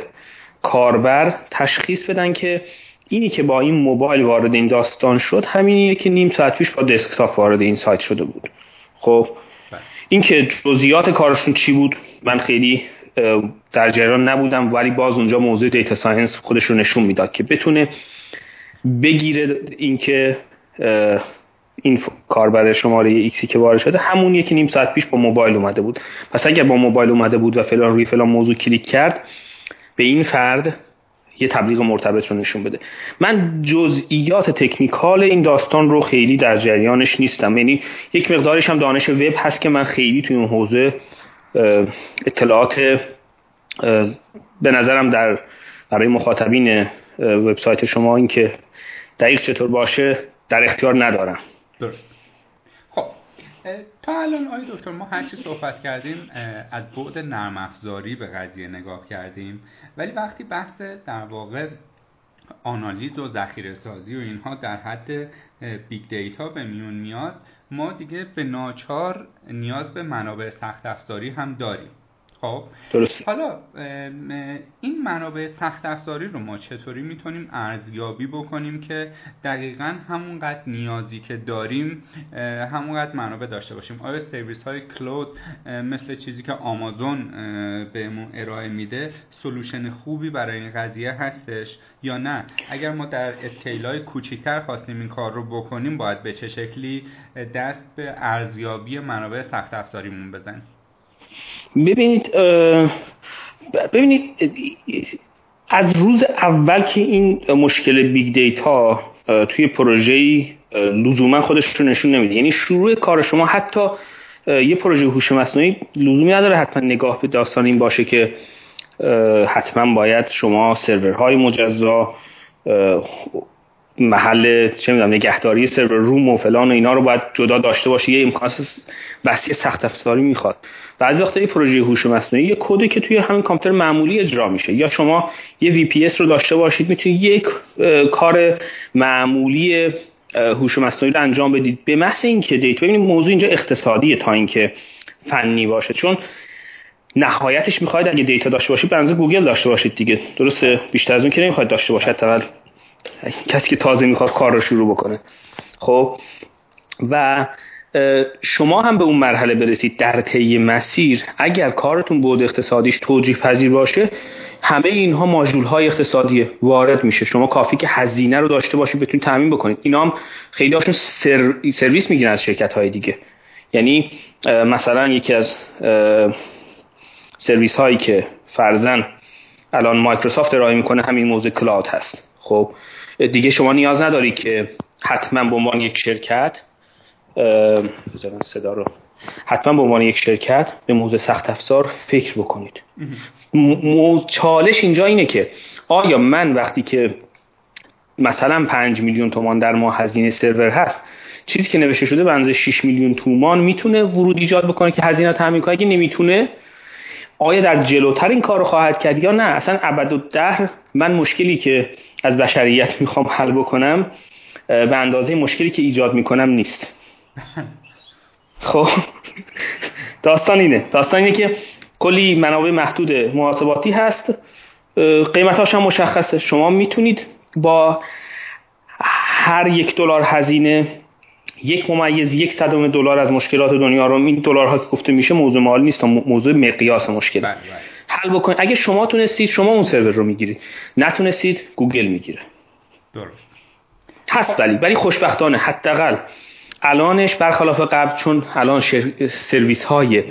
کاربر تشخیص بدن که اینی که با این موبایل وارد این داستان شد همینیه که نیم ساعت پیش با دسکتاپ وارد این سایت شده بود خب بله. این که جزئیات کارشون چی بود من خیلی در جریان نبودم ولی باز اونجا موضوع data science خودش رو نشون می‌داد که بتونه بگیره اینکه این کاربر شماره X ی که وارد شده همون یکی نیم ساعت پیش با موبایل اومده بود. پس اگر با موبایل اومده بود و فلان روی فلان موضوع کلیک کرد به این فرد یه تبلیغ مرتبط رو نشون بده. من جزئیات technical این داستان رو خیلی در جریانش نیستم. یعنی یک مقدارش هم دانش وب هست که من خیلی توی اون حوزه اطلاعات به نظرم در برای مخاطبین وبسایت شما این که دقیق چطور باشه در اختیار ندارم. درست. خب تا الان آقای دکتر ما هرچی صحبت کردیم از بعد نرم افزاری به قضیه نگاه کردیم ولی وقتی بحث در واقع آنالیز و ذخیره سازی و اینها در حد big data به میون میاد ما دیگه به ناچار نیاز به منابع سخت افزاری هم داریم. خب. درست. حالا این منابع سخت افزاری رو ما چطوری می‌تونیم ارزیابی بکنیم که دقیقا همونقدر نیازی که داریم همونقدر منابع داشته باشیم؟ آیا سرویس های کلود مثل چیزی که آمازون بهمون ارائه میده سلوشن خوبی برای این قضیه هستش یا نه؟ اگر ما در اسکیل های کوچیکتر خواستیم این کار رو بکنیم باید به چه شکلی دست به ارزیابی منابع سخت افزاریمون بزنیم؟ ببینید ببینید از روز اول که این مشکل big data توی پروژه لزوما خودش رو نشون نمیده. یعنی شروع کار شما حتی یه پروژه هوش مصنوعی لزومی نداره حتما نگاه به داستان این باشه که حتما باید شما سرورهای مجزا محل چه می‌دونم نگهداری server room و فلان و اینا رو باید جدا داشته باشه. یه امکان وسیع سخت افزاری می‌خواد. بعضی وقتا پروژه هوش مصنوعی یه کدی که توی همین کامپیوتر معمولی اجرا میشه. یا شما یه VPS رو داشته باشید می‌تونید یک کار معمولی هوش مصنوعی رو انجام بدید. به محض اینکه data ببینید موضوع اینجا اقتصادیه تا اینکه فنی باشه. چون نهایتش می‌خواید اگه data داشته باشید به گوگل داشته باشید دیگه. درسته؟ بیشتر از اون که نمی‌خواید داشته باشید؟ حداقل کسی که تازه می‌خواد کار رو شروع بکنه. خب؟ و شما هم به اون مرحله برسید در طی مسیر. اگر کارتون بود اقتصادیش توجیه پذیر باشه همه اینها ماژول های اقتصادی وارد میشه. شما کافی که هزینه رو داشته باشید بتونید تامین بکنید. اینا هم خیلی هاشون سر... سرویس می‌گیرن از شرکت های دیگه. یعنی مثلا یکی از سرویس هایی که فرزن الان مایکروسافت ارائه می‌کنه همین موضوع کلاود هست. خب دیگه شما نیاز نداری که حتما به عنوان یک شرکت بذارن صدا رو. حتما به عنوان یک شرکت به موضوع سخت افزار فکر بکنید. چالش اینجا اینه که آیا من وقتی که مثلا 5 میلیون تومان در ماه هزینه سرور هست چیزی که نوشته شده بنزه 6 میلیون تومان می‌تونه ورود ایجاد بکنه که هزینه تامین کنه؟ اگه نمی‌تونه آیا در جلوتر این کار رو خواهد کرد یا نه؟ اصلا ابد و دهر من مشکلی که از بشریت می‌خوام حل بکنم به اندازه مشکلی که ایجاد می‌کنم نیست. خب داستان اینه. داستان اینه که کلی منابع محدود محاسباتی هست. قیمتاش هم مشخصه. شما می‌تونید با هر یک دلار هزینه یک ممیز یک صدم دلار از مشکلات دنیا رو این دلارها که گفته میشه موضوع مال نیست. موضوع مقیاس مشکل. بله، بله. حل بکنید اگه شما تونستید شما اون سرور رو می‌گیرید نتونستید گوگل می‌گیره. درست. هست ولی. ولی خوشبختانه. حداقل الانش برخلاف قبل چون الان سرویس های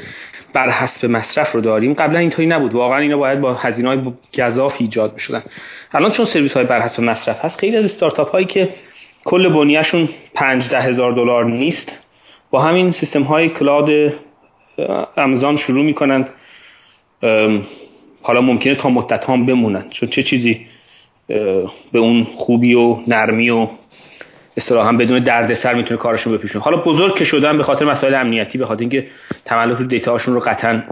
بر حسب مصرف رو داریم قبلا اینطوری نبود. واقعا اینا باید با هزینه های گزاف ایجاد می‌شدن الان چون سرویس های بر حسب مصرف هست خیلی از استارتاپ هایی که کل بنیهشون 5 ده هزار دلار نیست با همین سیستم های cloud آمازون شروع می‌کنند حالا ممکنه تا مدت هم بمونن. چون چه چیزی به اون خوبی و نرمی و اصطلاحا بدون دردسر می‌تونه کارشون بپیشونه حالا بزرگ که شدن به خاطر مسائل امنیتی به خاطر اینکه تملک رو دیتا هاشون رو قطعا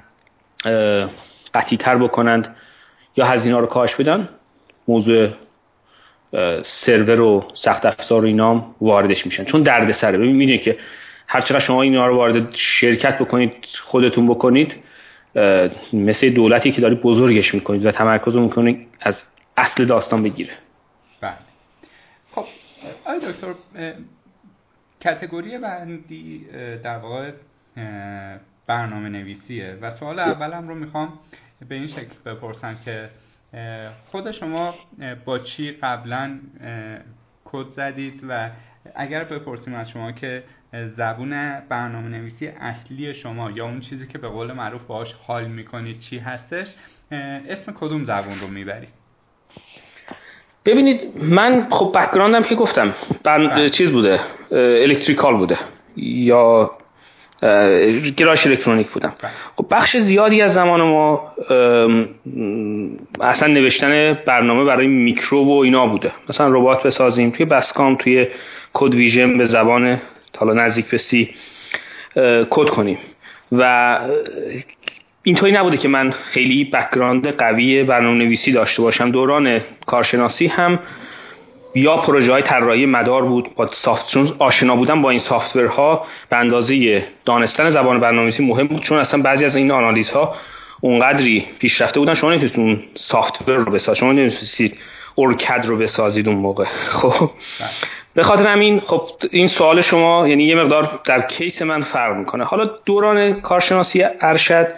قطعی تر بکنند یا هزینه رو کاهش بدن موضوع سرور و سخت افزار و اینام واردش میشن. چون دردسره. ببین می‌دونید که هر چقدر شما اینا رو وارد شرکت بکنید خودتون بکنید مثل دولتی که دارید بزرگش می‌کنید و تمرکز می‌کنید از اصل داستان بگیره. بله. خب آی دکتر کتگوری بندی در واقع برنامه نویسیه و سوال اولم رو می‌خوام به این شکل بپرسم که خود شما با چی قبلا کد زدید و اگر بپرسیم از شما که زبون برنامه نویسی اصلی شما یا اون چیزی که به قول معروف باش حال می‌کنید چی هستش اسم کدوم زبون رو می‌برید ببینید من خب background م که گفتم بله. چیز بوده electrical بوده یا گرایش الکترونیک بودم بله. خب بخش زیادی از زمان ما اصلا نوشتن برنامه برای میکرو و اینا بوده مثلا ربات بسازیم توی BASCOM توی CodeVision به زبان حالا نزدیک به C کد کنیم. و اینطوری نبوده که من خیلی background قوی برنامه نویسی داشته باشم. دوران کارشناسی هم یا پروژه های طراحی مدار بود با software چون آشنا بودن با این software ها به اندازه دانستن زبان برنامه‌نویسی مهم بود چون اصلا بعضی از این آنالیزها اونقدری پیشرفته بودن شما نمی‌تونید اون software رو بسازید. شما نمی‌تونید OrCAD رو بسازید اون موقع. خب. به خاطر همین خب این سوال شما یعنی یه مقدار در case من فرق می‌کنه. حالا دوران کارشناسی ارشد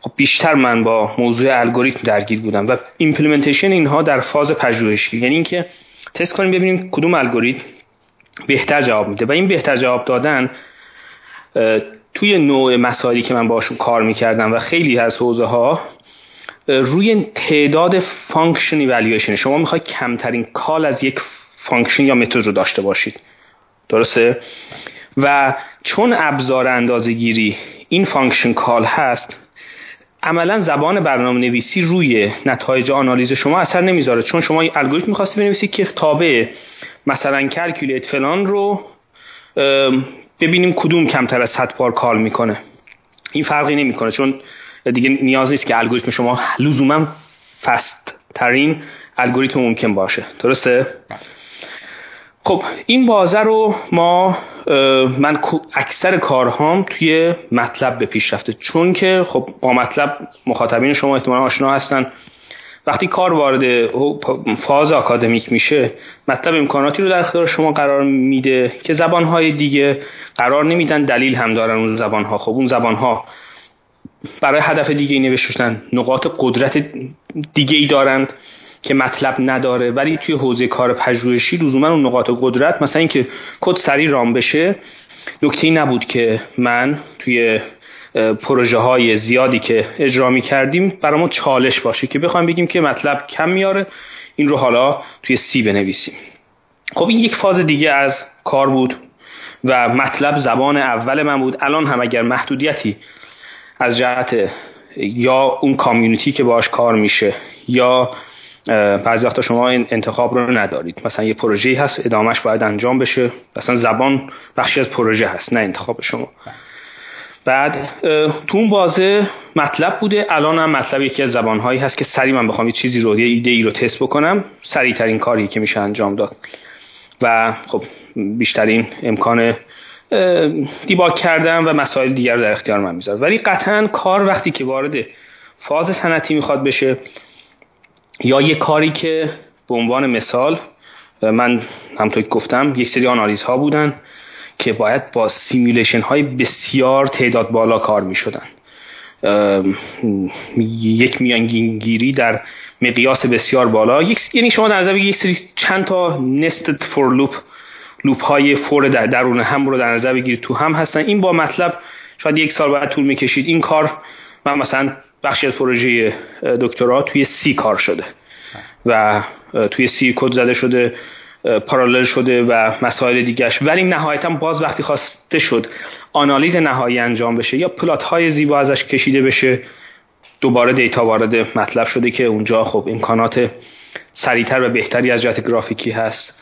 خب بیشتر من با موضوع الگوریتم درگیر بودم و implementation اینها در فاز پژوهشی. یعنی اینکه تست کنیم ببینیم کدوم الگوریتم بهتر جواب میده. و این بهتر جواب دادن توی نوع مسائلی که من باشون کار می‌کردم و خیلی از حوزه ها روی تعداد function evaluation شما می‌خوای کمترین call از یک function یا متد رو داشته باشید. درسته؟ و چون ابزار اندازه گیری این function call هست عملا زبان برنامه نویسی روی نتایج آنالیز شما اثر نمی‌ذاره. چون شما الگوریتم می‌خواستی بنویسید که تابع مثلا calculate فلان رو ببینیم کدوم کمتر از 100 بار call می‌کنه. این فرقی نمی‌کنه. چون دیگه نیاز نیست که الگوریتم شما لزوما فست ترین الگوریتم ممکن باشه. درسته؟ خب این بازه رو ما من اکثر کارهام توی مطلب به پیش رفته. چون که خب با مطلب مخاطبین شما احتمالا آشنا هستن. وقتی کار وارد فاز آکادمیک میشه مطلب امکاناتی رو در اختیار شما قرار میده که زبانهای دیگه قرار نمیدن دلیل هم دارن اون زبانها. خب اون زبانها برای هدف دیگه ای نوشته نقاط قدرت دیگه ای دارند. که مطلب نداره. ولی توی حوزه کار پژوهشی لزوما اون نقاط قدرت مثلا اینکه کد سریع رام بشه نکته نبود که من توی پروژه های زیادی که اجرا می کردیم برای چالش باشه که بخوایم بگیم که مطلب کم میاره این رو حالا توی سی بنویسیم. خب این یک فاز دیگه از کار بود و مطلب زبان اول من بود. الان هم اگر محدودیتی از جهت یا اون کامیونیتی که باش کار میشه یا بعضی وقتا شما این انتخاب رو ندارید. مثلا یه پروژه هست ادامهش باید انجام بشه. مثلا زبان بخشی از پروژه هست نه انتخاب شما. بعد تو اون بازه مطلب بوده. الان هم مطلب یکی از زبانهایی هست که سریع من بخوام یه چیزی رو یه ایده ای رو تست بکنم. سریع ترین کاری که میشه انجام داد. و خب بیشترین امکان debug کردن و مسائل دیگر رو در اختیار من می‌ذاره ولی قطعا کار وقتی که وارد فاز صنعتی می‌خواد بشه یا یه کاری که به عنوان مثال من همونطور که گفتم یک سری آنالیز ها بودن که باید با simulation های بسیار تعداد بالا کار می شدن یک میانگینگیری در مقیاس بسیار بالا. یعنی شما در نظر یک سری چند تا nested for loop loop های for در درون هم رو در نظر بگیرید تو هم هستن. این با MATLAB شاید یک سال باید طول می‌کشید. این کار من مثلا بخشی از پروژه دکترا توی C کار شده. و توی C کد زده شده parallel شده و مسائل دیگرش ولی نهایتا باز وقتی خواسته شد آنالیز نهایی انجام بشه یا plot های زیبا ازش کشیده بشه دوباره دیتا وارد مطلب شده که اونجا خب امکانات سریعتر و بهتری از جهت گرافیکی هست.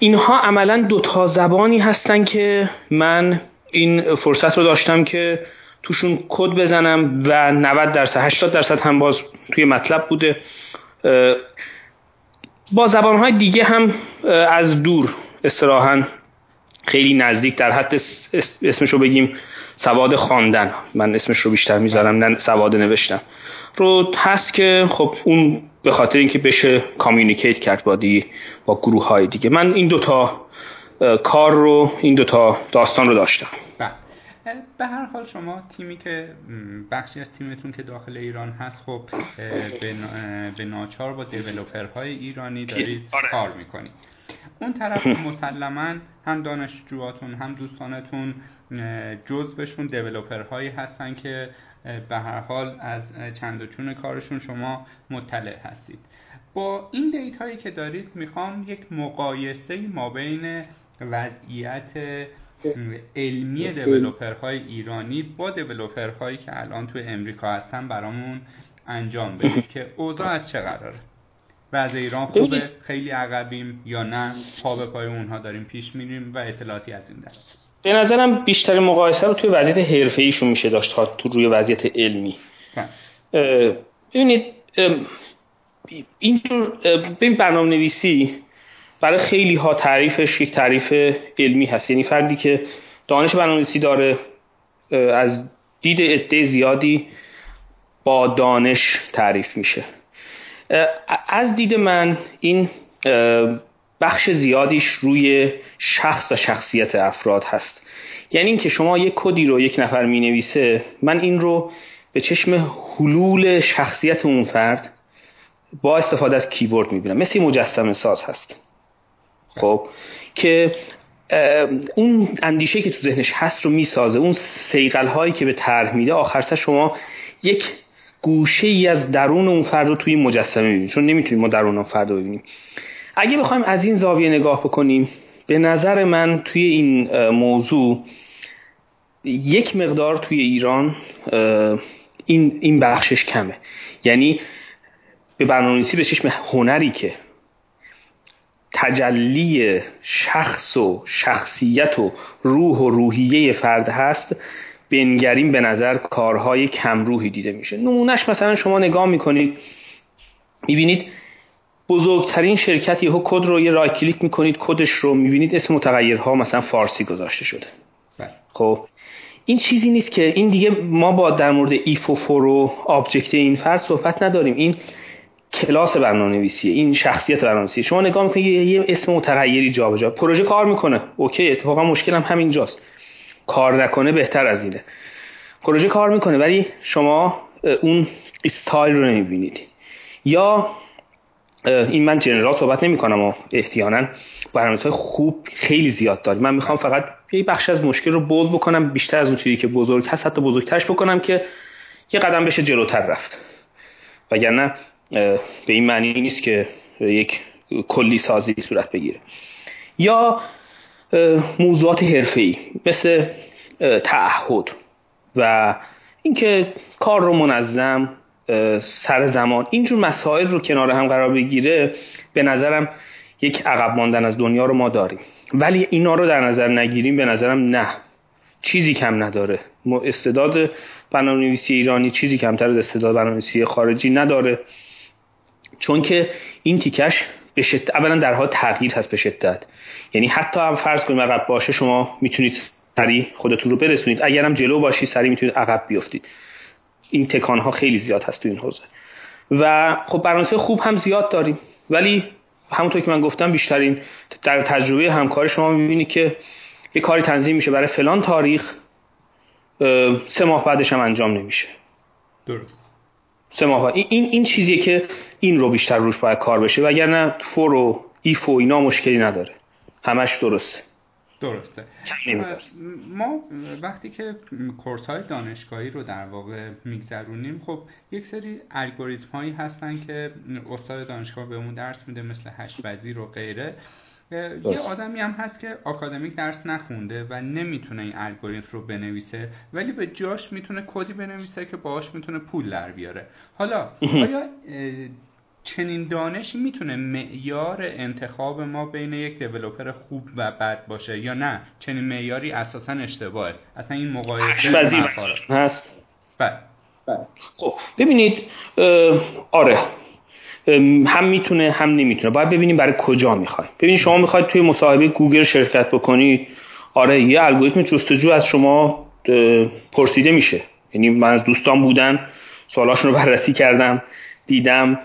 اینها عملا دو تا زبانی هستن که من این فرصت رو داشتم که توشون کد بزنم و 90 درصد 80 درصد هم باز توی مطلب بوده. با زبانهای دیگه هم از دور استراحا خیلی نزدیک در حد اسمش رو بگیم سواد خواندن. من اسمش رو بیشتر می‌ذارم نه سواد نوشتم رو هست که خب اون به خاطر اینکه بشه کامیونیکیت کرد با دی با گروه های دیگه. من این دوتا کار رو این دوتا داستان رو داشتم. به هر حال شما تیمی که بخشی از تیمتون که داخل ایران هست خب به ناچار با دیولوپرهای ایرانی دارید آره. کار می‌کنید. اون طرف مسلما هم دانشجوهاتون هم دوستانتون جزبشون دیولوپرهایی هستن که به هر حال از چند و چون کارشون شما مطلع هستید. با این دیت هایی که دارید می‌خوام یک مقایسه ما بین وضعیت علمی دیولوپرهای ایرانی با دیولوپرهایی که الان تو امریکا هستن برامون انجام بدید که اوضاع از چه قراره؟ وضع ایران خوبه؟ خیلی عقبیم یا نه؟ پا به پای اونها داریم پیش میریم و اطلاعاتی از این دست. به نظرم بیشتر مقایسه رو توی وضعیت حرفه ایشون میشه داشت تا تو روی وضعیت علمی. ببینید اینجور ببین برنامه نویسی برای خیلی ها تعریفش یک تعریف علمی هست. یعنی فردی که دانش برنامه‌نویسی داره از دید عده زیادی با دانش تعریف میشه. از دید من این بخش زیادیش روی شخص و شخصیت افراد هست. یعنی اینکه شما یک کدی رو یک نفر می نویسه من این رو به چشم حلول شخصیت اون فرد با استفاده از کیبورد می‌بینم. مثل مجسمه ساز هست. خب که اون اندیشه که تو ذهنش هست رو می‌سازه اون سیقل هایی که به طرح میده آخرش شما یک گوشه ای از درون اون فرد رو توی مجسمه می‌بینید چون نمی‌تونیم ما درون اون فرد رو ببینیم. اگه بخوایم از این زاویه نگاه بکنیم به نظر من توی این موضوع یک مقدار توی ایران این, این بخشش کمه. یعنی به برنامه‌نویسی به چشم هنری که تجلی شخص و شخصیت و روح و روحیه فرد هست بنگریم به نظر کارهای کمروهی دیده میشه. نمونهش مثلا شما نگاه می‌کنید می‌بینید بزرگترین شرکت یهو کد رو یه right click می‌کنید کدش رو می‌بینید اسم متغیرها مثلا فارسی گذاشته شده. بله. خب این چیزی نیست که این دیگه ما با در مورد if و for و object این فرد صحبت نداریم. این کلاس برنامه‌نویسیه این شخصیت برنامه‌نویسیه شما نگاه می‌کنید یه اسم متغیری جابجا. پروژه کار می‌کنه. OK اتفاقا مشکلم هم همینجاست کار نکنه بهتر از اینه. پروژه کار می‌کنه ولی شما اون استایل رو نمی‌بینید. یا این من جنرال صحبت نمی کنم و احتیانا برنامه های خوب خیلی زیاد داریم. من می‌خوام فقط یه بخش از مشکل رو بولد بکنم بیشتر از اون چیزی که بزرگ هست حتی بزرگترش بکنم که یه قدم بشه جلوتر رفت. وگرنه به این معنی نیست که یک کلی سازی صورت بگیره. یا موضوعات حرفه‌ای مثل تعهد و اینکه کار رو منظم سر زمان اینجور مسائل رو کنار هم قرار بگیره به نظرم یک عقب ماندن از دنیا رو ما داریم. ولی اینا رو در نظر نگیریم به نظرم نه. چیزی کم نداره. استعداد برنامه‌نویسی ایرانی چیزی کمتر از استعداد برنامه‌نویسی خارجی نداره. چون که این تیکش به شدت اولا در حال تغییر هست به شدت. یعنی حتی هم فرض کنیم عقب باشه شما می‌تونید سریع خودتون رو برسونید. اگرم جلو باشی سریع می‌تونید عقب بیفتید. این تکان ها خیلی زیاد هست تو این حوزه. و خب برنامه‌نویسی خوب هم زیاد داریم. ولی همونطور که من گفتم بیشترین در تجربه همکار شما می‌بینید که یه کاری تنظیم میشه برای فلان تاریخ سه ماه بعدش هم انجام نمیشه. درست. سه ماه بعد. این این چیزیه که این رو بیشتر روش باید کار بشه وگرنه فور و ایف و اینا مشکلی نداره. همش درسته. درسته. ما وقتی که کورس های دانشگاهی رو در واقع میگذرونیم خب یک سری الگوریتم هایی هستن که استاد دانشگاه بهمون درس میده مثل هشت وزیر و غیره. یه آدمی هم هست که آکادمیک درس نخونده و نمی‌تونه این الگوریتم رو بنویسه ولی به جاش می‌تونه کدی بنویسه که باهاش می‌تونه پول در بیاره. حالا آیا چنین دانشی می‌تونه معیار انتخاب ما بین یک دیولوپر خوب و بد باشه یا نه؟ چنین معیاری اساسا اشتباهه. اصلا این مقایسه هست. بله. خب ببینید آره. هم می‌تونه هم نمی‌تونه. باید ببینیم برای کجا می‌خوای ببینید شما می‌خواید توی مصاحبه گوگل شرکت بکنید. آره یه الگوریتم جستجو از شما پرسیده میشه. یعنی من از دوستان بودن سوالاشون رو بررسی کردم دیدم.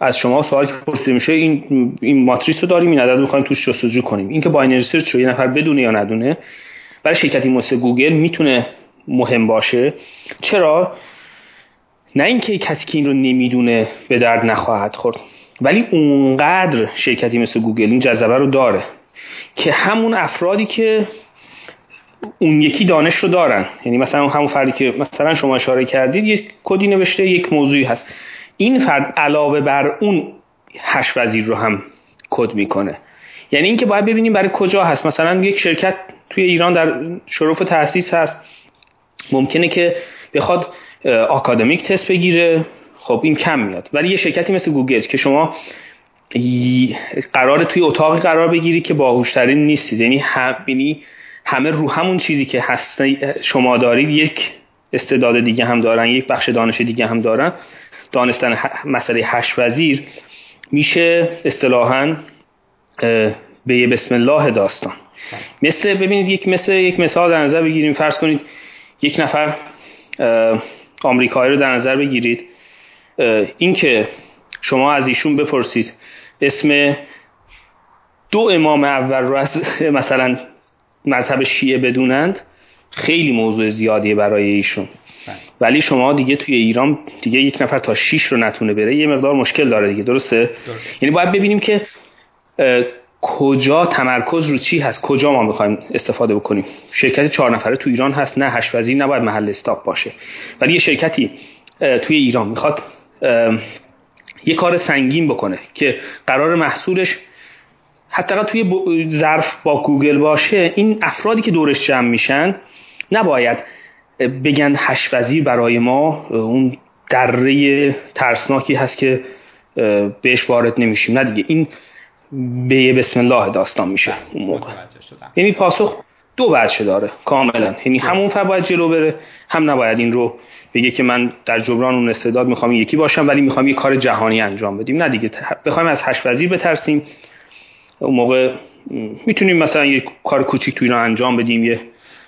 از شما سوالی که پرسیده میشه این این ماتریس رو داریم این عدد رو می‌خوایم توش جستجو کنیم. اینکه binary search رو یه نفر بدونه یا ندونه برای شرکتی مثل گوگل می‌تونه مهم باشه. چرا؟ نه اینکه کسی که این رو نمی‌دونه به درد نخواهد خورد ولی اونقدر شرکتی مثل گوگل این جذبه رو داره که همون افرادی که اون یکی دانش رو دارن. یعنی مثلا همون فردی که مثلا شما اشاره کردید یک کدی نوشته یک موضوعی هست. این فرد علاوه بر اون هشت وزیر رو هم کد می‌کنه. یعنی اینکه باید ببینیم برای کجا هست. مثلا یک شرکت توی ایران در شرف تاسیس هست. ممکنه که بخواد آکادمیک تست بگیره. خب این کم میاد. ولی یه شرکتی مثل گوگل که شما قرار توی اتاقی قرار بگیری که باهوشترین نیستید. یعنی هم یعنی همه رو همون چیزی که هست شما دارید یک استعداد دیگه هم دارن یک بخش دانش دیگه هم دارن. دانستن مسئله هش وزیر میشه اصطلاحا به یه بسم الله داستان. مثل ببینید یک مثل یک مثال در نظر بگیریم. فرض کنید یک نفر آمریکایی رو در نظر بگیرید. اینکه شما از ایشون بپرسید اسم دو امام اول رو از مثلا مذهب شیعه بدونند خیلی موضوع زیادیه برای ایشون. ولی شما دیگه توی ایران دیگه یک نفر تا شیش رو نتونه بره یه مقدار مشکل داره دیگه درسته؟ یعنی باید ببینیم که کجا تمرکز رو چی هست کجا ما می‌خوایم استفاده بکنیم. شرکت چهار نفره تو ایران هست نه هشت وزیر نباید محل استاپ باشه. ولی یه شرکتی توی ایران می‌خواد یه کار سنگین بکنه که قرار محصولش حتی توی ظرف با گوگل باشه این افرادی که دورش جمع میشن نباید بگن وزیر برای ما اون دره ترسناکی هست که بهش وارد نمیشیم. نه دیگه این به بسم الله داستان میشه اون موقع. یعنی پاسخ دو بچه داره کاملا. یعنی همون فر باید جلو بره هم نباید این رو بگه که من در جبران اون استعداد می‌خوام یکی باشم ولی می‌خوام یه کار جهانی انجام بدیم. نه دیگه بخوایم از هشت وزیر بترسیم. اون موقع می‌تونیم مثلا یه کار کوچیک تو ایران انجام بدیم یه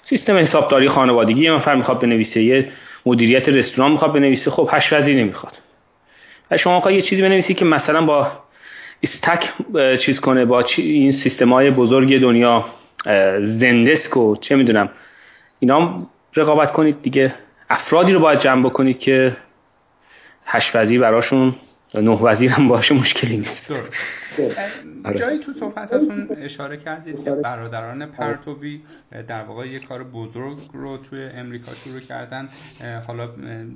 سیستم حسابداری خانوادگی یه نفر می‌خواد بنویسه. یه مدیریت رستوران می‌خواد بنویسه. خب هشت وزیر نمی‌خواد. و شما یه چیزی بنویسی که مثلا با استک چیز کنه با این سیستم های بزرگ دنیا زندسک و چه می‌دونم اینا رقابت کنید دیگه. افرادی رو باید جمع بکنید که هشت وزیر براشون نه وزیر هم باشه مشکلی نیست. جایی تو صحبتاتون اشاره کردید که برادران پرتوبی در واقع یه کار بزرگ رو توی امریکا شروع کردن حالا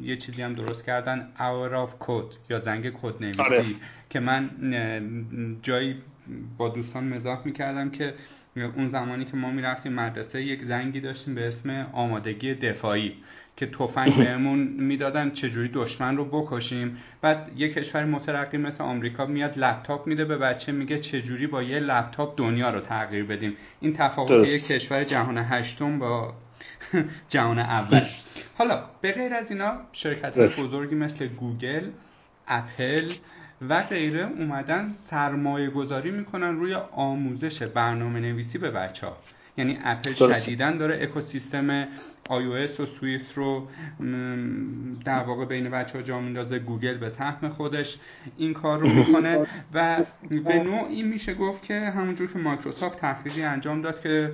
یه چیزی هم درست کردن hour of code یا زنگ کد نویسی آره. که من جایی با دوستان مزاح می‌کردم که اون زمانی که ما می‌رفتیم مدرسه یک زنگی داشتیم به اسم آمادگی دفاعی. که تفنگ بهمون می‌دادن چجوری دشمن رو بکشیم. بعد یه کشور مترقی مثل آمریکا میاد لپتاپ میده به بچه میگه چجوری با یه لپتاپ دنیا رو تغییر بدیم. این تفاوت یه کشور جهان هشتم با جهان اول. حالا به غیر از اینا شرکت بزرگی مثل گوگل اپل و غیره اومدن سرمایه گذاری می‌کنن روی آموزش برنامه نویسی به بچه ها یعنی اپل شدیدا داره اکوسیستم iOS و Swift رو در واقع بین بچه ها جا میندازه گوگل به سهم خودش. این کار رو می‌کنه و به نوعی میشه گفت که همونجور که مایکروسافت تحقیقی انجام داد که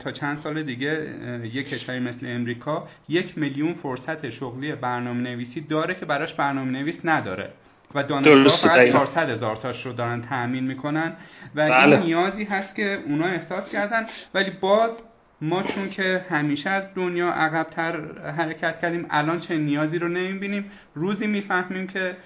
تا چند سال دیگه یک کشوری مثل امریکا یک میلیون فرصت شغلی برنامه نویسی داره که براش برنامه نویس نداره. و دانشگاه فقط 400 هزار تاش رو دارن تأمین می‌کنن. و این بله. نیازی هست که اونا احساس کردن. ولی باز ما چون که همیشه از دنیا عقبتر حرکت کردیم الان چه نیازی رو نمی‌بینیم. روزی می‌فهمیم که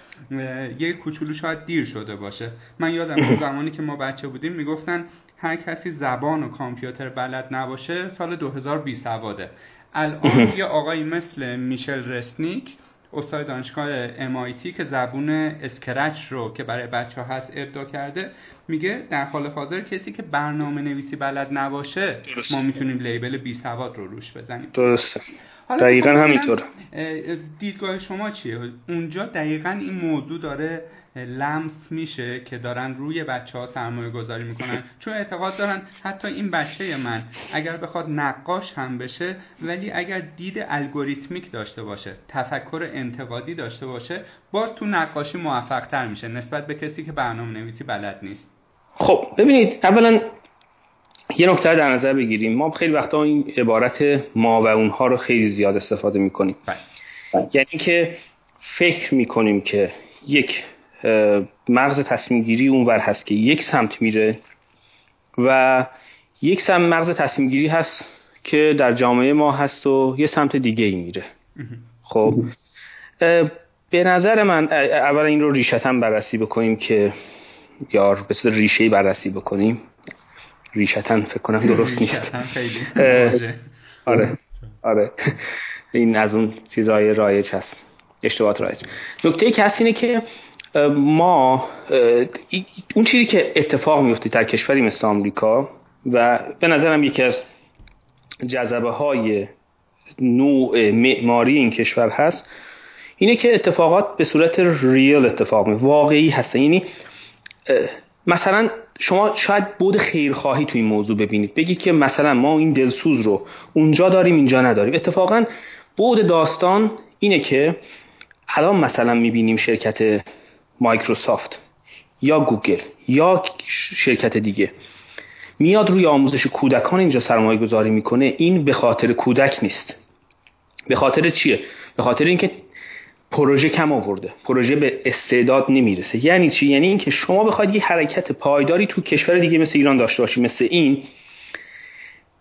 یه کوچولو شاید دیر شده باشه. من یادم زمانی که ما بچه بودیم می‌گفتن هر کسی زبان و کامپیوتر بلد نباشه سال 2020 سواده الان یه آقایی مثل میشل رسنیک استاد دانشگاه MIT که زبون اسکرچ رو که برای بچه ها هست ابدا کرده میگه در حال حاضر کسی که برنامه نویسی بلد نباشه ما می‌تونیم لیبل بی سواد رو روش بزنیم. درسته. دقیقا همینطور. دیدگاه شما چیه؟ اونجا دقیقا این موضوع داره لمس میشه که دارن روی بچه ها سرمایه گذاری می‌کنن. چون اعتقاد دارن حتی این بچه من اگر بخواد نقاش هم بشه ولی اگر دید الگوریتمیک داشته باشه تفکر انتقادی داشته باشه باز تو نقاشی موفق تر میشه. نسبت به کسی که برنامه نویسی بلد نیست. خب ببینید اولا یه نکته در نظر بگیریم. ما خیلی وقتا این عبارت ما و اونها رو خیلی زیاد استفاده می‌کنیم. بله. یعنی که فکر می‌کنیم که یک مغز تصمیم گیری اونور هست که یک سمت میره و یک سمت مغز تصمیم گیری هست که در جامعه ما هست و یه سمت دیگه ای میره. خب به نظر من اول این رو ریشتن بررسی بکنیم که یار به صورت ریشه بررسی بکنیم. ریشتن فکر کنم درست نیست. آره آره. این از اون چیزهای رایج هست. اشتباهات رایج. نکته که هست اینه که ما اون چیزی که اتفاق میفته در کشوری مثل آمریکا و به نظرم یکی از جذبه های نوع معماری این کشور هست اینه که اتفاقات به صورت ریل اتفاق می واقعی هستن. یعنی مثلا شما شاید بود خیرخواهی تو این موضوع ببینید. بگید که مثلا ما این دلسوز رو اونجا داریم اینجا نداریم. اتفاقا بود داستان اینه که الان مثلا می‌بینیم شرکت مایکروسافت یا گوگل یا شرکت دیگه. میاد روی آموزش کودکان اینجا سرمایه گذاری می‌کنه. این به خاطر کودک نیست. به خاطر چیه؟ به خاطر اینکه پروژه کم آورده. پروژه به استعداد نمی‌رسه. یعنی چی؟ یعنی اینکه شما بخواید یه حرکت پایداری تو کشور دیگه مثل ایران داشته باشی مثل این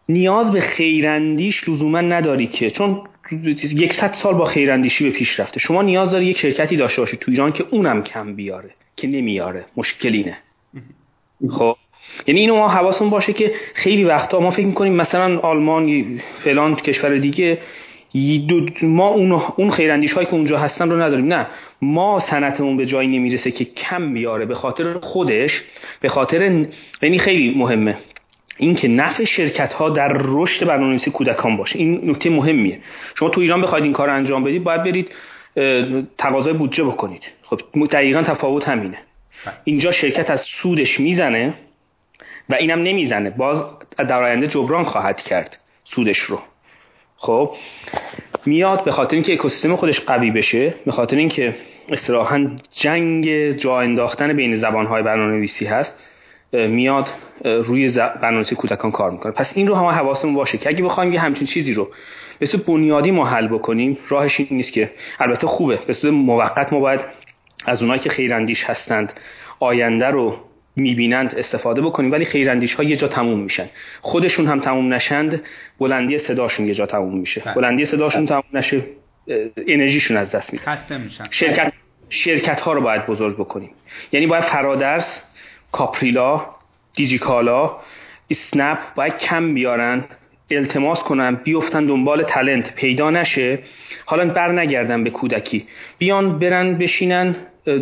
نیاز به خیراندیش لزوما نداری که. چون یکصد سال با خیراندیشی به پیش رفته. شما نیاز داری یک شرکتی داشته باشی تو ایران که اونم کم بیاره که نمیاره. مشکلینه خب. یعنی اینو ما حواسمون باشه که خیلی وقتا ما فکر می‌کنیم مثلا آلمان فلان کشور دیگه ما اون اون خیراندیش هایی که اونجا هستن رو نداریم. نه. ما سنتمون به جایی نمی‌رسه که کم بیاره. به خاطر خودش به خاطر یعنی خیلی مهمه. اینکه نفع شرکت ها در رشد برنامه‌نویسی کودکان باشه. این نکته مهمیه. شما تو ایران بخواید این کار انجام بدید باید برید تقاضای بودجه بکنید. خب دقیقا تفاوت همینه. اینجا شرکت از سودش می‌زنه و اینم نمی‌زنه. باز در آینده جبران خواهد کرد سودش رو. خب میاد به خاطر اینکه اکوسیستم خودش قوی بشه به خاطر اینکه اصطلاحا جنگ جا انداختن بین زبانهای برنامه‌نویسی هست. میاد روی برنامه‌نویسی کودکان کار می‌کنه. پس این رو هم حواسمون باشه که اگه بخوایم یه همچین چیزی رو به صورت بنیادی ما حل بکنیم راهش این نیست که البته خوبه. به صورت موقت ما باید از اونایی که خیراندیش هستند آینده رو می‌بینند استفاده بکنیم ولی خیراندیش ها یه جا تموم میشن. خودشون هم تموم نشند بلندی صداشون یه جا تموم میشه. بله. بلندی صداشون تموم نشه انرژیشون از دست میره. شرکت شرکت ها رو باید بزرگ بکنیم. یعنی باید فرادرس کاپریلا دیجیکالا اسنپ باید کم بیارن التماس کنن بیفتن دنبال تلنت پیدا نشه. حالا بر نگردن به کودکی. بیان برن بشینن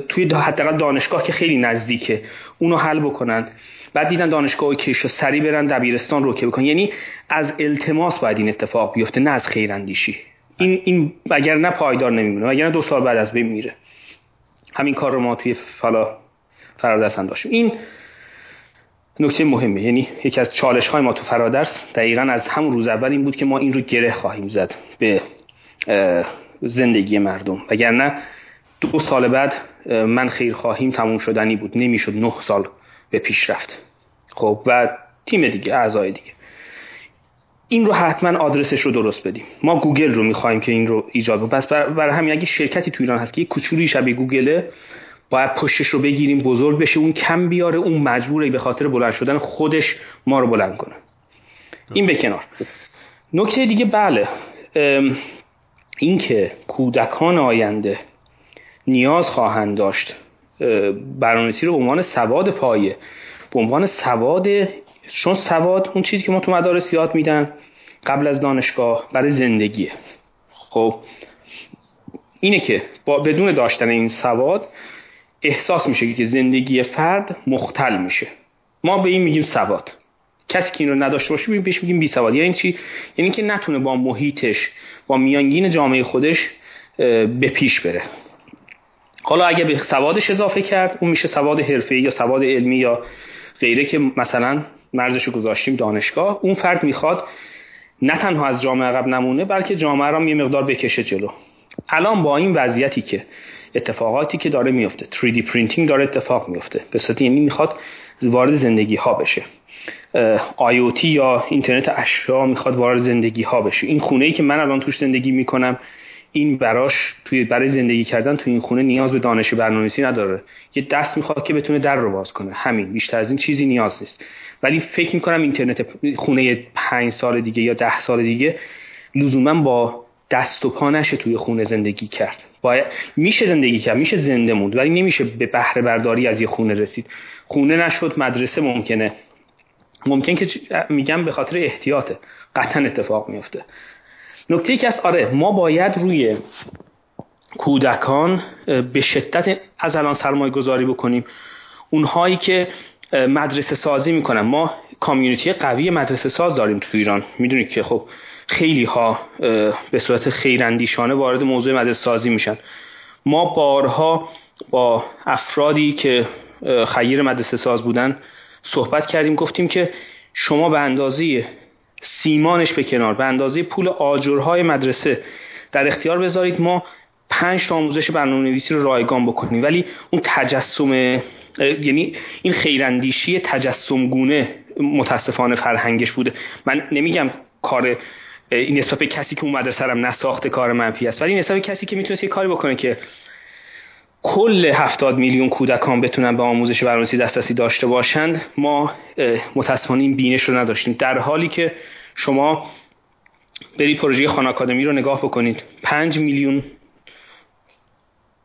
توی حداقل دانشگاه که خیلی نزدیکه. اونو حل بکنن. بعد دیدن دانشگاه کیش سری برن دبیرستان رو که بکنن. یعنی از التماس باید این اتفاق بیفته نه از خیراندیشی این این اگر نه پایدار نمیمونه اگر نه دو سال بعد از بین میره. همین کار رو ما توی فلا فرادرس هم داشتیم این نکته مهمه. یعنی یکی از چالش های ما تو فرادرس دقیقا از همون روز اول این بود که ما این رو گره خواهیم زد به زندگی مردم. وگرنه دو سال بعد من خیر خواهیم تموم شدنی بود. نمی‌شد نه سال به پیش رفت. خب و تیم دیگه اعضای دیگه. این رو حتما آدرسش رو درست بدیم. ما گوگل رو می‌خوایم که این رو ایجاد بکنیم پس برای همین اگه شرکتی تو ایران هست که یک کوچولی شبیه گوگله باید پشتش رو بگیریم بزرگ بشه اون کم بیاره اون مجبوره به خاطر بلند شدن خودش ما رو بلند کنه. این به کنار. نکته دیگه بله. اینکه کودکان آینده نیاز خواهند داشت. برنامه‌نویسی رو به عنوان سواد پایه به عنوان سواد چون سواد اون چیزی که ما تو مدارس یاد میدن قبل از دانشگاه برای زندگیه. خب اینه که با بدون داشتن این سواد احساس میشه که زندگی فرد مختل میشه. ما به این میگیم سواد. کسی که این نداشته باشه بهش میگیم بی سواد. یعنی چی؟ یعنی که نتونه با محیطش با میانگین جامعه خودش به پیش بره. حالا اگه به سوادش اضافه کرد اون میشه سواد حرفه‌ای یا سواد علمی یا غیره که مثلا مرزش رو گذاشتیم دانشگاه. اون فرد می‌خواد نه تنها از جامعه عقب نمونه بلکه جامعه را یه مقدار بکشه جلو. الان با این وضعیتی که اتفاقاتی که داره میفته. 3D پرینتینگ داره اتفاق میفته. به صورت یعنی می‌خواد وارد زندگی ها بشه IoT یا اینترنت اشیا می‌خواد وارد زندگی ها بشه. این خونه ای که من الان توش زندگی می‌کنم این براش توی برای زندگی کردن توی این خونه نیاز به دانش برنامه‌نویسی نداره. یه دست می‌خواد که بتونه در رو باز کنه. همین. بیشتر از این چیزی نیاز نیست. ولی فکر می‌کنم اینترنت خونه پنج سال دیگه یا ده سال دیگه لزوما با دست و پا نشه توی خونه زندگی کرد. باید میشه زندگی کرد میشه زنده موند ولی نمیشه به بهره برداری از یه خونه رسید. خونه نشد مدرسه ممکنه. ممکن که میگم به خاطر احتیاطه. قطعا اتفاق میفته نکته که از آره ما باید روی کودکان به شدت از الان سرمایه گذاری بکنیم. اونهایی که مدرسه سازی می‌کنن. ما کامیونیتی قوی مدرسه ساز داریم تو ایران. می‌دونید که خب خیلی ها به صورت خیراندیشانه وارد موضوع مدرسه سازی میشن. ما بارها با افرادی که خیر مدرسه ساز بودن صحبت کردیم گفتیم که شما به اندازه سیمانش به کنار به اندازه پول آجرهای مدرسه در اختیار بذارید ما پنج تا آموزش برنامه نویسی رو رایگان بکنیم. ولی اون تجسم یعنی این خیراندیشی تجسمگونه متاسفانه فرهنگش بوده. من نمیگم کار این حساب کسی که اون مدرسه هم نساخته کار منفی است. ولی این حساب کسی که می‌تونست یه کاری بکنه که کل هفتاد میلیون کودکان بتونن به آموزش برنامه‌نویسی دسترسی داشته باشند ما متاسفانه این بینش رو نداشتیم. در حالی که شما برید پروژه خان آکادمی رو نگاه بکنید پنج میلیون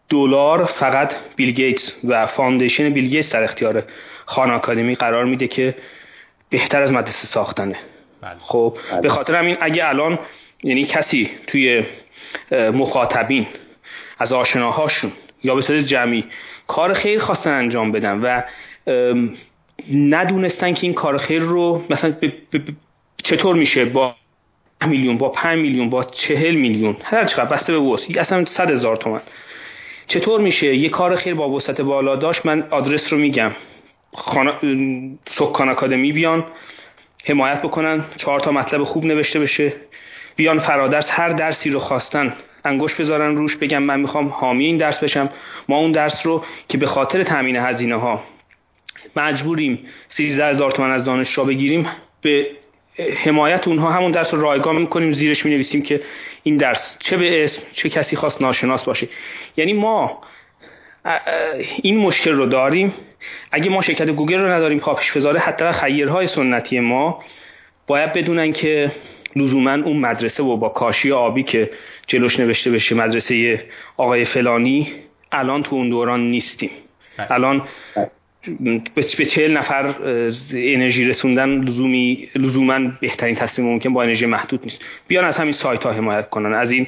دلار فقط بیل گیتس و foundation بیل گیتس در اختیار خان آکادمی قرار میده که بهتر از مدرسه ساختنه. بله. خب بله. به خاطر همین اگه الان یعنی کسی توی مخاطبین از آشناهاشون یا به صورت جمعی کار خیر خواستن انجام بدن و ندونستن که این کار خیر رو مثلا چطور میشه با میلیون با 5 میلیون با چهل میلیون هر چقدر بسته به وسط اصلا صد هزار تومن چطور میشه یه کار خیر با وسط بالا داشت من آدرس رو میگم خانا... سکان اکادمی بیان حمایت بکنن چهار تا مطلب خوب نوشته بشه. بیان فرادرس هر درسی رو خواستن انگوش بذارن روش بگم من می‌خوام حامی این درس بشم ما اون درس رو که به خاطر تامین هزینه ها مجبوریم 13 هزار تومن از دانشجو بگیریم به حمایت اونها همون درس رو رایگان می‌کنیم زیرش می نویسیم که این درس چه به اسم چه کسی خواست ناشناس باشه. یعنی ما این مشکل رو داریم. اگه ما شرکت گوگل رو نداریم پاپیش فزاره حتی خیرهای سنتی ما باید بدونن که لزوما اون مدرسه و با کاشی آبی که جلوش نوشته بشه مدرسه آقای فلانی الان تو اون دوران نیستیم. بله. الان به چهل نفر انرژی رسوندن لزومی لزوما بهترین تصمیم ممکن با انرژی محدود نیست. بیان از همین سایت ها حمایت کنن از این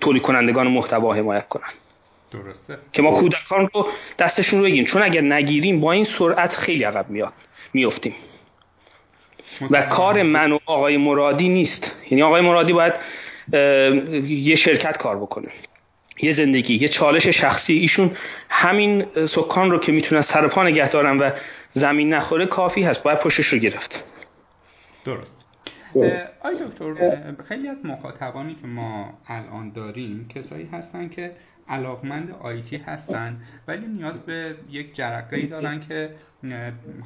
تولید کنندگان محتوا حمایت کنن. درسته. که ما کودکان رو دستشون رو بگیریم. چون اگر نگیریم با این سرعت خیلی عقب میاد میافتیم. و کار من و آقای مرادی نیست. یعنی آقای مرادی باید یه شرکت کار بکنه. یه زندگی یه چالش شخصی. ایشون همین سکان رو که می‌تونن سر پا نگه دارن و زمین نخوره کافی هست. باید پشتش رو گرفت. درست. آی دکتر خیلی از مخاطبانی که ما الان داریم کسایی هستن که علاقمند آیتی هستن ولی نیاز به یک جرقه ای دارن که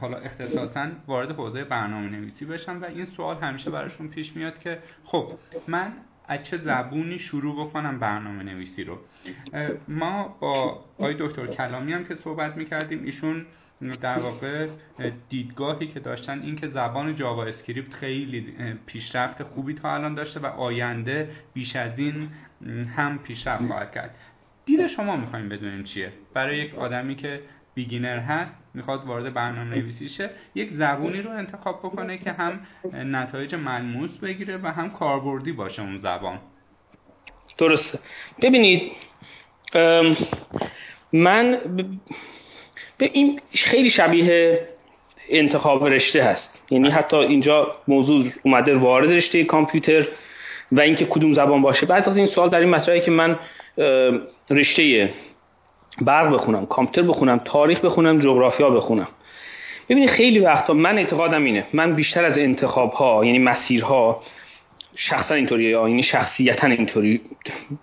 حالا اختصاصا وارد حوزه برنامه نویسی بشن و این سوال همیشه براشون پیش میاد که خب من از چه زبونی شروع بکنم برنامه نویسی رو؟ ما با آی دکتر کلامی هم که صحبت می‌کردیم ایشون در واقع دیدگاهی که داشتن این که زبان جاوا اسکریپت خیلی پیشرفت خوبی تا الان داشته و آینده بیش از این هم پیشرفت خواهد کرد. دید شما می‌خوایم بدونیم چیه. برای یک آدمی که beginner هست می‌خواد وارد برنامه نویسی شه یک زبونی رو انتخاب بکنه که هم نتایج ملموس بگیره و هم کاربردی باشه اون زبان. درسته. ببینید من به این خیلی شبیه انتخاب رشته هست. یعنی حتی اینجا موضوع اومده وارد رشته کامپیوتر و اینکه کدوم زبان باشه. بعد از این سوال در این مطرحی که من رشته برق بخونم کامپیوتر بخونم تاریخ بخونم جغرافیا بخونم. ببینید خیلی وقتا من اعتقادم اینه من بیشتر از انتخاب ها یعنی مسیرها شخصا اینطوری یا یعنی شخصیتا اینطوری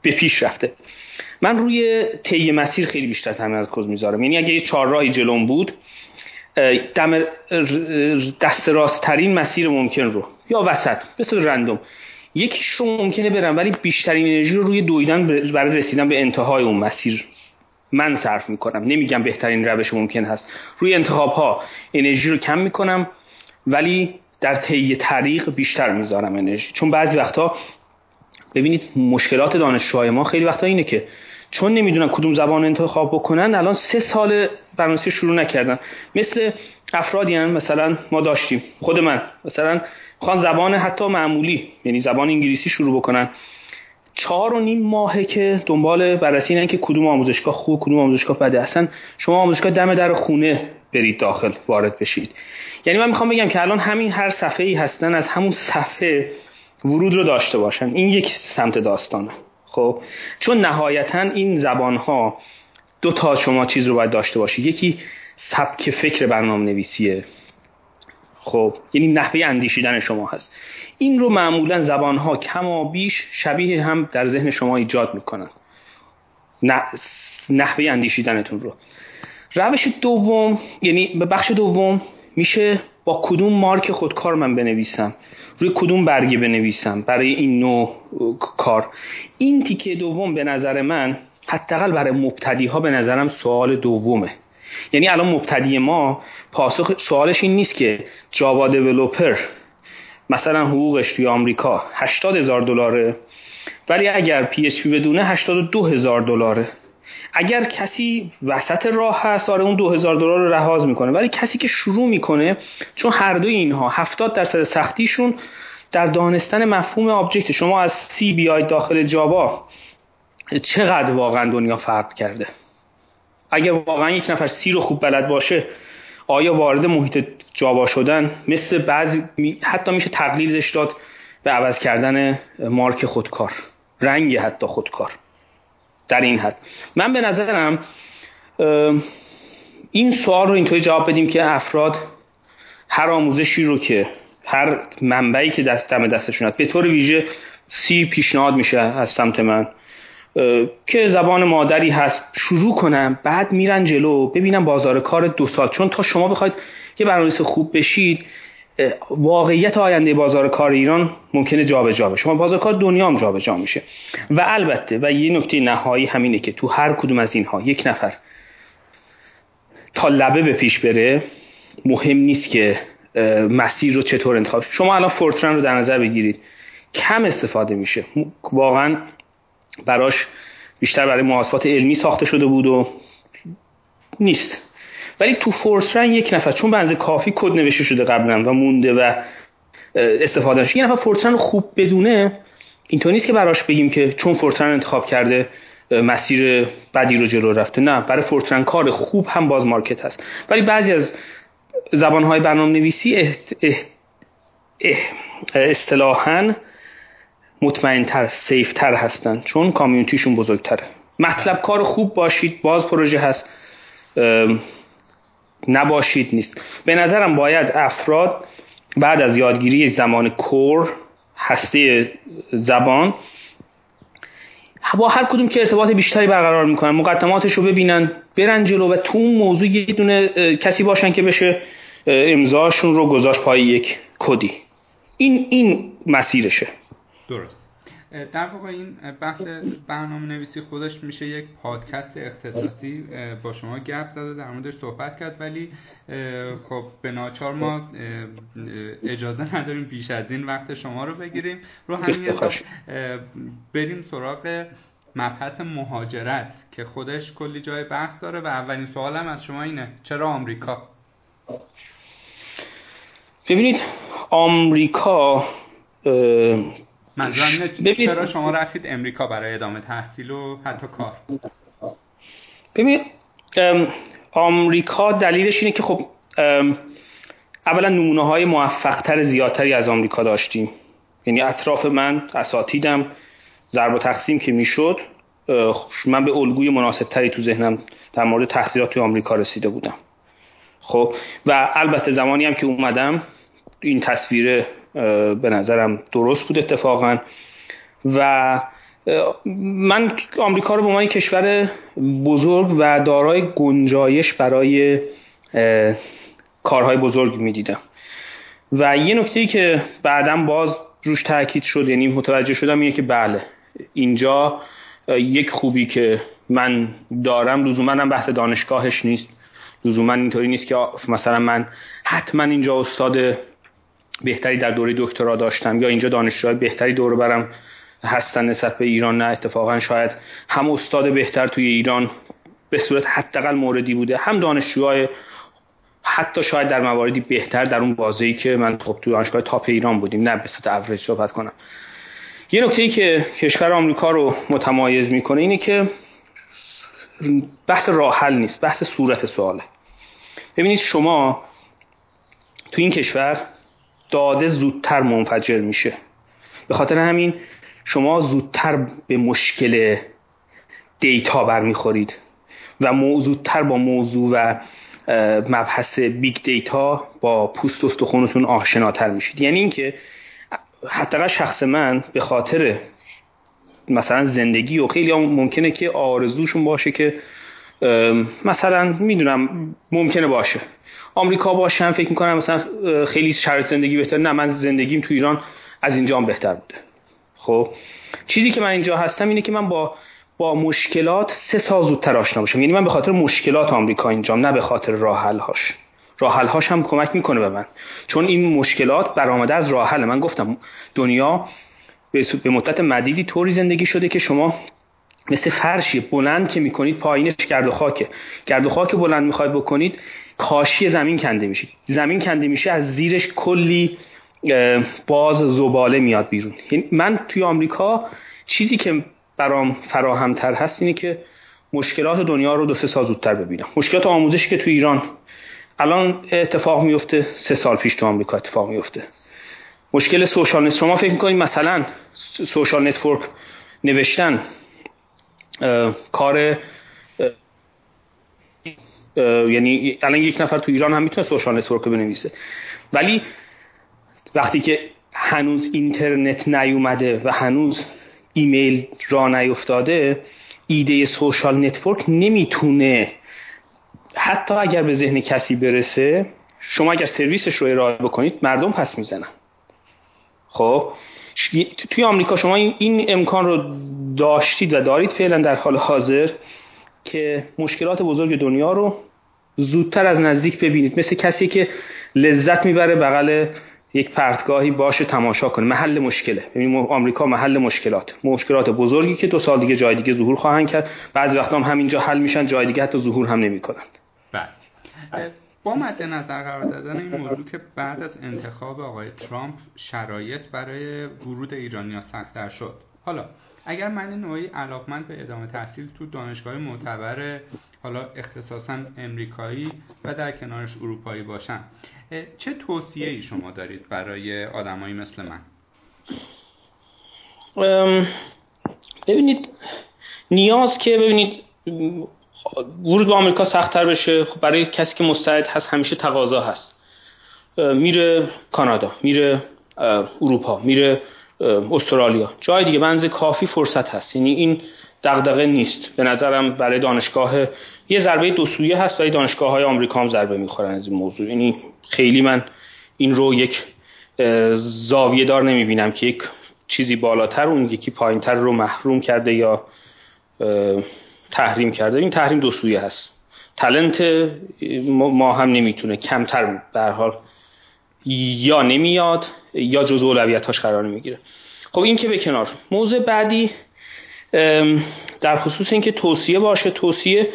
به پیش رفته. من روی طی مسیر خیلی بیشتر تمرکز می‌ذارم. یعنی اگه یه چهار راهی جلوم بود دم دست راست ترین مسیر ممکن رو یا وسط به رندوم. یکیش رو ممکنه برم ولی بیشترین انرژی رو روی دویدن برای رسیدن به انتهای اون مسیر. من صرف می‌کنم. نمیگم بهترین روش ممکن هست. روی انتخاب ها انرژی رو کم می‌کنم ولی در طی طریق بیشتر می‌ذارم انرژی. چون بعضی وقتا ببینید مشکلات دانشجوهای ما خیلی وقتا اینه که چون نمی‌دونن کدوم زبان انتخاب بکنن الان سه سال برنامه‌نویسی شروع نکردن. مثل افرادی هم مثلا ما داشتیم خود من. مثلا خوان زبان حتی معمولی یعنی زبان انگلیسی شروع بکنن. چهار و نیم ماهه که دنبال بررسی اینن که کدوم آموزشگاه خوب کدوم آموزشگاه بده اصلا شما آموزشگاه دم در خونه برید داخل وارد بشید. یعنی من می‌خوام بگم که الان همین هر صفحه ای هستن از همون صفحه ورود رو داشته باشن. این یک سمت داستانه. خب چون نهایتا این زبان ها دو تا شما چیز رو باید داشته باشید. یکی سبک فکر برنامه نویسیه خب یعنی نحوه اندیشیدن شما هست. این رو معمولا زبانها کما بیش شبیه هم در ذهن شما ایجاد می‌کنن. نحوه اندیشیدنتون رو. روش دوم یعنی به بخش دوم میشه با کدوم مارک خودکار من بنویسم؟ روی کدوم برگه بنویسم برای این نوع کار؟ این تیکه دوم به نظر من حداقل برای مبتدی ها به نظرم سوال دومه. یعنی الان مبتدی ما پاسخ سوالش این نیست که جاوا دیولوپر مثلا حقوقش توی آمریکا 80 هزار دلاره ولی اگر پی اچ پی بدونه 82 هزار دلاره. اگر کسی وسط راه هست آره اون 2000 دلار رو رهاز می‌کنه. ولی کسی که شروع می‌کنه چون هر دوی اینها 70 درصد سختیشون در دانستن مفهوم object شما از C بیاید داخل جاوا چقدر واقعا دنیا فرق کرده؟ اگر واقعا یک نفر C رو خوب بلد باشه آیا وارد محیط جاوا شدن؟ مثل بعضی حتی میشه تقلیلش داد به عوض کردن مارک خودکار. رنگ حتی خودکار. در این حد. من به نظرم این سوال رو اینطوری جواب بدیم که افراد هر آموزشی رو که هر منبعی که دست دم دستشون هست به طور ویژه سی پیشنهاد میشه از سمت من که زبان مادری هست شروع کنم بعد میرن جلو ببینم بازار کار دو سال چون تا شما بخواید یه برنامه‌نویس خوب بشید واقعیت آینده بازار کار ایران ممکنه جابجا بشه شما بازار کار دنیا هم جابجا میشه. و البته و یه نکته نهایی همینه که تو هر کدوم از اینها یک نفر تا لبه به پیش بره مهم نیست که مسیر رو چطور انتخاب شما الان فورترن رو در نظر بگیرید. کم استفاده میشه. واقعا براش بیشتر برای محاسبات علمی ساخته شده بود و نیست. ولی تو فورترن یک نفر چون بنز کافی کد نوشته شده قبلا و مونده و استفاده یک نفر فورترن خوب بدونه اینطور نیست که براش بگیم که چون فورترن انتخاب کرده مسیر بدی رو جلو رفته. نه برای فورترن کار خوب هم باز market هست. ولی بعضی از زبانهای برنامه نویسی اصطلاحا مطمئنتر safe تر هستن چون community شون بزرگتره. مطلب کار خوب باشید باز پروژه هست. نباشید نیست. به نظرم باید افراد بعد از یادگیری زبان core هسته زبان با هر کدوم که ارتباط بیشتری برقرار می‌کنن مقدماتش رو ببینن برن جلو و تو اون موضوع یه دونه کسی باشن که بشه امضاشون رو گذاشت پای یک کدی. این این مسیرشه. درست. در واقع این بحث برنامه نویسی خودش میشه یک پادکست اختصاصی با شما گپ زده در موردش صحبت کرد ولی خب به ناچار ما اجازه نداریم بیش از این وقت شما رو بگیریم. رو همین بریم سراغ مبحث مهاجرت که خودش کلی جای بحث داره و اولین سوالم از شما اینه چرا آمریکا؟ ببینید آمریکا منظورم چرا شما رفتید امریکا برای ادامه تحصیل و حتی کار؟ ببینید آمریکا دلیلش اینه که خب اولا نمونه های موفق تر زیادتری از آمریکا داشتیم. یعنی اطراف من اساتیدم ضرب و تقسیم که می‌شد من به الگوی مناسب تری تو ذهنم در مورد تحصیلات توی آمریکا رسیده بودم. خب و البته زمانی هم که اومدم این تصویر به نظرم درست بود اتفاقا. و من آمریکا رو به عنوان کشور بزرگ و دارای گنجایش برای کارهای بزرگ می‌دیدم. و یه نکته که بعدم باز روش تاکید شد یعنی متوجه شدم اینه که بله اینجا یک خوبی که من دارم لزوما هم بحث دانشگاهش نیست. لزوما اینطوری نیست که مثلا من حتما اینجا استاد بهتری در دوره دکترا داشتم یا اینجا دانشجوهای بهتری دور برم هستن نسبت به ایران؟ نه اتفاقا شاید هم استاد بهتر توی ایران به صورت حداقل موردی بوده هم دانشجوهای حتی شاید در مواردی بهتر در اون بازی که من خب توی دانشگاه تاپ ایران بودیم نه به صورت اوریج صحبت کنم. یه نکته ای که کشور آمریکا رو متمایز می‌کنه اینه که بحث راحل نیست بحث صورت سواله. ببینید شما تو این کشور داده زودتر منفجر میشه. به خاطر همین شما زودتر به مشکل data برمیخورید و زودتر با موضوع و مبحث big data با پوست استخونتون آشناتر میشید. یعنی اینکه حتی شخص من به خاطر مثلا زندگی و خیلی هم ممکنه که آرزوشون باشه که مثلا می‌دونم ممکنه باشه. آمریکا باشم فکر می‌کنم مثلا خیلی شرط زندگی بهتر. نه من زندگیم تو ایران از اینجا هم بهتر بوده. خب چیزی که من اینجا هستم اینه که من با با مشکلات سه سال زودتر آشنا باشم یعنی من به خاطر مشکلات آمریکا اینجام نه به خاطر راه هاش راه هاش هم کمک می‌کنه به من. چون این مشکلات برآمده از راه من گفتم دنیا به مدت مدیدی طوری زندگی شده که شما مثل فرشی بلند که می‌کنید پایینش گرد و خاکه. گرد و خاک بلند می‌خواید بکنید کاشی زمین کنده میشه زمین کنده میشه از زیرش کلی باز زباله میاد بیرون. یعنی من توی آمریکا چیزی که برام فراهمتر هست اینه که مشکلات دنیا رو دو سه سال زودتر ببینم. مشکلات آموزشی که توی ایران الان اتفاق میفته سه سال پیش تو آمریکا اتفاق میفته مشکل سوشال نت شما فکر می‌کنید مثلا social network نوشتن کار یعنی الان یک نفر تو ایران هم می‌تونه social network بنویسه. ولی وقتی که هنوز اینترنت نیومده و هنوز ایمیل راه نیفتاده ایده social network نمی‌تونه حتی اگر به ذهن کسی برسه شما اگر سرویسش رو ارائه بکنید مردم پس می‌زنن. خب؟ توی آمریکا شما این امکان رو داشتید و دارید فعلا در حال حاضر که مشکلات بزرگ دنیا رو زودتر از نزدیک ببینید. مثل کسی که لذت می‌بره بغل یک پرتگاهی باشه تماشا کنه. محل مشکله. ببین آمریکا محل مشکلات. مشکلات بزرگی که دو سال دیگه جای دیگه ظهور خواهند کرد. بعضی وقتا هم همینجا حل میشن جای دیگه حتی ظهور هم نمی‌کنند بله. با مد نظر قرار دادن این موضوع که بعد از انتخاب آقای ترامپ شرایط برای ورود ایرانیا سختتر شد. حالا اگر من نوعی علاقمند به ادامه تحصیل تو دانشگاه معتبر حالا اختصاصا امریکایی و در کنارش اروپایی باشم چه توصیه ای شما دارید برای آدمایی مثل من؟ ببینید نیاز که ببینید ورود به آمریکا سختتر بشه. خب برای کسی که مستعد هست همیشه تقاضا هست. میره کانادا میره اروپا میره استرالیا. جای دیگه بنز کافی فرصت هست. یعنی این دغدغه نیست. به نظرم برای دانشگاه یه ضربه دو سویه هست ولی دانشگاه های آمریکا هم ضربه می‌خورن از این موضوع. یعنی خیلی من این رو یک زاویه دار نمی‌بینم که یک چیزی بالاتر اون یکی پایینتر رو محروم کرده یا تحریم کرده این تحریم دو سویه هست. تلنت ما هم نمی‌تونه کمتر به حال. یا نمیاد یا جزء اولویتاش قرار نمی‌گیره خب این که به کنار. موضوع بعدی در خصوص اینکه توصیه باشه توصیه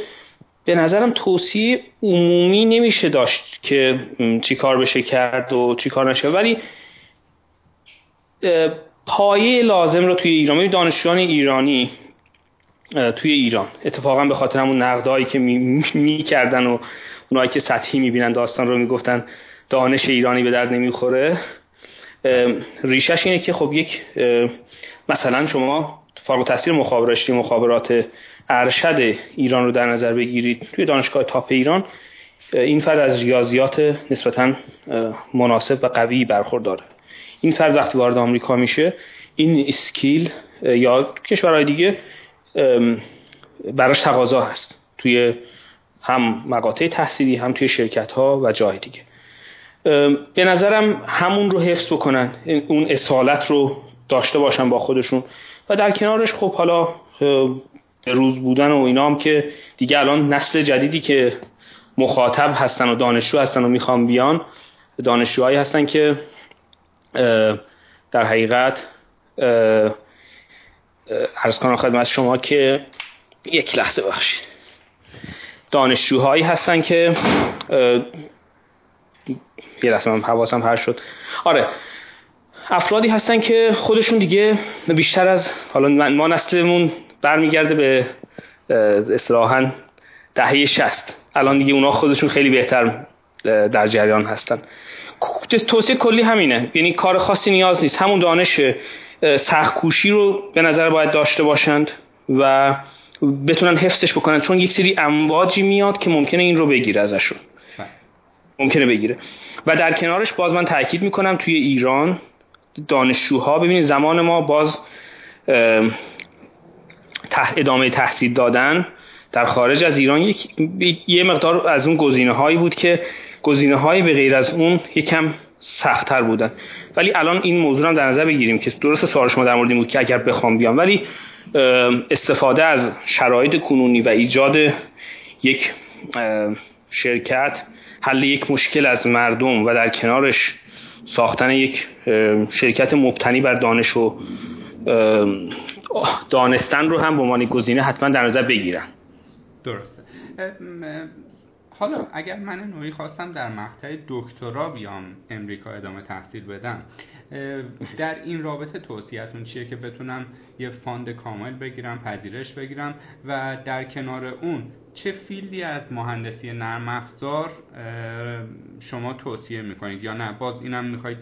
به نظرم توصیه عمومی نمیشه داشت که چی کار بشه کرد و چی کار نشه. ولی پایه لازم رو توی ایران دانشجویان ایرانی توی ایران. اتفاقا به خاطر همون نقدهایی که می‌کردن می و اونایی که سطحی می‌بینن داستان رو می‌گفتن دانش ایرانی به درد نمی‌خوره. ریشش اینه که خب یک مثلا شما فارغ تحصیل مخابرات مخابرات ارشد ایران رو در نظر بگیرید. توی دانشگاه تاپ ایران این فرد از ریاضیات نسبتا مناسب و قوی برخورداره. این فرد وقتی وارد آمریکا میشه این اسکیل یا کشورهای دیگه براش تقاضا هست. توی هم مقاطع تحصیلی هم توی شرکت ها و جای دیگه. به نظرم همون رو حفظ بکنن اون اصالت رو داشته باشن با خودشون. و در کنارش خب حالا روز بودن و اینا هم که دیگه الان نسل جدیدی که مخاطب هستن و دانشجو هستن و می‌خوام بیان دانشجوهایی هستن که در حقیقت ارز کنم خدمت شما که یک لحظه بخشید دانشجوهایی هستن که یه لحظه من حواسم پر شد. آره افرادی هستن که خودشون دیگه بیشتر از حالا ما نسلمون برمیگرده به اصطلاحا دهه شست الان دیگه اونا خودشون خیلی بهتر در جریان هستن. توصیه کلی همینه. یعنی کار خاصی نیاز نیست. همون دانش سختکوشی رو به نظر باید داشته باشند و بتونن حفظش بکنن. چون یک سری امواجی میاد که ممکنه این رو بگیره ازشون. ممکنه بگیره. و در کنارش باز من تاکید می‌کنم توی ایران دانشجوها ببینید زمان ما باز ادامه تحصیل دادن در خارج از ایران یک یه مقدار از اون گزینه هایی بود که گزینه هایی به غیر از اون یکم سختتر بودن. ولی الان این موضوع هم در نظر بگیریم که درست سوال شما در مورد این بود که اگر بخوام بیام ولی استفاده از شرایط کنونی و ایجاد یک شرکت حل یک مشکل از مردم و در کنارش ساختن یک شرکت مبتنی بر دانش و دانستن رو هم به عنوان گزینه حتما در نظر بگیرن درسته. حالا اگر من نوعی خواستم در مقطع دکترا بیام امریکا ادامه تحصیل بدم در این رابطه توصیهتون چیه که بتونم یه فاند کامل بگیرم پذیرش بگیرم و در کنار اون چه فیلدی از مهندسی نرم افزار شما توصیه می‌کنید یا نه؟ باز اینم می‌خواید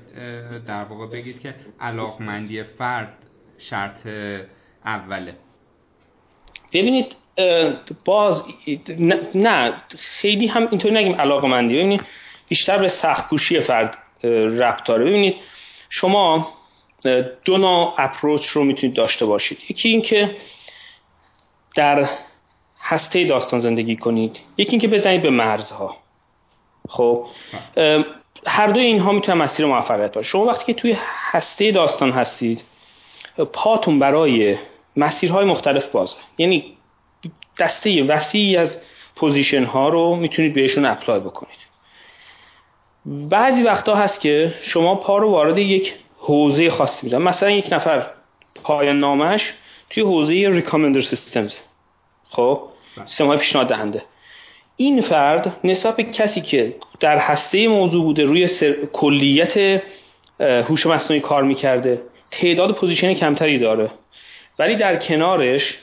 در واقع بگید که علاقمندی فرد شرط اوله. ببینید باز نه خیلی هم اینطوری نگیم علاقه مندی ببینید بیشتر به سختکوشی فرد ربط داره. ببینید شما دو نوع approach رو می‌تونید داشته باشید. یکی اینکه در هسته داستان زندگی کنید. یکی اینکه بزنید به مرزها. خب هر دوی اینها می‌تونه مسیر موفقیت باشه شما وقتی که توی هسته داستان هستید پاتون برای مسیرهای مختلف بازه. یعنی دسته وسیعی از position ها رو می‌تونید بهشون apply بکنید. بعضی وقتا هست که شما پا رو وارد یک حوزه خاصی میدن مثلا یک نفر پایان نامش توی حوزه recommender systems خب؟ سیستم های پیشنهاد دهنده. این فرد نسبت به کسی که در هسته موضوع بوده روی کلیت هوش مصنوعی کار می‌کرده تعداد position کمتری داره ولی در کنارش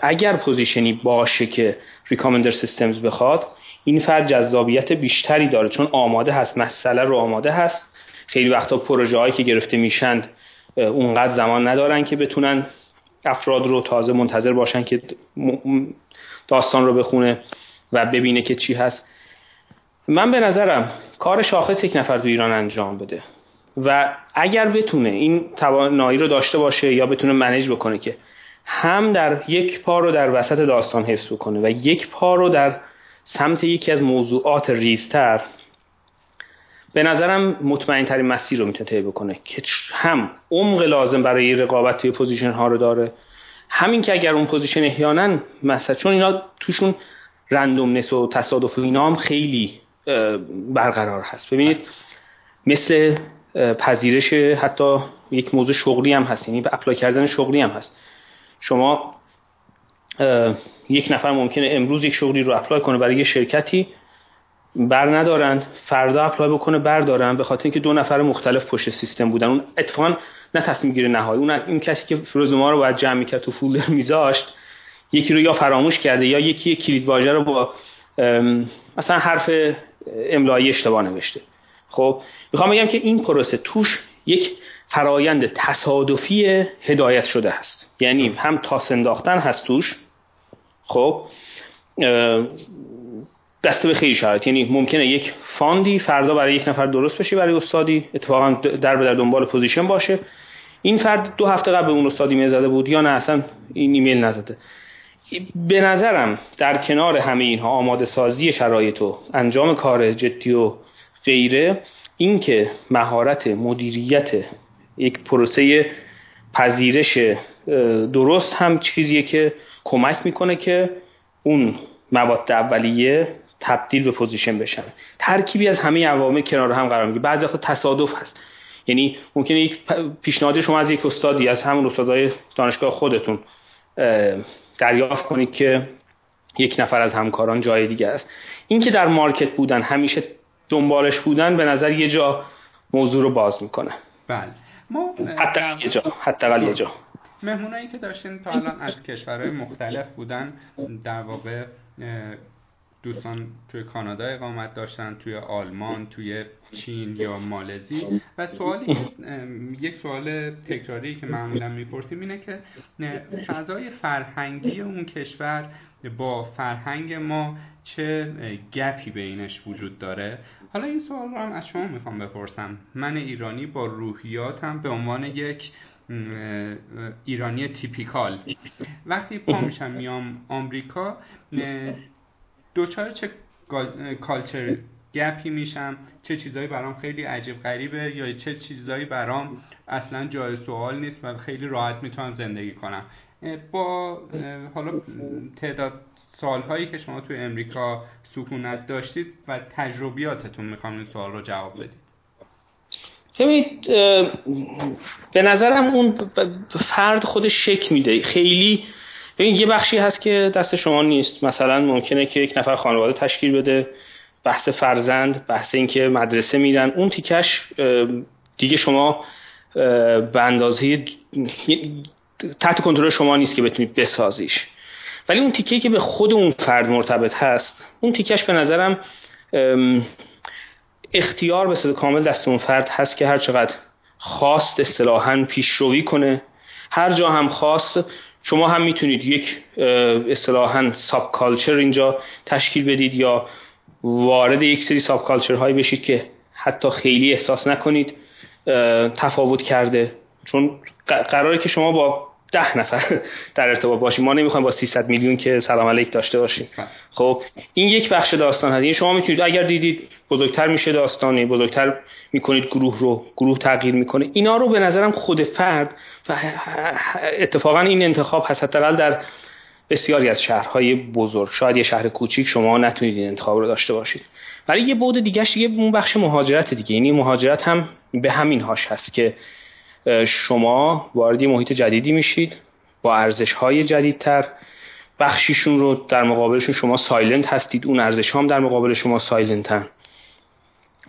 اگر position ی باشه که ریکامندر سیستمز بخواد این فرد جذابیت بیشتری داره. چون آماده هست مسئله رو آماده هست. خیلی وقتا پروژه هایی که گرفته میشند اونقدر زمان ندارن که بتونن افراد رو تازه منتظر باشن که داستان رو بخونه و ببینه که چی هست. من به نظرم کار شاخص یک نفر تو ایران انجام بده. و اگر بتونه این توانایی رو داشته باشه یا بتونه منیج بکنه که هم در یک پا رو در وسط داستان حفظ بکنه و یک پا رو در سمت یکی از موضوعات ریزتر به نظرم مطمئن ترین مسیر رو می‌تونه طی بکنه که هم عمق لازم برای رقابت توی position ها رو داره همین که اگر اون position احیانا مثلا چون اینا توشون randomness و تصادف و اینا هم خیلی برقرار هست. ببینید مثل پذیرش حتی یک موضوع شغلی هم هست یعنی apply کردن شغلی هم هست. شما یک نفر ممکنه امروز یک شغلی رو apply کنه برای یه شرکتی بر ندارند فردا apply بکنه بردارن به خاطر اینکه دو نفر مختلف پشت سیستم بودن. اون اتفاقا نه تصمیم گیره نهایی. اون این کسی که ما رو باید جمع می‌کرد تو folder میذاشت یکی رو یا فراموش کرده یا یکی کلید واژه رو با مثلا حرف املایی اشتباه نوشته. خب می‌خوام بگم که این پروسه توش یک فرایند تصادفی هدایت شده هست یعنی هم تاس انداختن هست توش. خب دسته به خیلی شرایط یعنی ممکنه یک fund ی فردا برای یک نفر درست بشه برای استادی. اتفاقا در به در دنبال position باشه. این فرد دو هفته قبل به اون استاد ایمیل زده بود یا نه؟ اصلا این ایمیل نزده. به نظرم در کنار همه اینها آماده سازی شرایط و انجام کار جدی و غیره اینکه مهارت مدیریت یک پروسه پذیرش درست هم چیزیه که کمک می‌کنه که اون مواد اولیه تبدیل به position بشن. ترکیبی از همه عوامل کنار هم قرار می‌گیره. بعضی وقت تصادف هست. یعنی ممکنه یک پیشنهاد شما از یک استادی از همون استادای دانشگاه خودتون دریافت کنید که یک نفر از همکاران جای دیگه است. این که در مارکت بودن همیشه دنبالش بودن به نظر یه جا موضوع رو باز می‌کنه. بله. ما حتی یه جا حتی یه جا. مهمونایی که داشتین تا الان از کشورهای مختلف بودن در واقع دوستان توی کانادا اقامت داشتن توی آلمان توی چین یا مالزی. و سوالی یک سوال تکراری که معمولا می‌پرسیم اینه که فضای فرهنگی اون کشور با فرهنگ ما چه گپی بینش وجود داره؟ حالا این سوال رو هم از شما می‌خوام بپرسم. من ایرانی با روحیاتم به عنوان یک ایرانی تیپیکال. وقتی پا میشم میام آمریکا دوچار چه کالچر گپی میشم؟ چه چیزایی برام خیلی عجیب غریبه یا چه چیزایی برام اصلا جای سوال نیست و خیلی راحت می‌تونم زندگی کنم؟ با حالا تعداد سالهایی که شما توی امریکا سکونت داشتید و تجربیاتتون می‌خوام این سوال رو جواب بدید. ببینید به نظرم اون فرد خودش شک میده. خیلی ببین یه بخشی هست که دست شما نیست. مثلا ممکنه که یک نفر خانواده تشکیل بده بحث فرزند بحث اینکه مدرسه میرن اون تیکش دیگه شما به اندازه تحت کنترل شما نیست که بتونید بسازیش. ولی اون تیکه که به خود اون فرد مرتبط هست اون تیکش به نظرم اختیار به کامل دست اون فرد هست که هر چقدر خواست اصطلاحا پیشروی کنه. هر جا هم خواست شما هم می‌تونید یک اصطلاحا ساب کالچر اینجا تشکیل بدید یا وارد یک سری ساب کالچر هایی بشید که حتی خیلی احساس نکنید تفاوت کرده. چون قراره که شما با ده نفر در ارتباط باشیم. ما نمی‌خوایم با 300 میلیون که سلام علیک داشته باشیم. بله. خب این یک بخش داستان هست. یعنی شما می‌تونید اگر دیدید بزرگتر میشه داستانی بزرگتر می‌کنید گروه رو گروه تغییر می‌کنه اینا رو به نظرم خود فرد و اتفاقا این انتخاب هست حداقل در بسیاری از شهرهای بزرگ شاید یه شهر کوچیک شما نتونید این انتخاب رو داشته باشید. ولی یه بود دیگه یه اون بخش مهاجرت دیگه. یعنی مهاجرت هم به همین هاش هست که شما وارد محیط جدیدی میشید با ارزش های جدیدتر. بخشیشون رو در مقابلشون شما silent هستید اون ارزش هم در مقابل شما silent ن.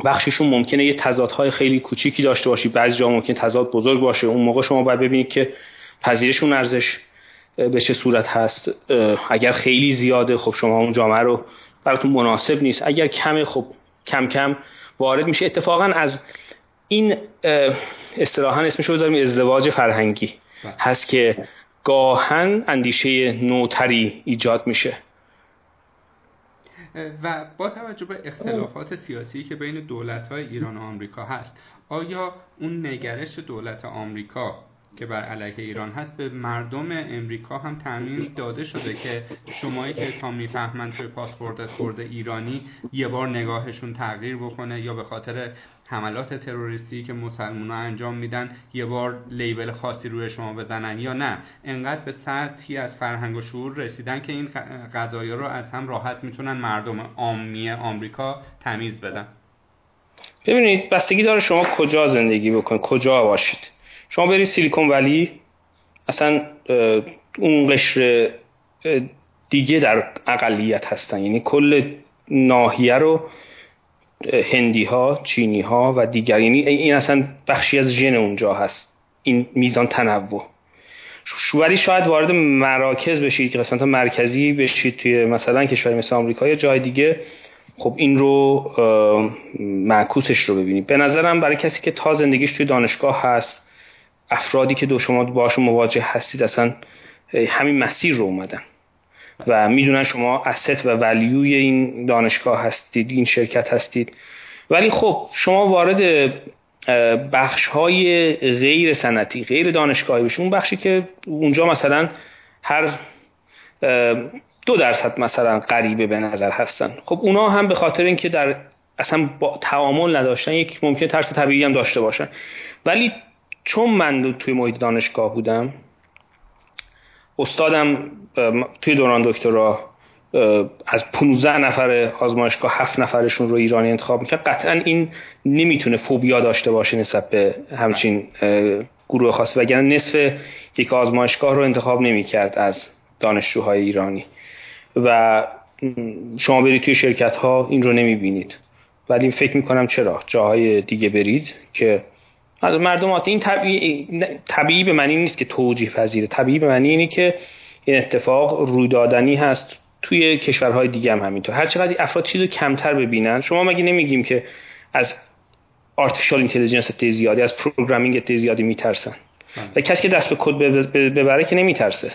بخشیشون ممکنه یه تضادهای خیلی کوچیکی داشته باشید. بعضی جا ممکن تضاد بزرگ باشه. اون موقع شما باید ببینید که پذیرش اون ارزش به چه صورت هست. اگر خیلی زیاده خب شما اون جامعه رو براتون مناسب نیست. اگر کمه خب کم کم وارد میشه. اتفاقا از این اصطلاحا اسمش رو بذاریم ازدواج فرهنگی بله. هست که گاهن اندیشه نوتری ایجاد میشه و با توجه به اختلافات سیاسی که بین دولت های ایران و آمریکا هست آیا اون نگرش دولت آمریکا که بر علیه ایران هست به مردم امریکا هم تامین داده شده که شمایی که تا می‌فهمن توی پاسپورت خورده ایرانی یه بار نگاهشون تغییر بکنه یا به خاطر حملات تروریستی که مسلمان ها انجام میدن یه بار لیبل خاصی روی شما بزنن یا نه؟ انقدر به سطحی از فرهنگ و شعور رسیدن که این قضایی رو از هم راحت می‌تونن مردم عامی آمریکا تمیز بدن. ببینید بستگی داره شما کجا زندگی بکنید کجا باشید. شما برید سیلیکون ولی اصلا اون قشر دیگه در اقلیت هستن. یعنی کل ناحیه رو هندی ها چینی ها و دیگر این اصلا بخشی از ژن اونجا هست. این میزان تنوع. ولی شاید وارد مراکز بشید که قسمت مرکزی بشید توی مثلا کشوری مثل آمریکا یا جای دیگه. خب این رو معکوسش رو ببینید به نظرم برای کسی که تا زندگیش توی دانشگاه هست افرادی که دو شما باشون مواجه هستید اصلا همین مسیر رو اومدن. و می‌دونن شما اسست و ولیوی این دانشگاه هستید این شرکت هستید. ولی خب شما وارد بخش های غیر سنتی غیر دانشگاهی بشید اون بخشی که اونجا مثلا هر دو درصد مثلا غریبه به نظر هستن. خب اونا هم به خاطر اینکه در اصلا با تعامل نداشتن یک ممکن ترس طبیعی هم داشته باشن. ولی چون من توی محیط دانشگاه بودم استادم توی دوران دکترا از 15 نفر آزمایشگاه هفت نفرشون رو ایرانی انتخاب می‌کرد. قطعا این نمی‌تونه فوبیا داشته باشه نسبت به همچین گروه خاص. وگرنه نصف یک آزمایشگاه رو انتخاب نمی‌کرد از دانشجوهای ایرانی. و شما برید توی شرکت ها این رو نمی‌بینید. ولی فکر می‌کنم چرا؟ جاهای دیگه برید که مردم این طبیعی, طبیعی به معنی نیست که توجیه پذیره طبیعی به معنی اینه که این اتفاق رویدادنی هست توی کشورهای دیگه هم همینطور. هر چقدر افراد چیزو کمتر ببینن شما مگه نمیگیم که از آرتفیشال اینتلیجنس زیادی از پروگرامینگ زیادی میترسن؟ بله. و کسی که دست به کد ببره که نمیترسه.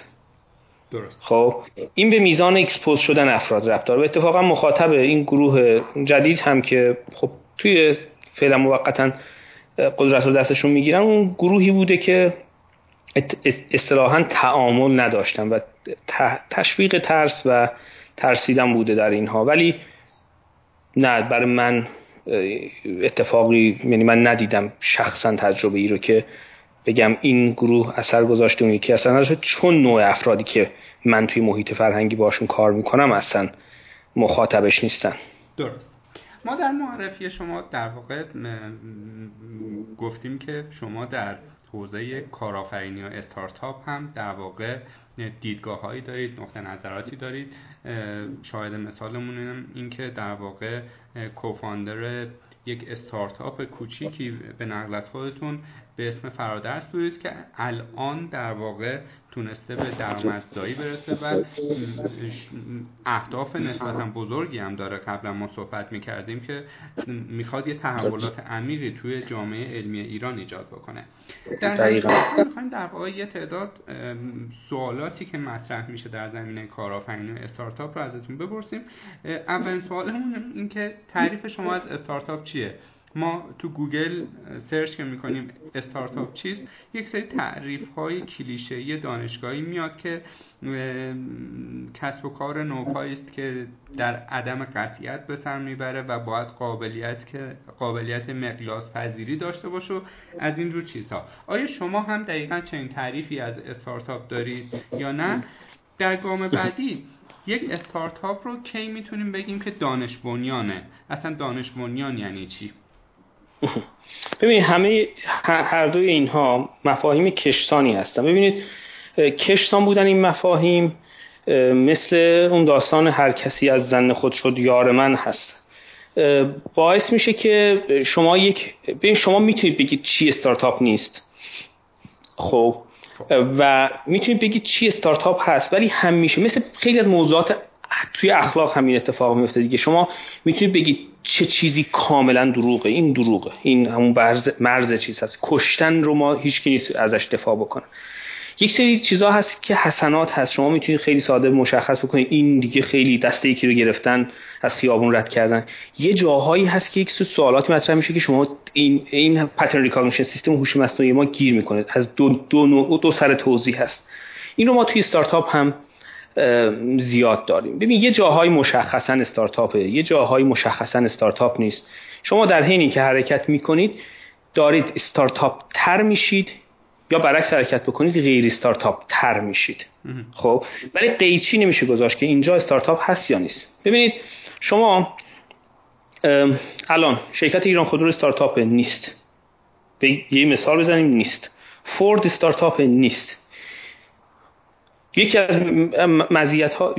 درست. خب این به میزان اکسپوز شدن افراد رفت داره و اتفاقا مخاطب این گروه جدید هم که خب توی فعلا موقتا قدرت رو دستشون می‌گیرن اون گروهی بوده که اصطلاحا تعامل نداشتن و تشویق ترس و ترسیدن بوده در اینها. ولی نه برای من اتفاقی یعنی من ندیدم شخصا تجربه ای رو که بگم این گروه اثر گذاشته اون یکی اصلا نداشته. چون نوع افرادی که من توی محیط فرهنگی باشون کار می‌کنم اصلا مخاطبش نیستن. درست. ما در معرفی شما در واقع گفتیم که شما در حوزه کارآفرینی و استارتاپ هم در واقع دیدگاه هایی دارید نقطه نظراتی دارید. شاهد مثالمون این که در واقع کوفاندر یک استارتاپ کوچیکی به نقل از خودتون به اسم فرادرس بودید که الان در واقع تونسته به درآمدزایی برسه و اهداف نسبتا بزرگی هم داره. قبلا ما صحبت می‌کردیم که می‌خواد یه تحولات عمیقی توی جامعه علمی ایران ایجاد بکنه. در می‌خوایم در واقع یه تعداد سوالاتی که مطرح میشه در زمینه کارآفرینی و استارتاپ رو ازتون بپرسیم. اولین سوالمون این که تعریف شما از استارتاپ چیه؟ ما تو گوگل search که می‌کنیم استارتاپ چیست یک سری تعریف های کلیشه‌ای دانشگاهی میاد که کسب و کار نوپایی است که در عدم قطعیت به سر می‌بره و باید قابلیت که قابلیت مقیاس پذیری داشته باشه از این رو چیزها. آیا شما هم دقیقا چنین تعریفی از استارتاپ دارید یا نه؟ در گام بعدی یک استارتاپ رو کی می‌تونیم بگیم که دانش بنیانه اصلا دانش بنیان یعنی چی؟ ببینید همه هر دوی اینها مفاهیم کشتانی هستن. ببینید کشتان بودن این مفاهیم مثل اون داستان هر کسی از زن خود شد یار من هست. باعث میشه که شما یک ببین شما می‌تونید بگید چی استارتاپ نیست. خب. و می‌تونید بگید چی استارتاپ هست ولی همیشه مثل خیلی از موضوعات توی اخلاق همین اتفاق میفته دیگه. شما می‌تونید بگید چه چیزی کاملا دروغه؟ این دروغه. این همون مرز چیز هست. کشتن رو ما هیچ نیست ازش دفاع بکنه. یک سری چیزها هست که حسنات هست. شما می‌تونید خیلی ساده مشخص بکنید. این دیگه خیلی دسته یکی رو گرفتن از خیابون رد کردن. یه جاهایی هست که یک سری سوالاتی مطرح میشه که شما این این pattern recognition سیستم هوش مصنوعی ما گیر می‌کنه. از دو دو, دو سر توضیح هست. این رو ما توی استارتاپ هم زیاد داریم. ببین یه جاهای مشخصا استارتاپه. یه جاهای مشخصا استارتاپ نیست. شما در حینی که حرکت می‌کنید دارید استارتاپ تر میشید یا برعکس حرکت بکنید غیر استارتاپ تر میشید خب؟ ولی قیچی نمیشه گذاشت که اینجا استارتاپ هست یا نیست. ببینید شما الان شرکت ایران خودرو استارتاپ نیست. به یه مثال بزنیم نیست. فورد استارتاپ نیست. یکی از مزیت ها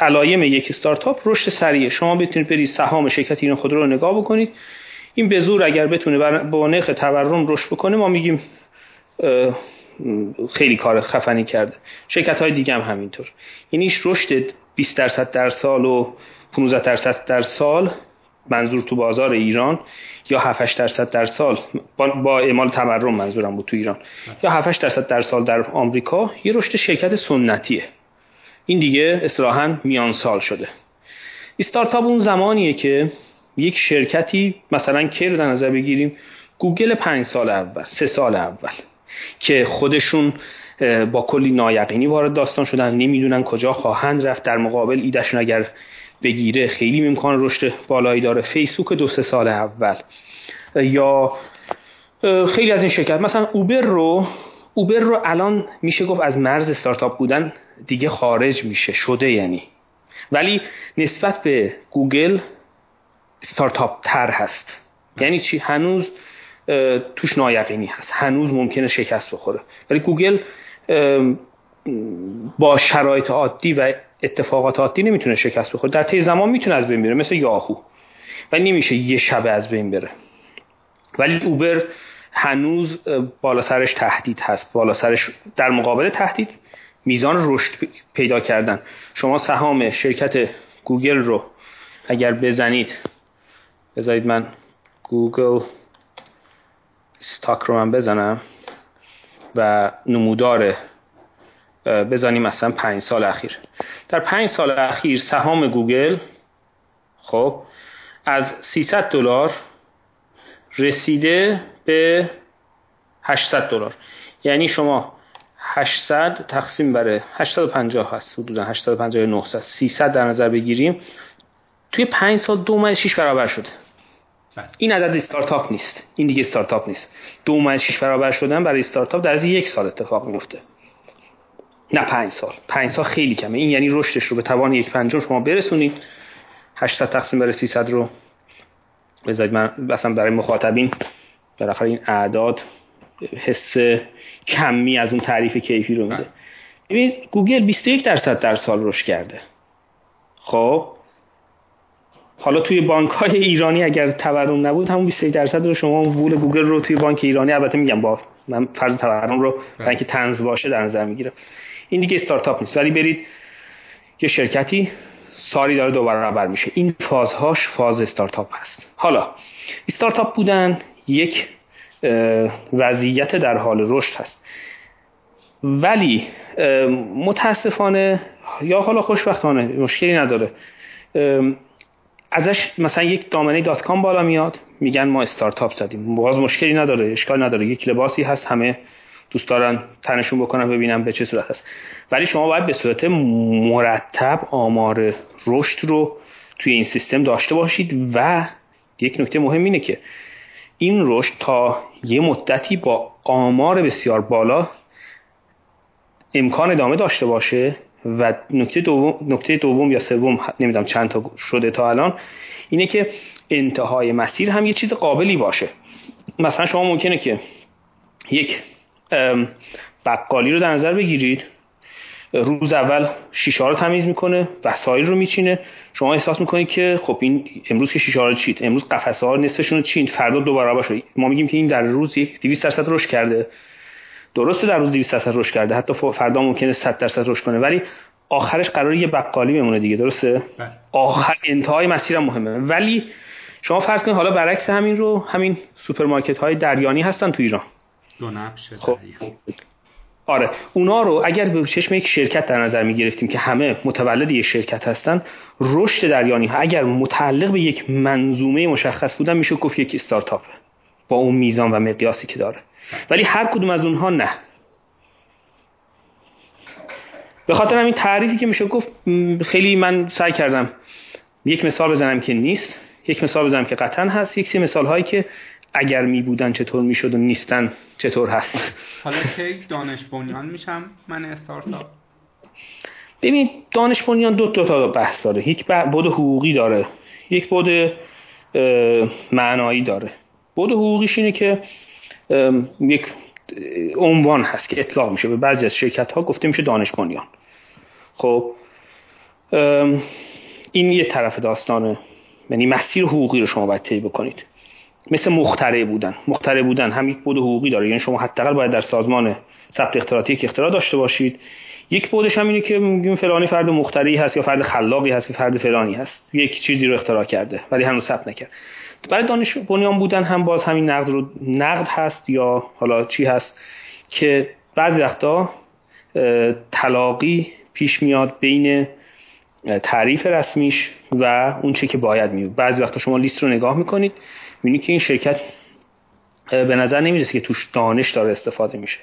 علایم یک استارتاپ رشد سریع. شما بتونید برید سهام شرکت ایران خودرو رو نگاه بکنید. این به زور اگر بتونه با نرخ تورم رشد بکنه ما میگیم خیلی کار خفنی کرده. شرکت های دیگه هم همینطور. یعنی رشد 20 درصد در سال و 15 درصد در سال. منظور تو بازار ایران یا 7 درصد در سال با, اعمال تورم منظورم بود تو ایران. یا 7 درصد در سال در آمریکا یه رشد شرکت سنتیه. این دیگه اصطلاحا میان سال شده. استارتاپ اون زمانیه که یک شرکتی مثلا کی در نظر بگیریم؟ گوگل پنج سال اول سه سال اول که خودشون با کلی نایقینی وارد داستان شدن نمی‌دونن کجا خواهند رفت. در مقابل ایدهشون اگر بگیره خیلی امکان رشد بالایی داره. فیسبوک دو سه سال اول. یا خیلی از این شرکت. مثلا اوبر رو اوبر رو الان میشه گفت از مرز استارتاپ بودن دیگه خارج میشه. شده یعنی. ولی نسبت به گوگل استارتاپ تر هست. یعنی چی؟ هنوز توش نایقینی هست. هنوز ممکنه شکست بخوره. ولی گوگل با شرایط عادی و اتفاقات عادی نمی‌تونه شکست بخوره. در طی زمان می‌تونه از بین بره مثل یاهو. و نمیشه یه شب از بین بره. ولی اوبر هنوز بالا سرش تهدید هست. بالا سرش در مقابل تهدید میزان رشد پیدا کردن. شما سهام شرکت گوگل رو اگر بزنید بذارید من گوگل stock رو من بزنم و نمودار بزنیم مثلا پنج سال اخیر. در پنج سال اخیر سهام گوگل خب از 300 دلار رسیده به 800 دلار. یعنی شما 800 تقسیم بر 850 هست. حدودا 850 900 300 در نظر بگیریم. توی 5 سال دو ماه 6 برابر شده. بله. این عدد استارتاپ نیست. این دیگه استارتاپ نیست. دو ماه 6 برابر شدن برای استارتاپ در از یک سال اتفاق میفته نه 5 سال. 5 سال خیلی کمه. این یعنی رشدش رو به توان یک پنجم شما برسونید. 800 تقسیم بر 300 رو بذارید. من مثلا برای مخاطبین بالاخره این اعداد حس کمی از اون تعریف کیفی رو میده. ببینید گوگل 21 درصد در سال رشد کرده. خب؟ حالا توی بانک های ایرانی اگر تورم نبود همون 21 درصد رو شما وول گوگل رو توی بانک ایرانی البته میگم با من فرض تورم رو اینکه تنز باشه در نظر می‌گیرم این دیگه استارتاپ نیست. ولی برید یه شرکتی سالی داره دو برابر میشه. این فازهاش فاز استارتاپ هست. حالا استارتاپ بودن یک وضعیت در حال رشد هست. ولی متاسفانه یا حالا خوشبختانه مشکلی نداره. ازش مثلا یک دامنه دات کام بالا میاد. میگن ما استارتاپ زدیم. باز مشکلی نداره اشکال نداره. یک لباسی هست همه دوست دارن تنشون بکنن ببینم به چه صورت هست. ولی شما باید به صورت مرتب آمار رشد رو توی این سیستم داشته باشید و یک نکته مهم اینه که این رشد تا یه مدتی با آمار بسیار بالا امکان ادامه داشته باشه و نکته دوم, نکته دوم یا سوم نمی‌دونم چند تا شده تا الان اینه که انتهای مسیر هم یه چیز قابلی باشه. مثلا شما ممکنه که یک بقالی رو در نظر بگیرید. روز اول شیشه رو تمیز می‌کنه وسایل رو میچینه. شما احساس می‌کنید که خب این امروز که شیشه رو چید امروز قفسه ها نصفشون رو چیند فردا دو برابر شد ما میگیم که این در روز یک 200 درصد رشد کرده. درسته در روز 200 درصد رشد کرده. حتی فردا ممکنه 100 درصد رشد کنه. ولی آخرش قرار یه بقالی بمونه دیگه. درسته؟ بله. آخر انتهای مسیرم مهمه. ولی شما فرض کنید حالا برعکس همین رو همین سوپرمارکت های دریانی هستن تو ایران. دو خب. آره. اونا رو اگر به چشم یک شرکت در نظر می گرفتیم که همه متولد یک شرکت هستن رشد دریانی ها اگر متعلق به یک منظومه مشخص بودن میشه گفت یک استارتاپ با اون میزان و مقیاسی که داره. ولی هر کدوم از اونها نه. به خاطر همین تعریفی که میشه گفت خیلی من سعی کردم یک مثال بزنم که نیست یک مثال بزنم که قطعا هست یک سری مثال هایی که اگر می بودن چطور می‌شد و نیستن چطور هست؟ حالا که دانش بنیان میشم من استارتاپ. ببین دانش بنیان دو, دو تا بحث داره. یک بود حقوقی داره. یک بود معنایی داره. بود حقوقیش اینه که یک عنوان هست که اطلاق میشه. به بعضی از شرکت ها گفته میشه دانش بنیان. خب این یه طرف داستانه. یعنی مسیر حقوقی رو شما باید طی بکنید. مثل مخترع بودن. مخترع بودن هم یک بود حقوقی داره. یعنی شما حداقل باید در سازمان ثبت اختراعاتی یک اختراع داشته باشید. یک بودش هم اینه که میگیم فلانی فرد مخترعی هست یا فرد خلاقی هست یا فرد فلانی هست. یک چیزی رو اختراع کرده ولی هنوز ثبت نکرد برای دانش بنیان بودن هم باز همین نقد رو نقد هست یا حالا چی هست که بعضی وقتا تلاقی پیش میاد بین تعریف رسمیش و اون چه که باید میاد بعضی وقتا شما لیست رو نگاه می‌کنید. می‌بینید که این شرکت به نظر نمی‌رسه که توش دانش داره استفاده میشه.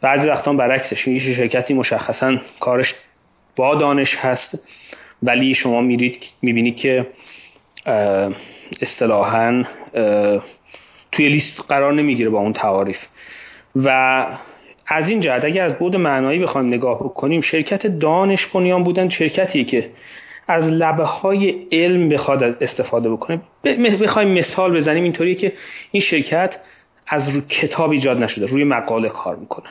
بعضی وقتا برعکسش. این شرکتی مشخصا کارش با دانش هست ولی شما میرید می‌بینید که اصطلاحا توی لیست قرار نمی‌گیره با اون تعاریف. و از این جهت اگر از بود معنایی بخوایم نگاه بکنیم شرکت دانش بنیان بودن شرکتی که از لبه های علم بخواد استفاده بکنه. بخوایم مثال بزنیم اینطوریه که این شرکت از روی کتاب ایجاد نشده روی مقاله کار می‌کنه.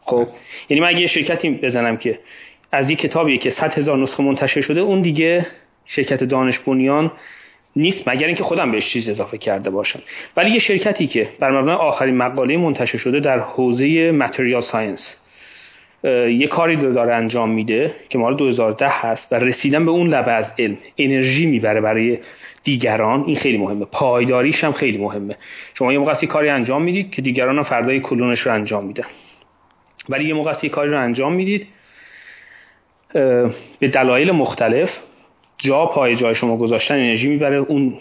خب یعنی من اگه شرکتی بزنم که از یک کتابی که 100 هزار نسخه منتشر شده اون دیگه شرکت دانش بنیان نیست مگر اینکه خودم بهش چیز اضافه کرده باشم. ولی یه شرکتی که بر مبنای آخرین مقاله منتشر شده در حوزه متریال ساینس یه کاری داره انجام میده که مال 2010 هست و رسیدن به اون لبه از علم انرژی می‌بره برای دیگران این خیلی مهمه. پایداریش هم خیلی مهمه. شما یه موقع کاری انجام می‌دید که دیگران هم فردای کلونش رو انجام میدن. ولی یه موقع کاری رو انجام می‌دید به دلایل مختلف. جا پای جای شما گذاشتن انرژی می‌بره اون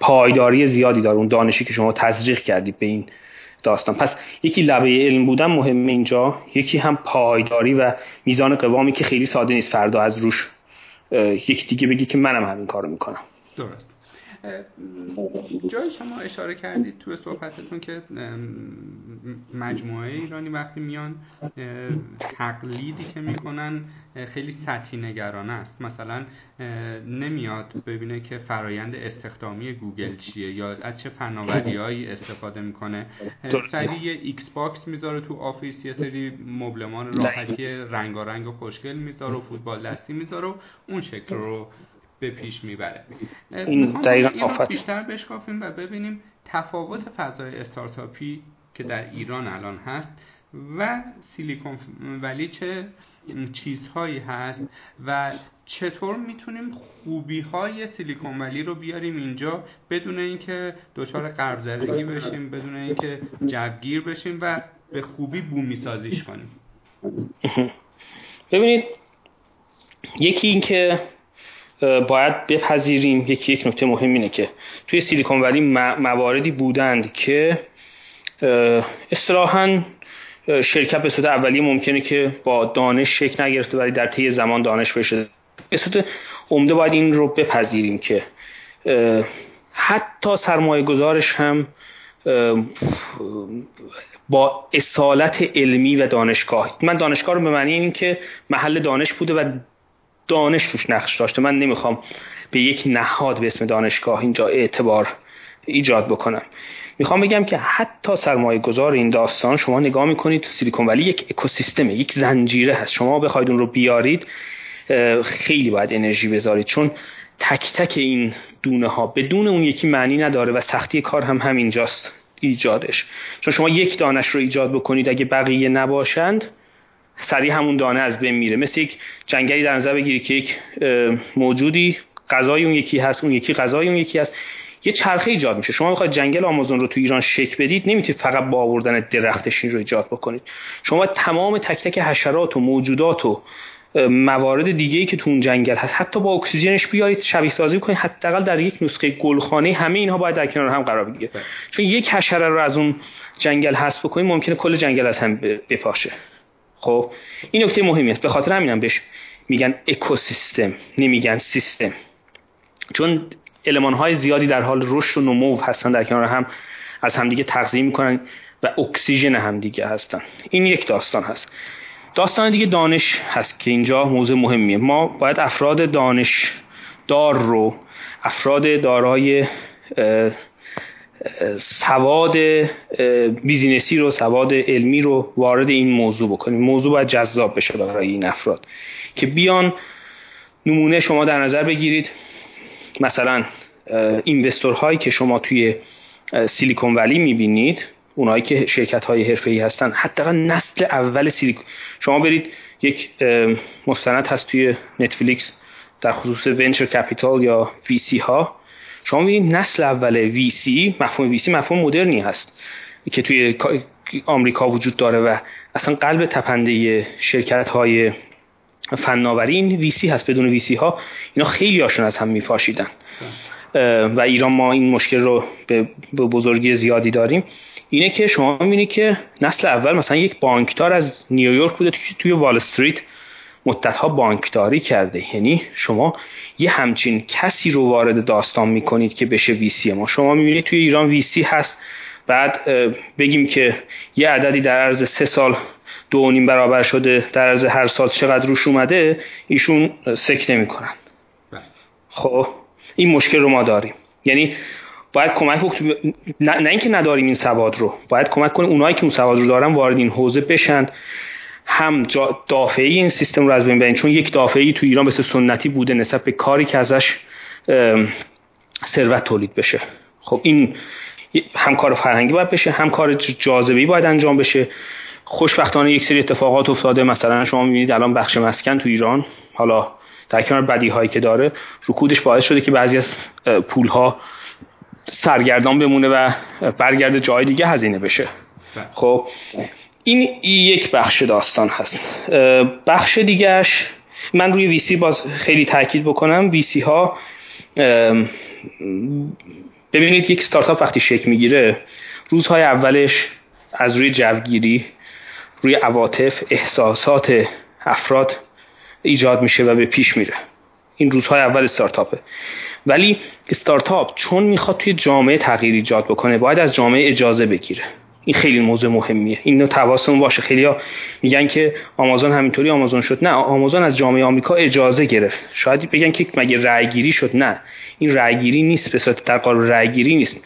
پایداری زیادی داره اون دانشی که شما تزریق کردید به این داستان. پس یکی لبه علم بودن مهمه اینجا یکی هم پایداری و میزان قوامی که خیلی ساده نیست فردا از روش یکی دیگه بگی که منم همین کارو می‌کنم. درست. جای شما اشاره کردید تو صحبتتون که مجموعه ایرانی وقتی میان تقلیدی که می‌کنن خیلی سطحی نگرانه است. مثلا نمیاد ببینه که فرایند استخدامی گوگل چیه یا از چه فناوریهایی استفاده می‌کنه. سری یه ایکس باکس می‌ذاره تو آفیس یه سری مبلمان راحتی رنگارنگ و خوشگل می‌ذاره و فوتبال دستی می‌ذاره و اون شکل رو به پیش می‌بره. این دقیقا بیشتر بشکافیم و ببینیم تفاوت فضای استارتاپی که در ایران الان هست و سیلیکون ولی چه چیزهایی هست و چطور می‌تونیم خوبی های سیلیکون ولی رو بیاریم اینجا بدون اینکه دچار قرض زدگی بشیم بدون اینکه جوگیر بشیم و به خوبی بومی سازیش کنیم. ببینید یکی اینکه باید بپذیریم. یکی یک نکته مهم اینه که توی سیلیکون ولی مواردی بودند که اصطلاحا شرکت به صورت اولیه ممکنه که با دانش شکل نگرفته ولی در طی زمان دانش بشه به صورت عمده باید این رو بپذیریم که حتی سرمایه گذارش هم با اصالت علمی و دانشگاه من دانشگاه رو به معنی این که محل دانش بوده و دانش توش نقش داشته. من نمی‌خوام به یک نهاد به اسم دانشگاه اینجا اعتبار ایجاد بکنم. می‌خوام بگم که حتی سرمایه گذار این داستان شما نگاه می‌کنید تو سیلیکون ولی یک اکوسیستمه یک زنجیره هست. شما بخواید اون رو بیارید خیلی باید انرژی بذارید. چون تک تک این دونه ها بدون اون یکی معنی نداره و سختی کار هم همینجاست ایجادش. چون شما یک دانش رو ایجاد بکنید اگه بقیه نباشند سریع همون دانه از بین میره. مثل یک جنگلی در نظر بگیری که یک موجودی غذای اون یکی هست اون یکی غذای اون یکی هست. یه چرخه ایجاد میشه. شما می‌خواید جنگل آمازون رو تو ایران شک بدید نمی‌تونید فقط با آوردن درختشین رو ایجاد بکنید. شما تمام تک تک حشرات و موجودات و موارد دیگه ای که تو اون جنگل هست حتی با اکسیژنش بیارید شبیه سازی کنید حداقل در یک نسخه گلخانه همه اینها باید در کنار هم قرار بگیره. بله. چون یک حشره رو از اون جنگل حذف بکنید ممکنه کل جنگل از هم بپاشه خب این نکته مهمی است. به خاطر همینم بهش میگن اکوسیستم نمیگن سیستم. چون علمان های زیادی در حال رشد و نمو هستن در کنار هم از همدیگه تغذیه می‌کنن و اکسیژن همدیگه هستن. این یک داستان هست. داستان دیگه دانش هست که اینجا موضوع مهمیه. ما باید افراد دار رو افراد دارای سواد business ی رو سواد علمی رو وارد این موضوع بکنیم. موضوع باید جذاب بشه برای این افراد که بیان نمونه شما در نظر بگیرید. مثلا investor هایی که شما توی سیلیکون ولی می‌بینید اونایی که شرکت های حرفه ای هستن حتی نسل اول سیلیکون. شما برید یک مستند هست توی نتفلیکس در خصوص venture capital یا VC ها. شما می‌بینید نسل اول وی سی مفهوم وی سی مفهوم مدرنی هست که توی آمریکا وجود داره و اصلا قلب تپنده شرکت های فناوری این وی سی هست بدون وی سی ها اینا خیلی هاشون از هم میفاشیدن. و ایران ما این مشکل رو به بزرگی زیادی داریم. اینه که شما می‌بینید که نسل اول مثلا یک بانکدار از نیویورک بوده توی وال استریت مدتها بانکداری کرده. یعنی شما یه همچین کسی رو وارد داستان می‌کنید که بشه ویسی ما شما می‌بینید توی ایران ویسی هست. بعد بگیم که یه عددی در عرض سه سال دو نیم برابر شده در عرض هر سال چقدر روش اومده ایشون سک نمی‌کنن. بله. خب این مشکل رو ما داریم. یعنی باید کمک نه, نه اینکه نداریم این سواد رو باید کمک کنیم اونایی که اون سواد رو دارن وارد این حوزه بشن. هم دافعی این سیستم رو از بین برین چون یک دافعی تو ایران مثل سنتی بوده نسبت به کاری که ازش ثروت تولید بشه. خب این هم کار فرهنگی باید بشه هم کار جاذبه باید انجام بشه. خوشبختانه یک سری اتفاقات افتاده. مثلا شما می‌بینید الان بخش مسکن تو ایران حالا در کنار بدی هایی که داره رکودش باعث شده که بعضی از پول ها سرگردان بمونه و برگرده جای دیگه هزینه بشه. بله. خب این یک بخش داستان هست. بخش دیگهش من روی ویسی باز خیلی تاکید بکنم. ویسی ها ببینید یک ستارتاپ وقتی شکل می‌گیره روزهای اولش از روی جوگیری روی عواطف احساسات افراد ایجاد میشه و به پیش میره. این روزهای اول استارتاپه ولی استارتاپ چون می‌خواد توی جامعه تغییر ایجاد بکنه باید از جامعه اجازه بگیره. این خیلی موضوع مهمیه. اینو تواسم باشه. خیلی ها میگن که آمازون همینطوری آمازون شد. نه آمازون از جامعه آمریکا اجازه گرفت. شاید بگن که مگه رأیگیری شد. نه این رأیگیری نیست به صورت در قالب رأیگیری نیست.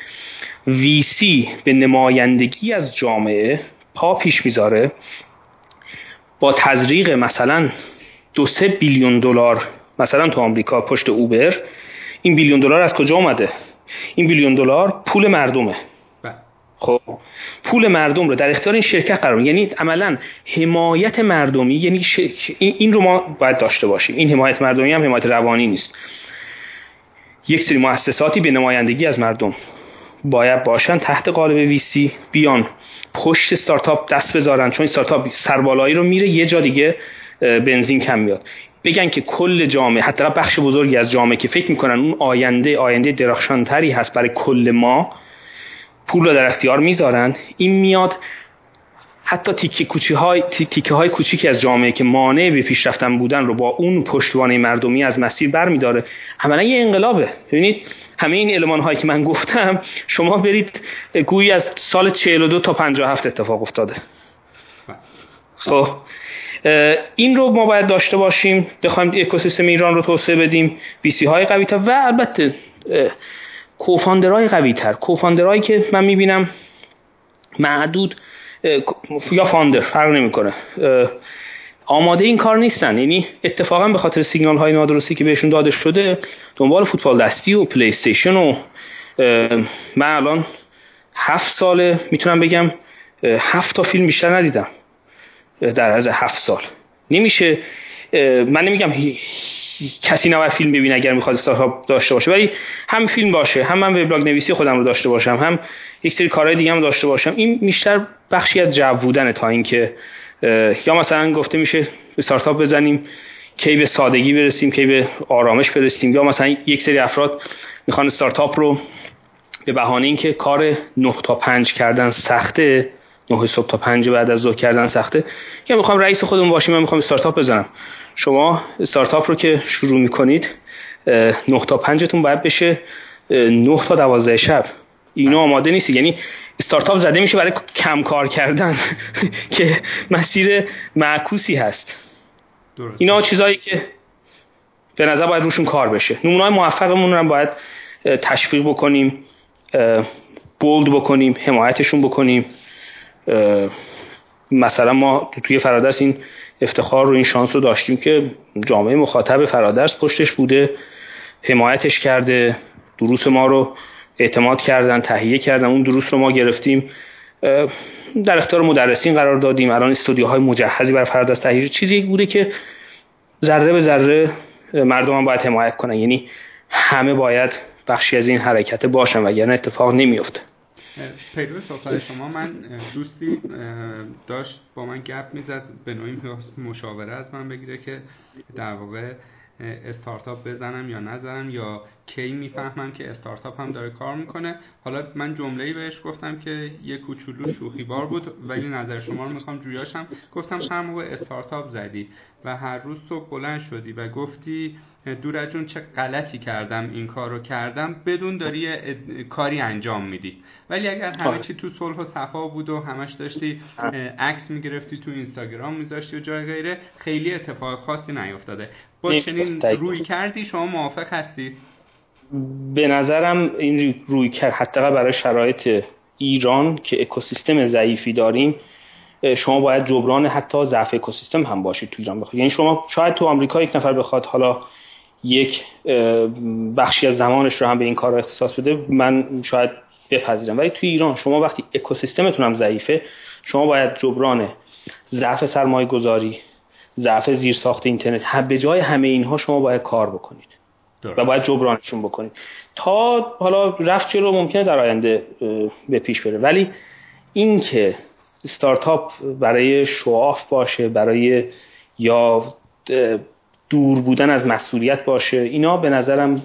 ویسی به نمایندگی از جامعه پا پیش می‌ذاره. با تزریق مثلا دو سه بیلیون دلار مثلا تو آمریکا پشت اوبر. این بیلیون دلار از کجا اومده؟ این بیلیون دلار پول مردمه. خب. پول مردم رو در اختیار این شرکت قرار یعنی عملا حمایت مردمی یعنی این رو ما باید داشته باشیم. این حمایت مردمی هم حمایت روانی نیست. یک سری مؤسساتی به نمایندگی از مردم باید باشن. تحت قالب ویسی بیان. پشت استارتاپ دست بذارن چون استارتاپ سربالایی رو میره یه جا دیگه بنزین کم میاد. بگن که کل جامعه حتی بخش بزرگی از جامعه که فکر می‌کنن اون آینده آینده درخشانتری هست برای کل ما پول رو در اختیار می‌ذارن. این میاد حتی تیکه کوچی های تیکه های کوچیکی از جامعه که مانع به پیشرفتن بودن رو با اون پشتوانه مردمی از مسیر برمیداره. عملا یه انقلابه. ببینید همه این علمان هایی که من گفتم شما برید گویی از سال 42 تا 57 اتفاق افتاده. خب این رو ما باید داشته باشیم. بخوایم اکوسیستم ایران رو توسعه بدیم. VC های قوی تر. و البته co-founder های قوی تر co-founder هایی که من می‌بینم معدود یا founder فرق نمی‌کنه. آماده این کار نیستن. یعنی اتفاقا به خاطر سیگنال های نادرستی که بهشون داده شده دنبال فوتبال دستی و پلی استیشن و من الان هفت ساله می‌تونم بگم هفت تا فیلم بیشتر ندیدم. در از هفت سال. نمیشه من نمیگم کسی نباید فیلم ببینه اگر می‌خواد استارتاپ داشته باشه ولی هم فیلم باشه هم من وبلاگ نویسی خودم رو داشته باشم هم یک سری کارهای دیگه هم داشته باشم. این بیشتر بخشی از جو بودن تا اینکه یا مثلا گفته میشه استارتاپ بزنیم کی به سادگی برسیم کی به آرامش برسیم یا مثلا یک سری افراد می‌خوان استارتاپ رو به بهانه اینکه کار 9 تا 5 کردن سخته 9 صبح تا 5 بعد از ظهر کردن سخته که می‌خوام رئیس خودمون باشیم من می‌خوام استارتاپ بزنم. شما استارتاپ رو که شروع می‌کنید 9 تا 5 تون باید بشه 9 تا 12 شب. اینا آماده نیست یعنی استارتاپ زده میشه برای کم کار کردن که مسیر معکوسی هست. درست. اینا چیزایی که به نظر باید روشون کار بشه. نمونه های موفقمون رو هم باید تشویق بکنیم بولد بکنیم حمایتشون بکنیم. مثلا ما توی فرادرس این افتخار رو این شانس رو داشتیم که جامعه مخاطب فرادرس پشتش بوده حمایتش کرده دروس ما رو اعتماد کردن تهیه کردن اون دروس رو ما گرفتیم. در اختیار مدرسین قرار دادیم. الان استودیوهای مجهزی برای فرادرس تهیه چیزی بوده که ذره به ذره مردم هم باید حمایت کنن. یعنی همه باید بخشی از این حرکت باشن وگرنه اتفاق نمیفته پیرو صحبت شما. من دوستی داشت با من گپ می‌زد به نوعی مشاوره از من بگیره که در واقع استارتاپ بزنم یا نزنم یا کی می‌فهمم که استارتاپ هم داره کار می‌کنه. حالا من جمله بهش گفتم که یه کوچولو شوخی بار بود ولی نظر شما رو می‌خوام جویاشم. گفتم هر موقع استارتاپ زدی و هر روز تو بلند شدی و گفتی دور جون چه غلطی کردم این کار رو کردم بدون داری کاری انجام میدی. ولی اگر همه چی تو صلح و صفا بود و همش داشتی عکس می‌گرفتی تو اینستاگرام میذاشتی و جای غیره خیلی اتفاق خاصی نیفتاده. با چنین روی کردی شما موافق هستی؟ به نظرم این روی کرد حتی برای شرایط ایران که اکوسیستم ضعیفی داریم شما باید جبران حتی ضعف اکوسیستم هم باشید تو ایران. بخواد یعنی شما شاید تو آمریکا یک نفر بخواد حالا یک بخشی از زمانش رو هم به این کار اختصاص بده من شاید بپذیرم. ولی تو ایران شما وقتی اکوسیستمتون هم ضعیفه شما باید جبران ضعف سرمایه گذاری ضعف زیر ساخت اینترنت به جای همه اینها شما باید کار بکنید. و باید جبرانشون بکنید. تا حالا رفت جلو ممکنه در آینده به پیش بره. ولی اینکه استارتاپ برای شواف باشه برای یا دور بودن از مسئولیت باشه. اینا به نظرم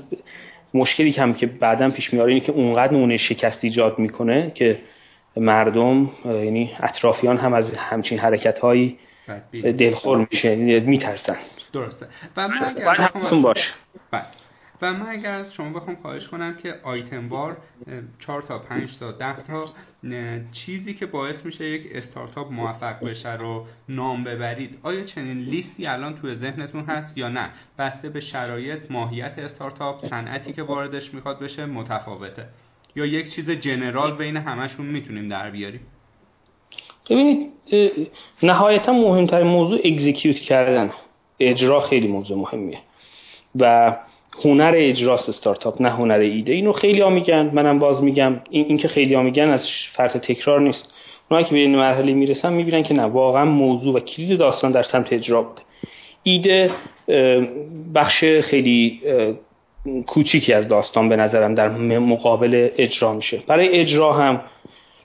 مشکلی کم که بعدا پیش میاره اینه که اونقدر نونه شکست ایجاد می‌کنه که مردم یعنی اطرافیان هم از همچین حرکت هایی دلخور میشه میترسن. درسته. و من اگر باشه. بله. و من اگر از شما بخوام خواهش کنم که آیتم بار 4 تا 5 تا 10 تا چیزی که باعث میشه یک استارتاپ موفق بشه رو نام ببرید. آیا چنین لیستی الان توی ذهنتون هست یا نه؟ بسته به شرایط ماهیت استارتاپ صنعتی که واردش می‌خواد بشه متفاوته. یا یک چیز جنرال بین همشون می‌تونیم در بیاریم؟ ببینید نهایتا مهمترین موضوع اگزیکیوت کردن. اجرا خیلی موضوع مهمیه. و هنر اجراست استارتاپ نه هنر ایده. اینو خیلی ها میگن منم باز میگم. این, این که خیلی ها میگن از فرط تکرار نیست. اونایی که به این مرحله می‌رسن می‌بینن که نه واقعا موضوع و کلید داستان در سمت اجرا بوده. ایده بخش خیلی کوچیکی از داستان به نظرم در مقابل اجرا میشه. برای اجرا هم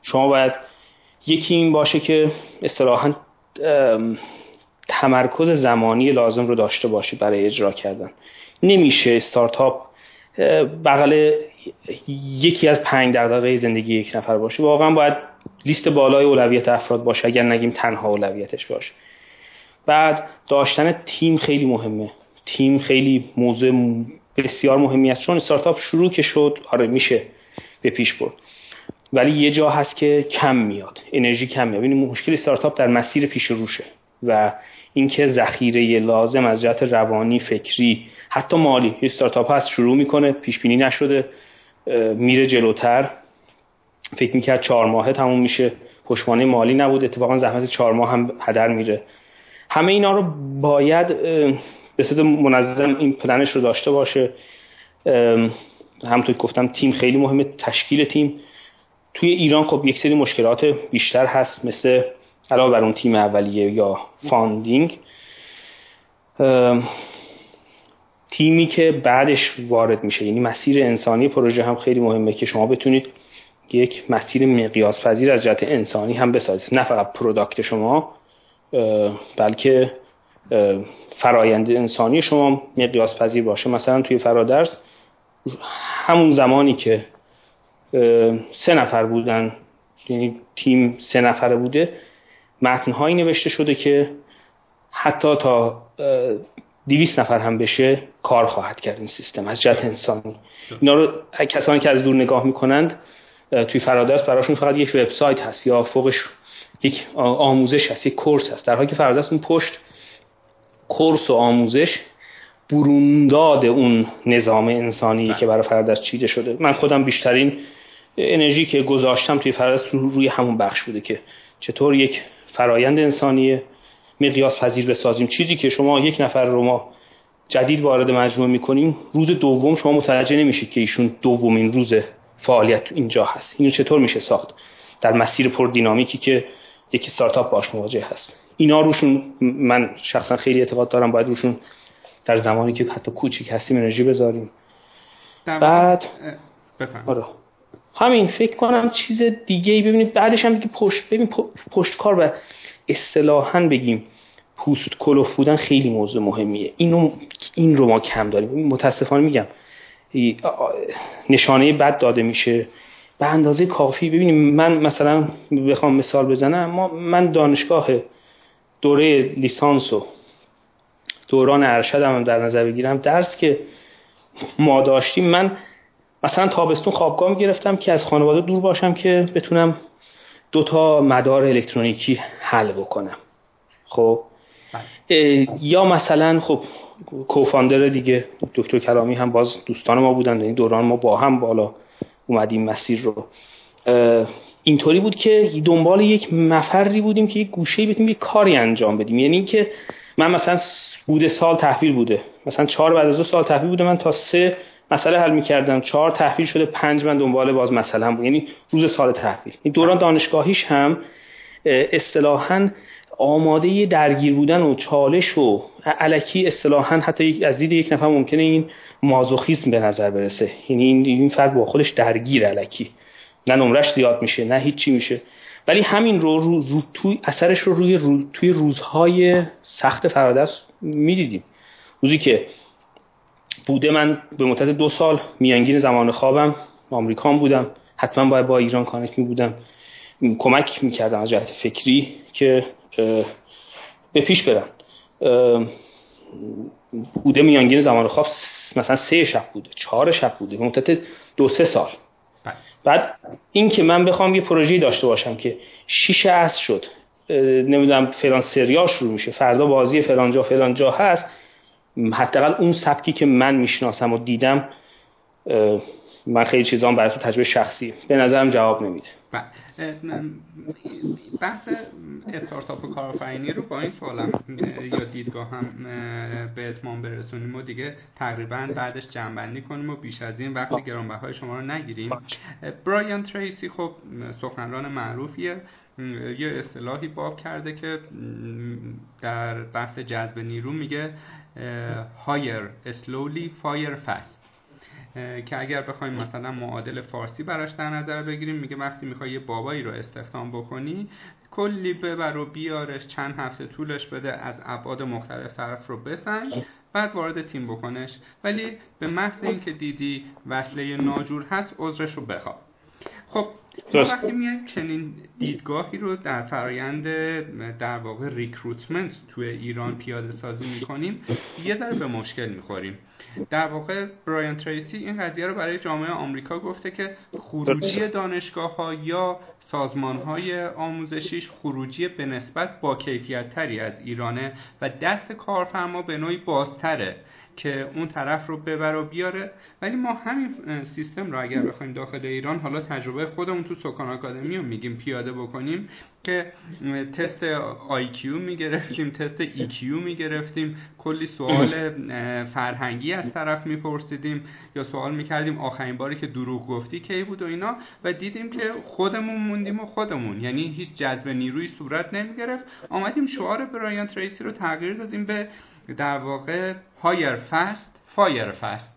شما باید یکی این باشه که اصطلاحا تمرکز زمانی لازم رو داشته باشی برای اجرا کردن. نمیشه استارتاپ بغل یکی از پنج دقیقه زندگی یک نفر باشه. واقعا باید لیست بالای اولویت افراد باشه. اگر نگیم تنها اولویتش باشه. بعد داشتن تیم خیلی مهمه. تیم خیلی موضوع بسیار مهمی است. چون استارتاپ شروع که شد آره میشه به پیش برد. ولی یه جا هست که کم میاد. انرژی کم میاد. این مشکل استارتاپ در مسیر پیش روشه و اینکه ذخیره لازم از جهت روانی فکری حتی مالی. یه استارتاپ هست شروع می‌کنه پیش بینی نشده میره جلوتر. فکر می‌کرد چهار ماهه تموم میشه. پشتوانه مالی نبود. اتفاقا زحمت چهار ماه هم هدر میره. همه اینا رو باید به صورت منظم این پلنش رو داشته باشه. همونطور گفتم تیم خیلی مهمه تشکیل تیم. توی ایران خب یک سری مشکلات بیشتر هست مثل علاوه بر اون تیم اولیه یا funding. تیمی که بعدش وارد میشه. یعنی مسیر انسانی پروژه هم خیلی مهمه که شما بتونید یک مسیر مقیاس پذیر از جهت انسانی هم بسازید. نه فقط product شما بلکه فرایند انسانی شما مقیاس پذیر باشه. مثلا توی فرادرس همون زمانی که سه نفر بودن یعنی تیم سه نفره بوده متنهایی نوشته شده که حتی تا دیویس نفر هم بشه کار خواهد کرد این سیستم. از جهت انسانی. اینا رو کسانی که از دور نگاه می‌کنند توی فرادرس براشون فقط یک وبسایت هست یا فوقش یک آموزش هست یک کورس هست. در حالی که فرادرس اون پشت کورس و آموزش برونداد اون نظام انسانی که برای فرادرس چیده شده. من خودم بیشترین انرژی که گذاشتم توی فرادرس روی همون بخش بوده که چطور یک فرایند انسانی مقیاس پذیر بسازیم. چیزی که شما یک نفر رو ما جدید وارد مجموعه می‌کنیم روز دوم شما متوجه نمیشید که ایشون دومین روز فعالیت اینجا هست. اینو چطور میشه ساخت؟ در مسیر پر دینامیکی که یک استارتاپ باش مواجه هست. اینا روشون من شخصا خیلی اعتقاد دارم باید روشون در زمانی که حتی کوچیک هستیم انرژی بذاریم. بعد آره. همین فکر کنم چیز دیگه ای ببینید بعدش هم دیگه پشت ببین پشت کار و اصطلاحا بگیم پوست کلوف بودن خیلی موضوع مهمیه. اینو این رو ما کم داریم. متاسفانه میگم. نشانه بد داده میشه. به اندازه کافی. ببینیم من مثلا بخوام مثال بزنم. ما من دانشگاه دوره لیسانس و دوران ارشد هم در نظر بگیرم. درس که ما داشتیم من مثلا تابستون خوابگاه گرفتم که از خانواده دور باشم که بتونم دو تا مدار الکترونیکی حل بکنم. خب. یا مثلا خب کوفاندر دیگه دکتر کلامی هم باز دوستان ما بودن این دوران ما با هم بالا اومدیم مسیر رو. اینطوری بود که دنبال یک مفری بودیم که یک گوشه بتونیم یک کاری انجام بدیم. یعنی اینکه من مثلا بوده سال تحویل بوده. مثلا چهار بعد از دو سال تحویل بوده من تا سه مسئله حل می‌کردم. چهار تحویل شده پنج من دنبال باز مثلا بود. یعنی روز سال تحویل. این دوران دانشگاهیش هم اصطلاحا آماده درگیر بودن و چالش و علکی اصطلاحا حتی از دید یک نفر ممکنه این مازوخیسم به نظر برسه. یعنی این این فرد با خودش درگیر علکی. نه نمرش زیاد میشه نه هیچی میشه. ولی همین رو, رو, رو توی اثرش رو روی رو توی روزهای سخت فرادست می‌دیدیم. روزی که بوده من به مدت دو سال میانگین زمان خوابم آمریکان بودم حتما باید با ایران کانکت می بودم کمک می‌کردم از جهت فکری که به پیش برن. بوده میانگین زمان خواب مثلا سه شب بوده چهار شب بوده به مدت دو سه سال. بله. بعد این که من بخوام یه پروژه داشته باشم که شیش عصر شد نمی‌دونم فلان سریال شروع میشه فردا بازی فلان جا فلان جا هست حداقل اون سبکی که من می‌شناسم و دیدم من خیلی چیزان برای تجربه شخصی به نظرم جواب نمیده. بحث استارتاپ و کارآفرینی رو با این سوالم یا دیدگاه هم به اتمام برسونیم و دیگه تقریبا بعدش جنبندی کنیم و بیش از این وقت گرانبهای شما رو نگیریم. برایان تریسی خب سخنران معروفیه. یه اصطلاحی باب کرده که در بحث جذب نیرو میگه hire slowly fire fast. که اگر بخوایم مثلا معادل فارسی براش در نظر بگیریم میگه وقتی می‌خوای یه بابایی رو استخدام بکنی کلی ببر و بیارش چند هفته طولش بده از ابعاد مختلف طرف رو بسنج بعد وارد تیم بکنش. ولی به محض اینکه دیدی وصله ناجور هست عذرش رو بخواب. خب وقتی میایم چنین دیدگاهی رو در فرایند در واقع ریکروتمنت توی ایران پیاده سازی می‌کنیم یه ذره به مشکل می‌خوریم. در واقع برایان تریسی این قضیه رو برای جامعه آمریکا گفته که خروجی دانشگاه ها یا سازمان های آموزشیش خروجی به نسبت با کیفیت تری از ایرانه و دست کارفرما به نوعی بازتره. که اون طرف رو ببر و بیاره. ولی ما همین سیستم رو اگر بخوایم داخل ایران حالا تجربه خودمون تو سکان آکادمی رو میگیم پیاده بکنیم که تست IQ می‌گرفتیم تست EQ می‌گرفتیم. کلی سوال فرهنگی از طرف میپرسیدیم یا سوال می‌کردیم آخرین باری که دروغ گفتی کی بود و اینا و دیدیم که خودمون موندیم و خودمون. یعنی هیچ جذب نیروی صورت نمی‌گرفت. آمدیم شعار برایان تریسی رو تغییر دادیم به در واقع hire fast fire fast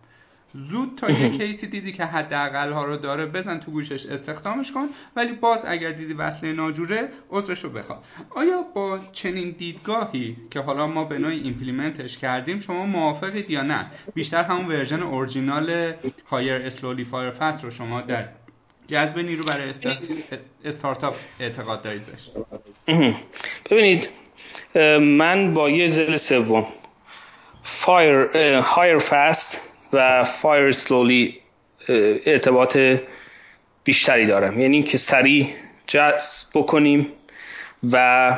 زود تا یه case ی دیدی که حداقل ها رو داره بزن تو گوشش استخدامش کن ولی باز اگر دیدی وصله ناجوره عذرش رو بخواه آیا با چنین دیدگاهی که حالا ما به نوعی implement ش کردیم شما موافقید یا نه؟ بیشتر همون version original hire slowly fire fast رو شما در جذب نیرو برای استارتاپ اعتقاد دارید ببینید من با یه ضلع سوم. Fire, hire fast و fire slowly ارتباط بیشتری دارم. یعنی که سریع جذب بکنیم و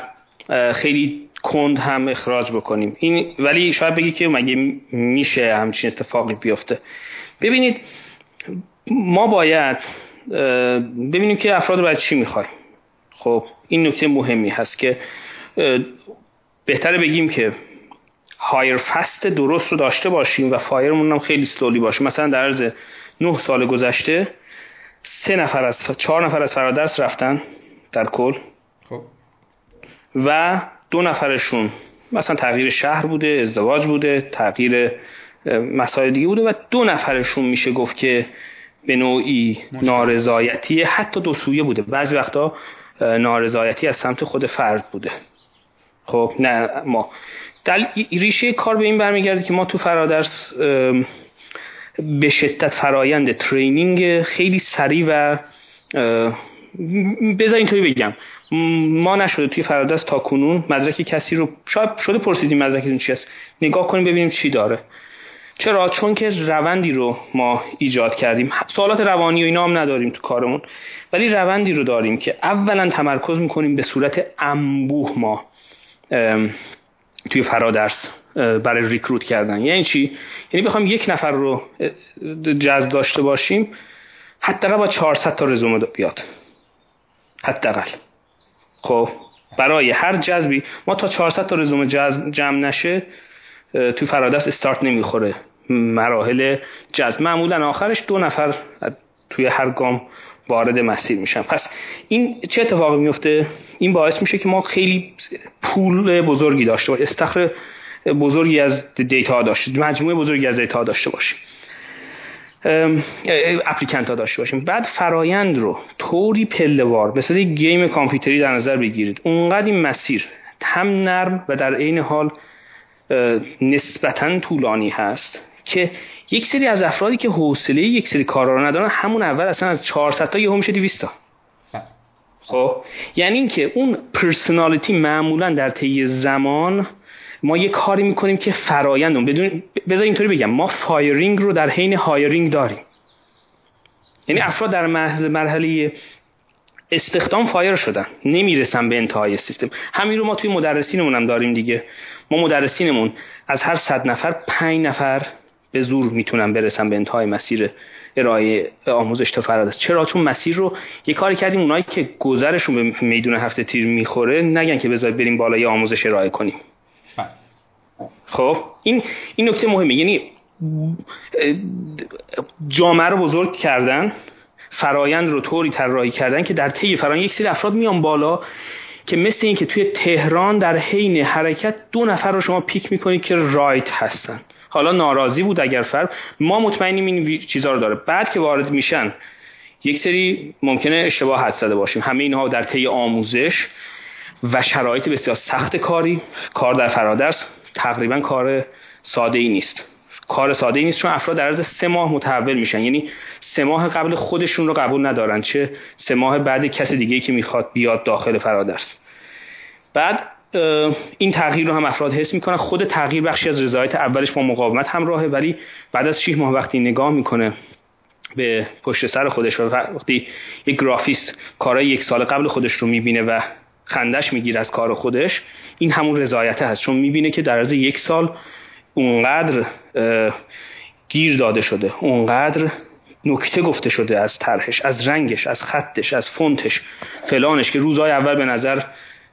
خیلی کند هم اخراج بکنیم. این ولی شاید بگی که مگه میشه همچین اتفاقی بیفته. ببینید ما باید ببینیم که افراد باید چی می‌خوایم. خب این نکته مهمی هست که بهتره بگیم که هایر فست درست رو داشته باشیم و فایرمون هم خیلی سلولی باشه. مثلا در عرض 9 سال گذشته سه نفر از چهار نفر از فرادرس رفتن در کل. خب. و دو نفرشون مثلا تغییر شهر بوده ازدواج بوده تغییر مسائل دیگه بوده و دو نفرشون میشه گفت که به نوعی نارضایتی حتی دو سویه بوده. بعضی وقتا نارضایتی از سمت خود فرد بوده. خب نه ما. دل... ریشه کار به این برمیگرده که ما تو فرادرس به شدت فرایند ترینینگ خیلی سریع و بذار اینطوری بگم. ما نشده توی فرادرس تا کنون مدرک کسی رو شاید شده پرسیدیم مدرکتون چی است نگاه کنیم ببینیم چی داره. چرا؟ چون که روندی رو ما ایجاد کردیم. سوالات روانی و اینا هم نداریم تو کارمون. ولی روندی رو داریم که اولا تمرکز می‌کنیم به صورت انبوه ما. توی فرادرس برای ریکروت کردن. یعنی چی؟ یعنی بخوام یک نفر رو جذب داشته باشیم حداقل با 400 تا رزومه بیاد. حداقل. خب؟ برای هر جذبی. ما تا 400 تا رزومه جمع نشه توی فرادرس استارت نمی‌خوره. مراحل جذب. معمولا آخرش دو نفر توی هر گام وارد مسیر میشن. پس این چه اتفاقی میفته؟ این باعث میشه که ما خیلی pool بزرگی داشته باشیم استخر بزرگی از data داشته مجموعه بزرگی از data داشته باشیم. applicant ها داشته باشیم. بعد فرایند رو طوری پله‌وار یک game کامپیوتری در نظر بگیرید. اونقدر این مسیر هم نرم و در عین حال نسبتا طولانی هست که یک سری از افرادی که حوصله یک سری کارا رو ندارن همون اول اصلا از 400 تا یهو میشه 200 تا. خب یعنی اینکه اون personality معمولا در طی زمان ما یه کاری می‌کنیم که فرایندمون بدون بذار اینطوری بگم ما firing رو در حین hiring داریم. یعنی افراد در مرحله استخدام fire شدن نمی‌رسن به انتهای سیستم. همین رو ما توی مدرسینمون هم داریم دیگه. ما مدرسینمون از هر صد نفر پنج نفر به زور می‌تونن برسن به انتهای مسیر ارائه آموزش تا فرادست چرا؟ چون مسیر رو یه کاری کردیم اونایی که گذرشون به میدون هفته تیر می‌خوره نگن که بذارید بریم بالای آموزش ارائه کنیم. بله. خب این این نکته مهمه. یعنی جامعه رو بزرگ کردن فرایند رو طوری طراحی کردن که در طی فرایند یک سری افراد میان بالا که مثل این که توی تهران در حین حرکت دو نفر رو شما پیک می‌کنید که رایت هستن. حالا ناراضی بود اگر فرد ما مطمئنیم این چیزها رو داره. بعد که وارد میشن یک سری ممکنه اشتباه حد زده باشیم. همه اینها در طی آموزش و شرایط بسیار سخت کاری. کار در فرادرس تقریبا کار ساده ای نیست. کار ساده ای نیست چون افراد در عرض سه ماه متحول میشن. یعنی سه ماه قبل خودشون رو قبول ندارن چه سه ماه بعد کس دیگه که می‌خواد بیاد داخل فرادرس بعد این تغییر رو هم افراد حس می‌کنن. خود تغییر بخشی از رضایت اولش با مقاومت همراهه ولی بعد از 6 ماه وقتی نگاه می‌کنه به پشت سر خودش و وقتی یک گرافیست کارهای یک سال قبل خودش رو می‌بینه و خندش می‌گیره از کار خودش این همون رضایته هست. چون می‌بینه که در از یک سال اونقدر گیر داده شده اونقدر نکته گفته شده از طرحش از رنگش از خطش از فونتش فلانش که روزهای اول به نظر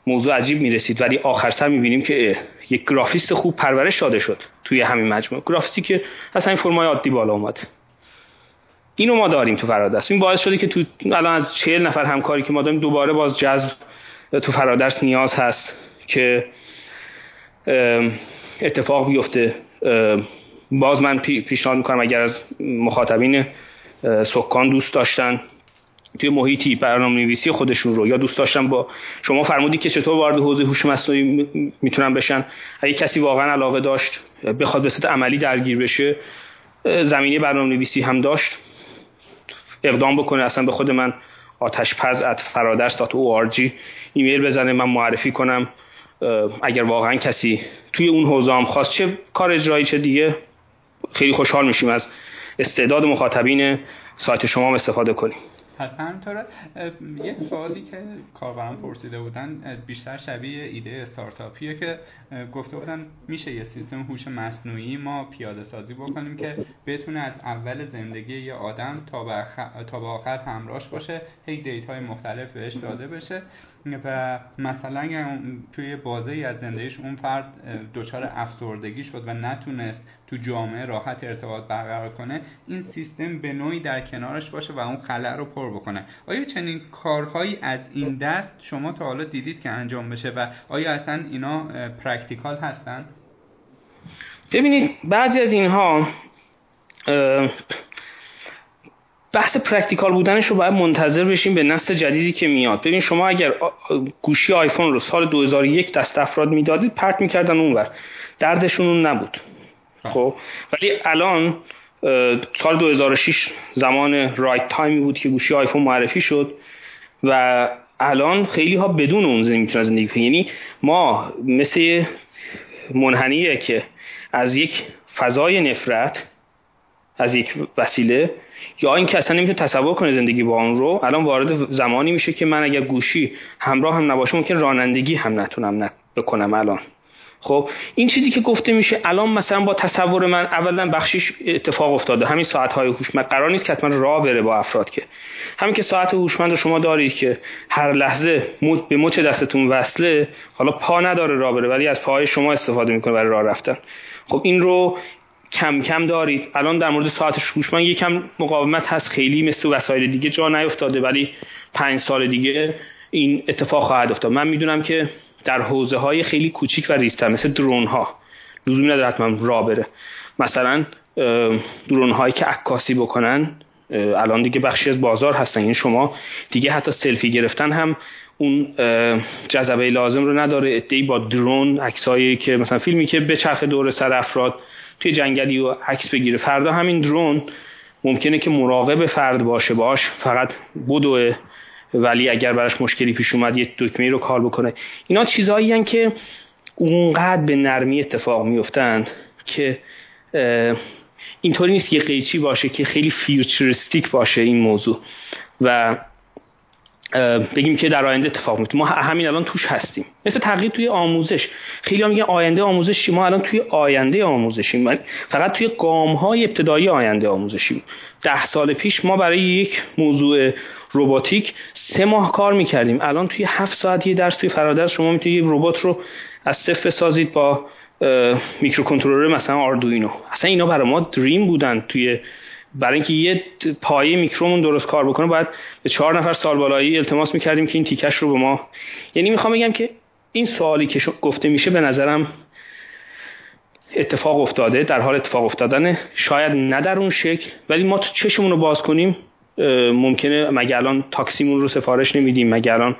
موضوع عجیب می‌رسید. ولی آخر سر می‌بینیم که یک گرافیست خوب پرورش داده شد توی همین مجموعه. گرافیستی که اصلا این فرمای عادی بالا اومد. اینو ما داریم تو فرادرس. این باعث شده که تو الان از چهل نفر همکاری که ما داریم دوباره باز جذب تو فرادرس نیاز هست که اتفاق بیفته. باز من پیشنهاد می‌کنم اگر از مخاطبین سکان دوست داشتن توی محیطی برنامه نویسی خودشون رو یا دوست داشتن با شما فرمودی که چطور وارد حوزه هوش مصنوعی می‌تونن بشن. اگه کسی واقعا علاقه داشت بخواد به صورت عملی درگیر بشه زمینه برنامه نویسی هم داشت. اقدام بکنه اصلا به خود من آتش پز ات فرادرس ایمیل بزنه من معرفی کنم. اگر واقعا کسی توی اون حوزه هم خواست چه کار اجرایی چه دیگه خیلی خوشحال میشیم از استعداد مخاطبین سایت شما استفاده کنیم. حتما همینطوره یه سوالی که کاربران پرسیده بودن بیشتر شبیه ایده استارتاپیه که گفته بودن میشه یه سیستم هوش مصنوعی ما پیاده سازی بکنیم که بتونه از اول زندگی یه آدم تا به, تا به آخر همراهش باشه هی دیتای مختلف بهش داده بشه. و مثلا توی بازه از زندگیش اون فرد دچار افسردگی شد و نتونست تو جامعه راحت ارتباط برقرار کنه این سیستم به نوعی در کنارش باشه و اون خلأ رو پر بکنه. آیا چنین کارهایی از این دست شما تا حالا دیدید که انجام بشه و آیا اصلا اینا practical هستن؟ ببینید بعضی از اینها بحث practical بودنش رو باید منتظر بشیم به نسل جدیدی که میاد. ببین شما اگر گوشی آیفون رو سال 2001 دست افراد می‌دادید پرت می‌کردن اونور. دردشون اون نبود. خب. ولی الان سال 2006 زمان رایت تایمی بود که گوشی آیفون معرفی شد و الان خیلی ها بدون اون زندگی می‌تونن زندگی کنن. یعنی ما مثل منحنیه که از یک فضای نفرت از یک وسیله یا اینکه اصلا نمی‌تونه تصور کنه زندگی با اون رو الان وارد زمانی میشه که من اگر گوشی همراه هم نباشه ممکن رانندگی هم نتونم بکنم الان. خب این چیزی که گفته میشه الان مثلا با تصور من اولا بخشیش اتفاق افتاده. همین ساعت های هوشمند قرار نیست که حتما راه بره با افراد که. همین که ساعت هوشمند رو شما دارید که هر لحظه به مچ دستتون وصله حالا پا نداره راه بره ولی از پاهای شما استفاده می‌کنه برای راه رفتن. خب این رو کم کم دارید. الان در مورد ساعت هوشمند یکم مقاومت هست. خیلی مثل وسایل دیگه جا نیفتاده ولی پنج سال دیگه این اتفاق خواهد افتاد. من می‌دونم که در حوزه های خیلی کوچیک و ریزتر مثل درون ها لزومی نداره حتما را بره. مثلا درون هایی که عکاسی بکنن الان دیگه بخشی از بازار هستن. این یعنی شما دیگه حتی سلفی گرفتن هم اون جذبه لازم رو نداره. ادعی با درون عکسایی که مثلا فیلمی که به چرخ دور سر افراد توی جنگلی و عکس بگیره. فردا همین درون ممکنه که مراقب فرد باشه. باش فقط بدوه. ولی اگر براش مشکلی پیش اومد یه دکمه رو کار بکنه. اینا چیزهایی که اونقدر به نرمی اتفاق میفتند که اینطوری نیست که قیچی باشه که خیلی فیوچرستیک باشه این موضوع. و بگیم که در آینده اتفاق میفته. ما همین الان توش هستیم. مثل تغییر توی آموزش. خیلی میگن آینده آموزشی. ما الان توی آینده آموزشیم. فقط توی گام های ابتدایی آینده آموزشیم. ده سال پیش ما برای یک موضوع روباتیک سه ماه کار می‌کردیم. الان توی هفت ساعت یه درس توی فرادرس شما می‌تونید ربات رو از صفر بسازید با میکروکنترلر مثلا آردوینو. اصلا اینا برای ما دریم بودن توی برای اینکه یه پایه میکرومون درست کار بکنه باید به چهار نفر سال بالایی التماس می‌کردیم که این تیکش رو به ما. یعنی می‌خوام بگم که این سوالی که گفته میشه به نظرم اتفاق افتاده در حال اتفاق افتادن شاید نه در اون شکل ولی ما تو چشمون رو باز کنیم ممکنه مگه الان تاکسیمون رو سفارش نمیدیم مگه الان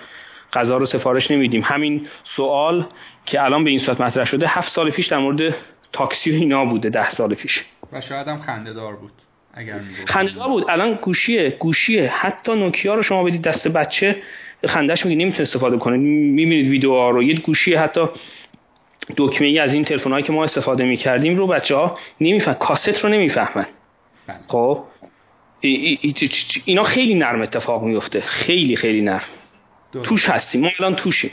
غذا رو سفارش نمیدیم. همین سوال که الان به این صورت مطرح شده هفت سال پیش در مورد تاکسی و اینا بوده ده سال پیش. و شاید هم خنده دار بود. اگر خنده بود. الان گوشیه گوشیه. حتی نوکیا رو شما بدید دست بچه خندش میگه نمی‌تونه استفاده کنه. می‌بینید ویدیوها رو. یه گوشی حتی دکمه ای از این تلفن که ما استفاده می‌کردیم رو بچه ها نمیفهم. کاست رو نمی‌فهمن. بله. خب؟ اینا خیلی نرم اتفاق میفته خیلی خیلی نرم. توش هستیم. ما الان توشیم.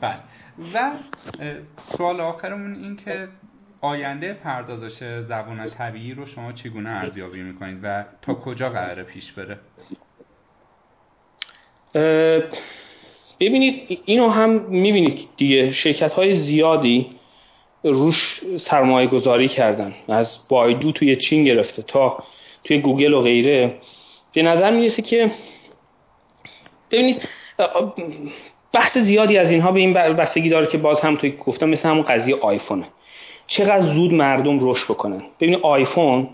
بله. و سوال آخرمون این که آینده پردازش زبان طبیعی رو شما چگونه ارزیابی می‌کنید و تا کجا قراره پیش بره؟ ببینید اینو هم می‌بینید دیگه. شرکت های زیادی روش سرمایه گذاری کردن. از بایدو توی چین گرفته تا توی گوگل و غیره. به نظر می‌رسه که ببینید بحث زیادی از اینها به این بستگی داره که باز هم توی گفتم مثل همون قضیه آیفونه. چقدر زود مردم رشد بکنن. ببینید آیفون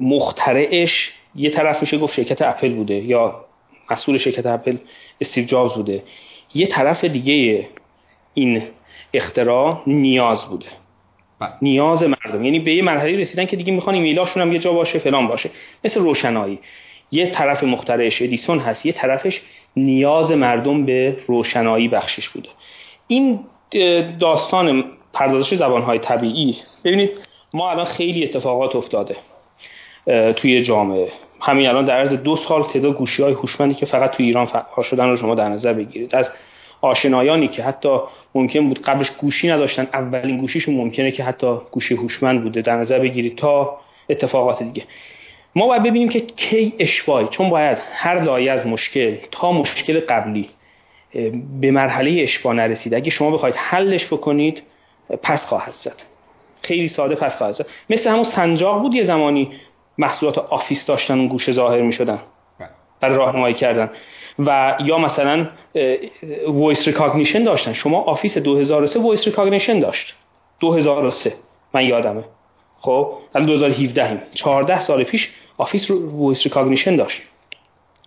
مخترعش یه طرف میشه گفت شرکت اپل بوده یا مسئول شرکت اپل استیو جابز بوده. یه طرف دیگه این اختراع نیاز بوده. بله. نیاز مردم. یعنی به یه مرحله رسیدن که دیگه می‌خوان ایمیلاشون هم یه جا باشه فلان باشه. مثل روشنایی. یه طرف مخترعش ادیسون هست یه طرفش نیاز مردم به روشنایی بخشش بوده. این داستان پردازش زبانهای طبیعی. ببینید ما الان خیلی اتفاقات افتاده توی جامعه. همین الان در عرض دو سال تعداد گوشی های هوشمندی که فقط توی ایران فعال شدن رو شما در نظر بگیرید. از آشنایانی که حتی ممکن بود قبلش گوشی نداشتن اولین گوشیشون ممکنه که حتی گوشی هوشمند بوده در نظر بگیرید تا اتفاقات دیگه. ما باید ببینیم که کی اشبای چون باید هر لایه از مشکل تا مشکل قبلی به مرحله اشبا نرسید. اگه شما بخواید حلش بکنید پس خواهد زد. خیلی ساده پس خواهد زد. مثل همون سنجاق بود یه زمانی محصولات Office داشتن اون گوشه ظاهر می شدن بله. برای راهنمایی کردن. و یا مثلا voice recognition داشتن. شما Office 2003 voice recognition داشت. 2003 من یادمه. خب؟ الان 2017 هم 14 سال پیش Office رو voice recognition داشت.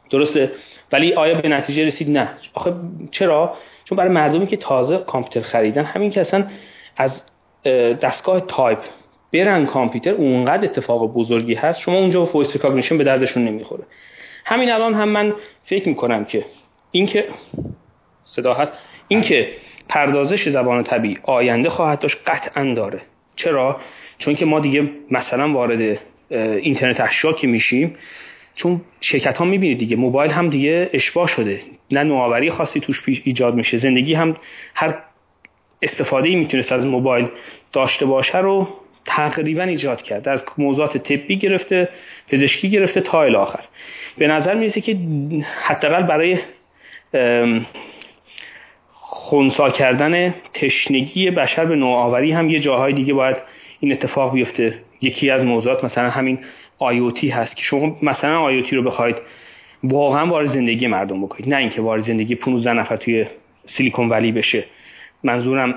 درسته؟ ولی آیا به نتیجه رسید؟ نه. آخه چرا؟ چون برای مردمی که تازه کامپیوتر خریدن همین که اصلا از دستگاه تایپ برن کامپیوتر اونقدر اتفاق بزرگی هست شما اونجا با voice recognition به دردشون نمی‌خوره. همین الان هم من فکر می‌کنم که اینکه صدا هست اینکه پردازش زبان طبیعی آینده خواهد داشت قطعا داره. چرا؟ چون که ما دیگه مثلا وارد اینترنت اشیا که میشیم چون شرکت ها می‌بینید دیگه موبایل هم دیگه اشباع شده. نه نوآوری خاصی توش ایجاد میشه زندگی هم هر استفاده می‌تونست از موبایل داشته باشه رو تقریبا ایجاد کرد. از موضوعات طبی گرفته پزشکی گرفته تا آخر. به نظر می‌رسه که حداقل برای خونسا کردن تشنگی بشر به نوآوری هم یه جاهای دیگه باید این اتفاق بیفته. یکی از موضوعات مثلا همین آیوتی هست که شما مثلا آیوتی رو بخواید واقعا وارد زندگی مردم بکنید. نه اینکه وارد زندگی 15 نفر توی سیلیکون ولی بشه. منظورم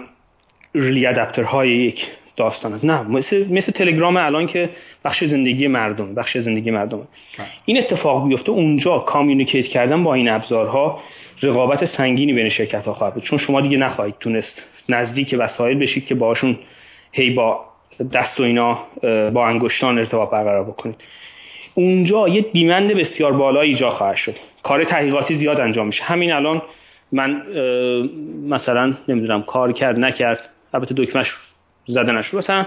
ریلی های یک داستان نه مثل, مثل تلگرام الان که بخش زندگی مردم بخش زندگی مردم بله. این اتفاق بیفته اونجا کامیونیکیت کردن با این ابزارها رقابت سنگینی بین شرکت ها خواهد بود. چون شما دیگه نخواهید تونست نزدیک وسایل بشید که باشون هی با دست و اینا با انگشتان ارتباط برقرار بکنید. اونجا یه demand بسیار بالا ایجاد خواهد شد. کار تحقیقاتی زیاد انجام میشه. همین الان من مثلا نمی‌دونم کار کرد نکرد البته دکمه‌ش زده نشد مثلا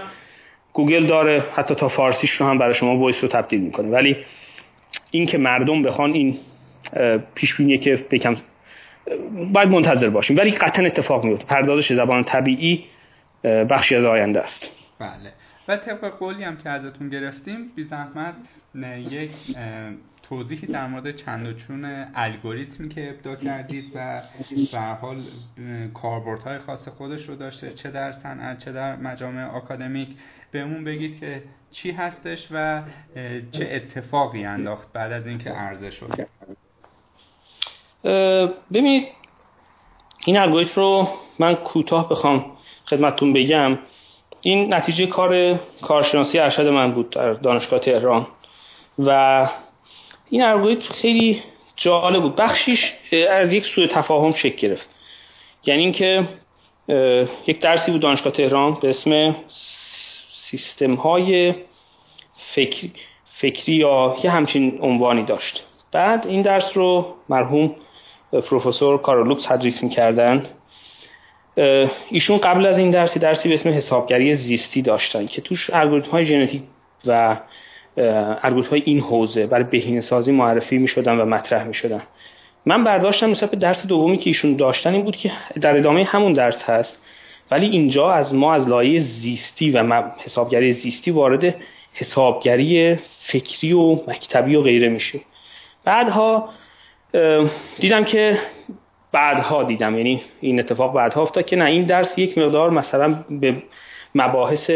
گوگل داره حتی تا فارسیش رو هم برای شما voice رو تبدیل می‌کنه. ولی این که مردم بخوان این پیش بینیه که یکم باید منتظر باشیم. ولی قطعا اتفاق میفته پردازش زبان طبیعی بخشی از آینده است. بله. و طبق قولی هم که ازتون گرفتیم بی زحمت یک توضیحی در مورد چند و چون الگوریتمی که ابدا کردید و به حال کاربردهای خاص خودش رو داشته چه در صنعت چه در مجامع آکادمیک بهمون بگید که چی هستش و چه اتفاقی انداخت بعد از اینکه عرضه شد ببینید این الگوریتم رو من کوتاه بخوام خدمتتون بگم. این نتیجه کار کارشناسی ارشد من بود در دانشگاه تهران و این الگوریتم خیلی جالب بود. بخشیش از یک سوء تفاهم شکل گرفت. یعنی اینکه یک درسی بود دانشگاه تهران به اسم سیستم های فکری, فکری یا یه همچین عنوانی داشت. بعد این درس رو مرحوم پروفسور کارولوکس تدریس می‌کردن. ایشون قبل از این درسی درسی به اسم حسابگری زیستی داشتن که توش الگوریتم های ژنتیک و الگوریتم های این حوزه برای بهینه سازی معرفی می شدن و مطرح می شدن من برداشتم نسبت به درس دومی که ایشون داشتن این بود که در ادامه همون درس هست ولی اینجا از ما از لایه زیستی و حسابگری زیستی وارد حسابگری فکری و مکتبی و غیره میشه بعدها دیدم که بعدها دیدم یعنی این اتفاق بعدها افتاد که نه این درس یک مقدار مثلا به مباحث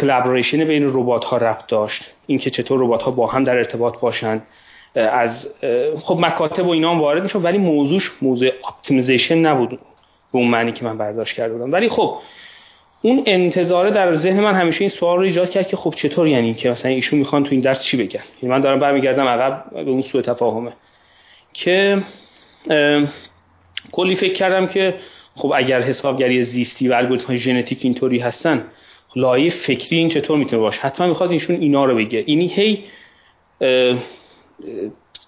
collaboration بین ربات ها ربط داشت. اینکه چطور ربات ها با هم در ارتباط باشند از خب مکاتب و اینا هم وارد میشون ولی موضوعش موضوع optimization نبود به اون معنی که من برداشت کرده بودم. ولی خب اون انتظاره در ذهن من همیشه این سوال رو ایجاد کرد که خب چطور یعنی که مثلا ایشون می‌خوان تو این درس چی بگن؟ یعنی من دارم برمیگردم عقب به اون سوء تفاهمه. که کلی فکر کردم که خب اگر حسابگری زیستی و الگوریتم ژنتیک اینطوری هستن لایه فکری این چطور می‌تونه باشه؟ حتما می‌خواد ایشون اینا رو بگه. اینی هی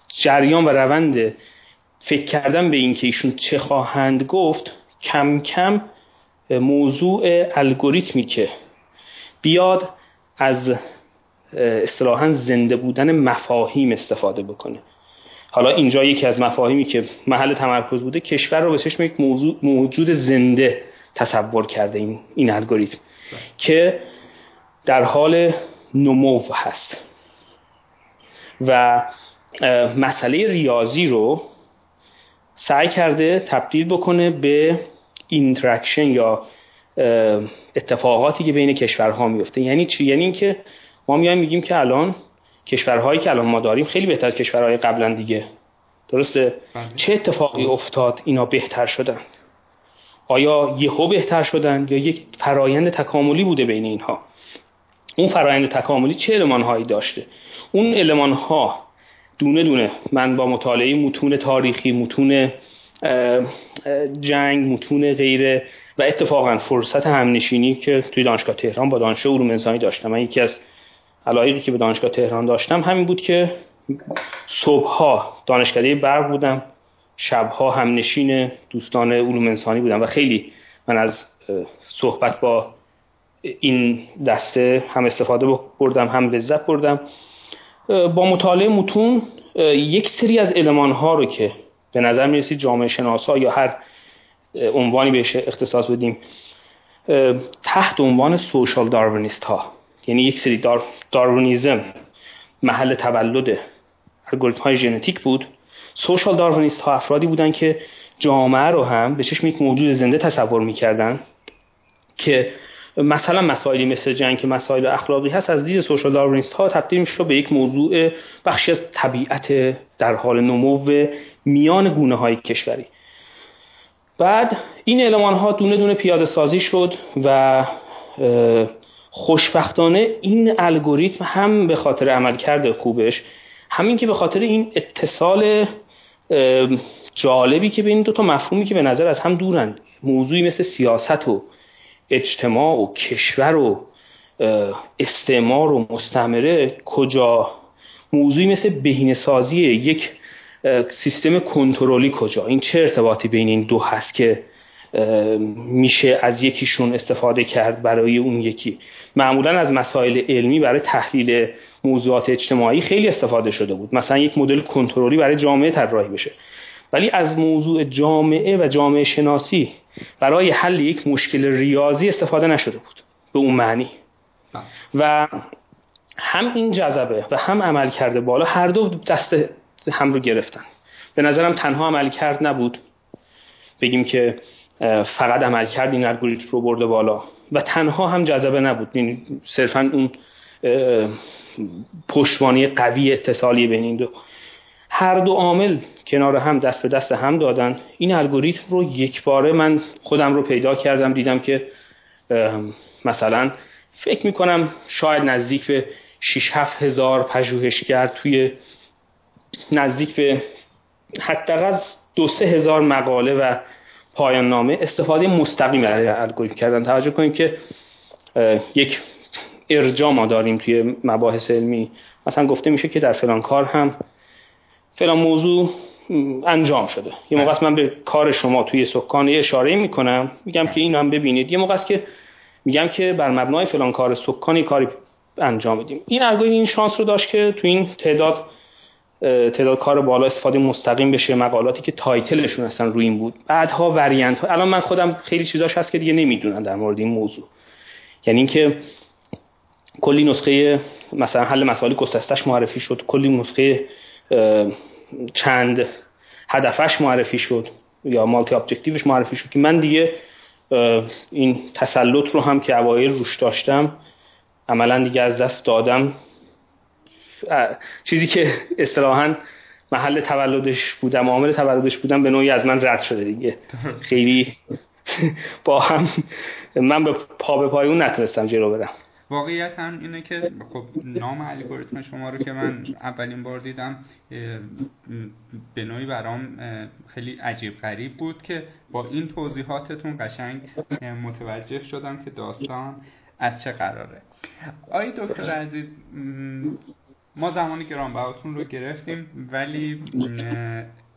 جریان و روند فکر کردن به این که ایشون چه خواهند گفت کم کم موضوع الگوریتمی که بیاد از اصطلاحا زنده بودن مفاهیم استفاده بکنه. حالا اینجا یکی از مفاهیمی که محل تمرکز بوده کشور رو به چشم یک موجود زنده تصور کرده این این الگوریتم. که در حال نمو هست. و مسئله ریاضی رو سعی کرده تبدیل بکنه به interaction یا اتفاقاتی که بین کشورها میفته. یعنی چی؟ یعنی اینکه ما میایم میگیم که الان کشورهایی که الان ما داریم خیلی بهتر از کشورهای قبلا دیگه. درسته؟ بله. چه اتفاقی افتاد اینا بهتر شدن؟ آیا یهو بهتر شدن یا یک فرایند تکاملی بوده بین اینها؟ اون فرایند تکاملی چه المانهایی داشته؟ اون المانها دونه دونه من با مطالعه متون تاریخی متون جنگ متون غیره و اتفاقا فرصت همنشینی که توی دانشگاه تهران با دانشجو علوم انسانی داشتم. من یکی از علایقی که به دانشگاه تهران داشتم همین بود که صبحها دانشکده برق بودم. شبها هم نشین دوستان علوم انسانی بودم و خیلی من از صحبت با این دسته هم استفاده بردم هم لذت بردم. با مطالعه متون یک سری از علمان ها رو که به نظر می‌رسید جامعه شناسا یا هر عنوانی بهش اختصاص بدیم تحت عنوان سوشال داروینیست ها یعنی یک سری دار داروینیزم محل تولد الگوریتم های ژنتیک بود. سوشال داروینیست ها افرادی بودن که جامعه رو هم به چشم یک موجود زنده تصور می‌کردن که مثلا مسائلی مثل جنگ که مسائل اخلاقی هست از دید سوشال داروینیست ها تبدیل میشه به یک موضوع بخشی از طبیعت در حال نمو میان گونه های کشوری. بعد این علمان ها دونه دونه پیاده سازی شد و خوشبختانه این الگوریتم هم به خاطر عملکرد خوبش همین که به خاطر این اتصال جالبی که بین دو تا مفهومی که به نظر از هم دورن موضوعی مثل سیاست و اجتماع و کشور و استعمار و مستمره کجا؟ موضوعی مثل بهینه‌سازی یک سیستم کنترلی کجا؟ این چه ارتباطی بین این دو هست که میشه از یکیشون استفاده کرد برای اون یکی؟ معمولا از مسائل علمی برای تحلیل موضوعات اجتماعی خیلی استفاده شده بود. مثلا یک مدل کنترلی برای جامعه طراحی بشه. ولی از موضوع جامعه و جامعه شناسی برای حل یک مشکل ریاضی استفاده نشده بود. به اون معنی. و هم این جذبه و هم عمل کرده بالا هر دو دست هم رو گرفتن. به نظرم تنها عمل کرد نبود. بگیم که فقط عمل کرد این الگوریتم رو برده بالا. و تنها هم جذبه نبود. یعنی صرفا اون پشتوانی قوی اتصالی بین این دو. هر دو عامل کنار هم دست به دست هم دادن. این الگوریتم رو یک باره من خودم رو پیدا کردم. دیدم که مثلا فکر می‌کنم شاید نزدیک به 6 7 هزار پژوهشگر توی نزدیک به حداقل دو سه هزار مقاله و پایان نامه استفاده مستقیم برای الگوریتم کردن. توجه کنید که یک ارجاع ما داریم توی مباحث علمی. مثلا گفته میشه که در فلان کار هم فلان موضوع انجام شده. یه موقع من به کار شما توی سکان اشاره می‌کنم میگم که این هم ببینید. یه موقع که میگم که بر مبنای فلان کار سکانی کاری انجام بدیم. این الگوریتم این شانس رو داشت که تو این تعداد تعداد کار بالا استفاده مستقیم بشه مقالاتی که تایتلشون اصلا روی این بود. بعدها وریانت. ها الان من خودم خیلی چیزاش هست که دیگه نمی‌دونم در مورد این موضوع. یعنی اینکه کلی نسخه مثلا حل مسائل گسستش معرفی شد کلی نسخه چند هدفش معرفی شد یا مالتی ابجکتیوش معرفی شد که من دیگه این تسلط رو هم که اوایل روش داشتم عملا دیگه از دست دادم. چیزی که اصطلاحا محل تولدش بودم عامل تولدش بودم به نوعی از من رد شده دیگه. خیلی با هم من به پا به پای اون نتونستم جلو برم. واقعیت هم اینه که خب نام الگوریتم شما رو که من اولین بار دیدم به نوعی برام خیلی عجیب غریب بود که با این توضیحاتتون قشنگ متوجه شدم که داستان از چه قراره. آی دکتر عزیز ما زمانی گرانبهاتون رو گرفتیم ولی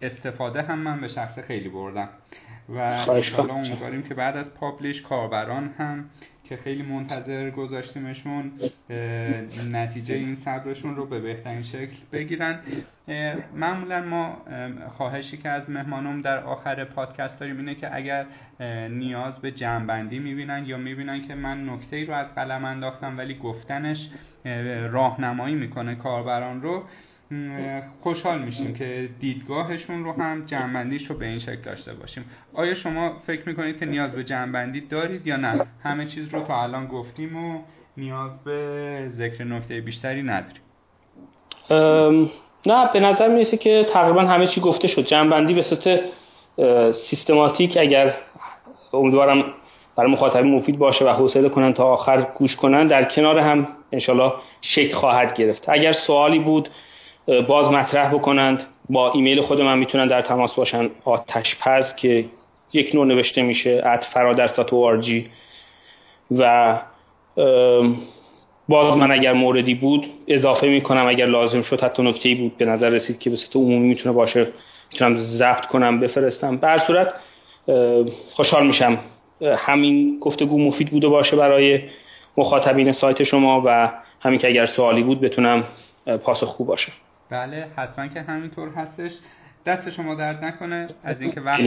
استفاده هم من به شخص خیلی بردم. و حالا امیدواریم که بعد از پابلیش کاربران هم که خیلی منتظر گذاشتیمشون نتیجه این صبرشون رو به بهترین شکل بگیرن. معمولا ما خواهشی که از مهمانم در آخر پادکست داریم اینه که اگر نیاز به جمعبندی می‌بینن یا می‌بینن که من نکته ای رو از قلم انداختم ولی گفتنش راهنمایی می‌کنه کاربران رو خوشحال میشیم که دیدگاهشون رو هم جنبندیش رو به این شکل داشته باشیم. آیا شما فکر می‌کنید که نیاز به جنبندی دارید یا نه؟ همه چیز رو تا الان گفتیم و نیاز به ذکر نکته بیشتری نداریم. نه به نظر می‌رسه که تقریبا همه چی گفته شد. جنبندی به صورت سیستماتیک اگر امیدوارم برای مخاطبین مفید باشه و حوصله کنن تا آخر گوش کنن در کنار هم انشالله شکل خواهد گرفت. اگر سوالی بود باز مطرح بکنند. با ایمیل خود من می‌تونن در تماس باشن. آتشپز که یک نوع نوشته میشه. ات فرادرس.org و باز من اگر موردی بود اضافه می‌کنم. اگر لازم شد حتی نکته بود به نظر رسید که به صورت عمومی می‌تونه باشه می‌تونم ضبط کنم بفرستم. به صورت خوشحال میشم. همین گفتگو مفید بوده باشه برای مخاطبین سایت شما و همین که اگر سوالی بود بتونم پاسخ خوب باشه بله حتما که همینطور هستش. دست شما درد نکنه. از اینکه وقت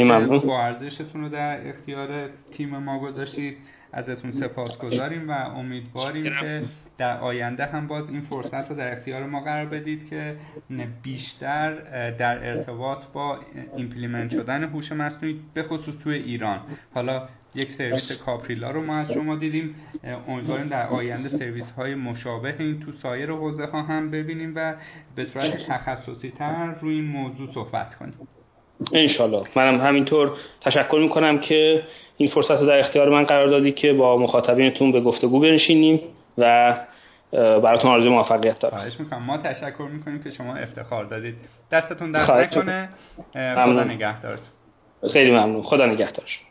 با ارزشتون رو در اختیار تیم ما گذاشتید ازتون سپاسگزاریم و امیدواریم که در آینده هم باز این فرصت رو در اختیار ما قرار بدید که بیشتر در ارتباط با implement شدن هوش مصنوعی به خصوص توی ایران. حالا یک سرویس کاپریلا رو ما از شما دیدیم. امیدواریم در آینده سرویس های مشابه این تو سایر حوزه ها هم ببینیم و به صورت تخصصی تر روی این موضوع صحبت کنیم. انشالله. منم همینطور تشکر می‌کنم که این فرصت رو در اختیار من قرار دادی که با مخاطبینتون به گفتگو بنشینیم و براتون آرزوی موفقیت دارم. خواهش می‌کنم. ما تشکر می‌کنیم که شما افتخار دادید. دستتون درد نکنه. خدا نگهدارتون. خیلی ممنون. خدا نگهدارش